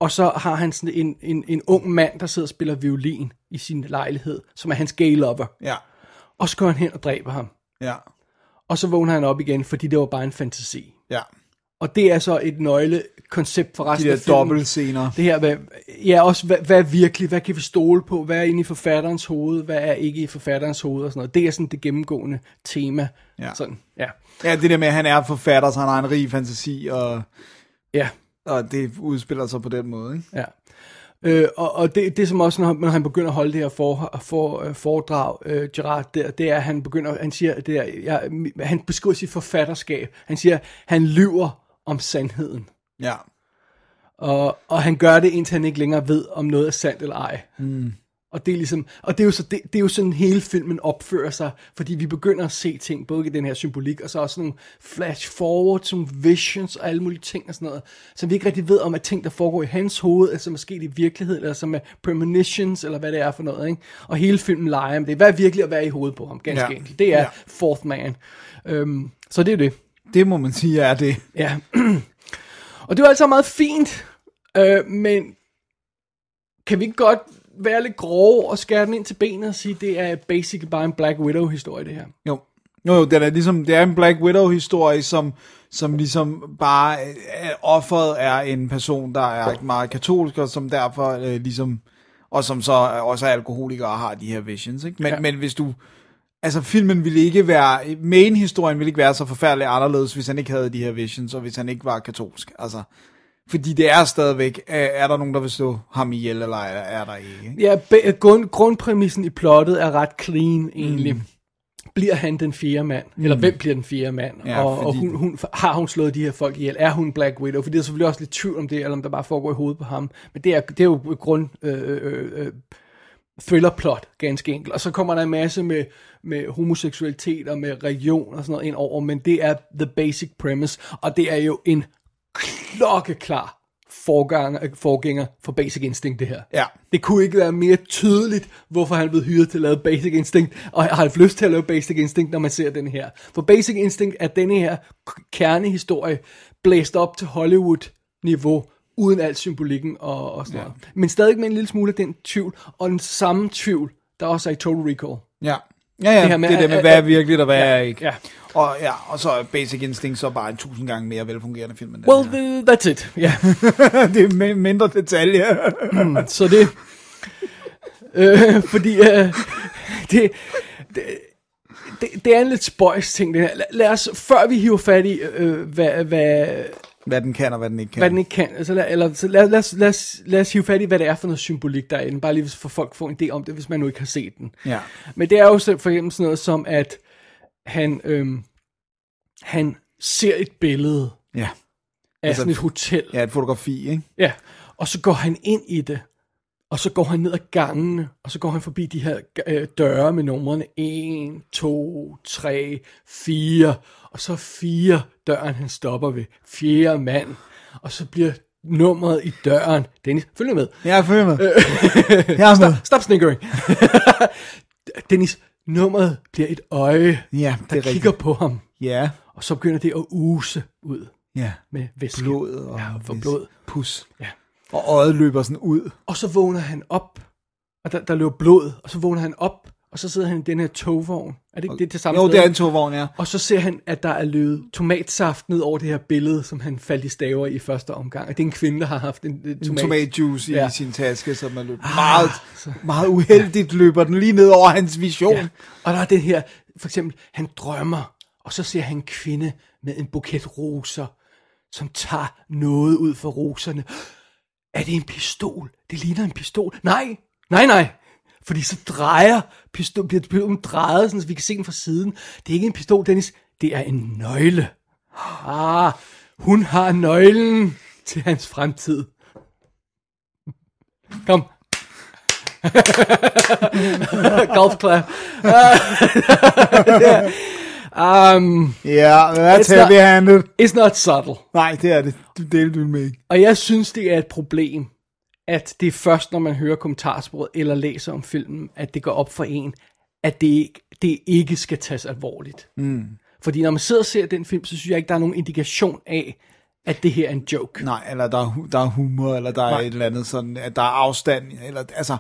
Og så har han sådan en, en, en ung mand, der sidder og spiller violin i sin lejlighed, som er hans gay lover. Ja. Og så går han hen og dræber ham. Ja. Og så vågner han op igen, fordi det var bare en fantasi. Ja. Og det er så et nøglekoncept for resten De der af filmen. dobbeltscener. Det her, hvad, ja, også hvad, hvad er virkelig, hvad kan vi stole på, hvad er inde i forfatterens hoved, hvad er ikke i forfatterens hoved og sådan noget. Det er sådan det gennemgående tema. Ja. Sådan, ja. Ja, det der med, at han er forfatter, så han har en rig fantasi, og, Ja, og det udspiller sig på den måde. Ikke? ja. Øh, og, og det, det som også, når, når han begynder at holde det her for, for, øh, foredrag, øh, Gerard, der, det er, at han begynder, han siger, det er, jeg, han beskriver sit forfatterskab. Han siger, han lyver om sandheden. Ja. Og, og han gør det, indtil han ikke længere ved, om noget er sandt eller ej. Mm. Og det er ligesom, og det er jo, så, det, det er jo sådan hele filmen opfører sig, fordi vi begynder at se ting, både i den her symbolik, og så også nogle flash forward, nogle visions og alle mulige ting og sådan noget, som vi ikke rigtig ved om er ting, der foregår i hans hoved, eller som er sket i virkeligheden, eller som er premonitions, eller hvad det er for noget, ikke? Og hele filmen leger med det. Hvad er virkelig at være i hovedet på ham, ganske Ja. enkelt. Det er ja. Fourth Man. Øhm, så det er det. Det må man sige er det. Ja. <clears throat> og det var altså meget fint, øh, men kan vi ikke godt være lidt grove og skære den ind til benet og sige, det er basically bare en Black Widow-historie, det her. Jo. Jo, jo, det er ligesom, det er en Black Widow-historie, som, som ligesom bare, øh, offeret er en person, der er meget katolsk, og som derfor øh, ligesom, og som så også er alkoholiker og har de her visions, ikke? Men. Ja. men hvis du, altså filmen ville ikke være, main-historien ville ikke være så forfærdelig anderledes, hvis han ikke havde de her visions, og hvis han ikke var katolsk, altså. Fordi det er stadigvæk, er, er der nogen, der vil slå ham ihjel, eller er, er der ikke? Ja, be- grund, grundpræmissen i plottet er ret clean, egentlig. Mm. Bliver han den fjerde mand? Mm. Eller hvem bliver den fjerde mand? Ja, og, og hun, hun, har hun slået de her folk ihjel? Er hun Black Widow? For det er selvfølgelig også lidt tvivl om det, eller om der bare foregår i hovedet på ham. Men det er, det er jo grund... Øh, øh, øh, thrillerplot, ganske enkelt. Og så kommer der en masse med, med homoseksualitet og med religion og sådan noget ind over, men det er the basic premise, og det er jo en klokkeklar forganger, forgænger for Basic Instinct, det her. Ja. Det kunne ikke være mere tydeligt, hvorfor han blev hyret til at lave Basic Instinct, og har haft lyst til at lave Basic Instinct, når man ser den her. For Basic Instinct er denne her kernehistorie blæst op til Hollywood-niveau, uden al symbolikken og, og sådan Ja. noget. Men stadig med en lille smule af den tvivl, og den samme tvivl, der også er i Total Recall. Ja. Ja, ja, det, her med, det der med, hvad er virkeligt, og hvad Ja, er ikke. ja. Og, ja, og så er Basic Instinct så bare en tusind gange mere velfungerende film end den Well, the, that's it. Ja. <laughs> det er mi- mindre detaljer. Mm, så det... Øh, fordi øh, det, det, det, det er en lidt spøjs ting, det her. Lad, os, før vi hiver fat i, øh, hvad, hvad, Hvad den kan og hvad den ikke kan. hvad den ikke kan, altså, lad, eller, så lad, lad, os, lad, os, lad os hive fat i, hvad det er for noget symbolik, der er i den. Bare lige for folk får en idé om det, hvis man nu ikke har set den. Ja. Men det er jo for eksempel sådan noget som, at han, øhm, han ser et billede Ja. af Altså, sådan et hotel. Ja, et fotografi, ikke? Ja, og så går han ind i det, og så går han ned ad gangene, og så går han forbi de her øh, døre med numrene 1, 2, 3, 4, og så 4 døren, han stopper ved. Fjerde mand, og så bliver nummeret i døren. Dennis, følg med. Ja, følger med. Øh, Jeg er med. <laughs> Stop, stop sniggering. <laughs> Dennis, nummeret bliver et øje, Ja, det der er kigger rigtigt. på ham. Ja. Og så begynder det at use ud Ja. med væske. Blod og ja, for blod. Pus. Ja. Og øjet løber sådan ud. Og så vågner han op, og der, der løber blod, og så vågner han op, og så sidder han i den her togvogn. Er det ikke det til samme Jo, sted? det er en togvogn, ja. Og så ser han, at der er løbet tomatsaft ned over det her billede, som han faldt i staver i første omgang. Og det er en kvinde, der har haft en, en tomat. tomatjuice i Ja. sin taske, som er løbet meget, meget uheldigt løber den lige ned over hans vision. Ja. Og der er det her, for eksempel, han drømmer, og så ser han en kvinde med en buket roser, som tager noget ud for roserne. Er det en pistol? Det ligner en pistol. Nej, nej, nej. Fordi så drejer pistol, bliver pistolen drejet, sådan, så vi kan se den fra siden. Det er ikke en pistol, Dennis. Det er en nøgle. Ah, hun har nøglen til hans fremtid. Kom. <laughs> Golf clap. <laughs> um, Ja, that's heavy-handed. It's not subtle. Nej, det er det. Du delte du med ikke. Og jeg synes, det er et problem, at det er først, når man hører kommentarsporet eller læser om filmen, at det går op for en, at det ikke, det ikke skal tages alvorligt. Mm. Fordi når man sidder og ser den film, så synes jeg ikke, der er nogen indikation af, at det her er en joke. Nej, eller der er, der er humor, eller der er Nej. et eller andet sådan, at der er afstand, eller altså,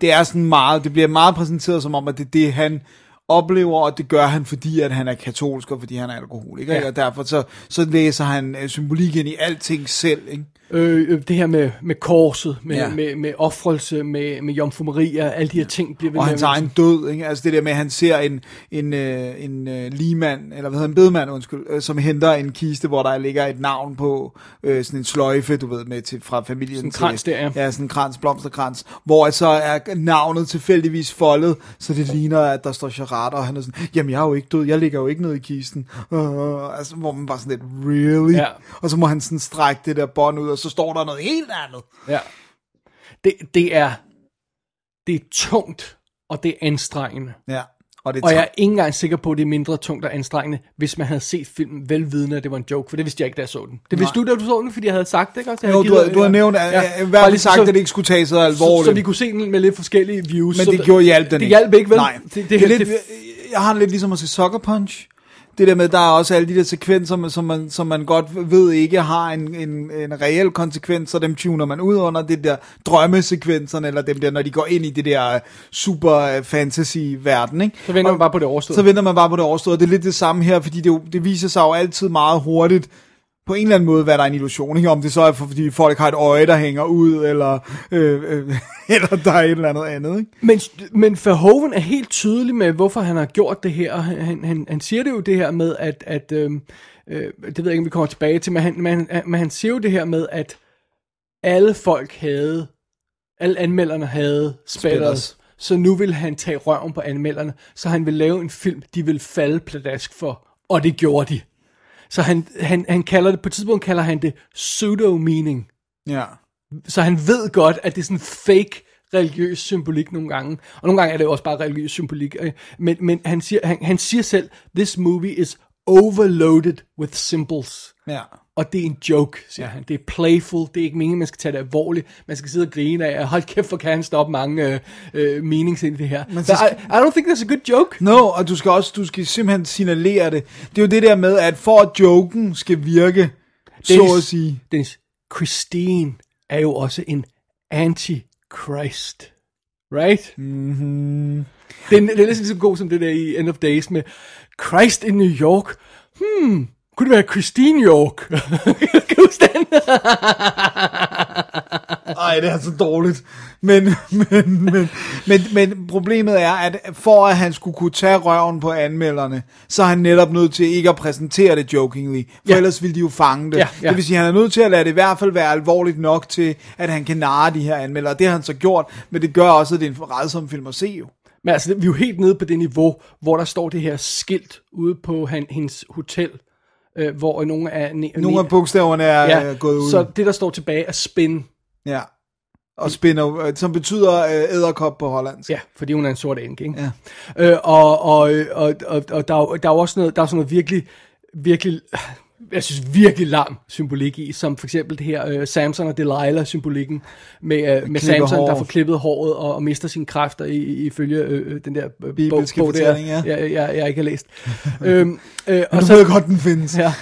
det er sådan meget, det bliver meget præsenteret som om, at det er det, han oplever, og det gør han, fordi at han er katolsk, og fordi han er alkoholiker, Ja. og derfor så, så læser han øh, symbolikken i alting selv, ikke? Øh, øh, det her med, med korset, med, ja. Med, med offrelse, med, med Jomfru Maria, alle de her ting bliver ved Og med hans at- egen død, ikke? Altså det der med, at han ser en, en, øh, en øh, ligemand, eller hvad hedder en bedemand, undskyld, øh, som henter en kiste, hvor der ligger et navn på, øh, sådan en sløjfe, du ved, med til, fra familien. Sådan en krans der, ja. Ja, sådan en krans, blomsterkrans, hvor så er navnet tilfældigvis foldet, så det ligner, at der står Charade, og han er sådan, jamen jeg er jo ikke død, jeg ligger jo ikke nede i kisten. Uh, altså, hvor man bare sådan lidt, really? Ja. Og så må han sådan strække det der bånd ud, og så står der noget helt andet. Ja. Det, det er det er tungt, og det er anstrengende. Ja. Og, det Og jeg er ikke engang sikker på, at det er mindre tungt og anstrengende, hvis man havde set filmen velvidende, at det var en joke, for det vidste jeg ikke, da jeg så den. Det vidste Nej. du, da du så den, fordi jeg havde sagt det, ikke også? Jo, havde du, du har nævnt, at, ja, i hvert fald sagt, så- at det ikke skulle tages så alvorligt. Så, så vi kunne se den med lidt forskellige views. Men så det gjorde hjælp den Det hjalp ikke, vel? Nej. Det, Det, det, det, det, lidt, jeg har det lidt ligesom at se Sucker Punch. Det der med, der er også alle de der sekvenser, som man, som man godt ved ikke har en, en, en reel konsekvens, så dem tuner man ud under det der drømmesekvenserne, eller dem der, når de går ind i det der super øh, fantasy-verden, ikke? Så venter Og- man bare på det overstået. Så venter man bare på det overstået. Det er lidt det samme her, fordi det, det viser sig jo altid meget hurtigt, på en eller anden måde, hvad der er en illusion, ikke? Om det så er, for, fordi folk har et øje, der hænger ud, eller, øh, øh, <laughs> eller der er et eller andet andet, ikke? Men, men Verhoeven er helt tydelig med, hvorfor han har gjort det her. Han, han, han, siger det jo det her med, at, at øhm, øh, det ved jeg ikke, om vi kommer tilbage til, men han, men, han- men han siger jo det her med, at alle folk havde, alle anmelderne havde spætters. Spætters. Så nu vil han tage røven på anmelderne, så han vil lave en film, de vil falde pladask for. Og det gjorde de. Så han, han, han kalder det, på et tidspunkt kalder han det pseudo-meaning. Ja. Så han ved godt, at det er sådan fake religiøs symbolik nogle gange. Og nogle gange er det også bare religiøs symbolik. Men, men han, siger, han, han siger selv, this movie is overloaded with symbols. Ja. Og det er en joke, siger ja. han. Det er playful. Det er ikke meningen, man skal tage det alvorligt. Man skal sidde og grine af, hold kæft, hvor kan han stoppe mange øh, øh, meanings ind i det her. Men så I, I don't think that's a good joke. No, og du skal også, du skal simpelthen signalere det. Det er jo det der med, at for at joken skal virke, så at sige. Dennis, Christine er jo også en anti-Christ. Right? Mm-hmm. Det er, det er næsten så god som det der i End of Days med Christ in New York. Hmm, kunne det være Christine York? <laughs> kan du huske den? <laughs> Ej, det er så dårligt. Men, men, men, men, men problemet er, at for at han skulle kunne tage røven på anmelderne, så er han netop nødt til ikke at præsentere det jokingly, for Ja. ellers ville de jo fange det. Ja, ja. Det vil sige, at han er nødt til at lade det i hvert fald være alvorligt nok til, at han kan narre de her anmeldere. Det har han så gjort, men det gør også, at det er en redsom film at se jo. Men altså, vi er jo helt nede på det niveau, hvor der står det her skilt ude på han, hendes hotel, øh, hvor nogle af... Ne- Nogle af bogstaverne er ja, øh, gået ud. Så det, der står tilbage, er spin. Ja. Og spinner, øh, som betyder øh, æderkop på hollandsk. Ja, fordi hun er en sort enke, ikke? Ja. Øh, og, og, og, og, og der, er der er jo også noget, der er sådan noget virkelig, virkelig, jeg synes virkelig lam symbolik i, som for eksempel det her uh, Samson og Delilah symbolikken med, uh, med Samson, hår. der får klippet håret og, og mister sine kræfter i, ifølge øh, den der øh, bog, bog der, ja. jeg, jeg, jeg ikke har læst. <laughs> øhm, øh, Men du ved godt, den findes. Ja.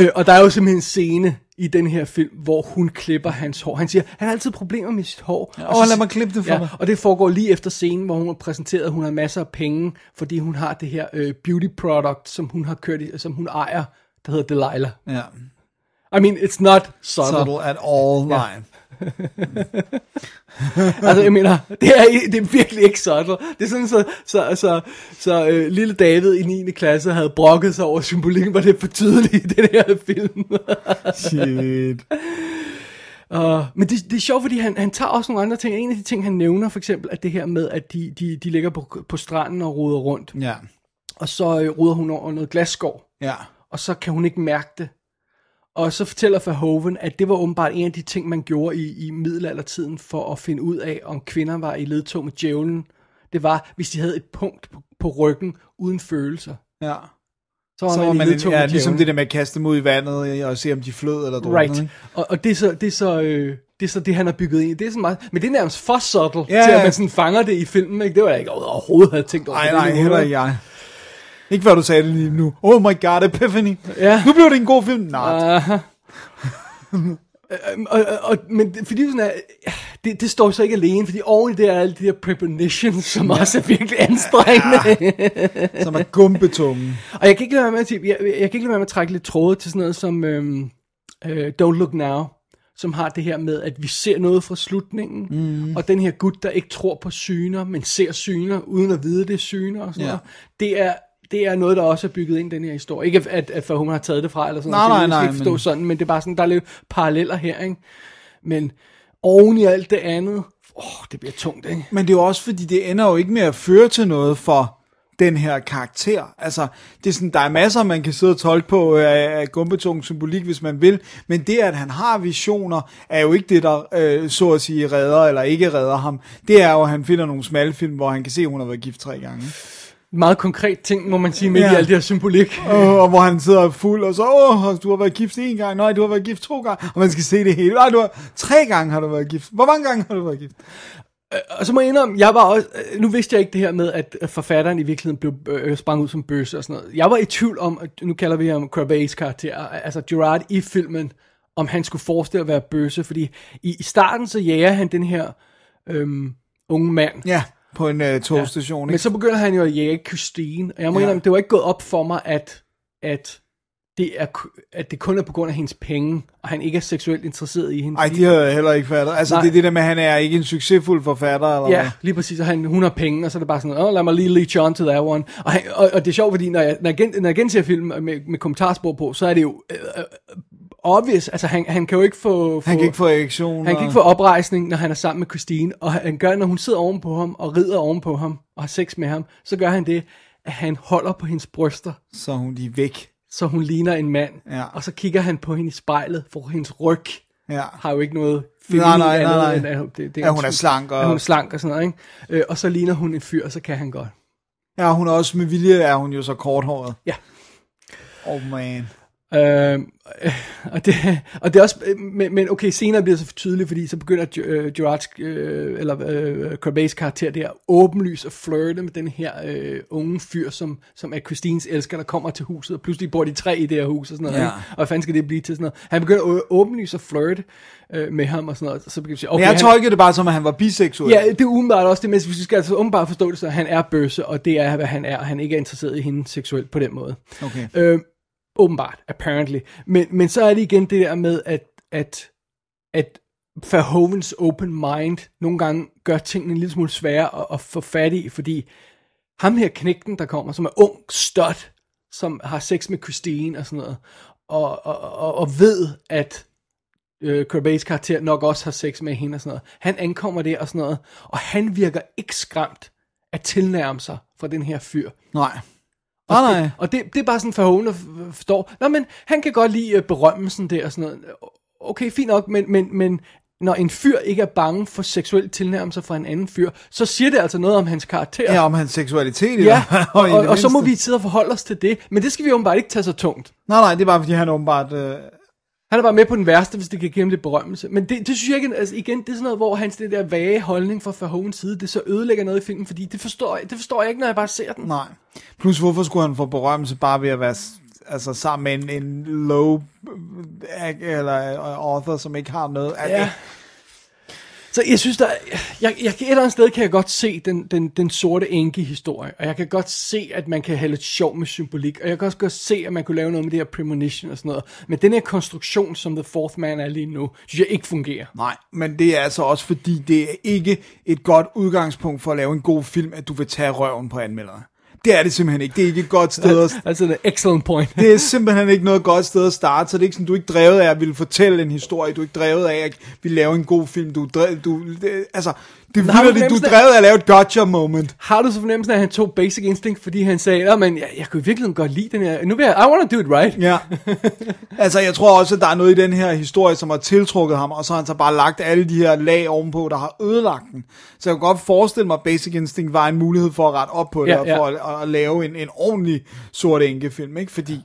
øh, og der er jo simpelthen en scene i den her film, hvor hun klipper hans hår. Han siger, han har altid problemer med sit hår. Ja, Og åh, så- lad mig klippe det for ja, dig. Og det foregår lige efter scenen, hvor hun har præsenteret, at hun har masser af penge, fordi hun har det her øh, beauty product, som hun har kørt i, som hun ejer, der hedder Delilah. Ja. I mean, it's not subtle. Subtle at all, Ja. nej. <laughs> altså, jeg mener, det er, det er virkelig ikke subtle. Det er sådan, så, så, så, så øh, lille David i 9. klasse havde brokket sig over symbolikken, var det for tydeligt i den her film. <laughs> Shit. Uh, men det, det er sjovt, fordi han, han tager også nogle andre ting. En af de ting, han nævner for eksempel, er det her med, at de, de, de ligger på, på stranden og roder rundt. Ja. Og så øh, roder hun over noget glasskår. Ja. Og så kan hun ikke mærke det. Og så fortæller Verhoeven, at det var åbenbart en af de ting, man gjorde i, i middelaldertiden for at finde ud af, om kvinder var i ledtog med djævlen. Det var, hvis de havde et punkt på, på ryggen uden følelser. Ja. Så var Så man, man, ja, ligesom det der med at kaste dem ud i vandet og se, om de flød eller druknede. Right. ikke? Og, og det, er så, det, er så, øh, det er så det, han har bygget ind i. Det er sådan meget, men det er nærmest for subtle, Ja, til at man sådan fanger det i filmen. Ikke? Det var jeg ikke overhovedet havde tænkt over. Nej, nej, heller ikke jeg. Ikke før du sagde det lige nu. Oh my god, Epiphany. Ja. Nu bliver det en god film. Nej. Aha. Øhm, og, og, og, men det- fordi sådan er, det, det står så ikke alene, fordi oven i det er alle de her premonitions, som ja. også er virkelig anstrengende. Ja. <laughs> Som er gumbetunge. og jeg kan ikke lade være med at, sige- jeg, jeg kan ikke lade være med at trække lidt tråde til sådan noget som øhm, øh, Don't Look Now, som har det her med, at vi ser noget fra slutningen, Mm. og den her gut, der ikke tror på syner, men ser syner, uden at vide, det er syner og sådan Ja. noget, det er, det er noget, der også er bygget ind i den her historie. Ikke at, at Verhoeven har taget det fra, eller sådan Nej, noget, nej, nej, ikke forstå men- sådan, men det er bare sådan, der er lidt paralleller her, ikke? Men oven i alt det andet, åh, det bliver tungt, ikke? Men det er jo også fordi, det ender jo ikke med at føre til noget for den her karakter. Altså, det er sådan, der er masser, man kan sidde og tolke på øh, af gumbetung symbolik, hvis man vil, men det, at han har visioner, er jo ikke det, der øh, så at sige redder eller ikke redder ham. Det er jo, at han finder nogle smalle film, hvor han kan se, at hun har været gift tre gange. Meget konkret ting, må man sige, med Ja. i alt det her symbolik. <laughs> Og, og hvor han sidder fuld, og så, åh, du har været gift en gang, nej, du har været gift to gange, og man skal se det hele. Nej, du har, tre gange har du været gift. Hvor mange gange har du været gift? Og så må jeg indrømme, jeg var også, øh, nu vidste jeg ikke det her med, at at forfatteren i virkeligheden blev øh, sprang ud som bøsse og sådan noget. Jeg var i tvivl om, nu kalder vi ham Crabbe's karakter, altså Gerard i filmen, om han skulle forestille at være bøsse, fordi i, i starten så jager han den her øhm, unge mand. Ja, på en uh, togstation. Men så begynder han jo at jage Christine, og jeg må Ja. ja. indrømme, det var ikke gået op for mig, at, at, det er, at det kun er på grund af hendes penge, og han ikke er seksuelt interesseret i hende. Ej, fordi- de har jeg heller ikke fattet. Altså, Nej. det er det der med, at han er ikke en succesfuld forfatter, eller Ja, lige præcis, og han, hun har penge, og så er det bare sådan, oh, lad mig lige leech on to that one. Og, han, og, og det er sjovt, fordi når jeg, når jeg, gen, når jeg genser filmen med, med kommentarspor på, så er det jo øh, øh, obvious, altså han, han kan jo ikke få... få Han kan ikke få erektion. han kan ikke få oprejsning, når han er sammen med Christine, og han gør, når hun sidder oven på ham, og rider oven på ham, og har sex med ham, så gør han det, at han holder på hendes bryster, Så hun er væk. så hun ligner en mand, Ja. og så kigger han på hende i spejlet, for hendes ryg Ja. har jo ikke noget Nej, nej, andet, nej, end nej. at, det, det At hun er slank og- At hun er slank og sådan noget, ikke? Øh, og så ligner hun en fyr, og så kan han godt. Ja, hun er også med vilje, er hun jo så korthåret. Ja. Oh man. Øh, <laughs> og, det, og det er også, men, men okay, senere bliver det så tydeligt, fordi så begynder øh, Gerards, øh, eller øh, Crabbe's karakter der åbenlys at flirte med den her øh, unge fyr, som, som er Christines elsker, der kommer til huset, og pludselig bor de tre i det her hus og sådan noget, Ja. ikke? og hvad fanden skal det blive til sådan noget? Han begynder åbenlyst at flirte øh, med ham og sådan noget, og så begynder sige, Okay, Men jeg tolkede det bare som, at han var biseksuel. Ja, det er umiddelbart også det, men vi skal altså umiddelbart forstå det, så han er bøsse, og det er, hvad han er, og han ikke er interesseret i hende seksuelt på den måde. Okay. Øh, åbenbart, apparently. Men, men så er det igen det der med, at, at, at Verhovens open mind nogle gange gør tingene en lille smule svære at, at få fat i, fordi ham her knægten, der kommer, som er ung stot, som har sex med Christine og sådan noget, og, og, og, og ved, at øh, Kirby's karakter nok også har sex med hende og sådan noget. Han ankommer der og sådan noget, og han virker ikke skræmt at tilnærme sig fra den her fyr. Nej. Og, Ah, nej. det, og det, det er bare sådan for f- forstår. Nå, men han kan godt lide øh, berømmelsen der og sådan noget. Okay, fint nok, men, men, men når en fyr ikke er bange for seksuel tilnærmelse fra en anden fyr, så siger det altså noget om hans karakter. Ja, om hans seksualitet. Ja, og, det og, og så må vi sidde og forholde os til det. Men det skal vi bare ikke tage så tungt. Nej, nej, det er bare fordi, han åbenbart... Øh... Han er bare med på den værste, hvis det kan give ham lidt berømmelse. Men det, det synes jeg ikke, altså igen, det er sådan noget, hvor hans det der vage holdning fra Verhovens side, det så ødelægger noget i filmen, fordi det forstår, jeg, det forstår jeg ikke, når jeg bare ser den. Nej. Plus, hvorfor skulle han få berømmelse bare ved at være altså, sammen med en, en low øh, eller øh, author, som ikke har noget? Ja. Så jeg synes, der, jeg, jeg, et eller andet sted kan jeg godt se den, den, den sorte enke historie, og jeg kan godt se, at man kan have lidt sjov med symbolik, og jeg kan også godt se, at man kunne lave noget med det her premonition og sådan noget. Men den her konstruktion, som The Fourth Man er lige nu, synes jeg ikke fungerer. Nej, men det er altså også fordi, det er ikke et godt udgangspunkt for at lave en god film, at du vil tage røven på anmelderne. Det er det simpelthen ikke. Det er ikke et godt sted at... Altså, en excellent point. Det er simpelthen ikke noget godt sted at starte, så det er ikke sådan, du er ikke drevet af at ville fortælle en historie, du er ikke drevet af at ville lave en god film, du er drevet, du, altså, det er du du drevet af at lave et gotcha moment. Har du så fornemmelsen af, at han tog Basic Instinct, fordi han sagde, at men jeg, jeg kunne virkelig godt lide den her, nu vil jeg, I want to do it right. Ja. <laughs> altså, jeg tror også, at der er noget i den her historie, som har tiltrukket ham, og så har han så bare lagt alle de her lag ovenpå, der har ødelagt den. Så jeg kan godt forestille mig, at Basic Instinct var en mulighed for at rette op på det, Ja, og for at, at lave en, en ordentlig sort enkefilm, ikke? Fordi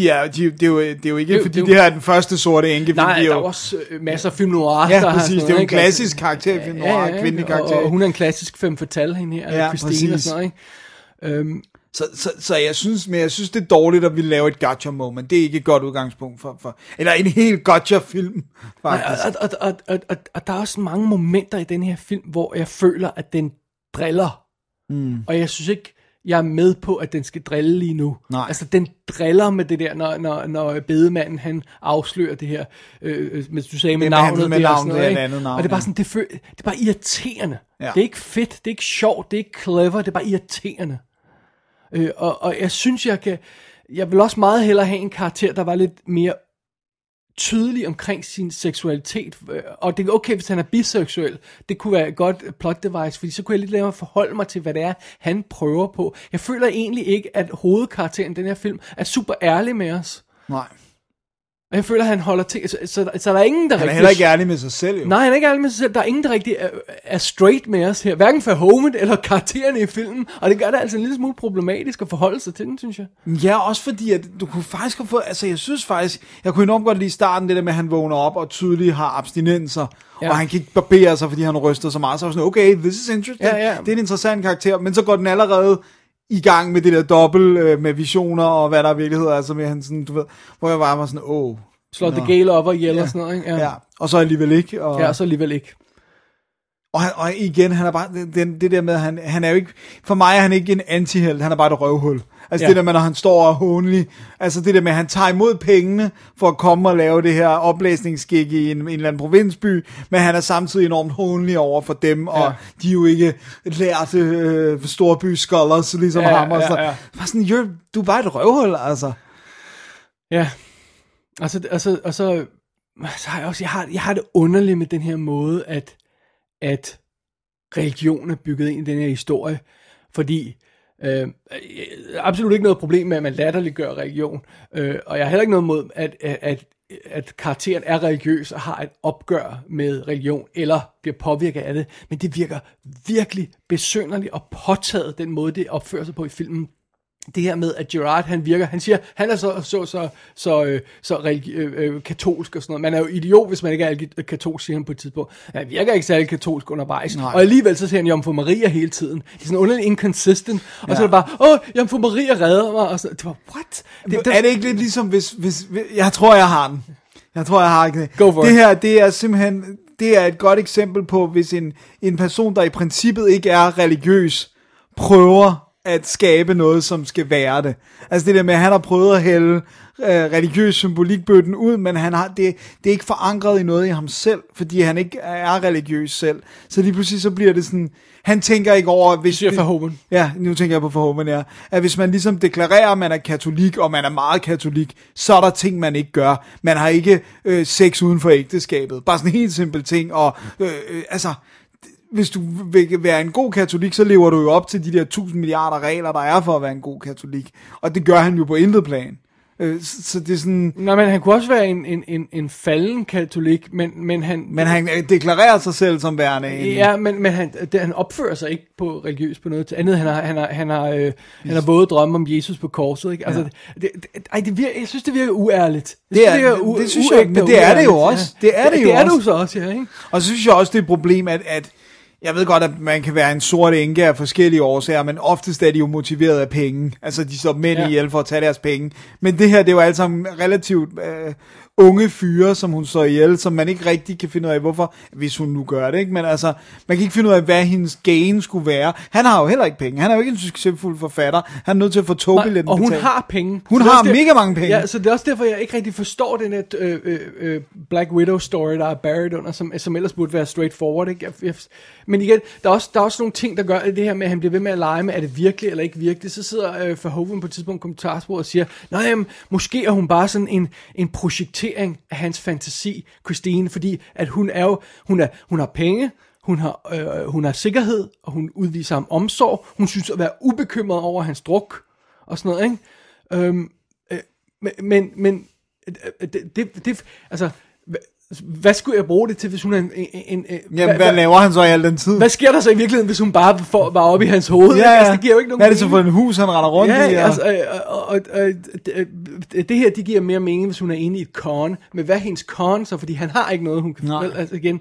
de er, de, det, er jo, det er jo ikke, Det fordi det det her er den første sorte enkefilm. Nej, de er der jo, er også øh, masser af film noir, Ja, der præcis. sådan Det er jo en ikke? klassisk karakterfilm noir, kvindelig karakter. Og, og hun er en klassisk femme fatale, hende her, Ja, ja, Christine og præcis. sådan noget, ikke? Øhm, Så, så, så jeg synes, men jeg synes, det er dårligt, at vi laver et gotcha moment. Det er ikke et godt udgangspunkt for, for eller en helt gotcha film, faktisk. og, og, og, og, og, og der er også mange momenter i den her film, hvor jeg føler, at den driller. Mm. Og jeg synes ikke, jeg er med på, at den skal drille lige nu. Nej. Altså, den driller med det der, når, når, når bedemanden, han afslører det her, øh, øh, men du sagde med Det med navnet med og navnet, sådan noget, det andet navn, Og det er bare sådan, det, føl, det er bare irriterende. Ja. Det er ikke fedt, det er ikke sjovt, det er ikke clever, det er bare irriterende. Øh, og, og jeg synes, jeg kan, jeg vil også meget hellere have en karakter, der var lidt mere tydelig omkring sin seksualitet, og det er okay, hvis han er biseksuel, det kunne være et godt plot device, fordi så kunne jeg lidt længere forholde mig til, hvad det er, han prøver på. Jeg føler egentlig ikke, at hovedkarakteren i den her film er super ærlig med os. Nej. Og jeg føler, at han holder ting, så, så, så der er ingen, der Han er rigtig... heller ikke ærlig med sig selv, jo. Nej, han er ikke ærlig med sig selv. Der er ingen, der rigtig er, er straight med os her. Hverken for Homet eller karaktererne i filmen. Og det gør det altså en lille smule problematisk at forholde sig til den, synes jeg. Ja, også fordi, at du kunne faktisk have fået, altså jeg synes faktisk, jeg kunne enormt godt lide starten, det der med, at han vågner op og tydeligt har abstinenser, ja. Og han kan ikke barbere sig, fordi han ryster så meget, så er sådan, okay, this is interesting, Ja, ja. det er en interessant karakter, men så går den allerede i gang med det der dobbelt øh, med visioner, og hvad der er, altså med han sådan, du ved, hvor jeg bare var sådan, åh. Oh, Slår The Gale op og ihjel og sådan noget, ikke? Ja. ja, og så alligevel ikke. Og, Ja, og så alligevel ikke. Og, han, og igen, han er bare, det, det, der med, han, han er jo ikke, for mig er han ikke en antihelt, han er bare et røvhul. Altså Ja. det der med, når han står og er hånlig, altså det der med, at han tager imod pengene for at komme og lave det her oplæsningsskik i en, en eller anden provinsby, men han er samtidig enormt hånlig over for dem, og Ja. de er jo ikke lærte øh, storby scholars, ligesom Ja, ham. Og ja, så, ja. Bare sådan, you're, du er bare et røvhul, altså. Ja. Og så, og så, og så, så har jeg også, jeg har, jeg har det underligt med den her måde, at, at religion er bygget ind i den her historie, fordi øh, absolut ikke noget problem med, at man latterliggør religion, øh, og jeg har heller ikke noget mod, at, at, at, at karakteren er religiøs og har et opgør med religion, eller bliver påvirket af det, men det virker virkelig besynderligt og påtaget, den måde, det opfører sig på i filmen, det her med, at Gerard, han virker, han siger, han er så, så, så, så, øh, så religi- øh, øh, katolsk og sådan noget. Man er jo idiot, hvis man ikke er katolsk, siger han på et tidspunkt. Han virker ikke særlig katolsk undervejs. Nej. Og alligevel så siger han Jomfru Maria hele tiden. Det er sådan underligt inconsistent. Og så er det bare, åh, Jomfru Maria redder mig. Og så, det var, what? Det, det, er det ikke lidt ligesom, hvis, hvis, hvis... Jeg tror, jeg har den. Jeg tror, jeg har den. Go for det her, det er simpelthen... Det er et godt eksempel på, hvis en, en person, der i princippet ikke er religiøs, prøver at skabe noget, som skal være det. Altså det der med, at han har prøvet at hælde øh, religiøs symbolikbøtten ud, men han har, det, det er ikke forankret i noget i ham selv, fordi han ikke er religiøs selv. Så lige pludselig så bliver det sådan, han tænker ikke over, hvis... siger Verhoeven. Ja, nu tænker jeg på Verhoeven, ja. At hvis man ligesom deklarerer, at man er katolik, og man er meget katolik, så er der ting, man ikke gør. Man har ikke øh, sex uden for ægteskabet. Bare sådan en helt simpel ting, og øh, øh, altså hvis du vil være en god katolik, så lever du jo op til de der 1000 milliarder regler, der er for at være en god katolik. Og det gør han jo på intet plan. Øh, Så, det er sådan... Nej, men han kunne også være en, en, en, en falden katolik, men, men han... Men han deklarerer sig selv som værende en... Ja, men, men han, det, han opfører sig ikke på religiøs på noget til andet. Han har, han har, han har, øh, han har våde drømme om Jesus på korset. Ikke? Altså, Ja. det, det, ej, det virker, jeg synes, det virker uærligt. Jeg Det er, synes, det, virker det synes jeg, men det er det jo også. Det er det, jo det er også. det jo så også, ja, ikke? Og så synes jeg også, det er et problem, at, at jeg ved godt, at man kan være en sort enke af forskellige årsager, men oftest er de jo motiveret af penge. Altså, de står mænd Ja. ihjel for at tage deres penge. Men det her, det er jo alt sammen relativt øh, unge fyre, som hun slår ihjel, som man ikke rigtig kan finde ud af, hvorfor, hvis hun nu gør det, ikke? Men altså, man kan ikke finde ud af, hvad hendes gain skulle være. Han har jo heller ikke penge. Han er jo ikke en succesfuld forfatter. Han er nødt til at få togbilletten Og hun betalt. har penge. Hun Så har der- mega mange penge. Ja, så det er også derfor, jeg ikke rigtig forstår den her øh, øh, øh, Black Widow story, der er buried under, som, som ellers burde være straightforward. Ikke? Jeg, jeg, men igen, der er, også, der er også nogle ting, der gør det her med, at han bliver ved med at lege med, er det virkelig eller ikke virkelig. Så sidder øh, Verhoeven på et tidspunkt i kommentarsporet og siger, nej, jamen, måske er hun bare sådan en, en projektering af hans fantasi, Christine, fordi at hun er jo, hun, er, hun har penge, hun har, øh, hun har sikkerhed, og hun udviser ham omsorg. Hun synes at være ubekymret over hans druk, og sådan noget, ikke? Øhm, øh, men, men, men det, det, det, altså, hvad, hvad skulle jeg bruge det til, hvis hun er en... en, en, en Jamen, hvad laver han så i al den tid? Hvad sker der så i virkeligheden, hvis hun bare får, var oppe i hans hoved? Ja, ja. Altså, det giver jo ikke nogen Hvad er det så for en hus, han render rundt ja, i? og- altså, øh, og, og, og, det, det her, det giver mere mening, hvis hun er inde i et con. Men hvad er hendes con så? Fordi han har ikke noget, hun kan... Nej. Altså igen...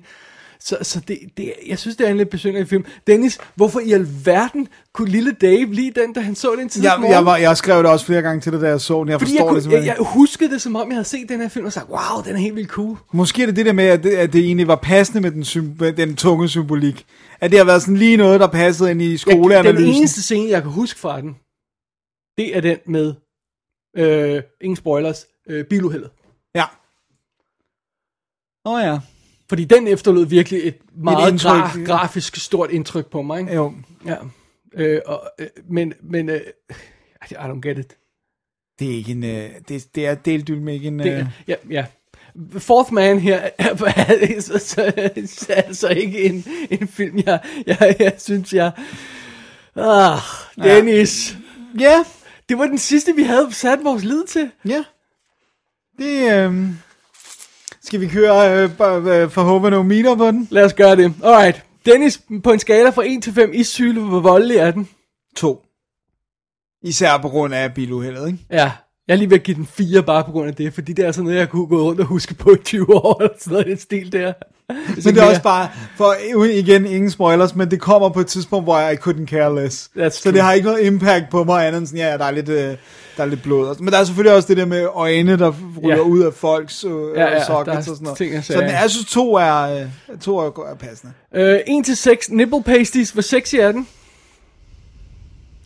Så, så det, det, jeg synes, det er en lidt besynderlig film. Dennis, hvorfor i alverden kunne lille Dave lide den, da han så den tidligere jeg, jeg, var, jeg skrev det også flere gange til det, da jeg så den. Jeg Fordi forstår jeg, kunne, det simpelthen. jeg, jeg huskede det, som om jeg havde set den her film og sagt, wow, den er helt vildt cool. Måske er det det der med, at det, at det egentlig var passende med den, sym- med den tunge symbolik. At det har været sådan lige noget, der passede ind i Jeg, den skoleanalysen. eneste scene, jeg kan huske fra den, det er den med, øh, ingen spoilers, øh, biluheldet. Ja. Åh oh, ja. Fordi den efterlod virkelig et meget indtryk, gra- ja. grafisk stort indtryk på mig. Ikke? Jo. Ja. Øh, og, øh, men, men øh, I don't get it. Det er ikke en... Øh, det, det er delt med ikke en... Det, Øh, ja, ja. Fourth Man her er, <laughs> så, så, så, altså ikke en, en film, jeg, jeg, jeg synes, jeg... Ah, Dennis. Ja. Det var den sidste, vi havde sat vores lid til. Ja. Det... Øh, skal vi køre øh, øh, forhåbentlig nogle meter på den? Lad os gøre det. Alright. Dennis, på en skala fra 1 til 5 issyle, hvor voldelig er den? To. Især på grund af biluheldet, ikke? Ja, jeg er lige ved at give den 4 bare på grund af det, fordi det er sådan noget, jeg kunne gå rundt og huske på i 20 år, eller sådan noget, i den stil der. Men det er også bare, for igen, ingen spoilers, men det kommer på et tidspunkt, hvor jeg I couldn't care less. That's så true. det har ikke noget impact på mig andet end sådan, ja, ja, der er lidt, øh, der er lidt blod. Men der er selvfølgelig også det der med øjne, der ryger Ja. ud af folks øh, Ja, ja, sockets og sådan noget. ting så den, jeg synes, to er, øh, to er, er passende. Øh, 1 til 6, nipple pasties, hvor sexy er den?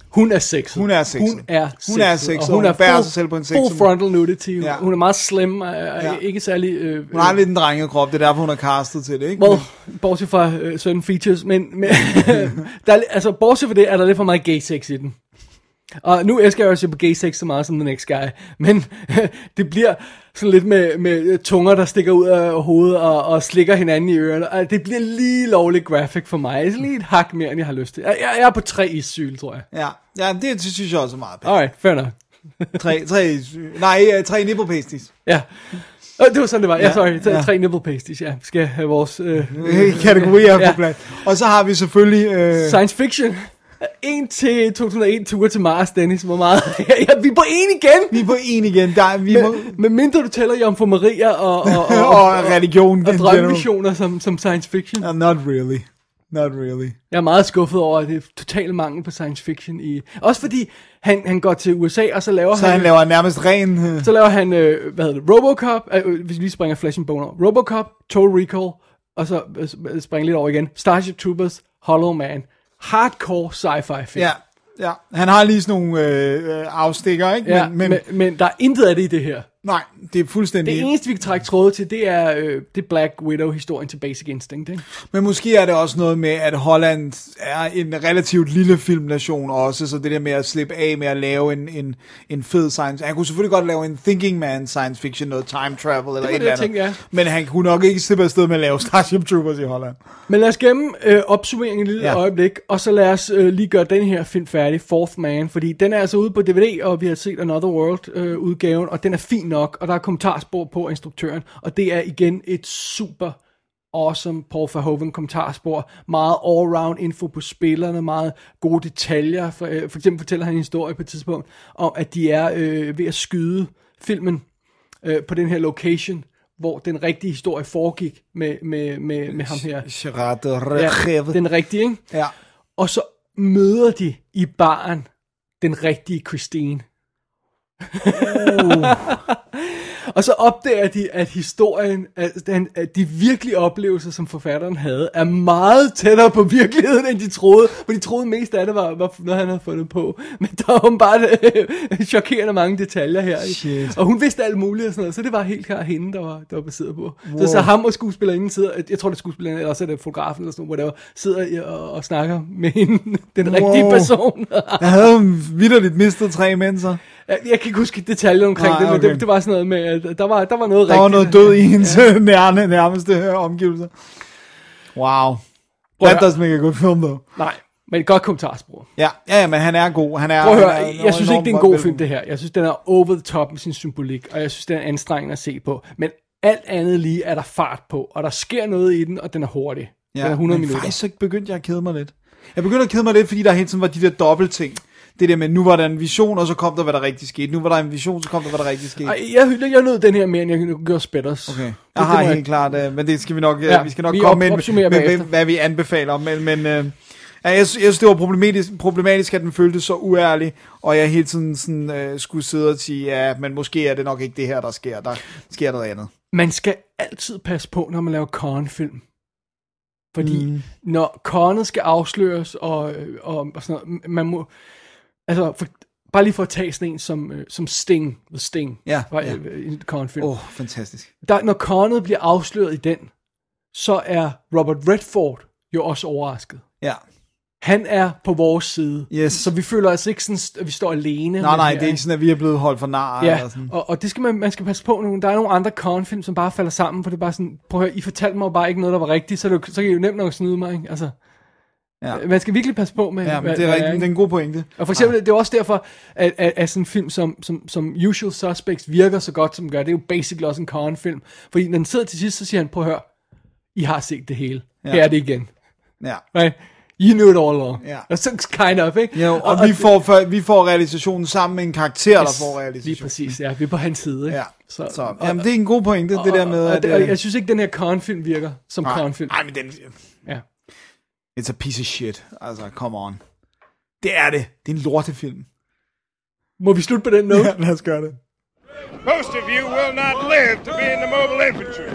Hun er sexet. Hun er sexet. Hun er Hun er sexet, sexet, og hun og er hun bærer full, sig selv på en full sexet frontal nudity. Hun, Ja. hun er meget slim, og Ja. ikke særlig... Øh, Hun har lidt en drengekrop, det er derfor, hun er castet til det, ikke? Well, bortset fra øh, certain features, men, men <laughs> der er, altså, bortset fra det, er der lidt for meget gay sex i den. Og nu elsker jeg også på gay sex så meget som The Next Guy, men <laughs> det bliver sådan lidt med, med tunger, der stikker ud af hovedet og, og slikker hinanden i ørerne. Og det bliver lige lovligt graphic for mig. Det er lige et hak mere, end jeg har lyst til. Jeg, jeg er på tre i syl, tror jeg. Ja, ja det synes jeg også er meget pænt. Alright, fair nok. <laughs> tre, tre, nej, øh, tre nipple pasties. Ja. Oh, det var sådan, det var. Ja, Ja, sorry. Tre, ja. tre nipple pasties, ja. Skal have vores... Øh, <laughs> Kategorier ja. på plads. Og så har vi selvfølgelig... Øh, Science fiction. En til 2001 tur til Mars, Dennis. Hvor meget? <laughs> ja, vi er på en igen! Vi er på en igen. Der, er- vi med, må, med mindre du tæller Jomfru Maria og, <laughs> og, og, og religion. og in drømmevisioner som, som science fiction. general. Not really. Not really. Jeg er meget skuffet over, at det er total mangel på science fiction. i Også fordi han, han går til USA, og så laver Så han... han laver nærmest ren... Øh, Så laver han, øh, hvad hedder det, Robocop, øh, øh, hvis vi lige springer Flash and Bone over. Robocop, Total Recall, og så øh, springer lidt over igen. Starship Troopers, Hollow Man. Hardcore sci-fi film. ja, ja. Han har lige sådan nogle øh, øh, afstikker, ikke? Ja, men, men, men, men der er intet af det i det her. Nej, det er fuldstændig... Det eneste, vi kan trække tråde til, det er øh, det Black Widow-historien til Basic Instinct. Ikke? Men måske er det også noget med, at Holland er en relativt lille filmnation også, så det der med at slippe af med at lave en, en, en fed science... Han kunne selvfølgelig godt lave en thinking man science fiction, noget time travel eller var et det, eller andet. tænkte, ja. Men han kunne nok ikke slippe afsted med at lave Starship Troopers i Holland. Men lad os gemme øh, opsummeringen et lille Ja. øjeblik, og så lad os øh, lige gøre den her film færdig, Fourth Man, fordi den er altså ude på DVD, og vi har set Another World øh, udgaven, og den er fin nok, og der er kommentarspor på instruktøren, og det er igen et super awesome Paul Verhoeven kommentarspor, meget all-round info på spillerne, meget gode detaljer, for, øh, for eksempel fortæller han en historie på et tidspunkt, om at de er øh, ved at skyde filmen øh, på den her location, hvor den rigtige historie foregik med, med, med, med ham her. Ja, den rigtige, ikke? Ja. Og så møder de i baren den rigtige Christine. <laughs> og så opdager de, at historien, at, den, at de virkelige oplevelser, som forfatteren havde, er meget tættere på virkeligheden, end de troede. For de troede mest af det var, var noget, han havde fundet på. Men der var bare øh, chokerende mange detaljer her. Shit. Og hun vidste alt muligt og sådan noget, så det var helt klart hende, der var, der var baseret på. Wow. Så, så ham og skuespillerinden sidder, jeg tror det er skuespillerinden, eller også er det fotografen eller sådan noget, whatever, sidder og, og snakker med hende, den rigtige Wow. person. Jeg havde vidderligt mistet tre mennesker. Jeg, jeg kan ikke huske detaljer omkring Nej, det, men okay. det, det var sådan noget med, at der var, der var noget Der var rigtigt. noget død i hendes ja. nærme, nærmeste øh, omgivelser. Wow. Prøv at That doesn't make a good film, though. Nej, men godt kommentarspor. Ja, ja, ja, men han er god. Han er, Prøv at høre, han er jeg synes ikke, det er en god film, det her. Jeg synes, den er over the top med sin symbolik, og jeg synes, den er anstrengende at se på. Men alt andet lige er der fart på, og der sker noget i den, og den er hurtig. Ja, den er 100 men minutter. faktisk så begyndte jeg at kede mig lidt. Jeg begyndte at kede mig lidt, fordi der hele tiden var de der dobbeltting. Det der med, nu var der en vision, og så kom der, hvad der rigtig skete. Nu var der en vision, så kom der, hvad der rigtig skete. Ej, jeg, jeg nød den her mere, end jeg gjorde Spetters. Okay. Det- Jeg har helt klart, øh, men det skal vi nok, Ja, ja, vi skal nok vi komme op- ind med, med, med, hvad vi anbefaler. Men, men øh, ja, jeg, jeg synes, det var problematisk, problematisk, at den føltes så uærlig, og jeg hele tiden sådan, øh, skulle sidde og sige, ja, men måske er det nok ikke det her, der sker. Der sker noget andet. Man skal altid passe på, når man laver Korn-film. Fordi mm. når Kornet skal afsløres, og, og, og sådan noget, man må... Altså, for, bare lige for at tage sådan en som, øh, som Sting, The Sting, Ja, fra ja. øh, en Korn-film. Åh, oh, fantastisk. Der, når Kornet bliver afsløret i den, så er Robert Redford jo også overrasket. Ja. Han er på vores side. Yes. Så vi føler altså ikke sådan, at vi står alene. Nej, nej, det er ikke sådan, at vi er blevet holdt for nar. Ja, Eller sådan. og, og det skal man, man skal passe på nu. Der er nogle andre Korn-film, som bare falder sammen, for det er bare sådan, prøv at høre, I fortalte mig bare ikke noget, der var rigtigt, så, det, så kan I jo nemt nok snyde mig, ikke? Altså, Ja. man skal virkelig passe på med, Ja, men det er rigtigt, det er en god pointe. Og for eksempel, det er også derfor, at, at, at sådan en film som, som, som Usual Suspects virker så godt, som den gør. Det er jo basically også en Korn-film. Fordi når den sidder til sidst, så siger han, prøv at høre, I har set det hele. Ja. Ja. Her er det igen. Ja. Right? You knew it all along. Ja. Og så kind of, ikke? Jo, og, og vi, får, for, vi får realisationen sammen med en karakter, der får realisationen. Lige præcis, ja. Vi er på hans side, ikke? Ja. Så, Så, jamen, det er en god pointe, det der med, og, at... og, og, øh, jeg synes ikke, den her Korn-film virker som nej, Korn-film. Nej, men den... Ja. It's a piece of shit. Altså, come on. Det er det. Det er en lortefilm. Må vi slutte på den note? <laughs> Ja, lad os gøre det. Most of you will not live to be in the mobile infantry.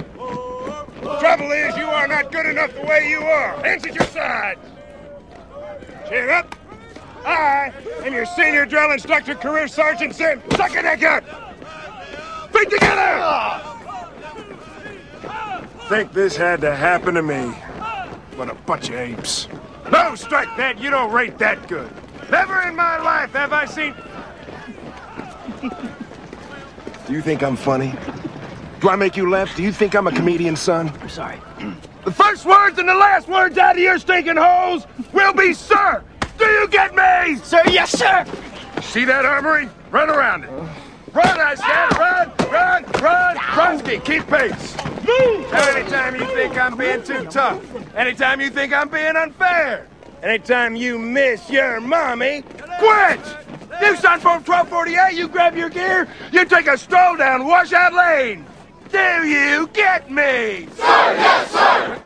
The Trouble is, you are not good enough the way you are. Hands at your sides. Chin up. I am your senior drill instructor, career sergeant, Sim. Suck it, gut. Feet together. Think this had to happen to me? What a bunch of apes. No, strike that. You don't rate that good. Never in my life have I seen <laughs> Do you think I'm funny? Do I make you laugh? Do you think I'm a comedian, son? I'm sorry. The first words and the last words out of your stinking holes will be, sir. Do you get me? Sir, yes, sir. See that armory? Run around it. Run, I said, run, run, run, Runsky, keep pace. Move! Anytime you think I'm being too tough, anytime you think I'm being unfair, anytime you miss your mommy, quit! You son from 1248, you grab your gear, you take a stroll down Washout Lane. Do you get me? Sir, yes, sir!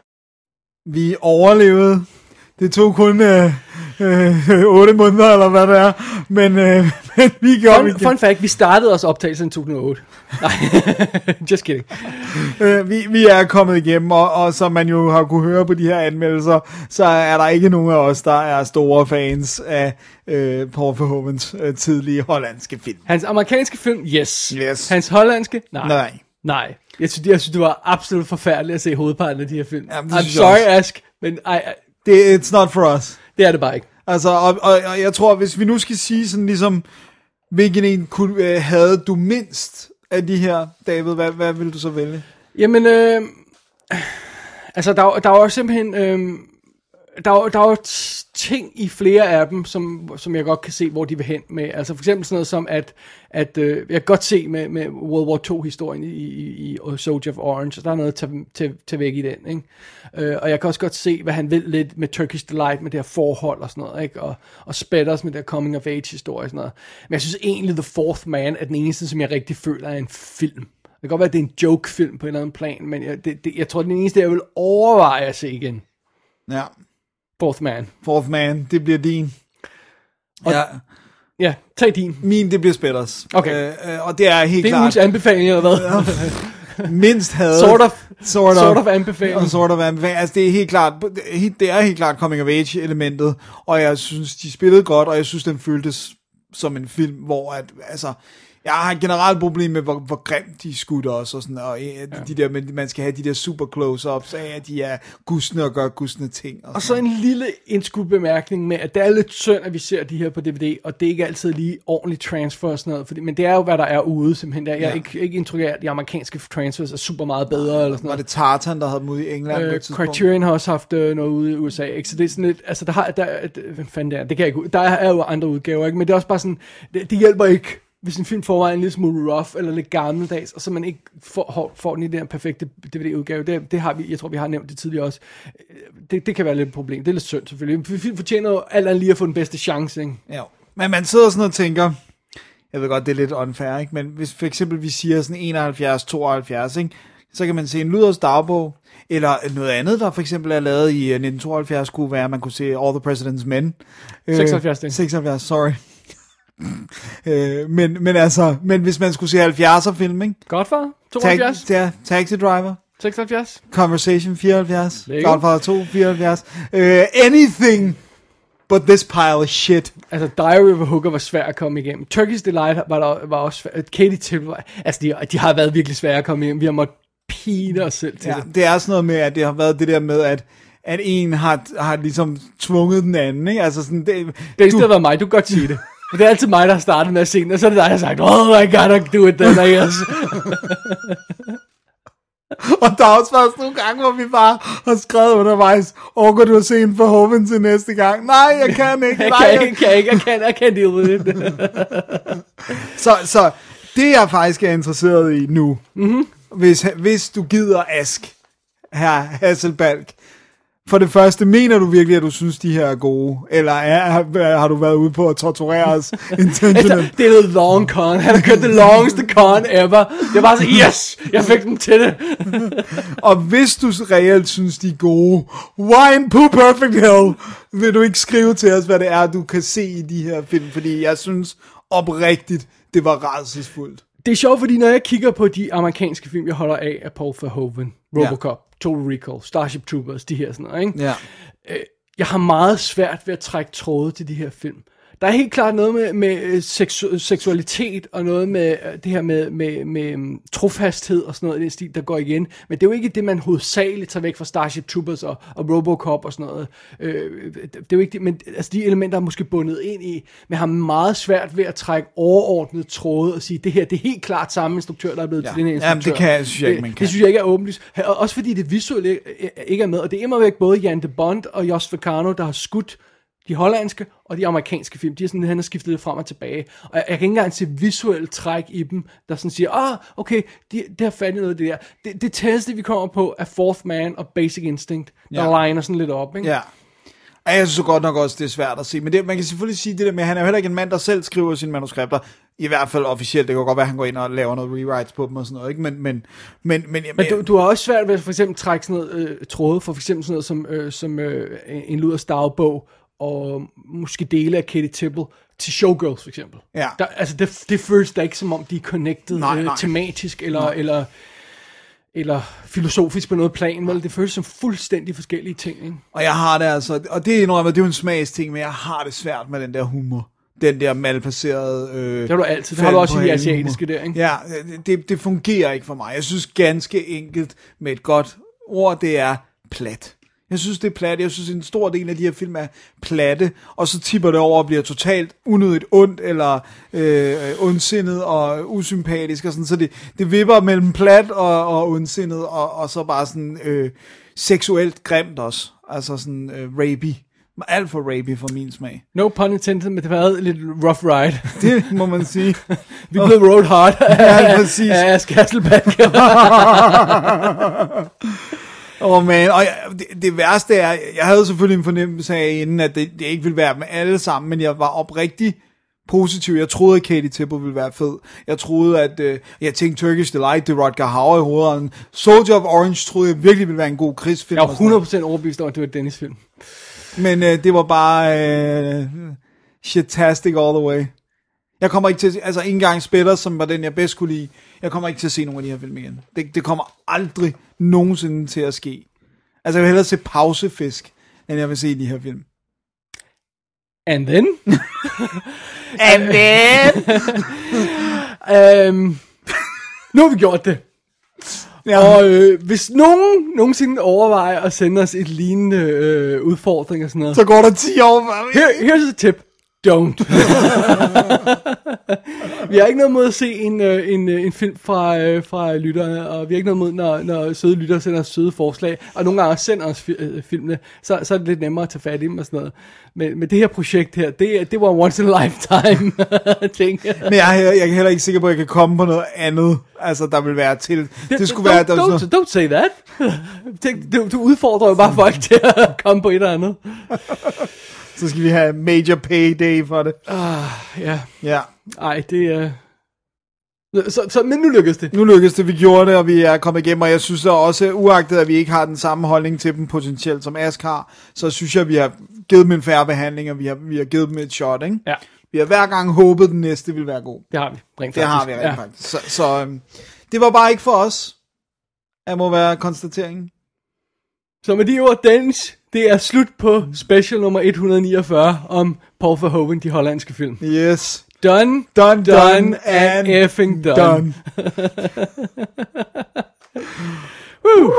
Vi overlevede. Det tog kun, øh, øh, 8 måneder, eller hvad det er. Men, øh, men vi gjorde Fun, fun fact, vi startede også optagelsen i 2008. Nej, <laughs> just kidding. Øh, vi, vi er kommet igennem, og, og som man jo har kunne høre på de her anmeldelser, så er der ikke nogen af os, der er store fans af øh, Paul Verhoevens øh, tidlige hollandske film. Hans amerikanske film, yes. Yes. Hans hollandske, nej. Nej. Nej. Jeg synes, jeg synes, det var absolut forfærdeligt at se hovedparten af de her film. Jamen, det I'm sorry. Ask, men ej, Det, it's not for us. det er det bare ikke. Altså, og, og, og jeg tror, hvis vi nu skal sige sådan ligesom, hvilken en kunne, øh, havde du mindst af de her, David, hvad, hvad vil du så vælge? Jamen, øh, altså, der, var- der var jo simpelthen, øh, der, der er jo ting i flere af dem, som, som jeg godt kan se, hvor de vil hen med. Altså for eksempel sådan noget som, at, at øh, jeg kan godt se med, med World War II-historien i, i, i Soldier of Orange, og der er noget til, til, væk i den, ikke? Øh, og jeg kan også godt se, hvad han vil lidt med Turkish Delight, med det her forhold og sådan noget, ikke? Og, og Spatters med det her coming of age historie og sådan noget. Men jeg synes egentlig, The Fourth Man er den eneste, som jeg rigtig føler er en film. Det kan godt være, at det er en joke-film på en eller anden plan, men jeg, det, det, jeg tror, det er den eneste, jeg vil overveje at se igen. Ja, Fourth Man. Fourth Man, det bliver din. Og- ja, Ja, tag din. min, det bliver Spætters. Okay. Øh, øh, og det er helt Det er klart ugens anbefaling, eller hvad? mindst havde. Sort of- sort of, sort of anbefaling. Og sort of anbefaling. Altså, det er helt klart, det er helt klart coming of age elementet, og jeg synes, de spillede godt, og jeg synes, den føltes som en film, hvor at, altså, jeg har et generelt problem med, hvor, hvor grimt de er skudt også, og sådan, og ja. de der, men man skal have de der super close-ups af, at de er gusne og gør gusne ting. Og, Og så en lille indskudt bemærkning med, at det er lidt synd, at vi ser de her på DVD, og det er ikke altid lige ordentligt transfer og sådan noget, fordi, men det er jo, hvad der er ude, simpelthen. Jeg er Ja. ikke, ikke indtryk af, at de amerikanske transfers er super meget bedre, eller sådan var noget. det Tartan, der havde dem ude i England Øh? Criterion har også haft øh, noget ude i USA, ikke? så det er sådan lidt, altså der har, der, er- hvad fanden det er, det kan jeg ikke, der er jo andre udgaver, ikke? men det er også bare sådan, det, det hjælper ikke, hvis en film får en lille smule rough, eller lidt gammeldags, og så man ikke får, får den i den perfekte DVD-udgave, det, det har vi, jeg tror vi har nævnt det tidligere også, Øh, det, det kan være lidt et problem, det er lidt synd selvfølgelig, film fortjener jo alt andet lige at få den bedste chance, ikke? Ja, men man sidder sådan og tænker, jeg ved godt, det er lidt unfair, ikke? men hvis for eksempel vi siger sådan 71-72, ikke? så kan man se en Luders dagbog, eller noget andet, der for eksempel er lavet i øh, 1972, kunne være, at man kunne se All the President's Men. Øh, 76, det. 76, sorry. Øh, men, men altså, men hvis man skulle se 70'er film, ikke? Godfather, 72, Tag, ja, Taxi Driver, 76, Conversation 74, Lego. Godfather 2 74, øh, anything but this pile of shit. Altså, Diary of a Hooker var svær at komme igennem. Turkish Delight var, der, var også svær. Katie var, altså, de, de har været virkelig svære at komme igennem. Vi har måttet pine os selv til Ja, det. det er sådan noget med, at det har været det der med, at, at en har, har ligesom tvunget den anden, ikke? Altså sådan, det, Det er i stedet været mig, du kan godt sige det. Men det er altid mig, der har startet med at se den, og så er det dig, der har sagt, oh, I gotta do it then, I guess. <laughs> og der er også faktisk nogle gange, hvor vi bare har skrevet undervejs, overgår du at se en forhåbning til næste gang? Nej, jeg kan ikke. jeg Nej, kan ikke, kan ikke, jeg kan, jeg kan deal with it. <laughs> Så, så det jeg faktisk er interesseret i nu, Mhm. hvis, hvis du gider ask, her Hasselbalg, for det første, mener du virkelig, at du synes, de her er gode? Eller er, har, du været ude på at torturere os <laughs> intentionelt? altså, det er noget long con. Han har kørt det longeste con ever. Det var så, yes, jeg fik dem til det. <laughs> Og hvis du reelt synes, de er gode, why in Pooh Perfect Hell vil du ikke skrive til os, hvad det er, du kan se i de her film? Fordi jeg synes oprigtigt, det var rædselsfuldt. Det er sjovt, fordi når jeg kigger på de amerikanske film, jeg holder af, af Paul Verhoeven, Robocop, Total Recall, Starship Troopers, de her sådan noget, ikke? Ja. Øh, jeg har meget svært ved at trække tråde til de her film. Der er helt klart noget med, med øh, seksu- seksualitet, og noget med øh, det her med, med, med um, trofasthed og sådan noget i den stil, der går igen. Men det er jo ikke det, man hovedsageligt tager væk fra Starship Troopers og, og Robocop og sådan noget. Øh, det er jo ikke det, men altså, de elementer er måske bundet ind i, men har meget svært ved at trække overordnet tråde og sige, det her det er helt klart samme instruktør, der er blevet Ja. til den her Jamen, instruktør. det kan- synes jeg ikke, man det, kan. det synes jeg ikke er åbenlyst. Også fordi det visuelle ikke- er med, og det er immer væk både Jan de Bond og Jos Vecano, der har skudt de hollandske og de amerikanske film. De er sådan, han har skiftet det frem og tilbage. Og jeg, jeg kan ikke engang se visuelt træk i dem, der sådan siger, ah, okay, de, det har fat i noget af det der. Det, det tætteste, vi kommer på, er Fourth Man og Basic Instinct, der Ja. liner sådan lidt op, ikke? Ja. Og jeg synes godt nok også, det er svært at se. Men det, man kan selvfølgelig sige det der med, at han er jo heller ikke en mand, der selv skriver sine manuskripter. I hvert fald officielt. Det kan godt være, at han går ind og laver noget rewrites på dem og sådan noget. Ikke? Men, men, men, men, Men du, du har også svært ved at for eksempel trække sådan noget øh, tråde for for eksempel sådan noget som, øh, som øh, en Luders dagbog og måske dele af Katie Tipple til Showgirls for eksempel. Ja. Der, altså det, det føles da ikke som om de er connected Nej, øh, nej. tematisk eller, Nej. eller, eller filosofisk på noget plan, vel? Det føles som fuldstændig forskellige ting, ikke? Og jeg har det altså, og det indrømmer, det er jo en smagsting, men jeg har det svært med den der humor. Den der malplacerede... Øh, Det har du altid. Det har du også i de halen asiatiske humor. der, ikke? Ja, det, det fungerer ikke for mig. Jeg synes ganske enkelt med et godt ord, det er plat. Jeg synes, det er plat. Jeg synes, en stor del af de her film er platte, og så tipper det over og bliver totalt unødigt ondt, eller øh, ondsindet og usympatisk, og sådan, så det, det vipper mellem plat og, og ondsindet, og, og så bare sådan øh, seksuelt grimt også. Altså sådan øh, rapey. Alt for rapey for min smag. No pun intended, men det været lidt rough ride. <laughs> Det må man sige. <laughs> Vi blevet road hard Ja, præcis. <laughs> af Ask Hasselbalch. Åh oh man, og jeg, det, det værste er, jeg havde selvfølgelig en fornemmelse af inden, at det, det ikke ville være med alle sammen, men jeg var oprigtig positiv. Jeg troede, at Katie Tipper ville være fed. Jeg troede, at øh, jeg tænkte Turkish Delight, det er Rodger Hauer i hovedet. Soldier of Orange troede jeg virkelig ville være en god krigsfilm. Jeg var 100% overbevist om, at det var et Dennis-film. Men øh, det var bare øh, shitastic all the way. Jeg kommer ikke til at se, altså ikke engang Spætter, som var den, jeg bedst kunne lide, jeg kommer ikke til at se nogen af de her film igen. Det, det kommer aldrig nogensinde til at ske. Altså jeg vil hellere se pausefisk, end jeg vil se de her film. And then? <laughs> And then? <laughs> øhm, nu har vi gjort det. Ja. Og øh, hvis nogen nogensinde overvejer at sende os et lignende øh, udfordring og sådan noget. Så går der 10 år. Here, here's a tip. Don't. vi har ikke noget mod at se en, øh, en, øh, en film fra, øh, fra lytterne, og vi har ikke noget mod, når, når søde lyttere sender os søde forslag, og nogle gange sender os fi- filmene, så, så er det lidt nemmere at tage fat i dem og sådan noget. Men, men det her projekt her, det, det var once in a lifetime <laughs> ting. Men jeg, er- jeg er heller ikke sikker på, at jeg kan komme på noget andet, altså der vil være til. Det, skulle don't, være, der don't, sådan, don't say that. <laughs> Tænk, du, du udfordrer jo bare folk til at komme på et eller andet. Så skal vi have major payday for det. Ah, ja. Ja. Ej, det er... Så, så, men nu lykkedes det. Nu lykkedes det, vi gjorde det, og vi er kommet igennem, og jeg synes da også, uagtet at vi ikke har den samme holdning til dem potentielt, som Ask har, så synes jeg, at vi har givet dem en færre behandling, og vi har, vi har givet dem et shot, ikke? Ja. Vi har hver gang håbet, den næste vil være god. Det har vi, rent Det har faktisk. vi rent Ja. faktisk. Så, så øhm, det var bare ikke for os, at må være konstateringen. Så med de ord, Dennis, det er slut på special nummer 149 om Paul Verhoeven, de hollandske film. Yes. Done, Done, done, and effing done. done. <laughs> Woo.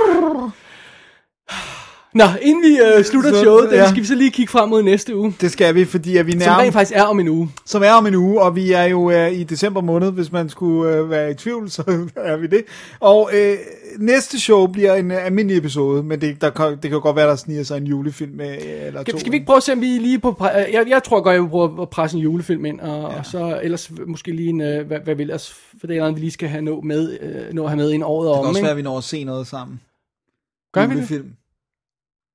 Nå, inden vi øh, slutter Så- showet, ja. skal vi så lige kigge frem mod næste uge. Det skal vi, fordi at vi Som nærmer... rent faktisk er om en uge. Som er om en uge, og vi er jo øh, i december måned, hvis man skulle øh, være i tvivl, så <laughs> er vi det. Og øh, næste show bliver en øh, almindelig episode, men det, der, kan- det kan jo godt være, der sniger sig en julefilm med, øh, eller to. Skal, skal vi ikke prøve at se, om vi lige på... pre- øh, Jeg, jeg tror godt, jeg vil prøve at presse en julefilm ind, og, ja. og så ellers måske lige en... øh, Hvad, hvad vi ellers... For det er noget, vi lige skal have nå, med, øh, nå at have med en året Det om, kan også ikke? være, at vi når at se noget sammen. Gør vi det?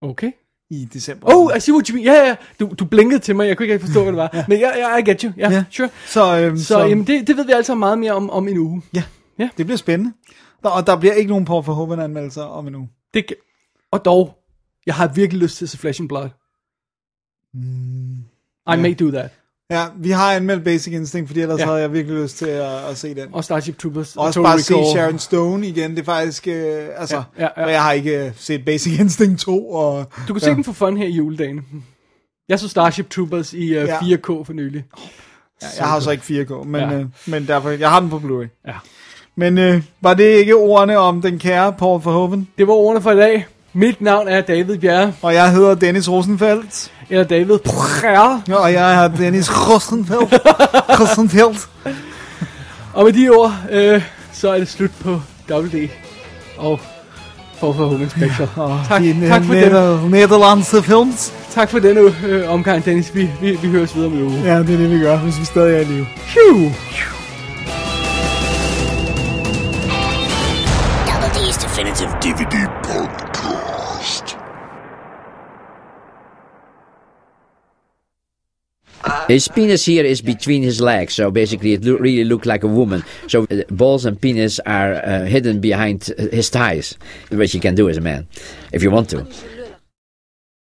Okay. i december. Oh, I see what you mean. Ja, ja, du, du blinkede til mig, jeg kunne ikke rigtig forstå, hvad det var. ja. Men jeg, jeg, I get you. Ja, Ja. ja. sure. Så, øhm, Så, så, jamen, det, det ved vi altså meget mere om, om en uge. Ja, Ja. det bliver spændende. Der, og der bliver ikke nogen Paul Verhoeven anmeldelser om en uge. Det, kan- og dog, jeg har virkelig lyst til at se Flesh and Blood. I may do that. Ja, vi har anmeldt Basic Instinct, fordi ellers ja. Ja. havde jeg virkelig lyst til at, at se den. Og Starship Troopers. Også Total bare se. Sharon Stone igen, det er faktisk, øh, altså, ja, Ja, ja, ja, ja. ja. jeg har ikke øh, set Basic Instinct 2, og... Du kan se den for fun her i juledagen. Jeg så Starship Troopers i uh, Ja. 4K for nylig. Ja, jeg har så ikke 4K, men, ja. Ja. øh, men derfor, jeg har den på Blu-ray. Ja. Men øh, var det ikke ordene om den kære Paul Verhoeven? Det var ordene for i dag. Mit navn er David Bjerre. Og jeg hedder Dennis Rosenfeldt. Eller David Bjerre. Og jeg er Dennis Rosenfeldt. <laughs> Rosenfeldt. Og med de ord, øh, så er det slut på WD. Og for Verhoeven Special. Og tak, de tak for den, neder- nederlandske films. tak for denne øh, omgang, Dennis. Vi, vi, vi høres videre om en uge. Ja, det er det, vi gør, hvis vi stadig er i live. Phew. Double D's Definitive DVD His penis here is between his legs, so basically it lo- really looked like a woman. So uh, balls and penis are uh, hidden behind uh, his thighs, which you can do as a man, if you want to.